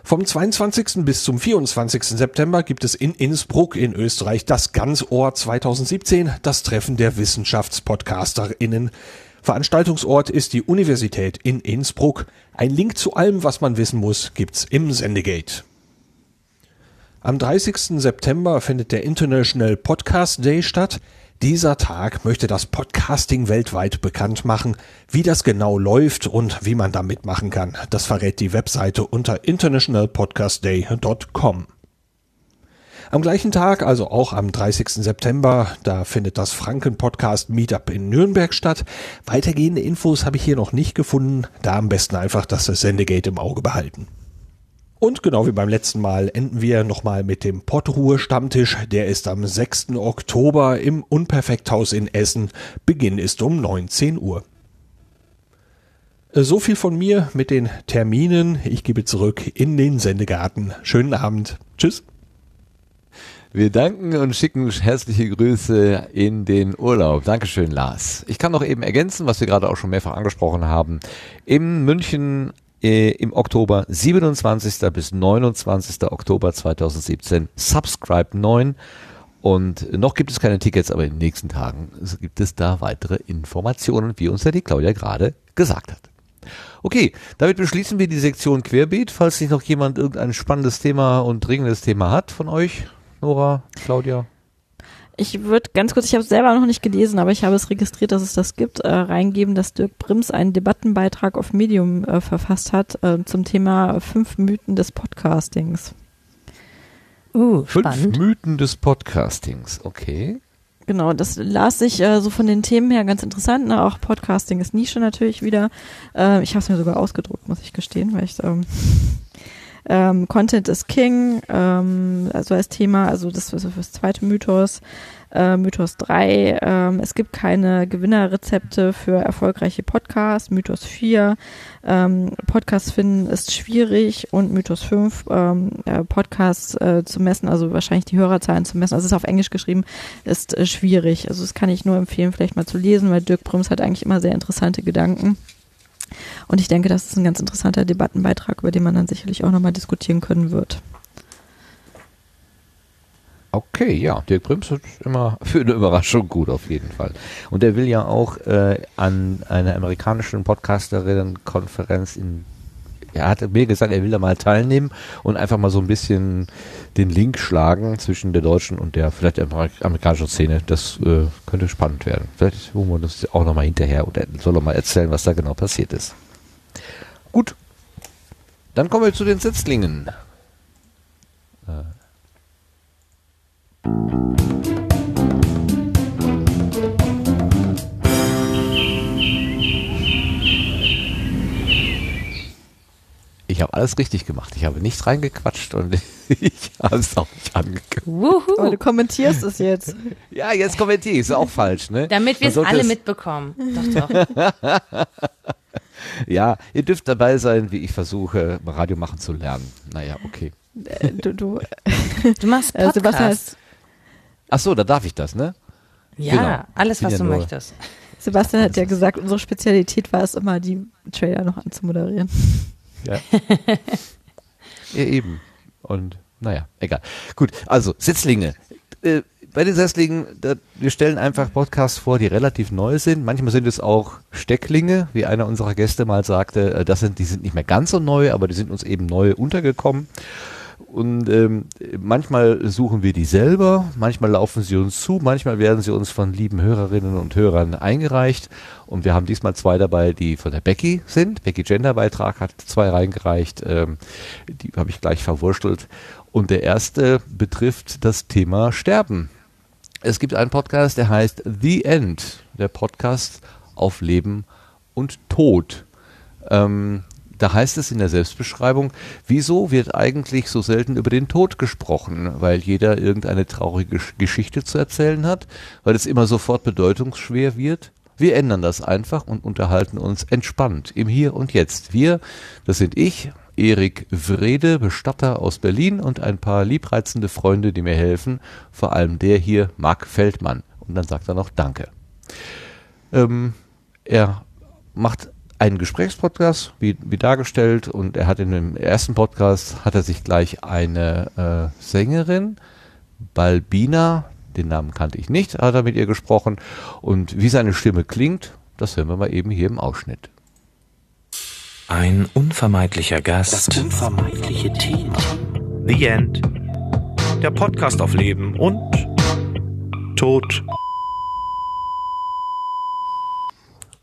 Vom 22. bis zum 24. September gibt es in Innsbruck in Österreich das Ganzohr 2017, das Treffen der WissenschaftspodcasterInnen. Veranstaltungsort ist die Universität in Innsbruck. Ein Link zu allem, was man wissen muss, gibt's im Sendegate. Am 30. September findet der International Podcast Day statt. Dieser Tag möchte das Podcasting weltweit bekannt machen. Wie das genau läuft und wie man da mitmachen kann, das verrät die Webseite unter internationalpodcastday.com. Am gleichen Tag, also auch am 30. September, da findet das Franken Podcast Meetup in Nürnberg statt. Weitergehende Infos habe ich hier noch nicht gefunden, da am besten einfach das Sendegate im Auge behalten. Und genau wie beim letzten Mal enden wir nochmal mit dem Pottruhe Stammtisch. Der ist am 6. Oktober im Unperfekthaus in Essen. Beginn ist um 19 Uhr. So viel von mir mit den Terminen. Ich gebe zurück in den Sendegarten. Schönen Abend. Tschüss. Wir danken und schicken herzliche Grüße in den Urlaub. Dankeschön, Lars. Ich kann noch eben ergänzen, was wir gerade auch schon mehrfach angesprochen haben. Im München äh, im Oktober, 27. bis 29. Oktober 2017, Subscribe 9. Und noch gibt es keine Tickets, aber in den nächsten Tagen gibt es da weitere Informationen, wie uns ja die Claudia gerade gesagt hat. Okay, damit beschließen wir die Sektion Querbeet. Falls sich noch jemand irgendein spannendes Thema und dringendes Thema hat von euch, Nora, Claudia. Ich würde ganz kurz, ich habe es selber noch nicht gelesen, aber ich habe es registriert, dass es das gibt, äh, reingeben, dass Dirk Brims einen Debattenbeitrag auf Medium äh, verfasst hat äh, zum Thema fünf Mythen des Podcastings. Uh, Fünf spannend. Mythen des Podcastings, okay. Genau, das las sich äh, so von den Themen her ganz interessant. Ne? Auch Podcasting ist Nische natürlich wieder. Äh, ich habe es mir sogar ausgedruckt, muss ich gestehen, weil ich ähm, ähm, Content is King, ähm, also als Thema, also das ist das zweite Mythos. Äh, Mythos 3, ähm, es gibt keine Gewinnerrezepte für erfolgreiche Podcasts. Mythos 4, ähm, Podcasts finden ist schwierig. Und Mythos 5, ähm, äh, Podcasts äh, zu messen, also wahrscheinlich die Hörerzahlen zu messen, also es ist auf Englisch geschrieben, ist äh, schwierig. Also das kann ich nur empfehlen, vielleicht mal zu lesen, weil Dirk Brüms hat eigentlich immer sehr interessante Gedanken. Und ich denke, das ist ein ganz interessanter Debattenbeitrag, über den man dann sicherlich auch nochmal diskutieren können wird. Okay, ja, Dirk Prims ist immer für eine Überraschung gut auf jeden Fall. Und er will ja auch äh, an einer amerikanischen Podcasterinnenkonferenz in er hat mir gesagt, er will da mal teilnehmen und einfach mal so ein bisschen den Link schlagen zwischen der deutschen und der vielleicht amerikanischen Szene. Das äh, könnte spannend werden. Vielleicht holen wir das auch nochmal hinterher und er soll er mal erzählen, was da genau passiert ist. Gut. Dann kommen wir zu den Sitzlingen. Äh. Ich habe alles richtig gemacht. Ich habe nichts reingequatscht und ich habe es auch nicht angekündigt. Aber du kommentierst es jetzt. Ja, jetzt kommentiere ich. Ist auch falsch, ne? Damit wir es alle mitbekommen. Doch, doch. Ja, ihr dürft dabei sein, wie ich versuche, Radio machen zu lernen. Naja, okay. Äh, Du, du, Du machst äh, Sebastian Podcast. heißt, Ach so, da darf ich das, ne? ja, genau. alles, was ja du möchtest. Sebastian hat ja gesagt, unsere Spezialität war es immer, die Trailer noch anzumoderieren. Ja. ja, eben. Und naja, egal. Gut, also Setzlinge. Äh, bei den Setzlingen, da, wir stellen einfach Podcasts vor, die relativ neu sind. Manchmal sind es auch Stecklinge, wie einer unserer Gäste mal sagte. Äh, das sind, die sind nicht mehr ganz so neu, aber die sind uns eben neu untergekommen. Und ähm, manchmal suchen wir die selber, manchmal laufen sie uns zu, manchmal werden sie uns von lieben Hörerinnen und Hörern eingereicht. Und wir haben diesmal zwei dabei, die von der Becky sind. Becky Genderbeitrag hat zwei reingereicht, ähm, die habe ich gleich verwurstelt. Und der erste betrifft das Thema Sterben. Es gibt einen Podcast, der heißt The End, der Podcast auf Leben und Tod. Ähm, da heißt es in der Selbstbeschreibung, wieso wird eigentlich so selten über den Tod gesprochen? Weil jeder irgendeine traurige Sch- Geschichte zu erzählen hat, weil es immer sofort bedeutungsschwer wird. Wir ändern das einfach und unterhalten uns entspannt im Hier und Jetzt. Wir, das sind ich, Erik Wrede, Bestatter aus Berlin und ein paar liebreizende Freunde, die mir helfen. Vor allem der hier, Marc Feldmann. Und dann sagt er noch Danke. Ähm, er macht einen Gesprächspodcast, wie, wie dargestellt, und er hat in dem ersten Podcast hat er sich gleich eine äh, Sängerin, Balbina, den Namen kannte ich nicht, hat er mit ihr gesprochen. Und wie seine Stimme klingt, das hören wir mal eben hier im Ausschnitt. Ein unvermeidlicher Gast. Das unvermeidliche Thema. The End. Der Podcast auf Leben und Tod.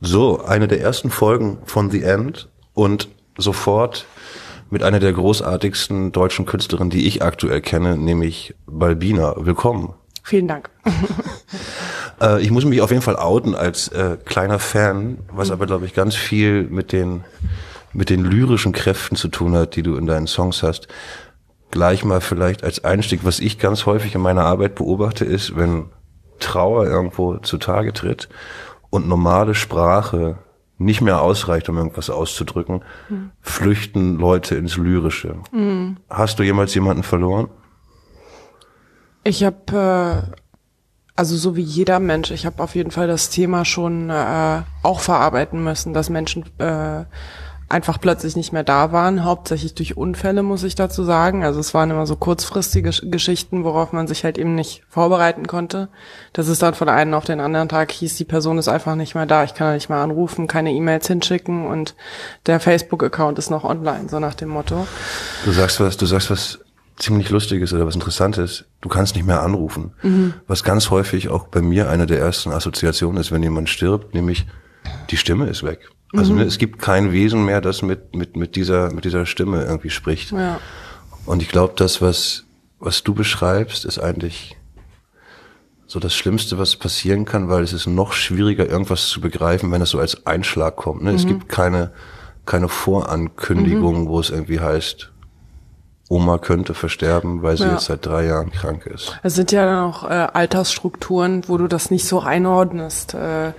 So, eine der ersten Folgen von The End und sofort mit einer der großartigsten deutschen Künstlerinnen, die ich aktuell kenne, nämlich Balbina. Willkommen. Vielen Dank. Äh, ich muss mich auf jeden Fall outen als äh, kleiner Fan, was aber, glaube ich, ganz viel mit den, mit den lyrischen Kräften zu tun hat, die du in deinen Songs hast. Gleich mal vielleicht als Einstieg, was ich ganz häufig in meiner Arbeit beobachte, ist, wenn Trauer irgendwo zutage tritt und normale Sprache nicht mehr ausreicht, um irgendwas auszudrücken, flüchten Leute ins Lyrische. Hast du jemals jemanden verloren? Ich habe, äh, also so wie jeder Mensch, ich habe auf jeden Fall das Thema schon äh, auch verarbeiten müssen, dass Menschen äh, einfach plötzlich nicht mehr da waren, hauptsächlich durch Unfälle, muss ich dazu sagen. Also es waren immer so kurzfristige Sch- Geschichten, worauf man sich halt eben nicht vorbereiten konnte. Das ist dann von einem auf den anderen Tag hieß, die Person ist einfach nicht mehr da, ich kann nicht mehr anrufen, keine E-Mails hinschicken und der Facebook-Account ist noch online, so nach dem Motto. Du sagst was, du sagst was ziemlich Lustiges oder was Interessantes. Du kannst nicht mehr anrufen. Was ganz häufig auch bei mir eine der ersten Assoziationen ist, wenn jemand stirbt, nämlich die Stimme ist weg. Also ne, es gibt kein Wesen mehr, das mit, mit, mit dieser, mit dieser Stimme irgendwie spricht. Ja. Und ich glaube, das, was, was du beschreibst, ist eigentlich so das Schlimmste, was passieren kann, weil es ist noch schwieriger, irgendwas zu begreifen, wenn es so als Einschlag kommt. Ne? Es gibt keine, keine Vorankündigung, wo es irgendwie heißt, Oma könnte versterben, weil sie Ja. jetzt seit drei Jahren krank ist. Es sind ja dann auch äh, Altersstrukturen, wo du das nicht so einordnest. Äh,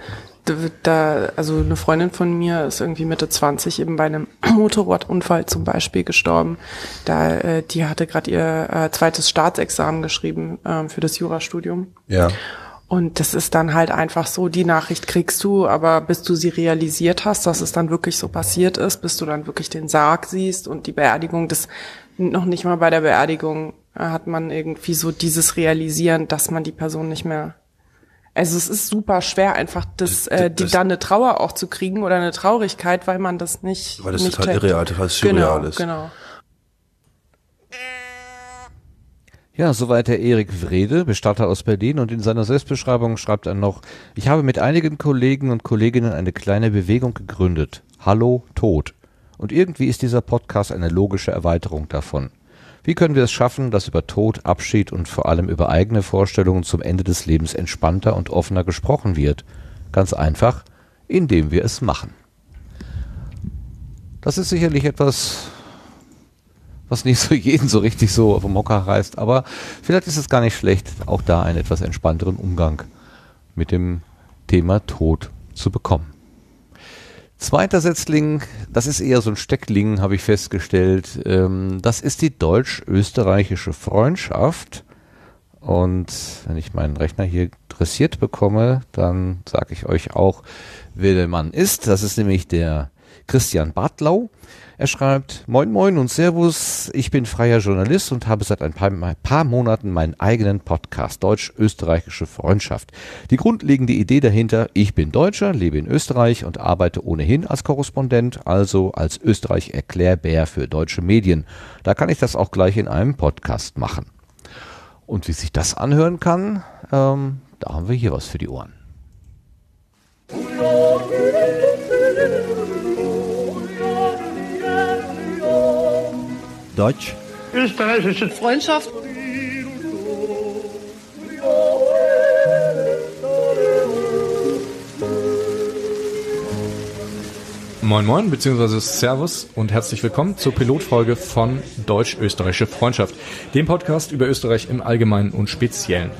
da, also eine Freundin von mir ist irgendwie Mitte 20 eben bei einem Motorradunfall zum Beispiel gestorben. Da, äh, die hatte gerade ihr äh, zweites Staatsexamen geschrieben ähm, für das Jurastudium. Ja. Und das ist dann halt einfach so, die Nachricht kriegst du, aber bis du sie realisiert hast, dass es dann wirklich so passiert ist, bis du dann wirklich den Sarg siehst und die Beerdigung, das noch nicht mal bei der Beerdigung äh, hat man irgendwie so dieses Realisieren, dass man die Person nicht mehr. Also es ist super schwer, einfach das, äh, die das- dann eine Trauer auch zu kriegen oder eine Traurigkeit, weil man das nicht. Weil das nicht total checkt. irreal, total surreal genau, ist. Genau. Ja, soweit der Erik Wrede, Bestatter aus Berlin und in seiner Selbstbeschreibung schreibt er noch, ich habe mit einigen Kollegen und Kolleginnen eine kleine Bewegung gegründet. Hallo Tod. Und irgendwie ist dieser Podcast eine logische Erweiterung davon. Wie können wir es schaffen, dass über Tod, Abschied und vor allem über eigene Vorstellungen zum Ende des Lebens entspannter und offener gesprochen wird? Ganz einfach, indem wir es machen. Das ist sicherlich etwas, was nicht so jeden so richtig so vom Hocker reißt, aber vielleicht ist es gar nicht schlecht, auch da einen etwas entspannteren Umgang mit dem Thema Tod zu bekommen. Zweiter Setzling, das ist eher so ein Steckling, habe ich festgestellt. Ähm, das ist die deutsch-österreichische Freundschaft. Und wenn ich meinen Rechner hier dressiert bekomme, dann sage ich euch auch, wer der Mann ist. Das ist nämlich der Christian Bartlau. Er schreibt, Moin Moin und Servus, ich bin freier Journalist und habe seit ein paar, ein paar Monaten meinen eigenen Podcast, Deutsch-Österreichische Freundschaft. Die grundlegende Idee dahinter, ich bin Deutscher, lebe in Österreich und arbeite ohnehin als Korrespondent, also als Österreich-Erklärbär für deutsche Medien. Da kann ich das auch gleich in einem Podcast machen. Und wie sich das anhören kann, ähm, da haben wir hier was für die Ohren. Deutsch, Österreichische Freundschaft. Moin Moin, beziehungsweise Servus und herzlich willkommen zur Pilotfolge von Deutsch-Österreichische Freundschaft, dem Podcast über Österreich im Allgemeinen und Speziellen.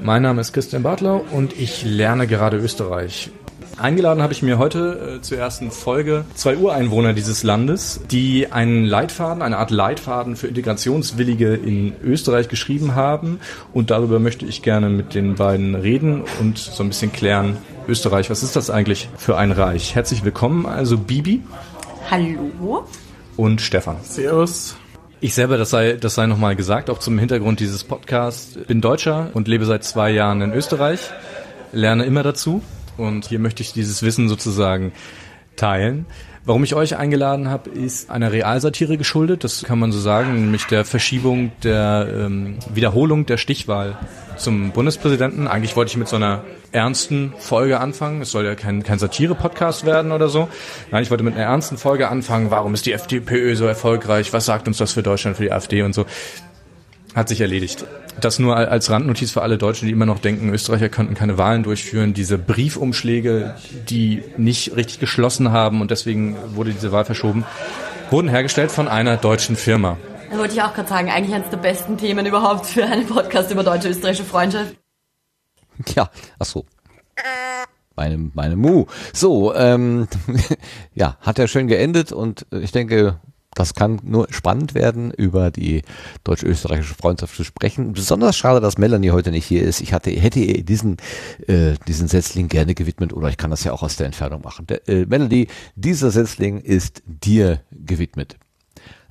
Mein Name ist Christian Bartlau und ich lerne gerade Österreich. Eingeladen habe ich mir heute äh, zur ersten Folge zwei Ureinwohner dieses Landes, die einen Leitfaden, eine Art Leitfaden für Integrationswillige in Österreich geschrieben haben. Und darüber möchte ich gerne mit den beiden reden und so ein bisschen klären, Österreich, was ist das eigentlich für ein Reich? Herzlich willkommen, also Bibi Hallo? und Stefan. Servus. Ich selber, das sei, das sei nochmal gesagt, auch zum Hintergrund dieses Podcasts, bin Deutscher und lebe seit zwei Jahren in Österreich, lerne immer dazu und hier möchte ich dieses Wissen sozusagen teilen. Warum ich euch eingeladen habe, ist einer Realsatire geschuldet, das kann man so sagen, nämlich der Verschiebung der ähm, Wiederholung der Stichwahl zum Bundespräsidenten. Eigentlich wollte ich mit so einer ernsten Folge anfangen. Es soll ja kein, kein Satire-Podcast werden oder so. Nein, ich wollte mit einer ernsten Folge anfangen. Warum ist die FDP so erfolgreich? Was sagt uns das für Deutschland, für die AfD und so? Hat sich erledigt. Das nur als Randnotiz für alle Deutschen, die immer noch denken, Österreicher könnten keine Wahlen durchführen. Diese Briefumschläge, die nicht richtig geschlossen haben und deswegen wurde diese Wahl verschoben, wurden hergestellt von einer deutschen Firma. Das wollte ich auch gerade sagen, eigentlich eines der besten Themen überhaupt für einen Podcast über deutsche-österreichische Freundschaft. Ja, ach so. Meine, meine Mu. So, ähm, ja, hat er schön geendet und äh, ich denke, das kann nur spannend werden, über die deutsch-österreichische Freundschaft zu sprechen. Besonders schade, dass Melanie heute nicht hier ist. Ich hatte, hätte ihr diesen, äh, diesen Setzling gerne gewidmet oder ich kann das ja auch aus der Entfernung machen. Der, äh, Melanie, dieser Setzling ist dir gewidmet.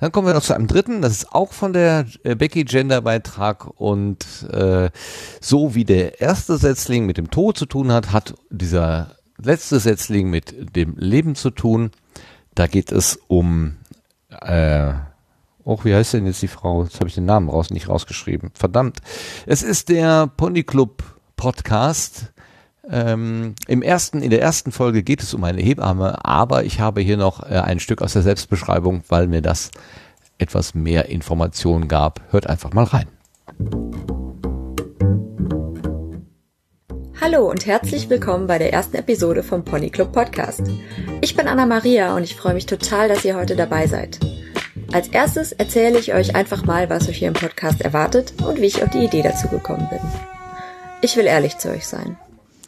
Dann kommen wir noch zu einem dritten, das ist auch von der äh, Becky Gender Beitrag und äh, so wie der erste Setzling mit dem Tod zu tun hat, hat dieser letzte Setzling mit dem Leben zu tun. Da geht es um äh, Oh, wie heißt denn jetzt die Frau? Jetzt habe ich den Namen raus, nicht rausgeschrieben. Verdammt. Es ist der Pony Club Podcast. Ähm, Im ersten, in der ersten Folge geht es um eine Hebamme, aber ich habe hier noch äh, ein Stück aus der Selbstbeschreibung, weil mir das etwas mehr Informationen gab. Hört einfach mal rein. Hallo und herzlich willkommen bei der ersten Episode vom Pony Club Podcast. Ich bin Anna Maria und ich freue mich total, dass ihr heute dabei seid. Als erstes erzähle ich euch einfach mal, was euch hier im Podcast erwartet und wie ich auf die Idee dazu gekommen bin. Ich will ehrlich zu euch sein.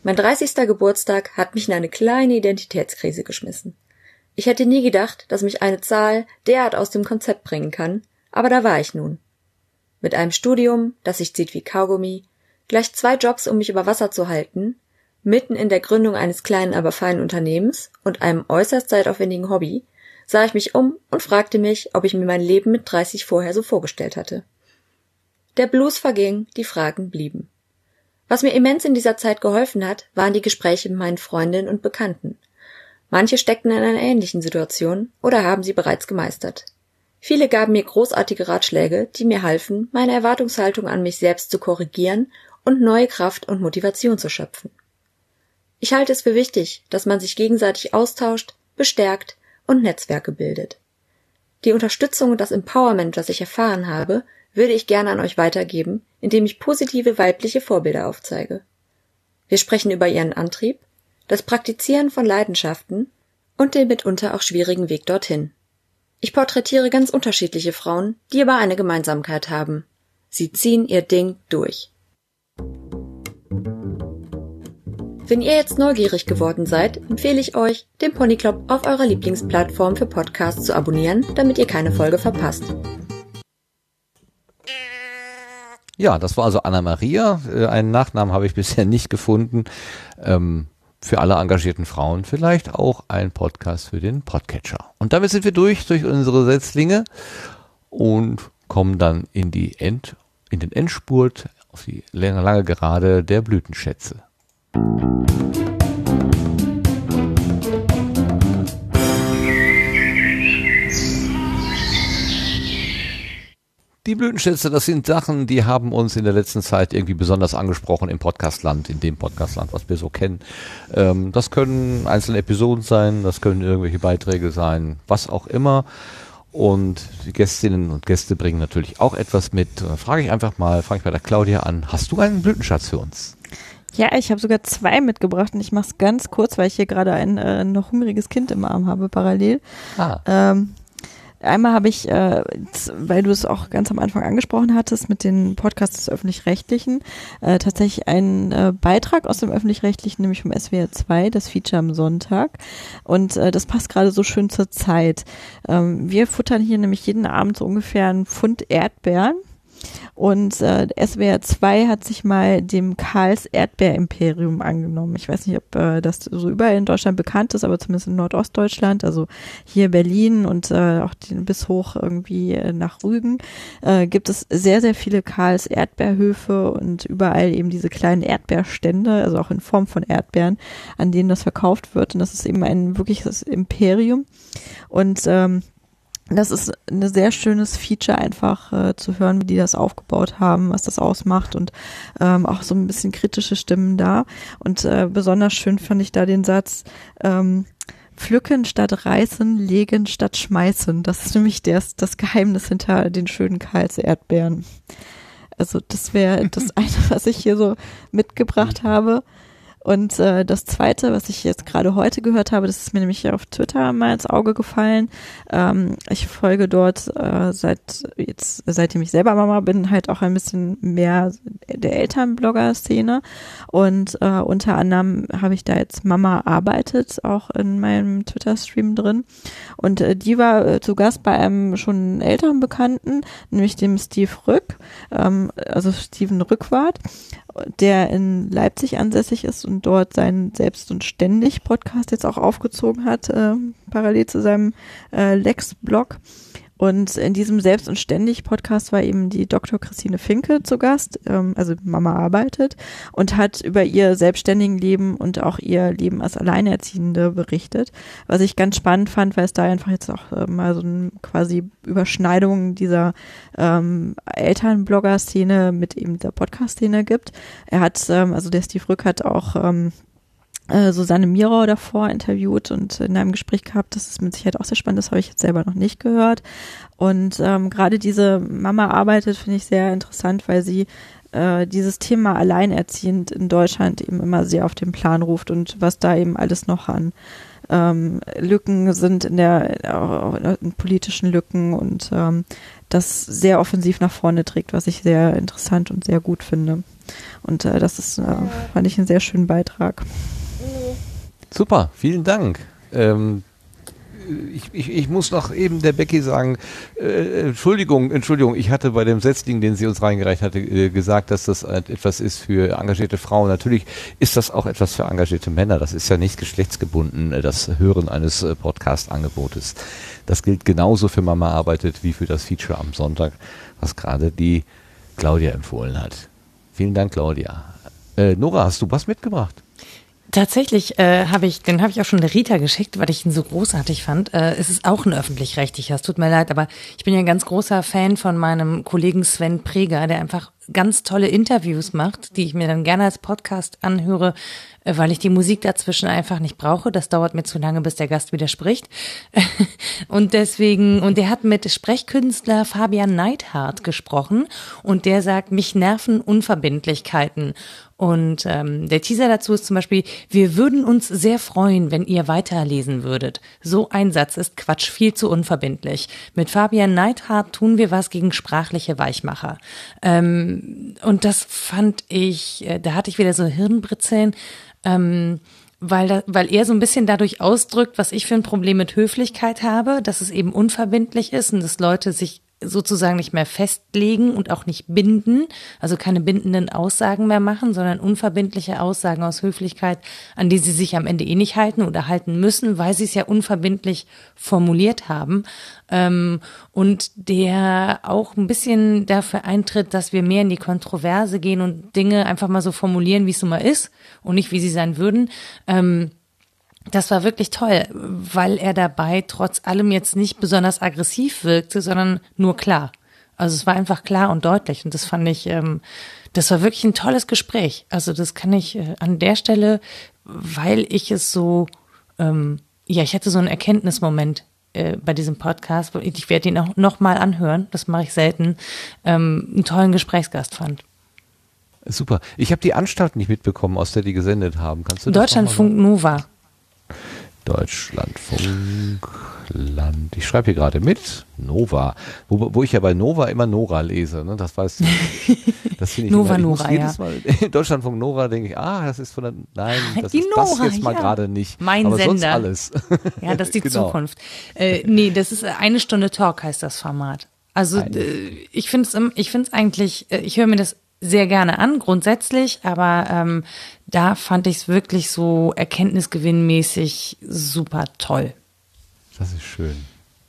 Mein 30. Geburtstag hat mich in eine kleine Identitätskrise geschmissen. Ich hätte nie gedacht, dass mich eine Zahl derart aus dem Konzept bringen kann, aber da war ich nun. Mit einem Studium, das sich zieht wie Kaugummi, gleich zwei Jobs, um mich über Wasser zu halten, mitten in der Gründung eines kleinen, aber feinen Unternehmens und einem äußerst zeitaufwendigen Hobby, sah ich mich um und fragte mich, ob ich mir mein Leben mit 30 vorher so vorgestellt hatte. Der Blues verging, die Fragen blieben. Was mir immens in dieser Zeit geholfen hat, waren die Gespräche mit meinen Freundinnen und Bekannten. Manche steckten in einer ähnlichen Situation oder haben sie bereits gemeistert. Viele gaben mir großartige Ratschläge, die mir halfen, meine Erwartungshaltung an mich selbst zu korrigieren und neue Kraft und Motivation zu schöpfen. Ich halte es für wichtig, dass man sich gegenseitig austauscht, bestärkt und Netzwerke bildet. Die Unterstützung und das Empowerment, das ich erfahren habe, würde ich gerne an euch weitergeben, indem ich positive weibliche Vorbilder aufzeige. Wir sprechen über ihren Antrieb, das Praktizieren von Leidenschaften und den mitunter auch schwierigen Weg dorthin. Ich porträtiere ganz unterschiedliche Frauen, die aber eine Gemeinsamkeit haben. Sie ziehen ihr Ding durch. Wenn ihr jetzt neugierig geworden seid, empfehle ich euch, den Pony Club auf eurer Lieblingsplattform für Podcasts zu abonnieren, damit ihr keine Folge verpasst. Ja, das war also Anna Maria. Äh, einen Nachnamen habe ich bisher nicht gefunden. Ähm, für alle engagierten Frauen vielleicht auch ein Podcast für den Podcatcher. Und damit sind wir durch durch unsere Setzlinge und kommen dann in die End, in den Endspurt auf die lange, lange Gerade der Blütenschätze. Die Blütenschätze, das sind Sachen, die haben uns in der letzten Zeit irgendwie besonders angesprochen im Podcastland, in dem Podcastland, was wir so kennen. Ähm, das können einzelne Episoden sein, das können irgendwelche Beiträge sein, was auch immer. Und die Gästinnen und Gäste bringen natürlich auch etwas mit. Da frage ich einfach mal, frage ich bei der Claudia an, hast du einen Blütenschatz für uns? Ja, ich habe sogar zwei mitgebracht und ich mache es ganz kurz, weil ich hier gerade ein äh, noch hungriges Kind im Arm habe parallel. Ah. Ähm, Einmal habe ich, äh, weil du es auch ganz am Anfang angesprochen hattest mit den Podcasts des Öffentlich-Rechtlichen, äh, tatsächlich einen äh, Beitrag aus dem Öffentlich-Rechtlichen, nämlich vom SWR 2, das Feature am Sonntag. Und äh, das passt gerade so schön zur Zeit. Ähm, wir futtern hier nämlich jeden Abend so ungefähr einen Pfund Erdbeeren und äh, SWR 2 hat sich mal dem Karls Erdbeerimperium angenommen. Ich weiß nicht, ob äh, das so überall in Deutschland bekannt ist, aber zumindest in Nordostdeutschland, also hier Berlin und äh, auch den, bis hoch irgendwie äh, nach Rügen, äh, gibt es sehr, sehr viele Karls Erdbeerhöfe und überall eben diese kleinen Erdbeerstände, also auch in Form von Erdbeeren, an denen das verkauft wird. Und das ist eben ein wirkliches Imperium. Und ähm, das ist ein sehr schönes Feature, einfach äh, zu hören, wie die das aufgebaut haben, was das ausmacht und ähm, auch so ein bisschen kritische Stimmen da. Und äh, besonders schön fand ich da den Satz, ähm, pflücken statt reißen, legen statt schmeißen. Das ist nämlich das, das Geheimnis hinter den schönen Karls Erdbeeren. Also das wäre das eine, was ich hier so mitgebracht habe. Und äh, das Zweite, was ich jetzt gerade heute gehört habe, das ist mir nämlich auf Twitter mal ins Auge gefallen. Ähm, ich folge dort äh, seit jetzt, seitdem ich selber Mama bin, halt auch ein bisschen mehr der Elternblogger-Szene. Und äh, unter anderem habe ich da jetzt Mama arbeitet auch in meinem Twitter-Stream drin. Und äh, die war äh, zu Gast bei einem schon älteren Bekannten, nämlich dem Steve Rück, ähm, also Steven Rückwart der in Leipzig ansässig ist und dort seinen Selbst und Ständig Podcast jetzt auch aufgezogen hat, äh, parallel zu seinem äh, Lex-Blog. Und in diesem Selbst- und Ständig-Podcast war eben die Dr. Christine Finke zu Gast, ähm, also Mama arbeitet, und hat über ihr selbstständigen Leben und auch ihr Leben als Alleinerziehende berichtet, was ich ganz spannend fand, weil es da einfach jetzt auch äh, mal so ein quasi Überschneidung dieser ähm, Elternblogger-Szene mit eben der Podcast-Szene gibt. Er hat, ähm, also der Steve Rück hat auch ähm, äh, Susanne Mirau davor interviewt und in einem Gespräch gehabt. Das ist mit Sicherheit auch sehr spannend. Das habe ich jetzt selber noch nicht gehört. Und ähm, gerade diese Mama arbeitet, finde ich sehr interessant, weil sie äh, dieses Thema alleinerziehend in Deutschland eben immer sehr auf den Plan ruft und was da eben alles noch an ähm, Lücken sind in der äh, in politischen Lücken und ähm, das sehr offensiv nach vorne trägt, was ich sehr interessant und sehr gut finde. Und äh, das ist, äh, fand ich einen sehr schönen Beitrag. Super, vielen Dank. Ähm, ich, ich, ich muss noch eben der Becky sagen, äh, Entschuldigung, Entschuldigung, ich hatte bei dem Setzling, den sie uns reingereicht hatte, äh, gesagt, dass das etwas ist für engagierte Frauen. Natürlich ist das auch etwas für engagierte Männer. Das ist ja nicht geschlechtsgebunden, äh, das Hören eines äh, Podcast-Angebotes. Das gilt genauso für Mama arbeitet wie für das Feature am Sonntag, was gerade die Claudia empfohlen hat. Vielen Dank, Claudia. Äh, Nora, hast du was mitgebracht? Tatsächlich äh, habe ich, den habe ich auch schon der Rita geschickt, weil ich ihn so großartig fand. Äh, es ist auch ein öffentlich-rechtlicher. Es tut mir leid, aber ich bin ja ein ganz großer Fan von meinem Kollegen Sven Preger, der einfach ganz tolle Interviews macht, die ich mir dann gerne als Podcast anhöre, äh, weil ich die Musik dazwischen einfach nicht brauche. Das dauert mir zu lange, bis der Gast widerspricht. und deswegen, und der hat mit Sprechkünstler Fabian Neidhardt gesprochen und der sagt, mich nerven Unverbindlichkeiten. Und ähm, der Teaser dazu ist zum Beispiel, wir würden uns sehr freuen, wenn ihr weiterlesen würdet. So ein Satz ist Quatsch, viel zu unverbindlich. Mit Fabian Neidhardt tun wir was gegen sprachliche Weichmacher. Ähm, und das fand ich, äh, da hatte ich wieder so Hirnbritzeln. Ähm, weil, da, weil er so ein bisschen dadurch ausdrückt, was ich für ein Problem mit Höflichkeit habe, dass es eben unverbindlich ist und dass Leute sich sozusagen nicht mehr festlegen und auch nicht binden, also keine bindenden Aussagen mehr machen, sondern unverbindliche Aussagen aus Höflichkeit, an die sie sich am Ende eh nicht halten oder halten müssen, weil sie es ja unverbindlich formuliert haben. Ähm, und der auch ein bisschen dafür eintritt, dass wir mehr in die Kontroverse gehen und Dinge einfach mal so formulieren, wie es so mal ist und nicht, wie sie sein würden. Das war wirklich toll, weil er dabei trotz allem jetzt nicht besonders aggressiv wirkte, sondern nur klar. Also es war einfach klar und deutlich und das fand ich, ähm, das war wirklich ein tolles Gespräch. Also das kann ich äh, an der Stelle, weil ich es so, ähm, ja, ich hatte so einen Erkenntnismoment äh, bei diesem Podcast, ich werde ihn auch noch mal anhören, das mache ich selten, ähm, einen tollen Gesprächsgast fand. Super. Ich habe die Anstalt nicht mitbekommen, aus der die gesendet haben. Kannst du Deutschlandfunk Nova. Deutschlandfunk Land. Ich schreibe hier gerade mit Nova, wo, wo ich ja bei Nova immer Nora lese. Ne? Das weißt du. Das finde ich Nova immer, ich Nora, ja. Mal Deutschlandfunk Nora denke ich, ah, das ist von der, nein, das Die ist das Nora, jetzt mal ja. gerade nicht. Mein Aber sonst Sender. alles. Ja, das ist die Genau. Zukunft. Äh, nee, das ist eine Stunde Talk heißt das Format. Also äh, ich finde es ich eigentlich, äh, ich höre mir das sehr gerne an, grundsätzlich, aber ähm, da fand ich es wirklich so erkenntnisgewinnmäßig super toll. Das ist schön.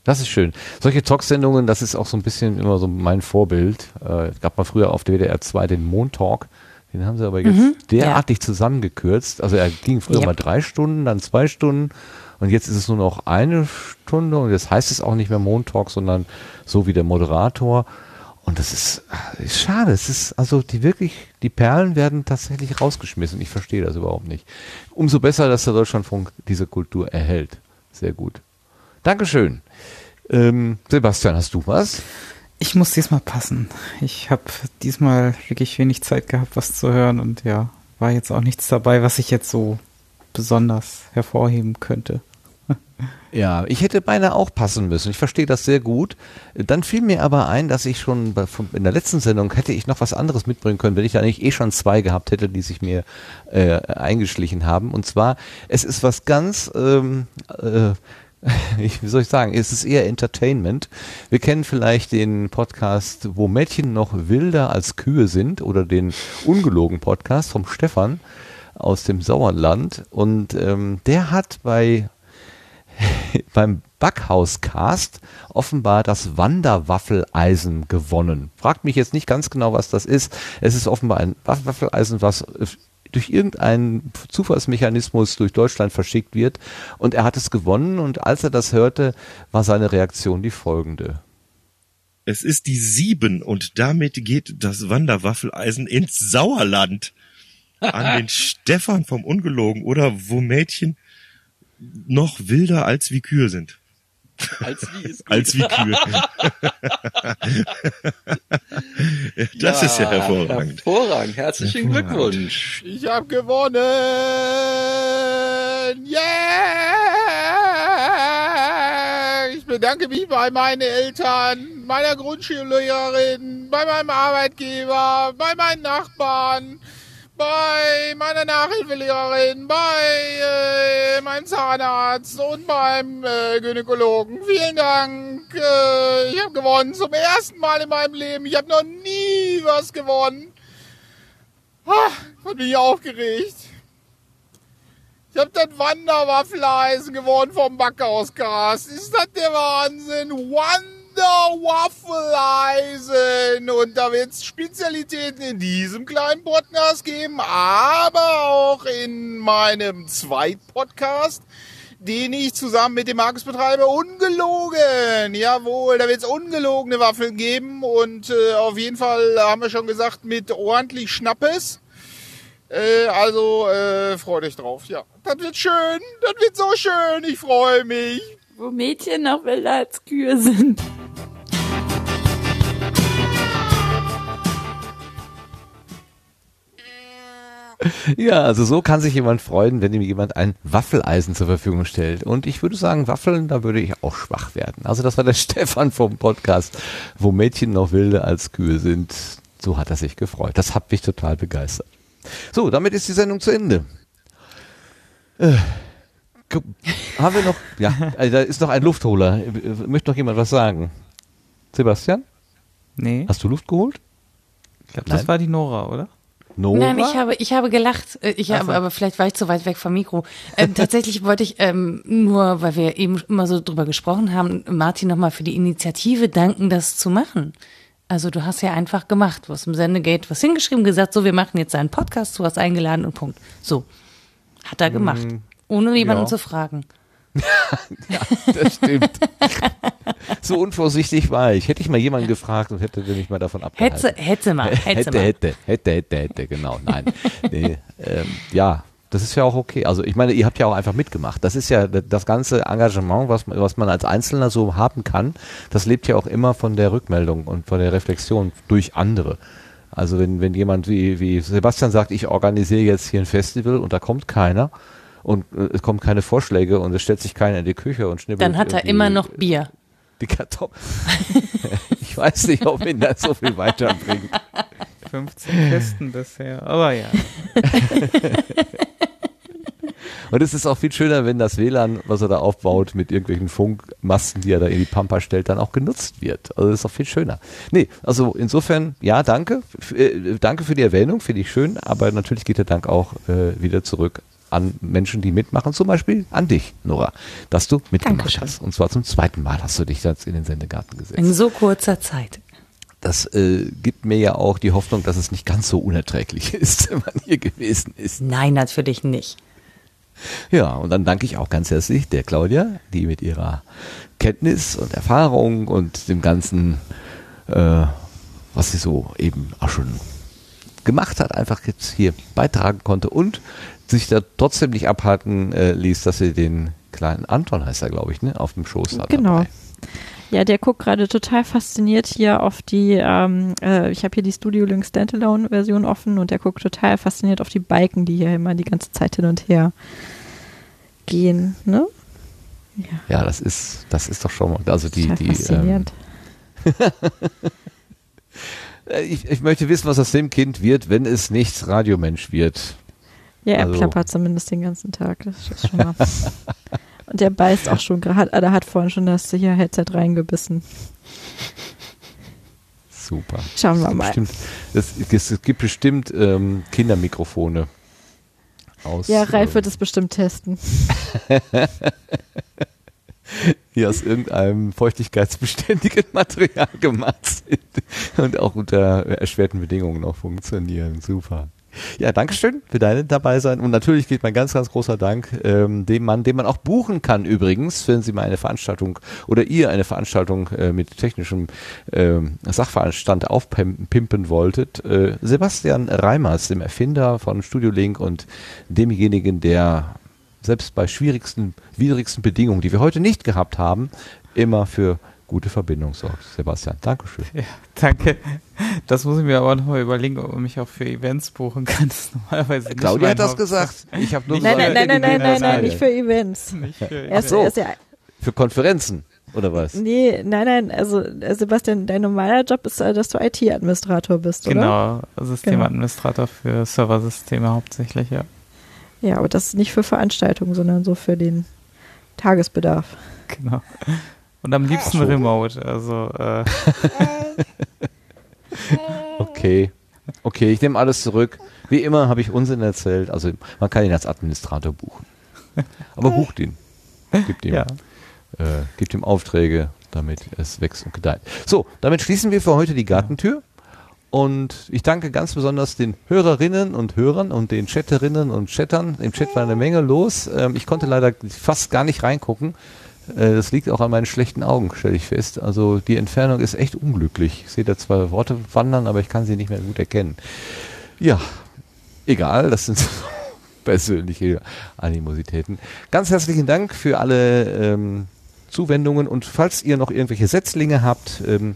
Das ist schön. Solche Talksendungen, das ist auch so ein bisschen immer so mein Vorbild. Äh, es gab mal früher auf WDR 2 den Montalk. Den haben sie aber jetzt Mhm, derartig zusammengekürzt. Also er ging früher Yep. mal drei Stunden, dann zwei Stunden und jetzt ist es nur noch eine Stunde und jetzt heißt es auch nicht mehr Montalk, sondern so wie der Moderator. Und das ist, ist schade. Es ist also die wirklich, die Perlen werden tatsächlich rausgeschmissen. Ich verstehe das überhaupt nicht. Umso besser, dass der Deutschlandfunk diese Kultur erhält. Sehr gut. Dankeschön. Ähm, Sebastian, hast du was? Ich muss diesmal passen. Ich habe diesmal wirklich wenig Zeit gehabt, was zu hören und ja, war jetzt auch nichts dabei, was ich jetzt so besonders hervorheben könnte. Ja, ich hätte beinahe auch passen müssen. Ich verstehe das sehr gut. Dann fiel mir aber ein, dass ich schon in der letzten Sendung hätte ich noch was anderes mitbringen können, wenn ich da nicht eh schon zwei gehabt hätte, die sich mir äh, eingeschlichen haben. Und zwar, es ist was ganz, ähm, äh, wie soll ich sagen, es ist eher Entertainment. Wir kennen vielleicht den Podcast, wo Mädchen noch wilder als Kühe sind oder den ungelogen Podcast vom Stefan aus dem Sauerland. Und ähm, der hat bei beim Backhauscast offenbar das Wanderwaffeleisen gewonnen. Fragt mich jetzt nicht ganz genau, was das ist. Es ist offenbar ein Waff- Waffeleisen, was äh, durch irgendeinen Zufallsmechanismus durch Deutschland verschickt wird. Und er hat es gewonnen und als er das hörte, war seine Reaktion die folgende. Es ist die sieben und damit geht das Wanderwaffeleisen ins Sauerland. An den Stefan vom Ungelogen oder wo Mädchen noch wilder als wie Kühe sind. Als wie ist gut. Als wie Kühe. das ist ja hervorragend. Hervorragend. Herzlichen Glückwunsch. Ich habe gewonnen! Yeah! Ich bedanke mich bei meinen Eltern, meiner Grundschullehrerin, bei meinem Arbeitgeber, bei meinen Nachbarn, bei meiner Nachhilfelehrerin, bei äh, meinem Zahnarzt und beim äh, Gynäkologen. Vielen Dank. Äh, ich habe gewonnen zum ersten Mal in meinem Leben. Ich habe noch nie was gewonnen. Ah, bin ich aufgeregt. Ich hab das Wanderwaffeleisen gewonnen vom Backhauscast. Ist das der Wahnsinn? Wanderwaffeleisen. Und da wird's Spezialitäten in diesem kleinen Podcast geben, aber auch in meinem Zweitpodcast, den ich zusammen mit dem Markus betreibe. Ungelogen. Jawohl, da wird's ungelogene Waffeln geben. Und äh, auf jeden Fall haben wir schon gesagt, mit ordentlich Schnappes. Äh, also äh, freut euch drauf. Ja, das wird schön. Das wird so schön. Ich freue mich. Wo Mädchen noch wilder als Kühe sind. Ja, also so kann sich jemand freuen, wenn ihm jemand ein Waffeleisen zur Verfügung stellt. Und ich würde sagen, Waffeln, da würde ich auch schwach werden. Also das war der Stefan vom Podcast, wo Mädchen noch wilder als Kühe sind. So hat er sich gefreut. Das hat mich total begeistert. So, damit ist die Sendung zu Ende. Äh, haben wir noch, ja, äh, da ist noch ein Luftholer. Äh, Möchte noch jemand was sagen? Sebastian? Nee. Hast du Luft geholt? Ich glaube, das war die Nora, oder? Nora? Nein, ich habe, ich habe gelacht. Äh, Ich habe, aber vielleicht war ich zu weit weg vom Mikro. Ähm, tatsächlich wollte ich ähm, nur, weil wir eben immer so drüber gesprochen haben, Martin nochmal für die Initiative danken, das zu machen. Also du hast ja einfach gemacht, du hast im Sendegate was hingeschrieben, gesagt, so, wir machen jetzt einen Podcast, du hast eingeladen und Punkt. So. Hat er gemacht. Mm, Ohne jemanden ja. zu fragen. Das stimmt. so unvorsichtig war ich. Hätte ich mal jemanden gefragt und hätte mich mal davon abgehalten. Hätte, hätte mal, hätte, hätte, mal. hätte, hätte, hätte, hätte, genau. Nein. nee, ähm, ja, das ist ja auch okay. Also ich meine, ihr habt ja auch einfach mitgemacht. Das ist ja das ganze Engagement, was, was man als Einzelner so haben kann, das lebt ja auch immer von der Rückmeldung und von der Reflexion durch andere. Also wenn, wenn jemand wie, wie Sebastian sagt, ich organisiere jetzt hier ein Festival und da kommt keiner und äh, es kommen keine Vorschläge und es stellt sich keiner in die Küche und schnibbelt. Dann hat er immer noch Bier. Die Kartoffeln. ich weiß nicht, ob ihn das so viel weiterbringt. 15 Kästen bisher, aber ja. Und es ist auch viel schöner, wenn das WLAN, was er da aufbaut, mit irgendwelchen Funkmasten, die er da in die Pampa stellt, dann auch genutzt wird. Also das ist auch viel schöner. Nee, also insofern, ja, danke. F äh, danke für die Erwähnung, finde ich schön, aber natürlich geht der Dank auch äh, wieder zurück an Menschen, die mitmachen, zum Beispiel an dich, Nora, dass du mitgemacht Dankeschön. hast. Und zwar zum zweiten Mal hast du dich jetzt in den Sendegarten gesetzt. In so kurzer Zeit. Das äh, gibt mir ja auch die Hoffnung, dass es nicht ganz so unerträglich ist, wenn man hier gewesen ist. Nein, natürlich nicht. Ja, und dann danke ich auch ganz herzlich der Claudia, die mit ihrer Kenntnis und Erfahrung und dem ganzen, äh, was sie so eben auch schon gemacht hat, einfach jetzt hier beitragen konnte und sich da trotzdem nicht abhalten äh, ließ, dass sie den kleinen Anton heißt er, glaube ich, ne, auf dem Schoß hat. Genau. Dabei. Ja, der guckt gerade total fasziniert hier auf die, ähm, äh, ich habe hier die Studio Link Standalone Version offen und der guckt total fasziniert auf die Balken, die hier immer die ganze Zeit hin und her gehen, ne? Ja, das ist, das ist doch schon mal, also die, Total die, ähm, faszinierend. Äh, ich, ich möchte wissen, was aus dem Kind wird, wenn es nicht Radiomensch wird. Ja, er Also- plappert zumindest den ganzen Tag, das ist schon mal. und der beißt auch schon gerade, er hat vorhin schon das hier Headset reingebissen. Super. Schauen wir mal. Bestimmt, es, es gibt bestimmt ähm, Kindermikrofone. Aus, Ja, Ralf ähm, wird es bestimmt testen. die aus irgendeinem feuchtigkeitsbeständigen Material gemacht sind und auch unter erschwerten Bedingungen noch funktionieren. Super. Ja, Dankeschön für deine dabei sein. Und natürlich geht mein ganz, ganz großer Dank ähm, dem Mann, den man auch buchen kann übrigens, wenn Sie mal eine Veranstaltung oder ihr eine Veranstaltung äh, mit technischem ähm, Sachverstand aufpimpen wolltet. Äh, Sebastian Reimers, dem Erfinder von Studio Link und demjenigen, der selbst bei schwierigsten, widrigsten Bedingungen, die wir heute nicht gehabt haben, immer für gute Verbindung sorgt. Sebastian, Dankeschön. Ja, danke. Das muss ich mir aber nochmal überlegen, ob man mich auch für Events buchen kann. Das ist normalerweise nicht Claudia hat das Haupt- gesagt. Ich habe nur Nein, nein, gesagt, nein, nein, nein, nein, nein, nicht für Events. Nicht für ist, Ach so. er ist ja, Für Konferenzen, oder was? nee, nein, nein, also äh, Sebastian, dein normaler Job ist, äh, dass du IT-Administrator bist, oder? Genau, Systemadministrator für Serversysteme hauptsächlich, ja. Ja, aber das ist nicht für Veranstaltungen, sondern so für den Tagesbedarf. Genau. Und am liebsten remote, also äh, Okay. Okay, ich nehme alles zurück. Wie immer habe ich Unsinn erzählt. Also man kann ihn als Administrator buchen. Aber bucht ihn. Gibt ihm, Ja. äh, gibt ihm Aufträge, damit es wächst und gedeiht. So, damit schließen wir für heute die Gartentür. Und ich danke ganz besonders den Hörerinnen und Hörern und den Chatterinnen und Chattern. Im Chat war eine Menge los. Ähm, ich konnte leider fast gar nicht reingucken. Äh, das liegt auch an meinen schlechten Augen, stelle ich fest. Also die Entfernung ist echt unglücklich. Ich sehe da zwei Worte wandern, aber ich kann sie nicht mehr gut erkennen. Ja, egal, das sind persönliche Animositäten. Ganz herzlichen Dank für alle ähm, Zuwendungen und falls ihr noch irgendwelche Setzlinge habt, ähm,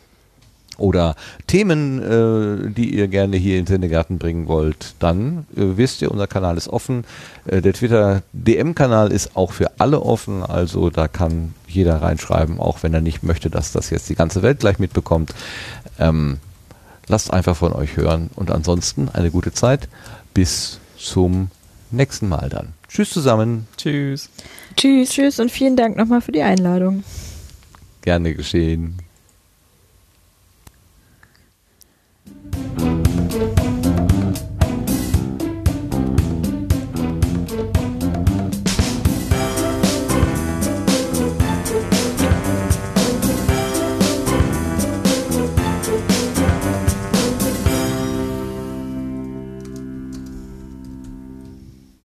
oder Themen, äh, die ihr gerne hier in den Sendegarten bringen wollt, dann äh, wisst ihr, unser Kanal ist offen. Äh, der Twitter DM-Kanal ist auch für alle offen, also da kann jeder reinschreiben, auch wenn er nicht möchte, dass das jetzt die ganze Welt gleich mitbekommt. Ähm, lasst einfach von euch hören und ansonsten eine gute Zeit. Bis zum nächsten Mal dann. Tschüss zusammen. Tschüss. Tschüss. Tschüss und vielen Dank nochmal für die Einladung. Gerne geschehen. thank you